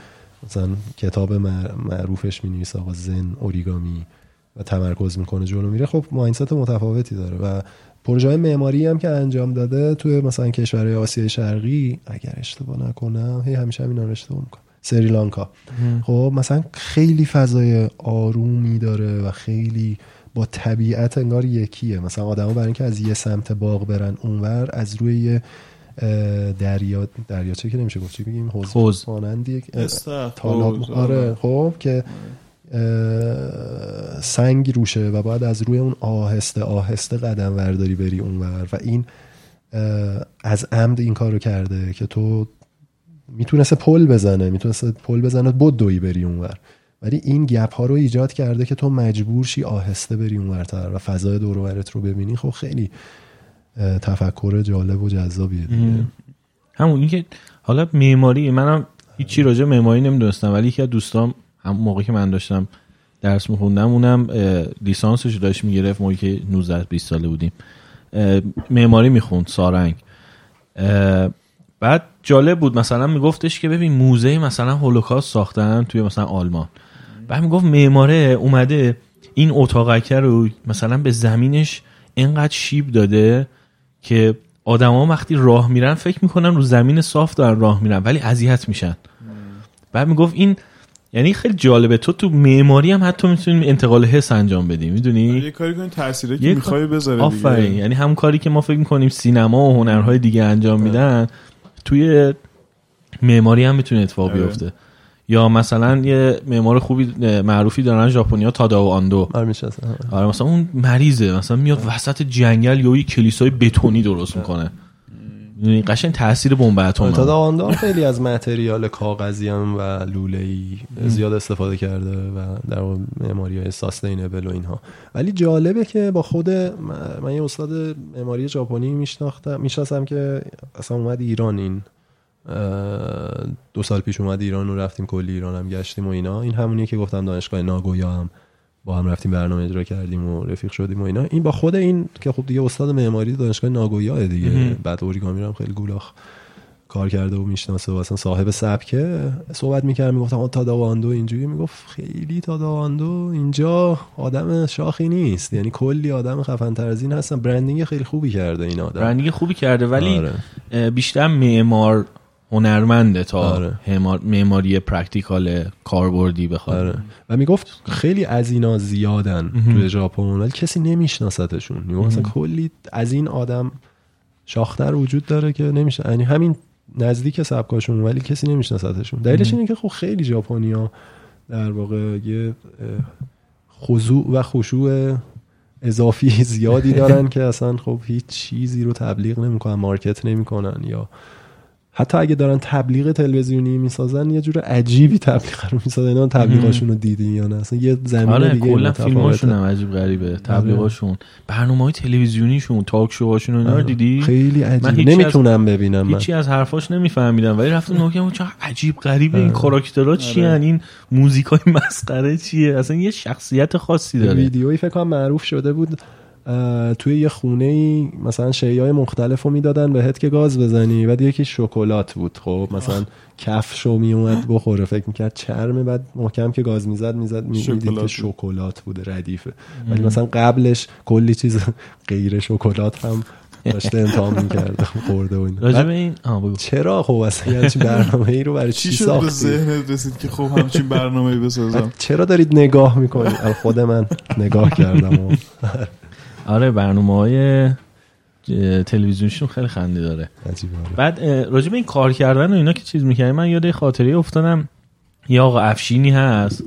مثلا کتاب مع- معروفش می نویسه آقا زن اوریگامی و تمرکز می‌کنه جلو میره خب ماینست متفاوتی داره و پروژه های معماری هم که انجام داده توی مثلا کشورهای آسیای شرقی اگر اشتباه نکنم هی همیشه همینا رو اشتباه می‌کنم. سریلانکا. خب مثلا خیلی فضای آرومی داره و خیلی با طبیعت انگار یکیه. مثلا آدما برای اینکه از یه سمت باغ برن اونور از روی یه دریا دریاچه که نمیشه گفت چی بگیم حوض حوض. مانند یک تالاب آره خب که اه، سنگ روشه و باید از روی اون آهسته آهسته قدم ورداری بری اونور و این از عمد این کارو کرده که تو می‌تونسته پل بزنه می‌تونسته پل بزنه بود دوی بری اونور. ولی این گپ ها رو ایجاد کرده که تو مجبور شی آهسته بری اونورتر و فضای دور رو ببینی. خب خیلی تفکر جالب و جذابیه همون این که حالا معماری منم هیچی راجع معماری نمی‌دونستم ولی یکی از دوستام هم موقعی که من داشتم درس میخوندم اونم لیسانسش رو داشت می‌گرفت موقعی که 19 20 ساله بودیم. معماری می‌خوند سارنگ. بعد جالب بود مثلا میگفتش که ببین موزه مثلا هولوکاست ساختن توی مثلا آلمان. بعد می‌گفت معماره اومده این اتاقکه رو مثلا به زمینش اینقدر شیب داده که آدما وقتی راه میرن فکر می‌کنن رو زمین صاف دارن راه میرن ولی اذیت میشن. بعد می‌گفت این یعنی خیلی جالبه. تو تو معماری هم حتی می‌تونی انتقال حس انجام بدی می‌دونی؟ یه کاری کنی تأثیری که می‌خوای بذاره آفرین. یعنی همون کاری که ما فکر می‌کنیم سینما و هنرهای دیگه انجام میدن توی معماری هم می‌تونه اتفاق آره. بیفته. یا مثلا یه معمار خوبی معروفی دارن ژاپنیا تاداو آندو. آره. آره مثلا اون مریضه. مثلا میاد وسط جنگل یا یه کلیسای بتونی درست می‌کنه. قشنگ تاثیر بمب اتم تا خیلی از متریال کاغذی هم و لوله ای زیاد استفاده کرده و در معماری های ساستینبل و اینها. ولی جالبه که با خود من یه استاد معماری ژاپنی میشناختم می‌شناسم که اصلا اومد ایران این دو سال پیش اومد ایران و رفتیم کلی ایران هم گشتیم و اینا. این همونیه که گفتم دانشگاه ناگویا هم. با هم رفتیم برنامه اجرا کردیم و رفیق شدیم و اینا. این با خود این که خب دیگه استاد معماری دانشگاه ناگویا دیگه. مهم. بعد اوریگامی هم خیلی گولاخ کار کرده و می‌شناسه و اصلا صاحب سبکه صحبت می‌کرد می‌گفتم تادائو آندو اینجوری می‌گفت خیلی تادائو آندو اینجا آدم شاخی نیست. یعنی کلی آدم خفن تر از این هستن. branding خیلی خوبی کرده این آدم. branding خوبی کرده ولی آره. بیشتر معمار هنرمنده تا آره. معماری practical کاربردی بخواد. آره. و می‌گفت خیلی از اینا زیادن توی ژاپن. ولی کسی نمیشناستشون مثلا کلی از این آدم شاختر وجود داره که نمیشه. یعنی همین نزدیک سبکاشون ولی کسی نمیشناستشون دلیلش اینه که خب خیلی ژاپنیا در واقع یه خضوع و خشوع اضافی زیادی دارن که اصلا خب هیچ چیزی رو تبلیغ نمی‌کنن مارکت نمی‌کنن یا حتی اگه دارن تبلیغ تلویزیونی می‌سازن یه جور عجیبی تبلیغ رو می‌سازن. اینا تبلیغاشون رو دیدی یا نه؟ اصلا یه زمین آره دیگه کلا. فیلماشون هم عجیب غریبه تبلیغاشون. برنامه های تلویزیونیشون تاک شوهاشون اینا رو آره. دیدی؟ خیلی من عجیب. از- نمی‌تونم ببینم من. هیچی از حرفاش نمیفهمیدم ولی رفتم نگاه چه عجیب غریبه این کاراکترها چی آره. این موزیکای مسخره چیه؟ اصلا یه شخصیت خاصی داره. ویدیویی فکر کنم معروف شده بود. توی یه خونه ای مثلا شیای مختلف رو می‌دادن بهت که گاز بزنی بعد یکی شکلات بود. خب مثلا کفشو میومد بخوره فکر می‌کرد چرمه بعد محکم که گاز می‌زد می‌زد می‌دید شکلات که. شکلات. بوده ردیفه. ولی مثلا قبلش کلی چیز غیر شکلات هم داشته امتحان می‌کرده خورده و این چرا؟ خب اصلا یه همچین برنامه ای رو برای چی چی ساختی؟ ذهنت رسید که خب همچین برنامه بسازم؟ بعد چرا دارید نگاه می‌کنید؟ خود من نگاه کردم آره برنامه های تلویزیونشون خیلی خنده داره. عجیبه آره. بعد راجع به این کار کردن و اینا که چیز می‌کنه من یاد یه خاطره افتادم یه آقا افشینی هست.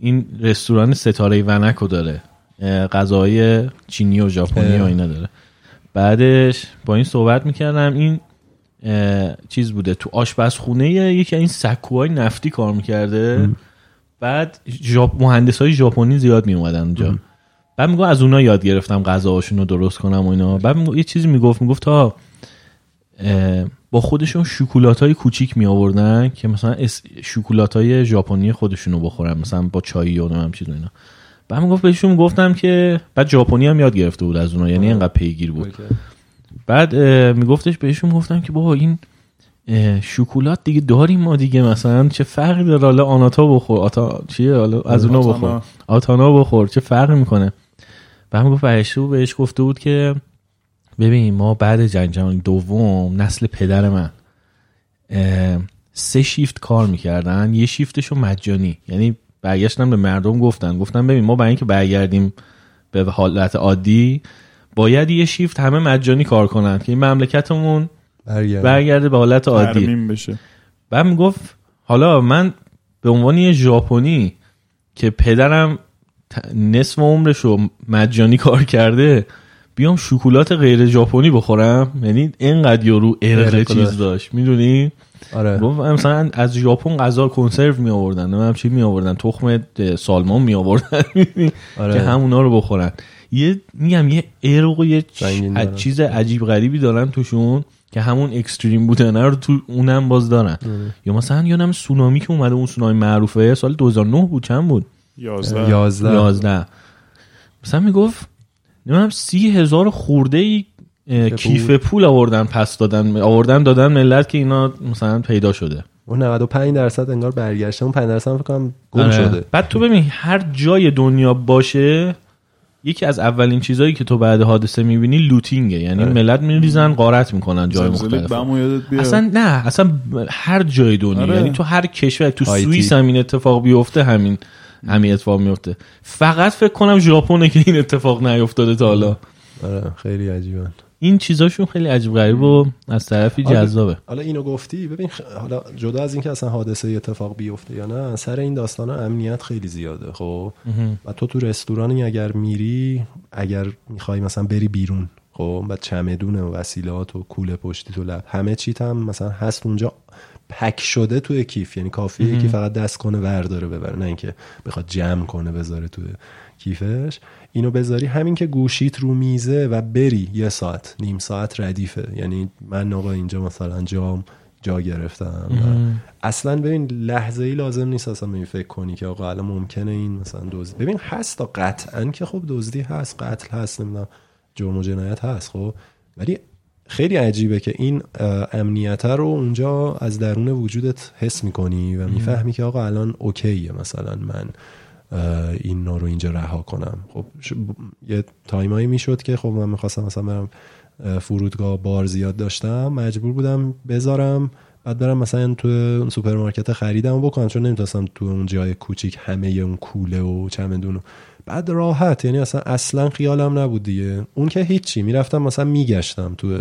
این رستوران ستاره ونکو داره. اه، غذاهای چینی و ژاپنی و. اینا داره. بعدش با این صحبت می‌کردم این چیز بوده تو آشپزخونه یکی این سکوهای نفتی کار می‌کرده. بعد ژاپ مهندس های ژاپنی زیاد می اومدن اونجا بعد میگو از اونا یاد گرفتم غذاهاشون رو درست کنم و اینا. بعد میگو یه چیزی می‌گفت می‌گفت تا با خودشون شکلات های کوچیک می آوردن که مثلا شکلات های ژاپنی خودشون رو بخورن مثلا با چای و هم چیز اینا. بعد می‌گفت بهشون گفتم که بعد ژاپنی هم یاد گرفته بود از اونا یعنی اینقدر پیگیر بود. بعد میگفتش بهشون گفتم که بابا این شکلات دیگه داریم ما دیگه مثلا چه فرقی داره؟ حالا آناتا بخور آتا چیه؟ حالا از اونا آتانا. بخور. آتانا بخور چه فرقی می‌کنه؟ بعد می‌گفت برشتو بهش گفته بود که ببین ما بعد جنگ جهانی دوم نسل پدر من سه شیفت کار می‌کردن یه شیفتشو مجانی. یعنی برگشتن به مردم گفتن. گفتن ببین ما برای اینکه برگردیم به حالت عادی باید یه شیفت همه مجانی کار کنن که این مملکتمون برگرد برگرده به حالت عادی. بشه. بعد می‌گفت حالا من به عنوان یه ژاپنی که پدرم نصف عمرشو مجانی کار کرده بیام شکلات غیر ژاپنی بخورم؟ یعنی اینقدر یارو ارقه چیز داشت می‌دونی؟ آره. مثلا از ژاپن غذا کنسرو می آوردن نمی‌دونم چی می آوردن تخم سالمون می آوردن؟ آره. که همونا رو بخورن. یه میگم یه ارق و یه. چیز عجیب غریبی دارن توشون که همون اکستریم بودن رو تو اونم باز دارن. یا مثلا یادم سونامی که اومده اون سونامی معروفه سال 2009 بود چند بود؟ یازده یازده 11 مثلا می‌گفت نمی‌دونم سی هزار خورده ای. کیف پول آوردن پس دادن آوردن دادن ملت که اینا مثلا پیدا شده اون 95 درصد انگار برگشته اون 5 درصد هم فکر کنم گم آره. شده بعد تو ببین هر جای دنیا باشه یکی از اولین چیزهایی که تو بعد حادثه می‌بینی لوتینگه یعنی آره. ملت میریزن غارت می‌کنن جای مختلف اصلا نه اصلا هر جای دنیا آره. یعنی تو هر کشور تو. سوئیس هم این اتفاق بیفته همین همین اتفاق میفته. فقط فکر کنم ژاپنه که این اتفاق نیفتاده تا حالا. آره خیلی عجیبه این چیزاشون خیلی عجیب غریب و از طرفی. جذابه. حالا اینو گفتی؟ ببین خ- حالا جدا از اینکه اصلا حادثه اتفاق بیفته یا نه سر این داستان امنیت خیلی زیاده خب؟ و تو تو رستورانی اگر میری اگر می‌خوای مثلا بری بیرون خب؟ و چمدون و وسیلات و کوله پشتی تو لب همه چیت هم مثلا هست اونجا پک شده توی کیف. یعنی کافیه که فقط دست کنه ورداره ببره نه اینکه بخواد جمع کنه بذاره توی کیفش. اینو بذاری. همین که گوشیت رو میزه و بری یه ساعت نیم ساعت ردیفه. یعنی من آقا اینجا مثلا جام جا گرفتم و اصلا ببین لحظه ای لازم نیست اصلا ببین فکر کنی که آقا الان ممکنه این مثلا دزدی ببین هست تا قطعا که خب دزدی هست قتل هست نمی‌دونم جرم و جنایت هست خب. ولی خیلی عجیبه که این امنیت رو اونجا از درون وجودت حس می‌کنی و می‌فهمی که آقا الان okay ـه مثلا من این رو اینجا رها کنم. خب یه time ـایی می‌شد که خب من می‌خواستم مثلا برم اه، فرودگاه بار زیاد داشتم مجبور بودم بذارم بعد برم مثلا تو سوپرمارکت خریدم و بکنم چون نمی‌تونستم تو اون جای کوچیک همه اون کوله و چمدون بعد راحت. یعنی اصلا اصلا خیالم نبود دیگه. اون که هیچی. می‌رفتم مثلا میگشتم تو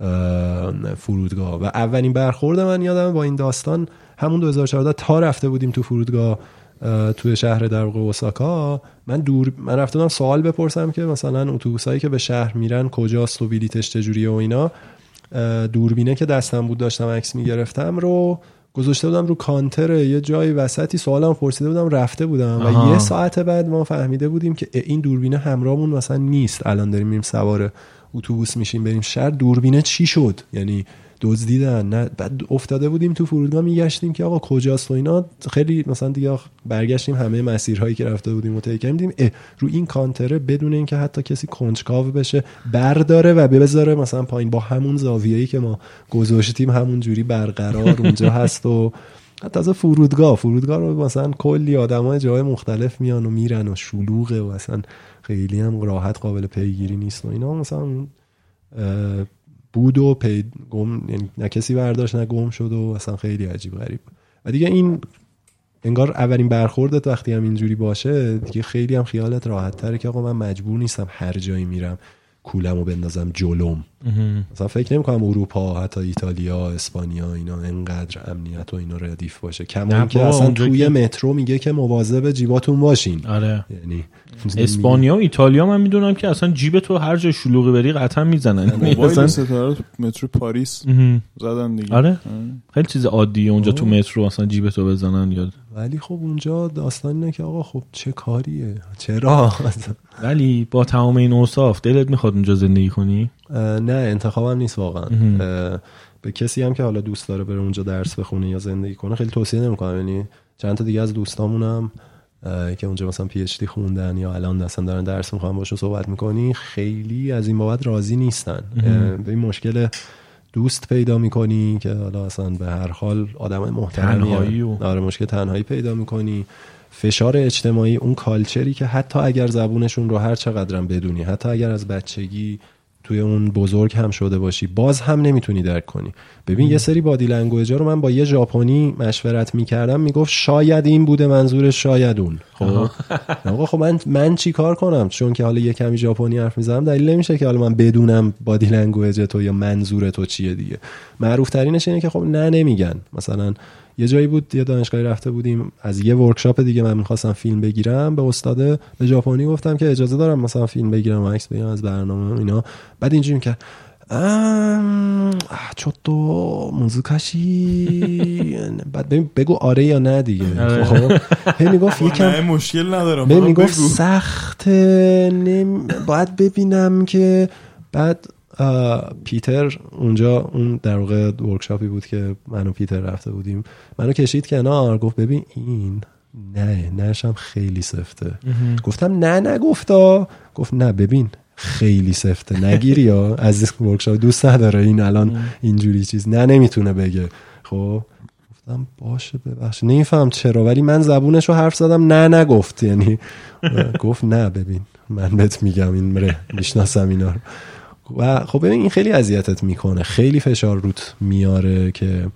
اه، فرودگاه. و اولین برخورد من یادم با این داستان. همون 2014 تا رفته بودیم تو فرودگاه اه، توی شهر در واقع اوساکا. من دور من رفته بودم سوال بپرسم که مثلا اتوبوسایی که به شهر میرن کجاست و بلیتش چجوریه و اینا. دوربینه که دستم بود داشتم عکس می‌گرفتم رو گذاشته بودم رو کانتر یه جای وسطی سوالم پرسیده بودم رفته بودم. و آها. یه ساعت بعد ما فهمیده بودیم که این دوربینه همراهمون مثلا نیست. الان داریم میریم سوار اتوبوس میشیم بریم شهر. دوربینه چی شد؟ یعنی دزدیدن نه بعد افتاده بودیم تو فرودگاه میگشتیم که آقا کجاست و اینا. خیلی مثلا دیگه برگشتیم همه مسیرهایی که رفته بودیم و طی کردیم رو این کانتره بدون اینکه حتی کسی کنجکاو بشه برداره و بذاره مثلا پایین. با همون زاویه‌ای که ما گذاشتیم همون جوری برقرار اونجا هست و حتی از فرودگاه. فرودگاه رو مثلا کلی آدمای جای مختلف میان و میرن و شلوغه و اصلا خیلی هم راحت قابل پیگیری نیست و اینا. مثلا بود و پی گم یعنی نه کسی برداشت نه گم شد و اصلا خیلی عجیب غریب و دیگه این انگار اولین برخوردت وقتی هم اینجوری باشه دیگه خیلی هم خیالت راحت تره که آقا من مجبور نیستم هر جایی میرم. کولمو بندازم جلوم. مثلا فکر نمی کنم اروپا حتی ایتالیا اسپانیا اینا انقدر امنیت و اینا ردیف باشه. کما بابا، اصلا توی که- مترو میگه که مواظب جیباتون باشین. آره. یعنی اسپانیا و ایتالیا من می‌دونم که اصلا جیب تو هر جا شلوغی بری قطعا می‌زنن. ستاره مترو پاریس. زدن دیگه. آره. خیلی چیز عادیه اونجا تو مترو اصلا جیب تو بزنن یا ولی خب اونجا داستان اینه که آقا خب چه کاریه؟ چرا؟ ولی با تمام این اوصاف دلت می‌خواد اونجا زندگی کنی؟ نه انتخابم نیست واقعا. به کسی هم که حالا دوست داره بره اونجا درس بخونه یا زندگی کنه خیلی توصیه نمی‌کنم. یعنی چند تا دیگه از دوستامونم که اونجا مثلا پی اچ دی خوندن یا الان اصلا دارن درس می‌خوان باشون صحبت می‌کنی خیلی از این بابت راضی نیستن. به این مشکل دوست پیدا می‌کنی که حالا اصلا به هر حال آدم محترمی و- آره مشکل تنهایی پیدا می‌کنی. فشار اجتماعی اون کالچری که حتی اگر زبونشون رو هر چقدرم بدونی حتی اگر از بچگی توی اون بزرگ هم شده باشی. باز هم نمی‌تونی درک کنی. ببین یه سری body language رو من با یه ژاپنی مشورت می‌کردم می‌گفت شاید این بوده منظورش شاید اون. خب؟ آقا خب من من چیکار کنم؟ چون که حالا یه کمی ژاپنی حرف می‌زنم دلیل نمیشه که حالا من بدونم body language تو یا منظور تو چیه دیگه. معروف ترینش اینه که خب نه نمیگن. مثلا یه جایی بود یه دانشگاهی رفته بودیم. از یه workshop دیگه من می‌خواستم فیلم بگیرم. به استاده به ژاپنی گفتم که اجازه دارم مثلا فیلم بگیرم و عکس بگیرم از برنامه و اینا. بعد اینجوری می‌کرد. ام، آه، چوتو موزوکاشی بعد ببین بگو آره یا نه دیگه. خب. هی می‌گفت یکم مشکل ندارم می‌گفت بگو. سخت نم... باید ببینم که بعد پیتر اونجا اون در واقع ورکشاپی بود که من و پیتر رفته بودیم. منو کشید کنار گفت ببین این نه نشم خیلی سفته. گفتم نه نگفتا. گفت نه ببین خیلی سفته. نگیری یا از این workshop دوست نداره این الان اینجوری چیز. نه نمی‌تونه بگه. خب گفتم باشه ببخش نمی‌فهمم چرا ولی من زبونش رو حرف زدم. نه نگفت. یعنی گفت نه ببین. من بهت میگم اینم من می‌شناسم اینا رو. و خب ببین این خیلی اذیتت می‌کنه. خیلی فشار روت میاره که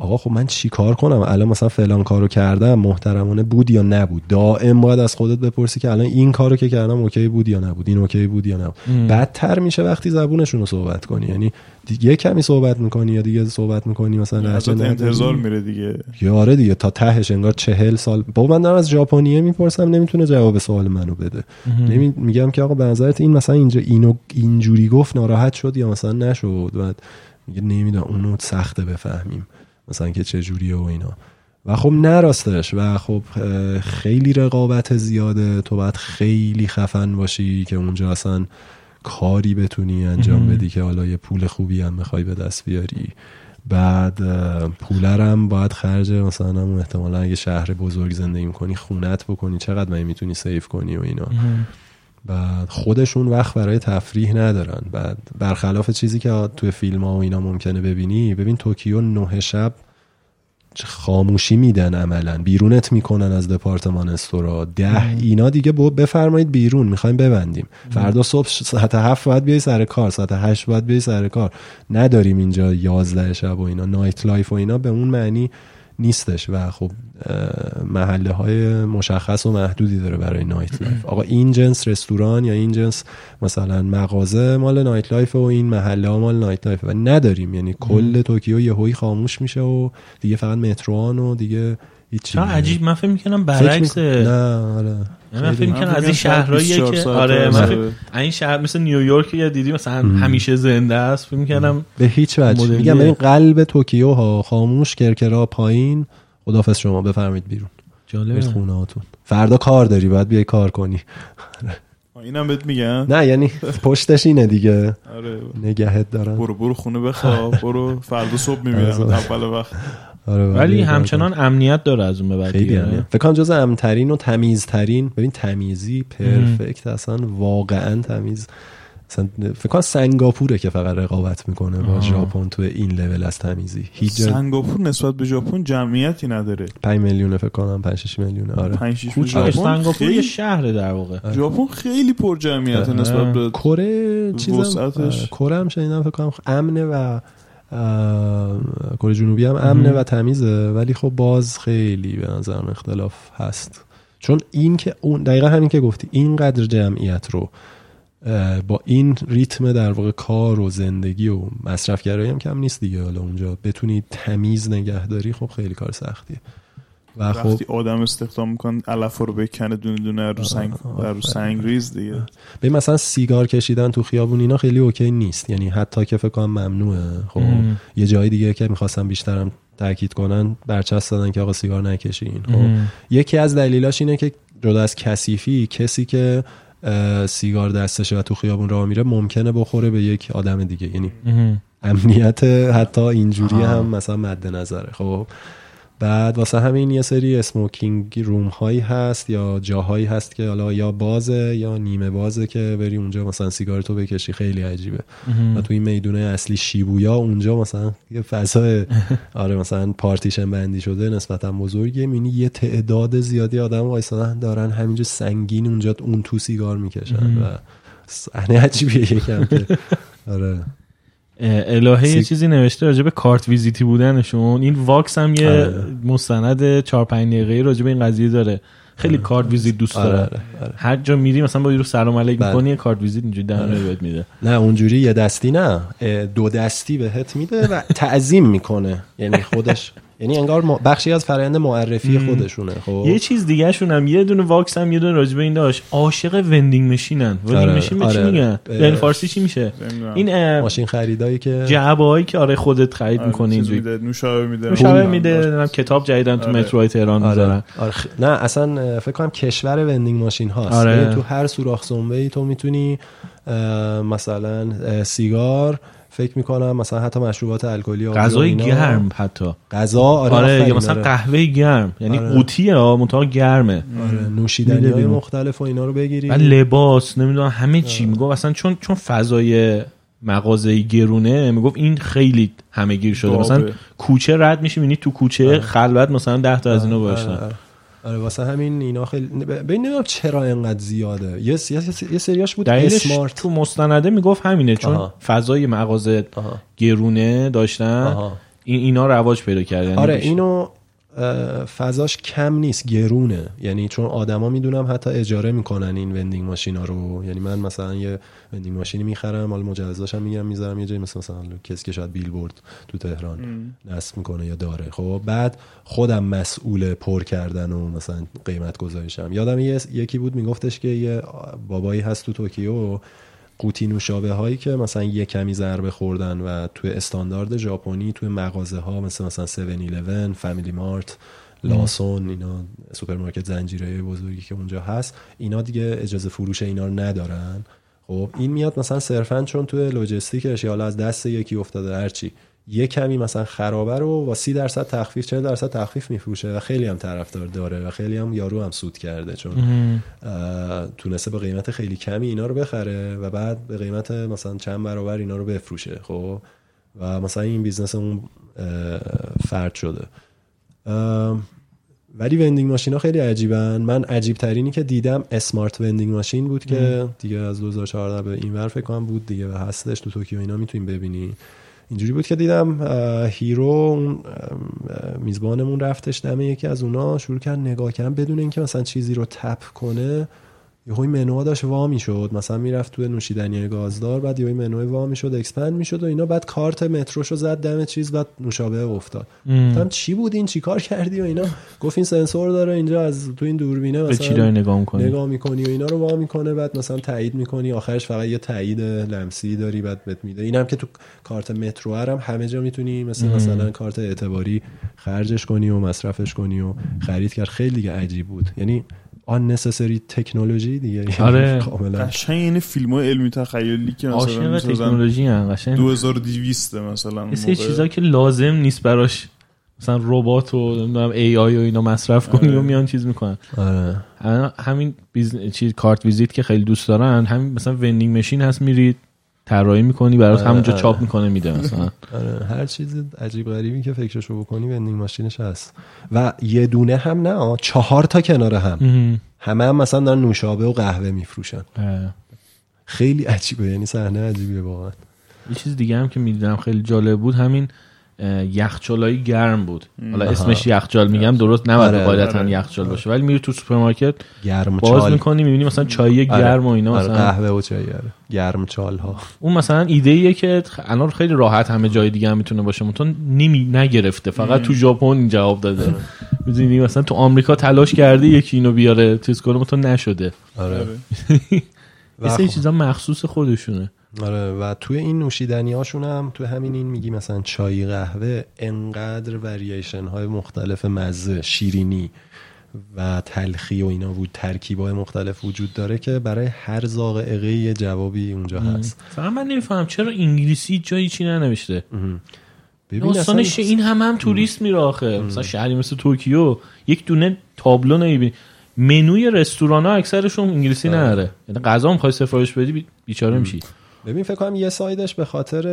آقا خب من چی کار کنم؟ الان مثلا فلان کارو کردم محترمانه بود یا نبود؟ دائم باید از خودت بپرسی که الان این کارو که کردم okay بود یا نبود این okay بود یا نبود. بدتر میشه وقتی زبونشون رو صحبت کنی. یعنی دیگه کمی صحبت می‌کنی یا دیگه صحبت می‌کنی مثلا. انتظار میره دیگه. یا آره دیگه تا تهش انگار چهل سال. با من دارم از ژاپنیه می‌پرسم نمی‌تونه جواب سوال منو بده. نمی... میگم که آقا به نظرت این مثلا اینجا اینو اینجوری گفت ناراحت شد یا مثلا نشد؟ بعد میگه نمی‌دونم اونو سخته بفهمیم. مثلا که چه جوریه و اینا. و خب نراستش و خب خیلی رقابت زیاده. تو باید خیلی خفن باشی که اونجا اصلا کاری بتونی انجام بدی که حالا یه پول خوبی هم می‌خوای به دست بیاری. بعد پولرم باید خرج مثلا احتمالا اگه شهر بزرگ زندگی می‌کنی خونت بکنی. چقدر من می‌تونی سیف کنی و اینا. بعد خودشون وقت برای تفریح ندارن. بعد برخلاف چیزی که توی فیلم ها و اینا ممکنه ببینی ببین توکیو نه شب خاموشی میدن عملا. بیرونت می‌کنن از دپارتمان استورا. ده اینا دیگه بفرمایید بیرون می‌خوایم ببندیم. فردا صبح ساعت هفت باید بیای سر کار ساعت هشت باید بیای سر کار. نداریم اینجا یازده شب و اینا nightlife و اینا به اون معنی نیستش و خب محله های مشخص و محدودی داره برای nightlife. آقا این جنس رستوران یا این جنس مثلا مغازه مال nightlife و این محله ها مال nightlife. و نداریم. یعنی کل توکیو یهویی خاموش میشه و دیگه فقط متروان و دیگه چرا. عجیب من فکر می‌کنم برعکس می‌کنم- نه آره. من فکر. می‌کنم از این می‌کنم 24 که آره من. فکر- این شهر مثل نیویورک یا دیدی مثلا همیشه زنده است فکر می‌کردم به هیچ وجه. میگم ببین قلب توکیو ها خاموش کرکرا پایین. خدافظ شما بفرمایید بیرون. جالبه. خونه هاتون. فردا کار داری باید بیای کار کنی. اینم بهت میگن نه یعنی پشتش اینه دیگه. آره. نگهت دارن. برو برو خونه بخواب برو فردا صبح می‌بینم. آره. اول وقت. آره ولی همچنان امنیت داره از اون به بعد. خیلی. فکر کنم جز امترین و تمیزترین. ببین تمیزی پرفکت اصلا واقعا تمیز. اصلا فکر کنم سنگاپوره که فقط رقابت می‌کنه با ژاپن تو این لول از تمیزی. هیچ جا سنگاپور نسبت به ژاپن جمعیتی نداره. 5 میلیونه فکر کنم 5 6 میلیونه. آره. 5 6 آره، ژاپن سنگاپور یه خیلی شهر در واقع. ژاپن خیلی پر جمعیت آره. نسبت به کره چیزم. آره، کره هم شنیدم فکر کنم امنه و کره جنوبی هم امنه و تمیزه ولی خب باز خیلی به نظرم اختلاف هست. چون این که اون دقیقا همین که گفتی اینقدر جمعیت رو با این ریتم در واقع کار و زندگی و مصرفگرایی هم کم نیست دیگه. حالا اونجا بتونی تمیز نگهداری خب خیلی کار سختیه. و خب وقتی آدم استخدام می‌کنن علف رو بکنه دونه دونه رو سنگ در رو سنگ ریز دیگه. به مثلا سیگار کشیدن تو خیابون اینا خیلی okay نیست. یعنی حتی که فکر کنم ممنوعه. خب ام. یه جای دیگه که می‌خواستم بیشترم تاکید کنن برچسب دادن که آقا سیگار نکشین. خب یکی از دلیلاش اینه که جدا از کثیفی کسی که سیگار دستشه و تو خیابون راه میره ممکنه بخوره به یک آدم دیگه. یعنی امنیت حتی اینجوری هم مثلا مد نظره. خب بعد واسه همین یه سری اسموکینگ روم هایی هست یا جاهایی هست که حالا یا بازه یا نیمه بازه که بری اونجا مثلا سیگار تو بکشی خیلی عجیبه. و تو این میدون اصلی شیبویا اونجا مثلا یه فضای آره مثلا پارتیشن بندی شده نسبتا بزرگه یعنی یه تعداد زیادی آدم وایسادن دارن همینجا سنگین اونجا اون تو سیگار می‌کشن و صحنه عجیبیه یکم که آره. الهه یه سی- چیزی نوشته راجع به کارت ویزیتی بودنشون. این Vox هم یه آره. مستند 4 5 دقیقه‌ای راجع به این قضیه داره. خیلی کارت ویزیت دوست آره، داره آره، آره. هر جا میری مثلا با یه رو سلام علیک بله. می‌کنی یه کارت ویزیت اینجوری دهن بهت میده. نه اونجوری یه دستی نه. دو دستی بهت میده و تعظیم می‌کنه. یعنی خودش یعنی انگار بخشی از فرآیند معرفی خودشونه خب. یه چیز دیگه شون هم یه دونه واکس هم یه دونه راجع به این داشت. عاشق وندینگ مشینن. وندینگ آره، مشین چی آره. میگن؟ یعنی فارسی چی میشه. این ماشین خریدایی که جعبه هایی که آره خودت خرید آره، می‌کنی اینجوری. میده، نوشابه میده. پول میده کتاب جدیدن تو آره. متروهای تهران آره. می‌ذارن. آره نه اصلا فکر کنم کشور وندینگ ماشین هاست. آره. یعنی تو هر سوراخ سنبه ای تو می‌تونی مثلا سیگار فکر می‌کنم مثلا حتی مشروبات الکلی غذای. گرم حتی غذا آره, آره یا مثلا آره. قهوه گرم یعنی آره. قوطیه ها منتها گرمه آره نوشیدنی های. مختلف و اینا رو بگیری و لباس نمی‌دونم همه چی می‌گفت اصلا چون چون فضای مغازه گرونه می‌گفت این خیلی همه گیر شده بابه. مثلا کوچه رد میشی می‌بینی تو کوچه خلوت مثلا ده تا از اینا آره، باشن آره. واسه همین اینا خیلی ببین نمی‌دونم چرا اینقدر زیاده یه س- یه, یه سریاش بود اسمارت تو مستنده می‌گفت همینه چون آها. فضای مغازه آها. گرونه داشتن آها. این اینا رواج پیدا کردن آره اینو فضاش کم نیست گرونه. یعنی چون آدما می‌دونم حتی اجاره می‌کنن این وندینگ ماشینا رو. یعنی من مثلا یه وندینگ ماشینی می‌خرم حالا مجوزش هم می‌گیرم می‌ذارم یه جایی مثل مثلا کسی که شاید بیلبورد تو تهران نصب می‌کنه یا داره. خب بعد خودم مسئول پر کردن و مثلا قیمت گذاریشم یادم یه یکی بود میگفتش که یه بابایی هست تو توکیو قوطی نوشابه هایی که مثلا یه کمی ضربه خوردن و توی استاندارد ژاپنی توی مغازه ها مثل مثلا 7-11 FamilyMart Lawson اینا سوپرمارکت زنجیره بزرگی که اونجا هست اینا دیگه اجازه فروش اینا رو ندارن. خب این میاد مثلا صرفا چون توی لوجستیکش یا حالا از دست یکی افتاده هرچی. یه کمی مثلا خرابه رو با سی درصد تخفیف 40 درصد تخفیف میفروشه و خیلی هم طرفدار داره و خیلی هم یارو هم سود کرده چون تونسته به قیمت خیلی کمی اینا رو بخره و بعد به قیمت مثلا چند برابر اینا رو بفروشه خب؟ و مثلا این business اون فرد شده. ولی vending machine ها خیلی عجیبن. من عجیب ترینی که دیدم smart vending machine بود که دیگه از 2014 به این ور فکر کنم بود دیگه و هستش تو توکیو اینا می‌تونیم ببینی. اینجوری بود که دیدم هیرو میزبانمون رفتش دم یکی از اونا شروع کرد نگاه کردن بدون اینکه مثلا چیزی رو tap کنه. یهو منو ها داشت وا می‌شد. مثلا می‌رفت توی نوشیدنی گازدار بعد یهو منو وا می‌شد expand می‌شد و اینا. بعد کارت متروشو زد دم چیز بعد نوشابه افتاد. گفتم چی بود این؟ چیکار کردی و اینا؟ گفت این سنسور داره اینجا از تو این دوربینه به چی داری مثلا نگاه می‌کنی؟ نگاه می‌کنی و اینا رو وا می‌کنه بعد مثلا تایید می‌کنی. آخرش فقط یه تایید لمسی داری بعد بهت میده. اینم که تو کارت مترو هم همه جا می‌تونی مثل مثلا کارت اعتباری خرجش کنی و مصرفش کنی و خرید کرد. خیلی دیگه عجیب بود. یعنی unnecessary technology دیگه. یعنی آره. کاملا. قشنگ این فیلم های علمی تخیلی که مثلا تکنولوژی هم قشنگ. 2200 مثلا یه. چیزا که لازم نیست براش. مثلا ربات و نمی‌دونم AI و اینا مصرف کنی آره. و میان چیز می‌کنن. آره. الان همین busin... چیز کارت ویزیت که خیلی دوست دارن همین مثلا vending machine هست میرید. طراحی می‌کنی برات آره، همونجا آره. چاپ می‌کنه میده مثلا. آره هر چیز عجیب غریبی که فکرشو بکنی vending machine ش هست. و یه دونه هم نه چهار تا کنار هم. همه هم مثلا دارن نوشابه و قهوه میفروشن. خیلی عجیبه یعنی صحنه عجیبیه واقعا. یه چیز دیگه هم که می‌دیدم خیلی جالب بود همین یخچالای گرم بود. حالا اسمش یخچال میگم درست نباید آره، قاعدتا آره. یخچال باشه. ولی میری تو سوپرمارکت گرم باز چال. می‌کنی می‌بینی مثلا چای آره. گرم و اینا آره، مثلا. قهوه و چای آره. گرم چال ها اون مثلا ایده ایه که الان خیلی راحت همه جای دیگه هم می‌تونه باشه. منتها نمی نگرفته. فقط تو ژاپن جواب داده. می‌دونی مثلا تو آمریکا تلاش کرده یکی اینو بیاره چیز کنه نشده. آره. آره. یه چیزا مخصوص خودشونه. آره و توی این نوشیدنی هاشون هم توی همین این میگی مثلا چای قهوه انقدر ورییشن های مختلف مزه شیرینی و تلخی و اینا بود ترکیبای مختلف وجود داره که برای هر ذائقه یه جوابی اونجا هست. فقط من نمیفهم چرا انگلیسی جایی چی ننوشته؟ ببین داستانش اصلا- این هم هم توریست میره آخه. مثلا شهری مثل توکیو یک دونه تابلو نمی‌بینی. منوی رستوران ها اکثرشون انگلیسی. نداره یعنی غذا می‌خوای سفارش بدی بی- بیچاره میشی. ببین فکر کنم یه side ش به خاطر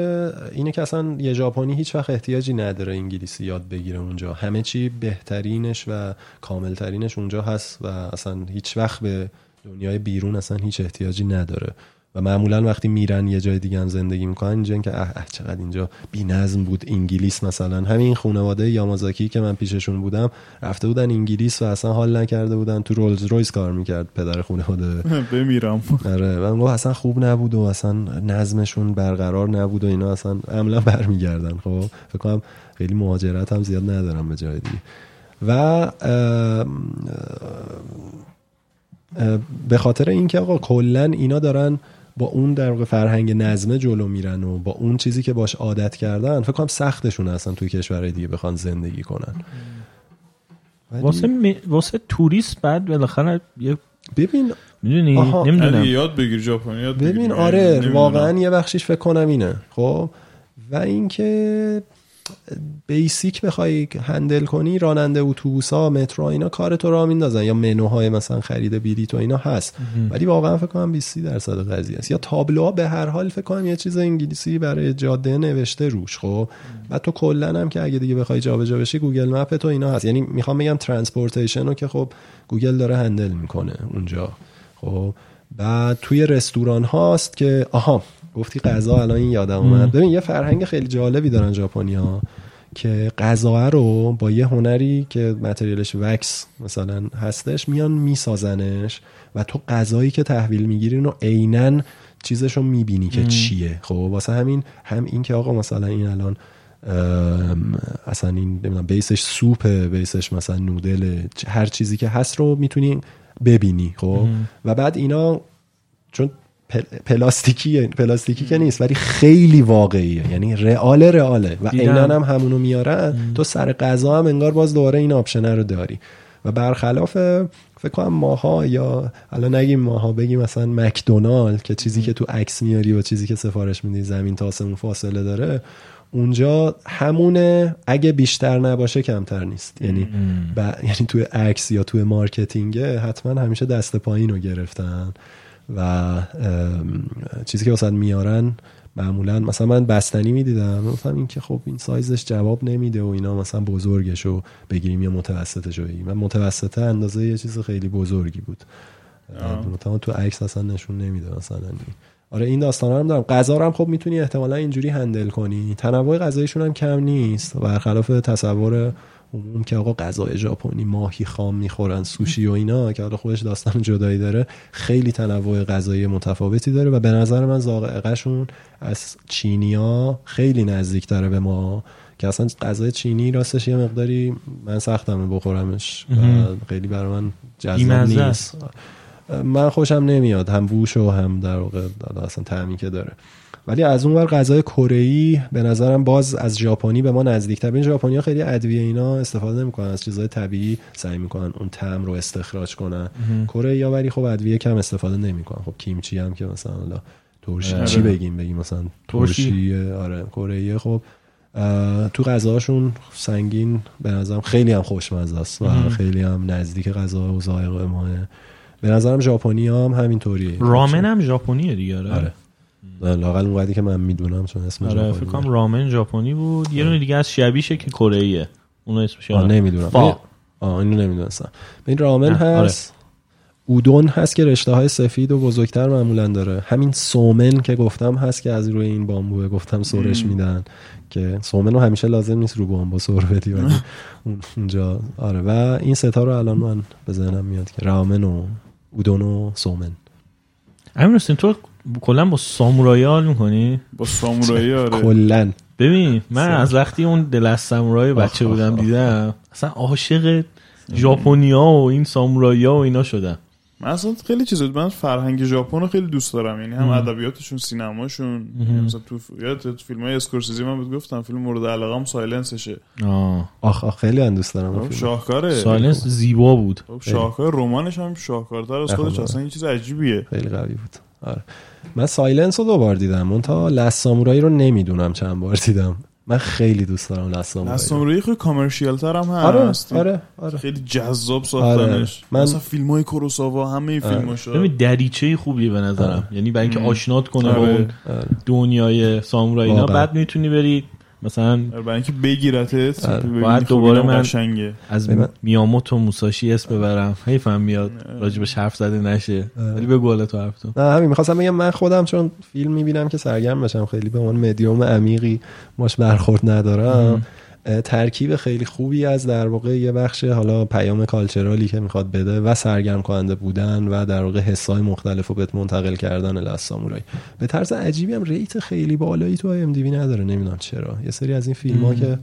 اینه که اصلا یه ژاپنی هیچ وقت احتیاجی نداره انگلیسی یاد بگیره اونجا. همه چی بهترینش و کاملترینش اونجا هست و اصلا هیچ وقت به دنیای بیرون اصلا هیچ احتیاجی نداره. و معمولا وقتی میرن یه جای دیگه هم زندگی می‌کنن اینجا این که اه, اه چقدر اینجا بی نظم بود انگلیس مثلا. همین خانواده یامازاکی که من پیششون بودم رفته بودن انگلیس و اصلا حال نکرده بودن تو رولز رویس کار می‌کرد پدر خانواده. بمیرم. آره و اصلا خوب نبود و اصلا نظمشون برقرار نبود و اینا اصلا عملا برمیگردن. خب فکر کنم خیلی مهاجرت هم زیاد ندارم به جای دیگه. و ام، اه، به خاطر اینکه آقا کلا اینا دارن با اون در واقع فرهنگ نظمه جلو میرن و با اون چیزی که باش عادت کردن فکر کنم سختشون اصلا توی کشورهای دیگه بخوان زندگی کنن. واسه م... واسه توریست بعد بالاخره یه ببین می‌دونی؟ نمی‌دونم. یاد بگیر ژاپنی یاد بگیر. ببین آره نمی‌دونم. واقعا یه بخشیش فکر کنم اینه. خب؟ و اینکه بیسیک بخوای هندل کنی راننده اتوبوس ها مترو اینا کار تو را میندازن یا منوهای مثلا خرید بلیط و اینا هست. ولی واقعا فکر کنم 20 درصد قضیه است. یا تابلوها به هر حال فکر کنم یه چیز انگلیسی برای جاده نوشته روش خب؟ و تو کلا هم که اگه دیگه بخوای جابجا بشی Google Map و اینا هست. یعنی می‌خوام بگم transportation رو که خب گوگل داره handle می‌کنه اونجا خب؟ بعد توی رستوران هاست که آها گفتی غذا الان این یادم اومد. ببین یه فرهنگ خیلی جالبی دارن ژاپنیا که غذا رو با یه هنری که material ش wax مثلا هستش میان میسازنش و تو غذایی که تحویل می‌گیری رو عینا چیزش رو می‌بینی که چیه. خب واسه همین هم این که آقا مثلا این الان اصلا این بیسش سوپه بیسش مثلا نودل هر چیزی که هست رو می‌تونی ببینی خب؟ و بعد اینا چون پل- پلاستیکی که نیست ولی خیلی واقعیه. یعنی رئال رئاله. و. عینا هم همونو میارن. تو سر غذا هم انگار باز دوباره این آپشنه رو داری. و برخلاف فکر کنم ماها یا الان نگیم ماها بگیم مثلا مکدونالد که چیزی که تو عکس میاری و چیزی که سفارش میدی زمین تا آسمون فاصله داره. اونجا همونه اگه بیشتر نباشه کمتر نیست. یعنی ب... یعنی توی عکس یا توی marketing حتما همیشه دست پایین رو گرفتن. و چیزی که واسه میارن معمولا مثلا من بستنی می‌دیدم مثلا این که خب این سایزش جواب نمیده و اینا مثلا بزرگش رو بگیریم یا متوسطش رو بگیریم. من متوسطه اندازه یه چیز خیلی بزرگی بود. مثلا تو عکس اصلا نشون نمیده مثلا. آره این داستان هم دارم. غذا هم خب می‌تونی احتمالا اینجوری هندل کنی. تنوع غذایشون هم کم نیست. برخلاف تصور عموم که آقا غذای ژاپنی ماهی خام می‌خورن سوشی و اینا که حالا خودش داستان جدایی داره خیلی تنوع غذایی متفاوتی داره و به نظر من ذائقه‌شون از چینیا خیلی نزدیک داره به ما که اصلا غذای چینی راستش یه مقداری من سختمه بخورمش و خیلی برای من جذاب نیست. من خوشم نمیاد هم بوش و هم در واقع اصلا تعمی که داره. ولی از اون ور غذای کره به نظرم باز از ژاپنی به ما نزدیکتر این ژاپنی ها خیلی ادویه اینا استفاده نمی‌کنن از چیزهای طبیعی سعی می‌کنن اون طعم رو استخراج کنن. کره یا ولی خب ادویه کم استفاده نمی‌کنن. خب کیمچی هم که مثلا حالا ترشی آره. چی بگیم؟ بگیم مثلا ترشی. آره کره خب تو غذاشون سنگین به نظرم خیلی هم خوشمزه است و خیلی هم نزدیک غذا و ذائقه ماه. به نظرم ژاپنی هم همینطوریه. رامن هم ژاپنیه دیگه آره. آره. لاقل اونقدری که من می‌دونم چون اسم آره فکر کنم رامن ژاپنی بود. یه دونه دیگه از شبیشه که کره ایه اون اسمش یادم. نمی‌دونم. فا. آه اینو نمی‌دونستم. این رامن آره. هست. اودون هست که رشته های سفید و بزرگتر معمولا داره. همین سومن که گفتم هست که از روی این بامبوه. گفتم سرش میدن که سومن رو همیشه لازم نیست رو بامبو سر بدی ولی اون- اونجا آره. و این ستا رو الان من به ذهنم میاد که رامن و اودون و سومن. حسین تو کلا با سامورایی حال می‌کنی؟ با سامورایی آره. کلا. ببین من از وقتی اون دل از سامورای بچه بودم دیدم اصلا عاشق ژاپنیا و این سامورایی و اینا شدم. من اصلا خیلی چیزا من فرهنگ ژاپن رو خیلی دوست دارم. یعنی هم ادبیاتشون سینماشون. یعنی مثلا تو یاد تو فیلم های اسکورسیزی من بهت گفتم فیلم مورد علاقه هم Silence شه. آه. آخ آخ خیلی هم دوست دارم خب فیلم. شاهکاره. Silence زیبا بود. خب شاهکار رمانش هم شاهکارتر از خودش. اصلا این چیز عجیبیه. خیلی قوی بود. آره. من Silence رو دو بار دیدم من تا Last Samurai رو نمی‌دونم چند بار دیدم من خیلی دوست دارم لست سامورایی رو. نستاموری خیلی کامرشیال تر هم آره هست آره آره خیلی جذاب ساختنش آره. من- مثلا فیلم های کوروساوا همه این آره. فیلماشو ببین دریچه خوبیه به نظرم یعنی برای اینکه آشنات کنه با آره. اون آره. دنیای سامورایی اینا. بعد می‌تونی بری مثلا برای اینکه بگیرتت آره. باید خب دوباره من- قشنگه. از. میاموتو موساشی اسم ببرم. حیفم میاد. راجبش حرف زده نشه. ولی بگو حالا تو حرف تو. نه همین. می‌خواستم بگم من خودم چون فیلم می‌بینم که سرگرم بشم. خیلی به عنوان مدیوم عمیقی ماش برخورد ندارم. ترکیب خیلی خوبی از در واقع یه بخش حالا پیام cultural ی که می‌خواد بده و سرگرم کننده بودن و در واقع حسای مختلف رو بهت منتقل کردن Last Samurai به طرز عجیبی هم rate خیلی بالایی تو IMDb نداره نمی‌دونم چرا یه سری از این فیلم ها که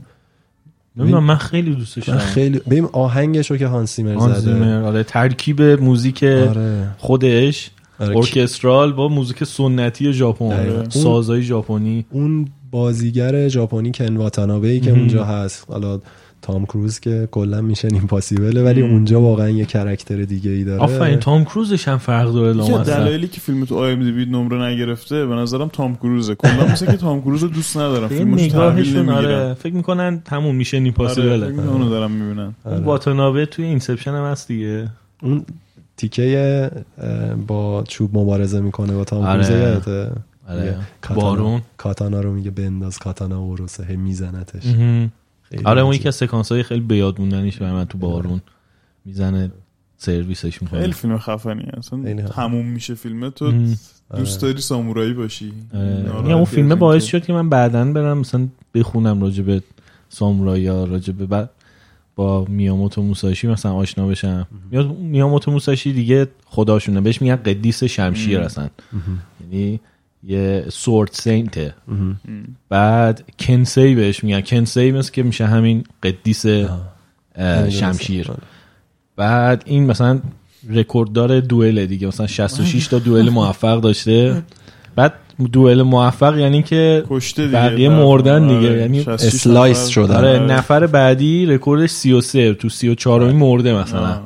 نمی‌دونم من خیلی دوستش دارم خیلی ببین آهنگش رو که هانس زده زیمر، آره ترکیب موزیک آره خودش آره. orchestral با موزیک سنتی ژاپن. آره. سازای ژاپنی اون بازیگر ژاپنی کن واتانابه ای که. اونجا هست. حالا تام کروز که کلا Mission Impossible ه ولی اونجا واقعا یه character دیگه ای داره. آفرین تام کروزش هم فرق داره لامصب. دلایلی که فیلم تو IMDb نمره نگرفته به نظرم تام کروزه. کلا مثل که تام کروز رو دوست ندارم فیلمش نگاهشون آره فکر می‌کنن تموم میشه آره فکر می‌کنم اونو دارم می‌بینن. آره. واتانابه توی Inception هم هست دیگه. اون تیکه با چوب مبارزه می‌کنه با تام آره. کروز آره. بارون. کاتانا رو میگه بنداز کاتانا اوروسه. هی میزنتش. خیلی آره اون. یکی از سکانس های خیلی بیاد موندنیش برای من تو بارون می‌زنه سرویسش خیلی می‌کنه فیلم خفنی اصلا خیلی. تموم میشه فیلم تو. دوست داری سامورایی باشی. ناراحتی اون از فیلم اینکه- باعث شد که من بعدا برم مثلا بخونم راجع به سامورایی ها راجع به بعد با میاموتو موساشی مثلا آشنا بشم. یا میاموتو موساشی دیگه خداشونه. بهش میگن قدیس شمشیر اصلا. یعنی یه sword saint ه. بعد کنسی بهش میگن کنسی مثل که میشه همین قدیس. شمشیر بعد این مثلا رکورددار دوئل دیگه مثلا 66 تا دوئل موفق داشته بعد دوئل موفق یعنی که کشته دیگه بقیه طرف. مردن دیگه. آره. یعنی 66 slice نفر. شدن. آره نفر بعدی رکوردش 33 تو 34 مرده مثلا آه.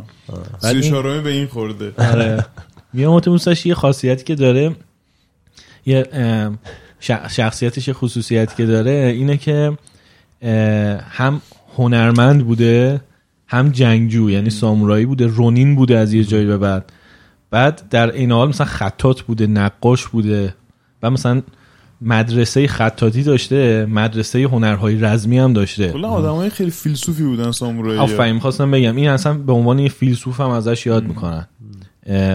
بعد سی و این- چهارمی به این خورده آره میاموتو موساشی یه خاصیتی که داره یه شخصیتش یه خصوصیتی که داره اینه که هم هنرمند بوده هم جنگجو یعنی سامورایی بوده رونین بوده از یه جایی به بعد. بعد در این حال مثلا خطات بوده نقاش بوده و مثلا مدرسه خطاطی داشته مدرسه هنرهای رزمی هم داشته. کلا آدمای خیلی فیلسوفی بودن سامورایی آفرین می‌خواستم بگم این اصلا به عنوان یه فیلسوف هم ازش یاد می‌کنن.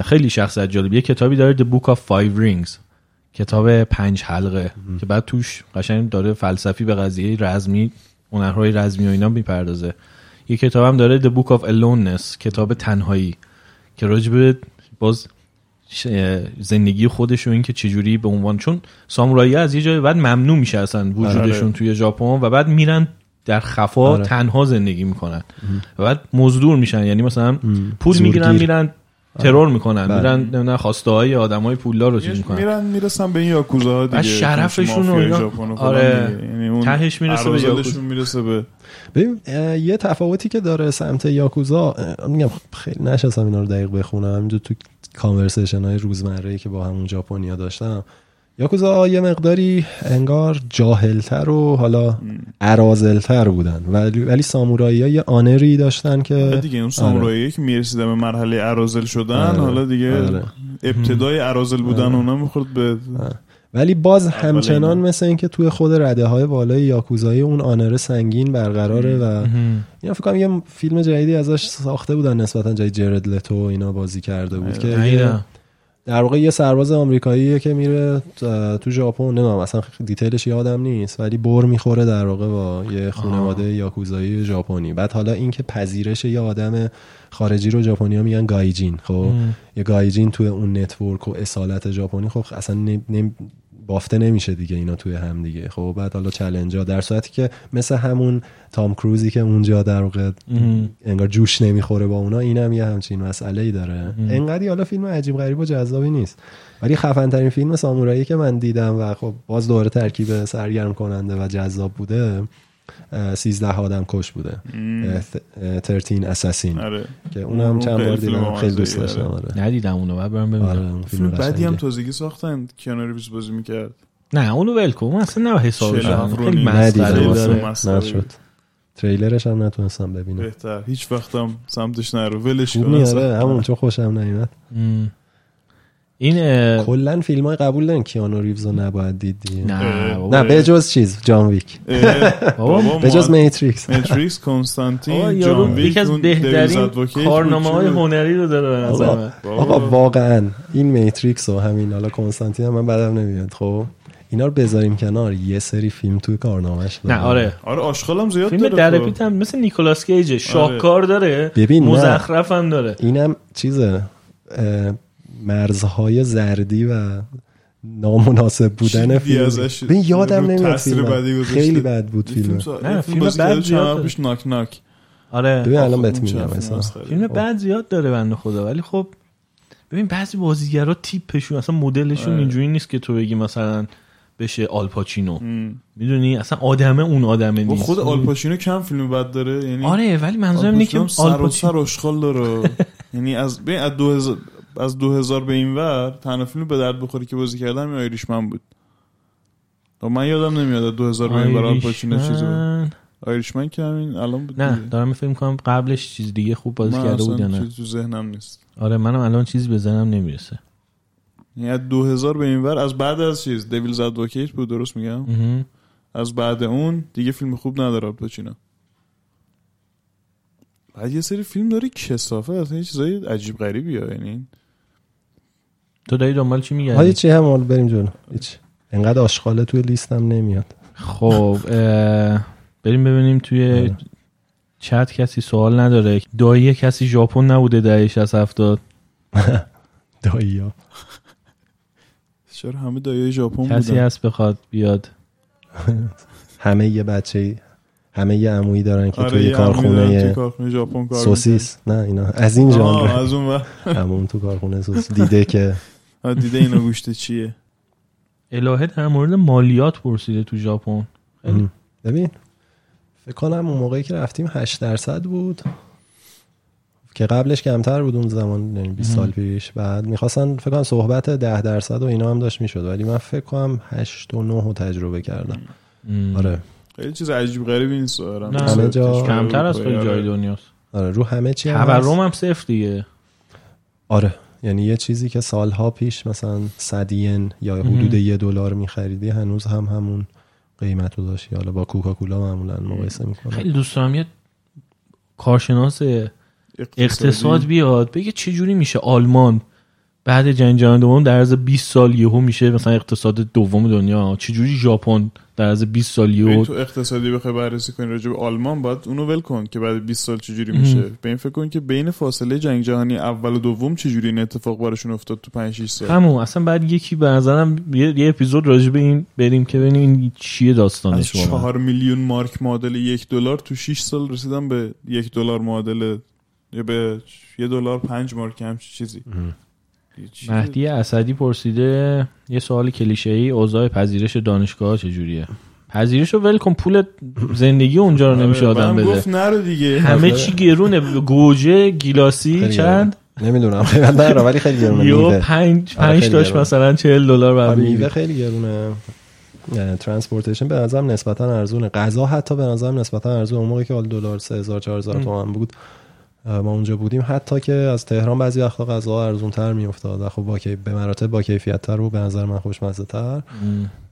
خیلی شخصیت جالب. یه کتابی داره The Book of Five Rings. کتاب پنج حلقه که بعد توش قشنگ داره فلسفی به قضیه رزمی هنرهای رزمی و اینا می‌پردازه یه کتاب هم داره The Book of Aloneness کتاب تنهایی که راجب باز زندگی خودش و اینکه چجوری به عنوان چون سامورایی از یه جای بعد ممنوع میشه اصلا وجودشون آره. توی ژاپن و بعد میرن در خفا آره. تنها زندگی می‌کنن و بعد مزدور میشن یعنی مثلا پول. می‌گیرن میرن ترور می‌کنن بله. میرن نمی‌دونم خواسته های آدمای پولدار رو چیز می‌کنن میرن می‌رسن به این یاکوزا دیگه شرفشون و مافیای اینا- ژاپن و فلان آره. دیگه. یعنی اون تهش می‌رسه به یاکوزا. می‌رسه به ببین یه تفاوتی که داره سمت یاکوزا میگم خیلی نشستم اینا رو دقیق بخونم همینجور تو کانورسیشن های روزمره که با همون ژاپنیا داشتم یاکوزا یه مقداری انگار جاهلتر و حالا ارازلتر بودن ولی ولی سامورایی ها یه آنری داشتن که بعد دیگه اون سامورایی که می‌رسیدن به مرحله ارازل شدن آره. حالا دیگه آره. ابتدای ارازل بودن اونا می‌خورد به ولی باز همچنان اینا. مثل اینکه توی خود رده های بالای یاکوزایی اون آنره سنگین برقراره و اینا فکر کنم یه فیلم جدیدی ازش ساخته بودن نسبتا جای جرد لتو اینا بازی کرده بود که. در واقع یه سرباز آمریکاییه که میره تو ژاپن نمی‌دونم اصلا detail ش یادم نیست ولی بر می‌خوره در واقع با یه خانواده یاکوزایی ژاپنی. بعد حالا اینکه پذیرش یه آدم خارجی رو ژاپنیا میگن گایجین خب؟ یه گایجین توی اون network و اصالت ژاپنی خب اصلا نم- نم- بافته نمیشه دیگه اینا توی هم دیگه. خب بعد حالا challenge ها در صورتی که مثل همون تام کروزی که اونجا در واقع انگار جوش نمی‌خوره با اونا اینم یه همچین مسئله ای داره انقدی حالا فیلم عجیب غریب و جذابی نیست. ولی خفن ترین فیلم سامورایی که من دیدم و خب باز دوباره ترکیب سرگرم کننده و جذاب بوده سیزده آدم کش بوده. ترتین اساسین. آره. که اونم چند بار دیدم. خیلی دوست آره. داشتم آره. ندیدم اونو بعد برم ببینم. آره فیلم بعدی هم. تازگی ساختن کیانو ریویز بازی می‌کرد. نه اونو ول کن. اصلا نه حسابش. خیلی مسخره نشد تریلرش هم نتونستم ببینم. بهتر. هیچ وقتم سمتش نرو. ولش کن. اصلا. همون چون خوشم نیومد. این کلا فیلم های قبول دارن کیانو ریوز رو نباید دید دیگه. نه. نه به جز چیز جان ویک. به جز Matrix. ماتریکس آقا کنستانتین جان ویک یکی از بهترین کارنامه های. هنری رو داره آقا, واقعا این Matrix و همین حالا کنستانتین من بدم نمیاد خب؟ اینا رو بذاریم کنار یه سری فیلم توی کارنامهش نه آره. آره آشغالم زیاد فیلم داره در خب. هم مثل نیکولاس کیج شاهکار داره. مزخرف هم داره. اینم چیزه مرزهای زردی و نامناسب بودن فیلم ببین یادم نمیاد فیلم. خیلی بد بود این فیلم نه، این فیلم بد زیاد. پیش ناک ناک آره ببین الان بهت میگم. فیلم بعد زیاد داره بنده خدا ولی خب ببین بعضی بازیگرا تیپشون اصلا مدلشون آره. اینجوری نیست که تو بگی مثلا بشه آلپاچینو. می‌دونی اصلا آدمه اون آدمه با نیست خود آلپاشینو کم فیلم بد داره یعنی آره ولی منظورم اینه که آلپاشینو هم سر و آلپاچینو سر اشغال داره یعنی از ببین از 2000 از 2000 به این ور تنها فیلم به درد بخوری که بازی کردم این آیریشمن بود. و من یادم نمیاد از 2000 به این ور آلپاشینو چیزی بود. آیریشمن. که همین الان بود نه. دارم فکر کنم قبلش چیز دیگه خوب بازی کرده بود یا نه؟ چیز تو ذهنم نیست. آره منم الان چیزی به ذهنم نمی‌رسه. یعنی از 2000 به این ور از بعد از چیز دیویلز ادوکیت بود درست میگم. از بعد اون دیگه فیلم خوب نداره آلپاچینو بعد یه سری فیلم داره کسافه اصلا یه چیزای عجیب غریبی ها یعنی تو داری دنبال چی حالا میگردی چی هم حالا بریم جلو؟ هیچ. انقدر آشغاله توی لیستم نمیاد. خب بریم ببینیم توی آره. چت کسی سوال نداره. دایی کسی ژاپن نبوده دهش از هفتاد. دایی ها چرا همه دایای ژاپن کسی بودن؟ هست بخواد بیاد. همه یه بچه همه یه عمویی دارن که آره توی کارخونه ژاپن کار سوسیس. نه اینا. از این ژانر از اون تو کارخونه سوسیس. دیده که دیده اینا گوشت چیه؟ الهه در مورد مالیات پرسیده تو ژاپن. ببین فکر کنم اون موقعی که رفتیم 8 درصد بود. که قبلش کمتر بود اون زمان یعنی 20 سال پیش. بعد می‌خواستن فکر کنم صحبت 10 درصد و اینا هم داشت می‌شد. ولی من فکر کنم 8 و 9 رو تجربه کردم. ام. آره. خیلی چیز عجیب غریبی نیست دارم نه. همه جا- کمتر از خیلی جای دنیاست. آره رو همه چی هم هست. تورم هم صفر دیگه. آره. یعنی یه چیزی که سالها پیش مثلا صدین یا حدود یه دلار میخریدی هنوز هم همون قیمت رو داشتی. حالا با کوکاکولا معمولا مقایسه می‌کنه خیلی دوست دارم. یه کارشناس اقتصاد بیاد بگه چه جوری میشه آلمان بعد جنگ جهانی دوم در عرض 20 سال یهو میشه مثلا اقتصاد دوم دنیا. چه جوری ژاپن در عرض 20 سال یهو تو اقتصادی بخوای بررسی کنی راجع به آلمان باید اونو ول کن که بعد 20 سال چجوری میشه. به این فکر کن که بین فاصله جنگ جهانی اول و دوم چجوری این اتفاق براشون افتاد تو 5 6 سال. همون اصلا بعد یکی به نظرم یه, یه اپیزود راجع به این بریم که ببینیم این چیه از داستانش واقعا. چهار میلیون مارک معادل یک دلار تو 6 سال رسیدن به یک دلار معادل یا به یه دلار پنج مارک همچین چیزی. چیز- مهدی اسدی پرسیده یه سوال کلیشه ای اوضاع پذیرش دانشگاه چجوریه؟ پذیرش رو ول کن پول زندگی اونجا رو نمیشه آره، آدم منم بده. گفت نرو دیگه. همه چی گرونه گوجه گیلاسی چند؟ نمی‌دونم. قیمت نداره ولی خیلی گرونه یو میوه. پنج آره، پنج خیلی تاش گرونه. مثلا 40 دلار آره، بعد میوه خیلی گرونه. transportation به نظرم نسبتا ارزونه. غذا حتی به نظرم نسبتا ارزونه. اون موقعی که حال دلار 3000 4000 تومان بود. ما اونجا بودیم. حتی که از تهران بعضی وقتا غذا ارزون تر میافتاد. و خب با به مراتب با کیفیت تر و به نظر من خوشمزه تر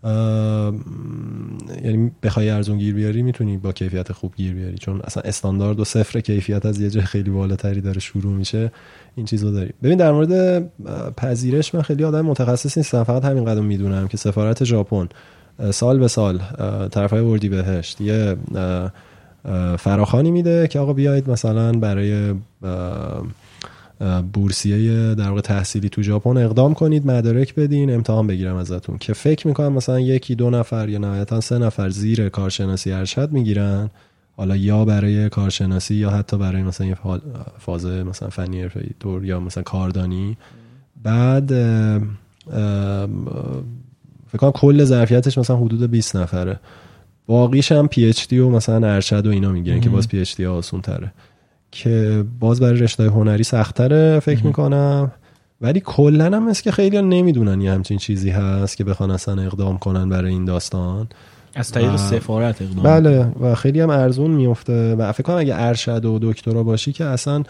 اه، یعنی بخوای ارزون گیر بیاری می‌تونی با کیفیت خوب گیر بیاری. چون اصلا استاندارد و صفر کیفیت از یه جای خیلی بالاتری داره شروع میشه. این چیزو داری. ببین در مورد پذیرش من خیلی آدم متخصص نیستم. فقط همین قدم می‌دونم که سفارت ژاپن سال به سال طرفای وردی بهشت یه اه، فراخانی میده که آقا بیایید مثلا برای بورسیه در واقع تحصیلی تو ژاپن اقدام کنید مدارک بدین امتحان بگیرم ازتون. که فکر می‌کنم مثلا یکی دو نفر یا نهایتا سه نفر زیر کارشناسی ارشد می‌گیرن. حالا یا برای کارشناسی یا حتی برای مثلا یه فا- فاز مثلا فنی طور یا مثلا کاردانی. بعد فکر کنم کل ظرفیتش مثلا حدود 20 نفره. باقیش هم پی اچ دی و مثلا ارشد و اینا می‌گیرن که باز پی اچ دی آسون تره که باز برای رشته هنری سختتره فکر می‌کنم. ولی کلا هم مثل که خیلی نمی‌دونن یه همچین چیزی هست که بخوان اصلا اقدام کنن برای این داستان. از طریق و- سفارت اقدام. بله و خیلی هم ارزون میفته و فکر کنم اگه ارشد و دکترا باشی که اصلا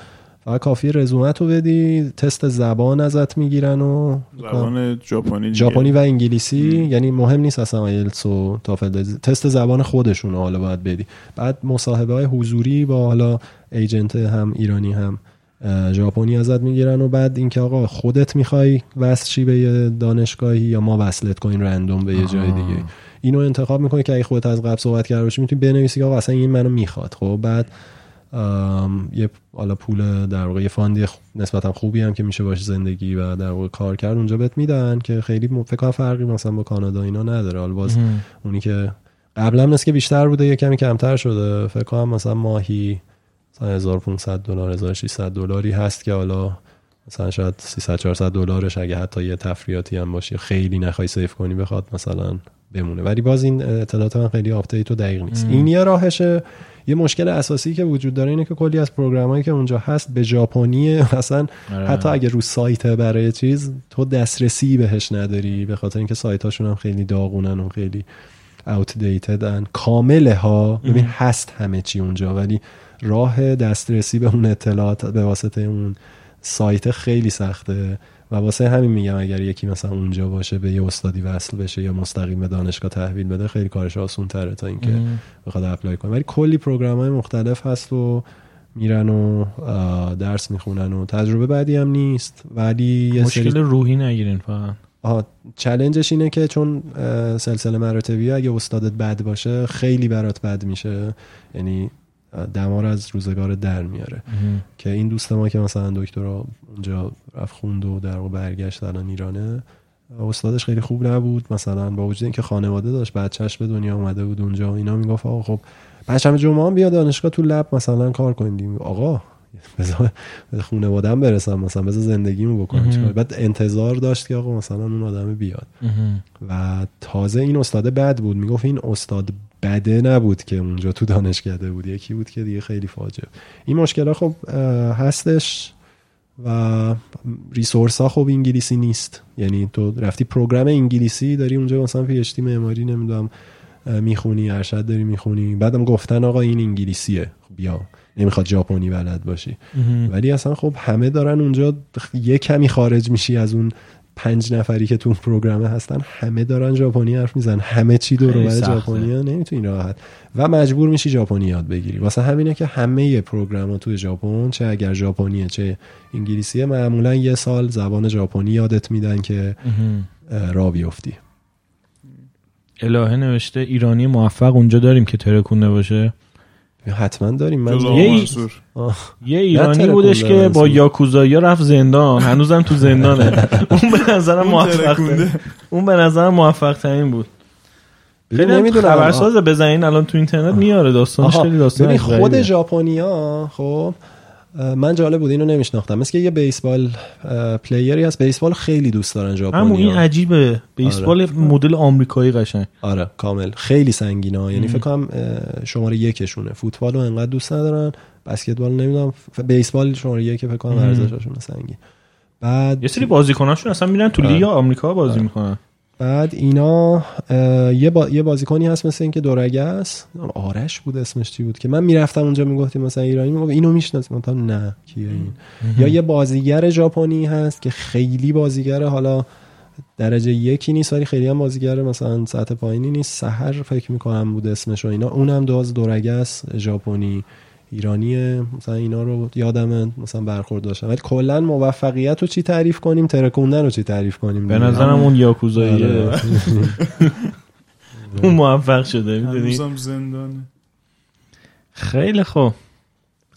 فقط کافی رزومت رو بدی تست زبان ازت می‌گیرن و زبان ژاپنی. ژاپنی و انگلیسی یعنی مهم نیست اصلا آیلتس و تافل. تست زبان خودشون حالا باید بدی. بعد مصاحبه های حضوری با حالا agent هم ایرانی هم ژاپنی ازت می‌گیرن و بعد اینکه آقا خودت می‌خوای وصل به یه دانشگاهی یا ما وصلت کنیم random به یه جای. دیگه. اینو انتخاب می‌کنی که اگه خودت از قبل صحبت کرده باشی می‌تونی بنویسی که آقا اصلا این منو می‌خواد. خب بعد یه حالا پول در واقع یه فاندی نسبتا خوبی هم که میشه باش زندگی و در واقع کار کرد اونجا بهت میدن که خیلی فکر کنم فرقی مثلا با کانادا اینا نداره. حالا باز. اونی که قبلا مثل که بیشتر بوده یه کمی کمتر شده. فکر کنم مثلا ماهی مثلا 1500 دلار 1600 دلاری هست که حالا مثلا شاید 300 400 دلارش اگه حتی یه تفریاتی هم باشه خیلی نخوای سیف کنی بخواد مثلا بمونه. ولی باز این اطلاعات من خیلی update و دقیق نیست. این یه راهشه. یه مشکل اساسی که وجود داره اینه که کلی از program ایی که اونجا هست به ژاپنیه. مثلا آره. حتی اگه رو سایت برای چیز تو دسترسی بهش نداری به خاطر اینکه سایت هاشون هم خیلی داغونن و خیلی outdated ن کاملا. ببین هست همه چی اونجا ولی راه دسترسی به اون اطلاعات به واسطه اون سایت خیلی سخته و واسه همین میگم اگر یکی مثلا اونجا باشه به یه استادی وصل بشه یا مستقیم به دانشگاه تحویل بده خیلی کارش آسون تره تا اینکه. بخواد اپلای کنه. ولی کلی پروگرام های مختلف هست و میرن و درس می‌خونن و تجربه بعدی هم نیست. ولی یه مشکل سری روحی نگیرین فقط. آها چلنجش اینه که چون سلسله مراتبی اگه استادت بد باشه خیلی برات بد میشه. یعنی اه، دمار از روزگار در میاره. که این دوست ما که مثلا دکترا اونجا رفت خوند و در واقع برگشت الان ایرانه استادش خیلی خوب نبود مثلا با وجود اینکه خانواده داشت بچهش به دنیا اومده بود اونجا اینا می‌گفت آقا خب پنجشنبه جمعه هم بیا دانشگاه تو لب مثلا کار کنیم آقا بذار به خانواده‌ام برسم مثلا بذار زندگیمو بکنم. چیکار؟ بعد انتظار داشت که آقا مثلا اون آدم بیاد. و تازه این استاد بد بود می‌گفت این استاد بده نبود که اونجا تو دانشکده بود. یکی بود که دیگه خیلی فاجعه. این مشکل خب هستش و resource ها خب انگلیسی نیست. یعنی تو رفتی program انگلیسی داری اونجا مثلا PhD معماری نمی‌دونم می‌خونی ارشد داری می‌خونی. بعدم گفتن آقا این انگلیسیه. خب بیا نمی‌خواد ژاپنی بلد باشی. ولی اصلا خب همه دارن اونجا یه کمی خارج میشی از اون پنج نفری که تو اون program ه هستن همه دارن ژاپنی حرف می‌زنن. همه چی دور و. ژاپنی نمی‌تونی راحت. و مجبور میشی ژاپنی یاد بگیری. واسه همینه که همه پروگرام ها توی ژاپن چه اگر ژاپنیه چه انگلیسیه معمولا یه سال زبان ژاپنی یادت میدن که را بیفتی. الهه نوشته ایرانی موفق اونجا داریم که ترکونه باشه. حتما داریم من یه ای-. یه ایرانی بودش که با منصور. یاکوزایی رفت زندان هنوزم تو زندانه اون به نظرم موفق. اون به نظرم موفق ترین بود خیلی نمی‌دونم. خبرساز بزنین الان تو اینترنت میاره داستانش خیلی داستان ببین خود. ژاپنیا خب من جالب بود اینو نمیشناختم. مثل که یه بیسبال پلیری هست. بیسبال خیلی دوست دارن همون این ژاپنیا عجیبه بیسبال مدل آمریکایی قشنگ. آره کامل. خیلی سنگینه ها. یعنی. فکر کنم شماره یکشونه. فوتبال رو انقدر دوست ندارن. بسکتبال نمی‌دونم. بیسبال شماره یک فکر کنم ام. ورزششون سنگین. بعد یه سری بازیکناشون اصلا میرن تو آره. لیگ آمریکا بازی می‌کنن. بعد اینا یه, با... یه بازیکنی هست مثل اینکه دورگه است. آرش بود اسمش چی بود که من می‌رفتم اونجا می‌گفتیم مثلا ایرانی می‌گفت اینو می‌شناسیم گفتم نه کیه این؟ یا یه بازیگر ژاپنی هست که خیلی بازیگر حالا درجه یکی نیست ولی خیلی هم بازیگر مثلا سطح پایینی نیست. سحر فکر می‌کنم بود اسمش و اینا. اونم دوز دورگه است ژاپنی. ایرانیه مثلا اینا رو یادم مثلا برخورد داشتم. ولی کلا موفقیت رو چی تعریف کنیم؟ ترکوندن رو چی تعریف کنیم؟ به. نظرم اون یاکوزاییه. آره. اون موفق شده می‌دونی؟ زندانه. خیلی خوب.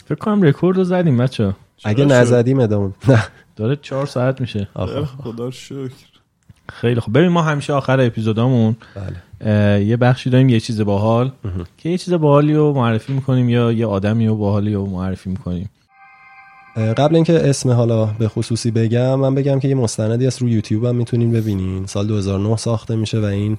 فکر کنم رکورد رو زدیم بچه. اگه. نزدیم ادامون نه. داره چهار ساعت میشه. خدا شکر. خیلی خوب. ببین ما همیشه آخر اپیزودامون بله. یه بخشی داریم یه چیز باحال. که یه چیز باحالی رو معرفی می‌کنیم یا یه آدمی رو باحالی رو معرفی می‌کنیم. قبل اینکه اسم حالا به خصوصی بگم من بگم که یه مستندی از روی یوتیوب هم می‌تونین ببینین. سال 2009 ساخته میشه و این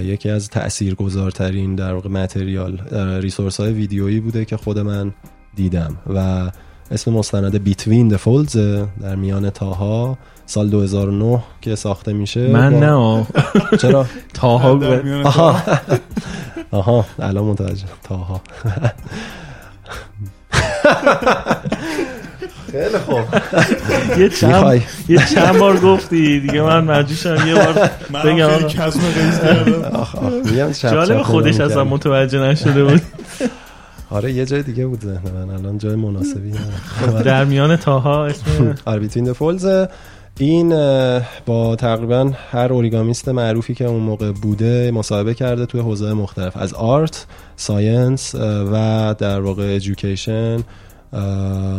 یکی از تاثیرگذارترین در واقع متریال ریسورس های ویدیویی بوده که خود من دیدم. و اسم مستند بیتوین د فولز در میان تاها. سال 2009 که ساخته میشه. من با- نه. چرا؟ تاها آها. آها. الان متوجه. تاها. خیلی خوب. یه چند یه چند بار گفتی. دیگه من مجبور شدم یه بار بگم. خیلی آقا. کزم قیز کردم. جالب خودش اصلا. متوجه نشده بود. آره یه جای دیگه بود ذهن من. الان جای مناسبی. در میان تاها اسم آره Between Folds این با تقریبا هر origamist معروفی که اون موقع بوده مصاحبه کرده توی حوزه مختلف. از art science و در واقع education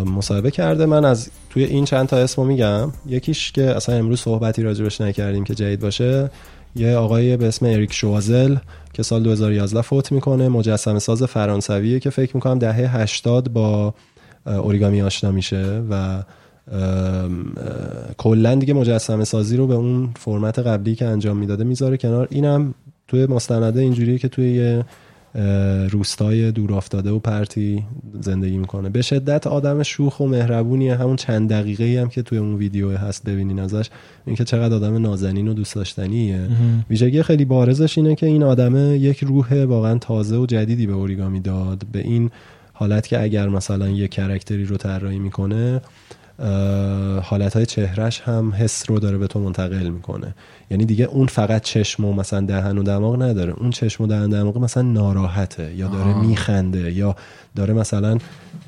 مصاحبه کرده. من از توی این چند تا اسمو میگم. یکیش که اصلا امروز صحبتی راجبش نکردیم که جدید باشه یه آقای به اسم اریک ژوازل که سال 2011 فوت می‌کنه مجسمه ساز فرانسویه که فکر می‌کنم دهه 80 با اوریگامی آشنا میشه و کلا دیگه مجسمه سازی رو به اون فرمت قبلی که انجام می‌داده می‌ذاره کنار. اینم توی مستنده اینجوریه که توی یه روستای دور افتاده و پرتی زندگی می‌کنه. به شدت آدم شوخ و مهربونیه. همون چند دقیقه هم که توی اون ویدیو هست ببینین ازش اینکه چقدر آدم نازنین و دوست داشتنیه. ویژگی خیلی بارزش اینه که این آدمه یک روح واقعا تازه و جدیدی به اوریگامی داد. به این حالت که اگر مثلا یه کرکتری رو طراحی می‌کنه حالت های چهرش هم حس رو داره به تو منتقل می‌کنه. یعنی دیگه اون فقط چشم و مثلا دهن و دماغ نداره. اون چشم و دهن و دماغ مثلا ناراحته یا داره آه. میخنده یا داره مثلا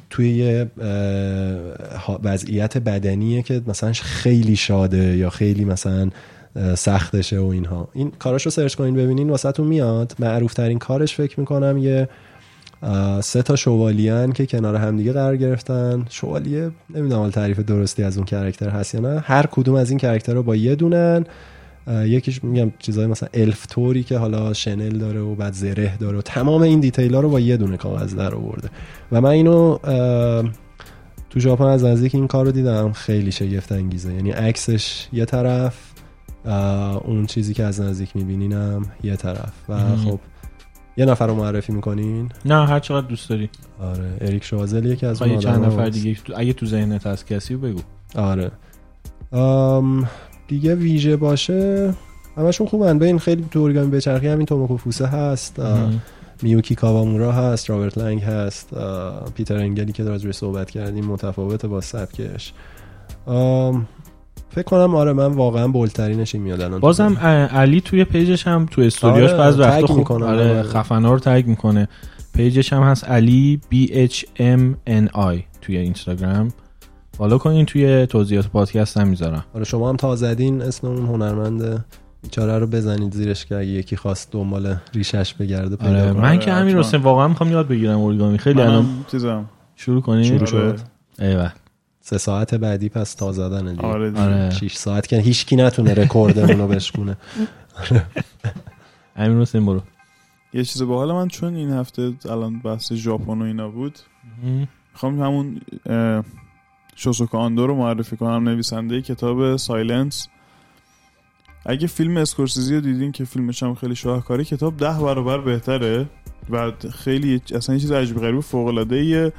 توی یه وضعیت بدنیه که مثلا خیلی شاده یا خیلی مثلا سختشه و اینها. این کاراشو سرچ کنین ببینین واسهتون میاد. معروف ترین کارش فکر می‌کنم یه سه تا شوالیان که کنار همدیگه قرار گرفتن. شوالیه نمی‌دونم حال تعریف درستی از اون character هست یا نه. هر کدوم از این character رو با یه دونن. یکیش میگم چیزای مثلا الف توری که حالا شنل داره و بعد زره داره و تمام این detail ها رو با یه دونه کاغذ در آورده و من اینو تو ژاپن از نزدیک این کار رو دیدم. خیلی شگفت انگیزه یعنی عکسش یه طرف اون چیزی که از نزدیک میبینیم یه طرف. و. خب یه نفر رو معرفی می‌کنین؟ نه هر چقدر دوست داری. آره اریک شوازل یکی از اون چند نفر. دیگه اگه تو ذهنت هست کسی بگو. آره. آم، دیگه ویژه باشه. همشون خوبن. ببین خیلی تو اورگامی بچرخی همین توموکو فوسه هست. میوکی کاوامورا هست رابرت لنگ هست. پیتر انگلی که راجبش صحبت کردیم متفاوته با سبکش. آم، فکر کنم آره من واقعا بولترینش این میاد الان بازم علی توی page ش هم توی استوریاش آره، بعض وقتا خوب می‌کنه. آره آره. خفنا رو tag می‌کنه page ش هم هست علی B H M N I توی اینستاگرام follow کنین توی توضیحات پادکست هم می‌ذارم آره شما هم تا زدین اسم اون هنرمند بیچاره رو بزنید زیرش که اگه یکی خواست دنبال ریشش بگرده پیدا آره کنه. من که همین حتما. حسین واقعا می‌خوام یاد بگیرم اوریگامی خیلی الان چیزم شروع کنیم شروع آره. شد ایوه سه ساعت بعدی پس تا زدن دیگه. آره دیگه. آره. 6 ساعت که هیچ کی نتونه رکوردمون رو بشکونه. امیر حسین برو. یه چیز باحال من چون این هفته الان بحث ژاپن و اینا بود می‌خوام همون شوساکو اندو رو معرفی کنم. نویسنده کتاب Silence. اگه فیلم اسکورسیزی رو دیدین که فیلمش هم خیلی شاهکاری کتاب ده برابر بهتره. و خیلی اصلا یه چیز عجیب غریب فوق العاده ایه.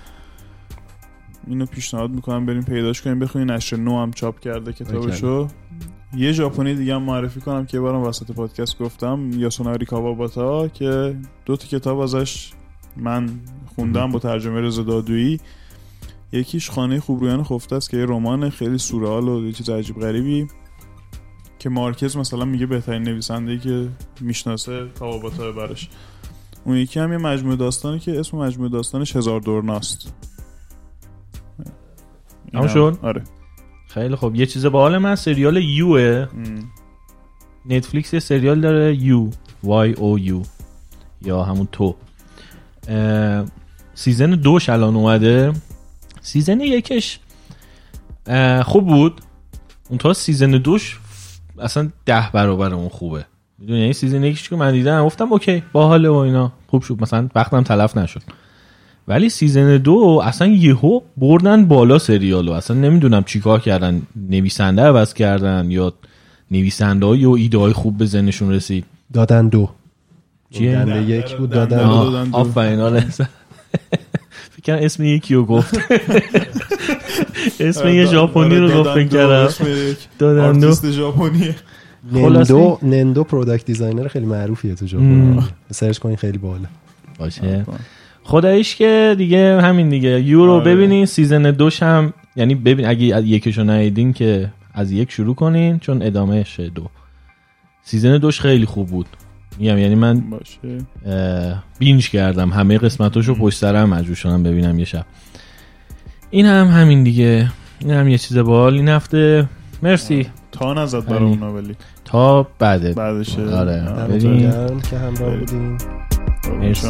اینو پیشنهاد می‌کنم بریم پیداش کنیم. بخونین نشر نو هم چاپ کرده کتابشو. یه ژاپنی دیگه هم معرفی کنم که بارم وسط پادکست گفتم یاسوناری کاواباتا که دو تا کتاب ازش من خوندم با ترجمه رضا دادویی. یکیش خانه خوبرویان خفته است که یه رمان خیلی سورئال و یه چیز عجیب غریبی که مارکز مثلا میگه بهترین نویسنده که می‌شناسه کاواباتا براش اون یکی هم یه مجموعه داستانی که اسم مجموعه داستانش هزار دورناست. تموم شد؟ آره. خیلی خب یه چیز باحال من سریال You ه. نتفلیکس یه سریال داره You. Y O U. یا همون تو. season دوش الان اومده. season یکش خوب بود. اون تا season دوش اصلا ده برابر اون خوبه. می‌دونی؟ یعنی season یکش که من دیدم گفتم OK باحاله و اینا. خوب شد. مثلا وقتم تلف نشد. ولی season دو اصلا یهو بردن بالا سریالو. اصلا نمی‌دونم چیکار کردن. نویسنده عوض کردن یا نویسنده های و ایده های خوب به ذهنشون رسید. دادن دو. چیه؟ یک بود دادن دو. آه، دادن دو. آفرین آره. فکر اسم یکی رو گفت. اسم یه ژاپنی رو گفت فکر کردم. دادن دو. نندو نندو product designer خیلی معروفیه تو ژاپن. search کنین خیلی بالا باشه. خداییش که دیگه همین دیگه. You رو آره. ببینین season دوش هم یعنی ببین اگه از یکشو ندیدین که از یک شروع کنین چون ادامهش دو. season دوش خیلی خوب بود. میگم یعنی من باشه. binge کردم. همه قسمتاشو پشت سر هم مجبور شدم ببینم یه شب. این هم همین دیگه. این هم یه چیز بال این هفته مرسی. تا نزد برای. اونا ولی تا بعده. بعدش آره. گرم که همراه. بودین مرسی.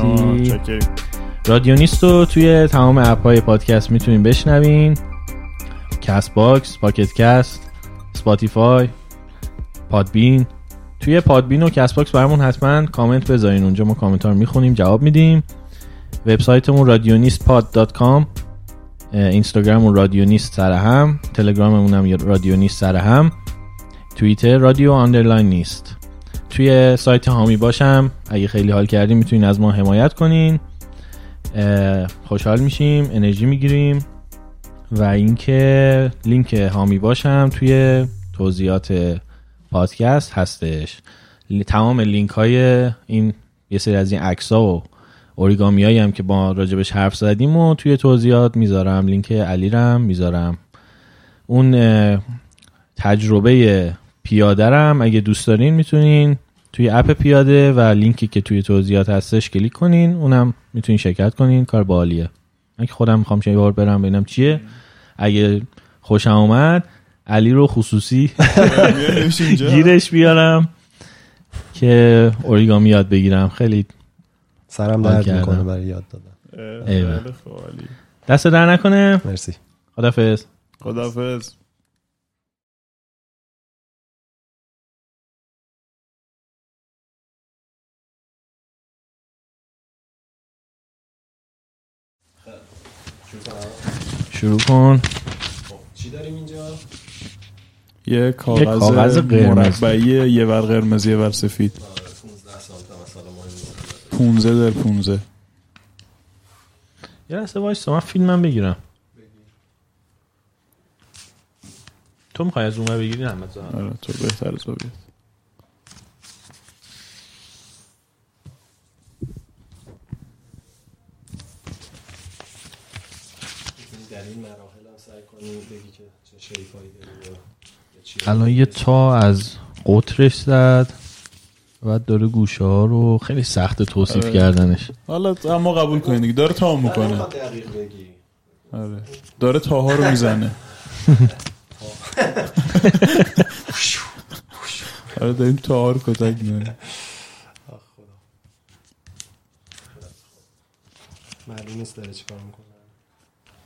رادیونیست رو توی تمام اپ های پادکست می‌تونین بشنوین. کست باکس، پاکت کست، سپاتیفای، پادبین توی پادبین و کست باکس برامون حتما کامنت بذارین. اونجا ما کامنت ها رو می‌خونیم جواب میدیم. وبسایتمون رادیونیست پاد dot com اینستاگراممون رادیونیست سر هم تلگراممون هم رادیونیست سر هم. توییتر رادیو underline نیست. توی سایت حامی باشم. اگه خیلی حال کردین می‌تونین از ما حمایت کنین. خوشحال میشیم انرژی می‌گیریم و اینکه لینک حامی باشم توی توضیحات پادکست هستش. تمام لینک های این یه سری از این عکس ها و اوریگامی هایی هم که با راجبش حرف زدیم و توی توضیحات می‌ذارم. لینک علی رم می‌ذارم. اون تجربه پیاده رم اگه دوست دارین می‌تونین توی اپ پیاده و لینکی که توی توضیحات هستش کلیک کنین. اونم می‌تونین شرکت کنین. کار باحالیه من که خودم می‌خوام یه بار برم ببینم چیه. اگه خوشم اومد علی رو خصوصی گیرش بیارم که اوریگامی یاد بگیرم. خیلی سرم درد. می‌کنه برای یاد دادن. دست در نکنه. مرسی. خدافظ خداحافظ. شروع کن. چی داریم اینجا یه کاغذ, کاغذ. مربعی یه ور قرمز یه ور سفید. 15 سانت مثلا مهم 15 در 15 یه لحظه وایسا من فیلمم بگیرم. تو می‌خوای از اون بگیری نه بذار. آره تو بهتر از بیاد در این مراحل هم سعی کنیم بگی که چه شیپایی داریم یا چی الان یه تا از قطرش زد و بعد داره گوشه ها رو خیلی سخت توصیف آره. کردنش. حالا اما قبول کنید دیگه. داره تا می‌کنه. بگی. آره. داره تاها رو می‌زنه. آره داریم تاها رو کتک می‌زنیم. معلوم نیست داره چیکار می‌کنه.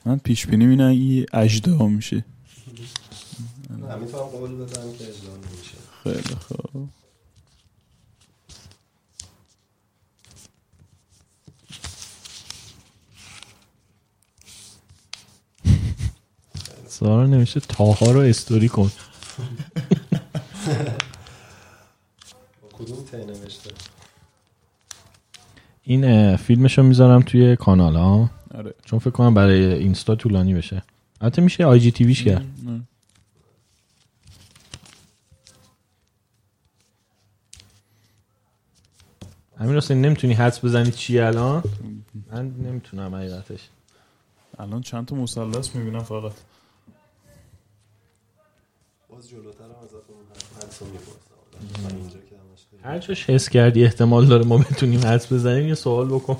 من پیش بینی اینه این اجدا میشه. می‌تونم قول بدم که اجرا نمیشه. خیلی خوب. سارا نمیشه تاها رو استوری کن. کدوم ته نوشته؟ این اه، فیلمشو می‌ذارم توی کانال ها. آره. چون فکر کنم برای اینستا طولانی بشه. البته میشه آی جی تیویش کرد. همین حسین نمی‌تونی حدس بزنی چی الان؟ من نمی‌تونم حقیقتش. الان چند تا مثلث می‌بینم فقط. باز جلوتر هم خیلی هر جاش حس کردی احتمال داره ما بتونیم حدس بزنیم یه سوال بکن.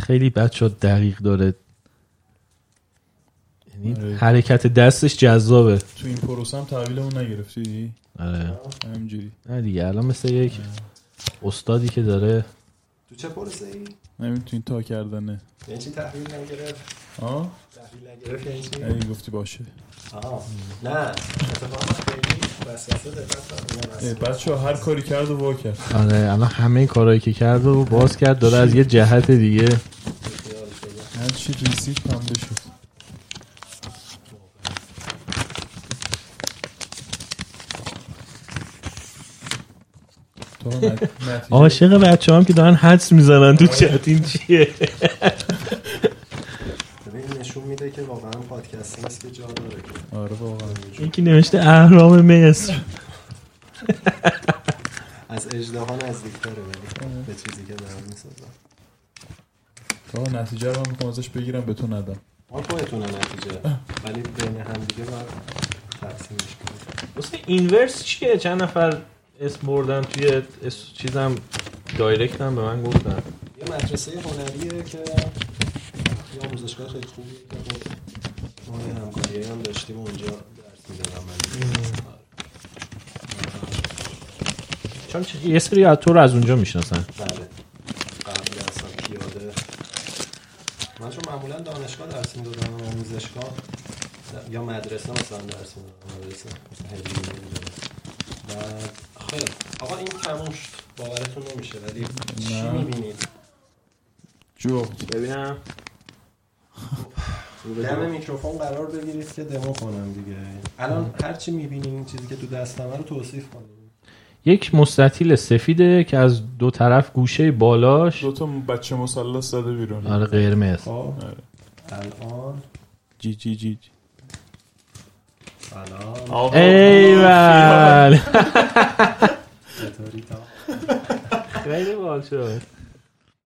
خیلی بچه دقیق داره. یعنی آره. حرکت دستش جذابه. تو این پروسه هم تحویلمون نگرفتی؟ آره. همینجوری. نه دیگه الان مثل یک استادی که داره. تو چه پروسه ای؟ نمی‌تونی تا کردنه. یعنی چی تحویل نگرفت؟ آه؟ تحویل نگرفت یعنی گفتی باشه. آها نه. بچه هر کاری کرد و وا کرد. آره الان همه کارهایی که کرد و باز کرد داره از یه جهت دیگه. هر چی ریسیت پنبه شد. عاشق بچه هم که دارن حدس می‌زنن تو چت این چیه؟ که واقعا پادکست نیست که جا داره که. آره واقعا. یکی نوشته اهرام مصر. از اجده ها نزدیکتره ولی به چیزی که دارم می‌سازم. تا نتیجه رو می‌خوام ازش بگیرم به تو ندم. ما خودتونه نتیجه. ولی بین هم دیگه باید تقسیمش کنیم. واسه اینورس چیه؟ چند نفر اسم بردن توی اس... چیزم؟ دایرکت هم به من گفتن. یه مدرسه هنریه که آموزشگاه خیلی خوبی ما یه همکاری هم داشتیم اونجا درس می‌دادم من. چون یه سری از تو رو از اونجا می‌شناسن. بله. قبل اصلا پیاده. من چون معمولا دانشگاه درس می‌دادم آموزشگاه. یا مدرسه مثلا درس می‌دادم مدرسه بعد خیلی آقا این تموم شد. باورتون نمیشه ولی چی. می‌بینید؟ جفت ببینم. دم میکروفون قرار بگیرید که دمو کنم دیگه. الان هر چی می‌بینین این چیزی که تو دستمه رو توصیف کنید یک مستطیل سفیده که از دو طرف گوشه بالاش دو تا بچه مثلث زده بیرون. آره قرمز. خب. آره. الان. جی جی جی جی. سلام ایول. تا؟ خیلی بال شد.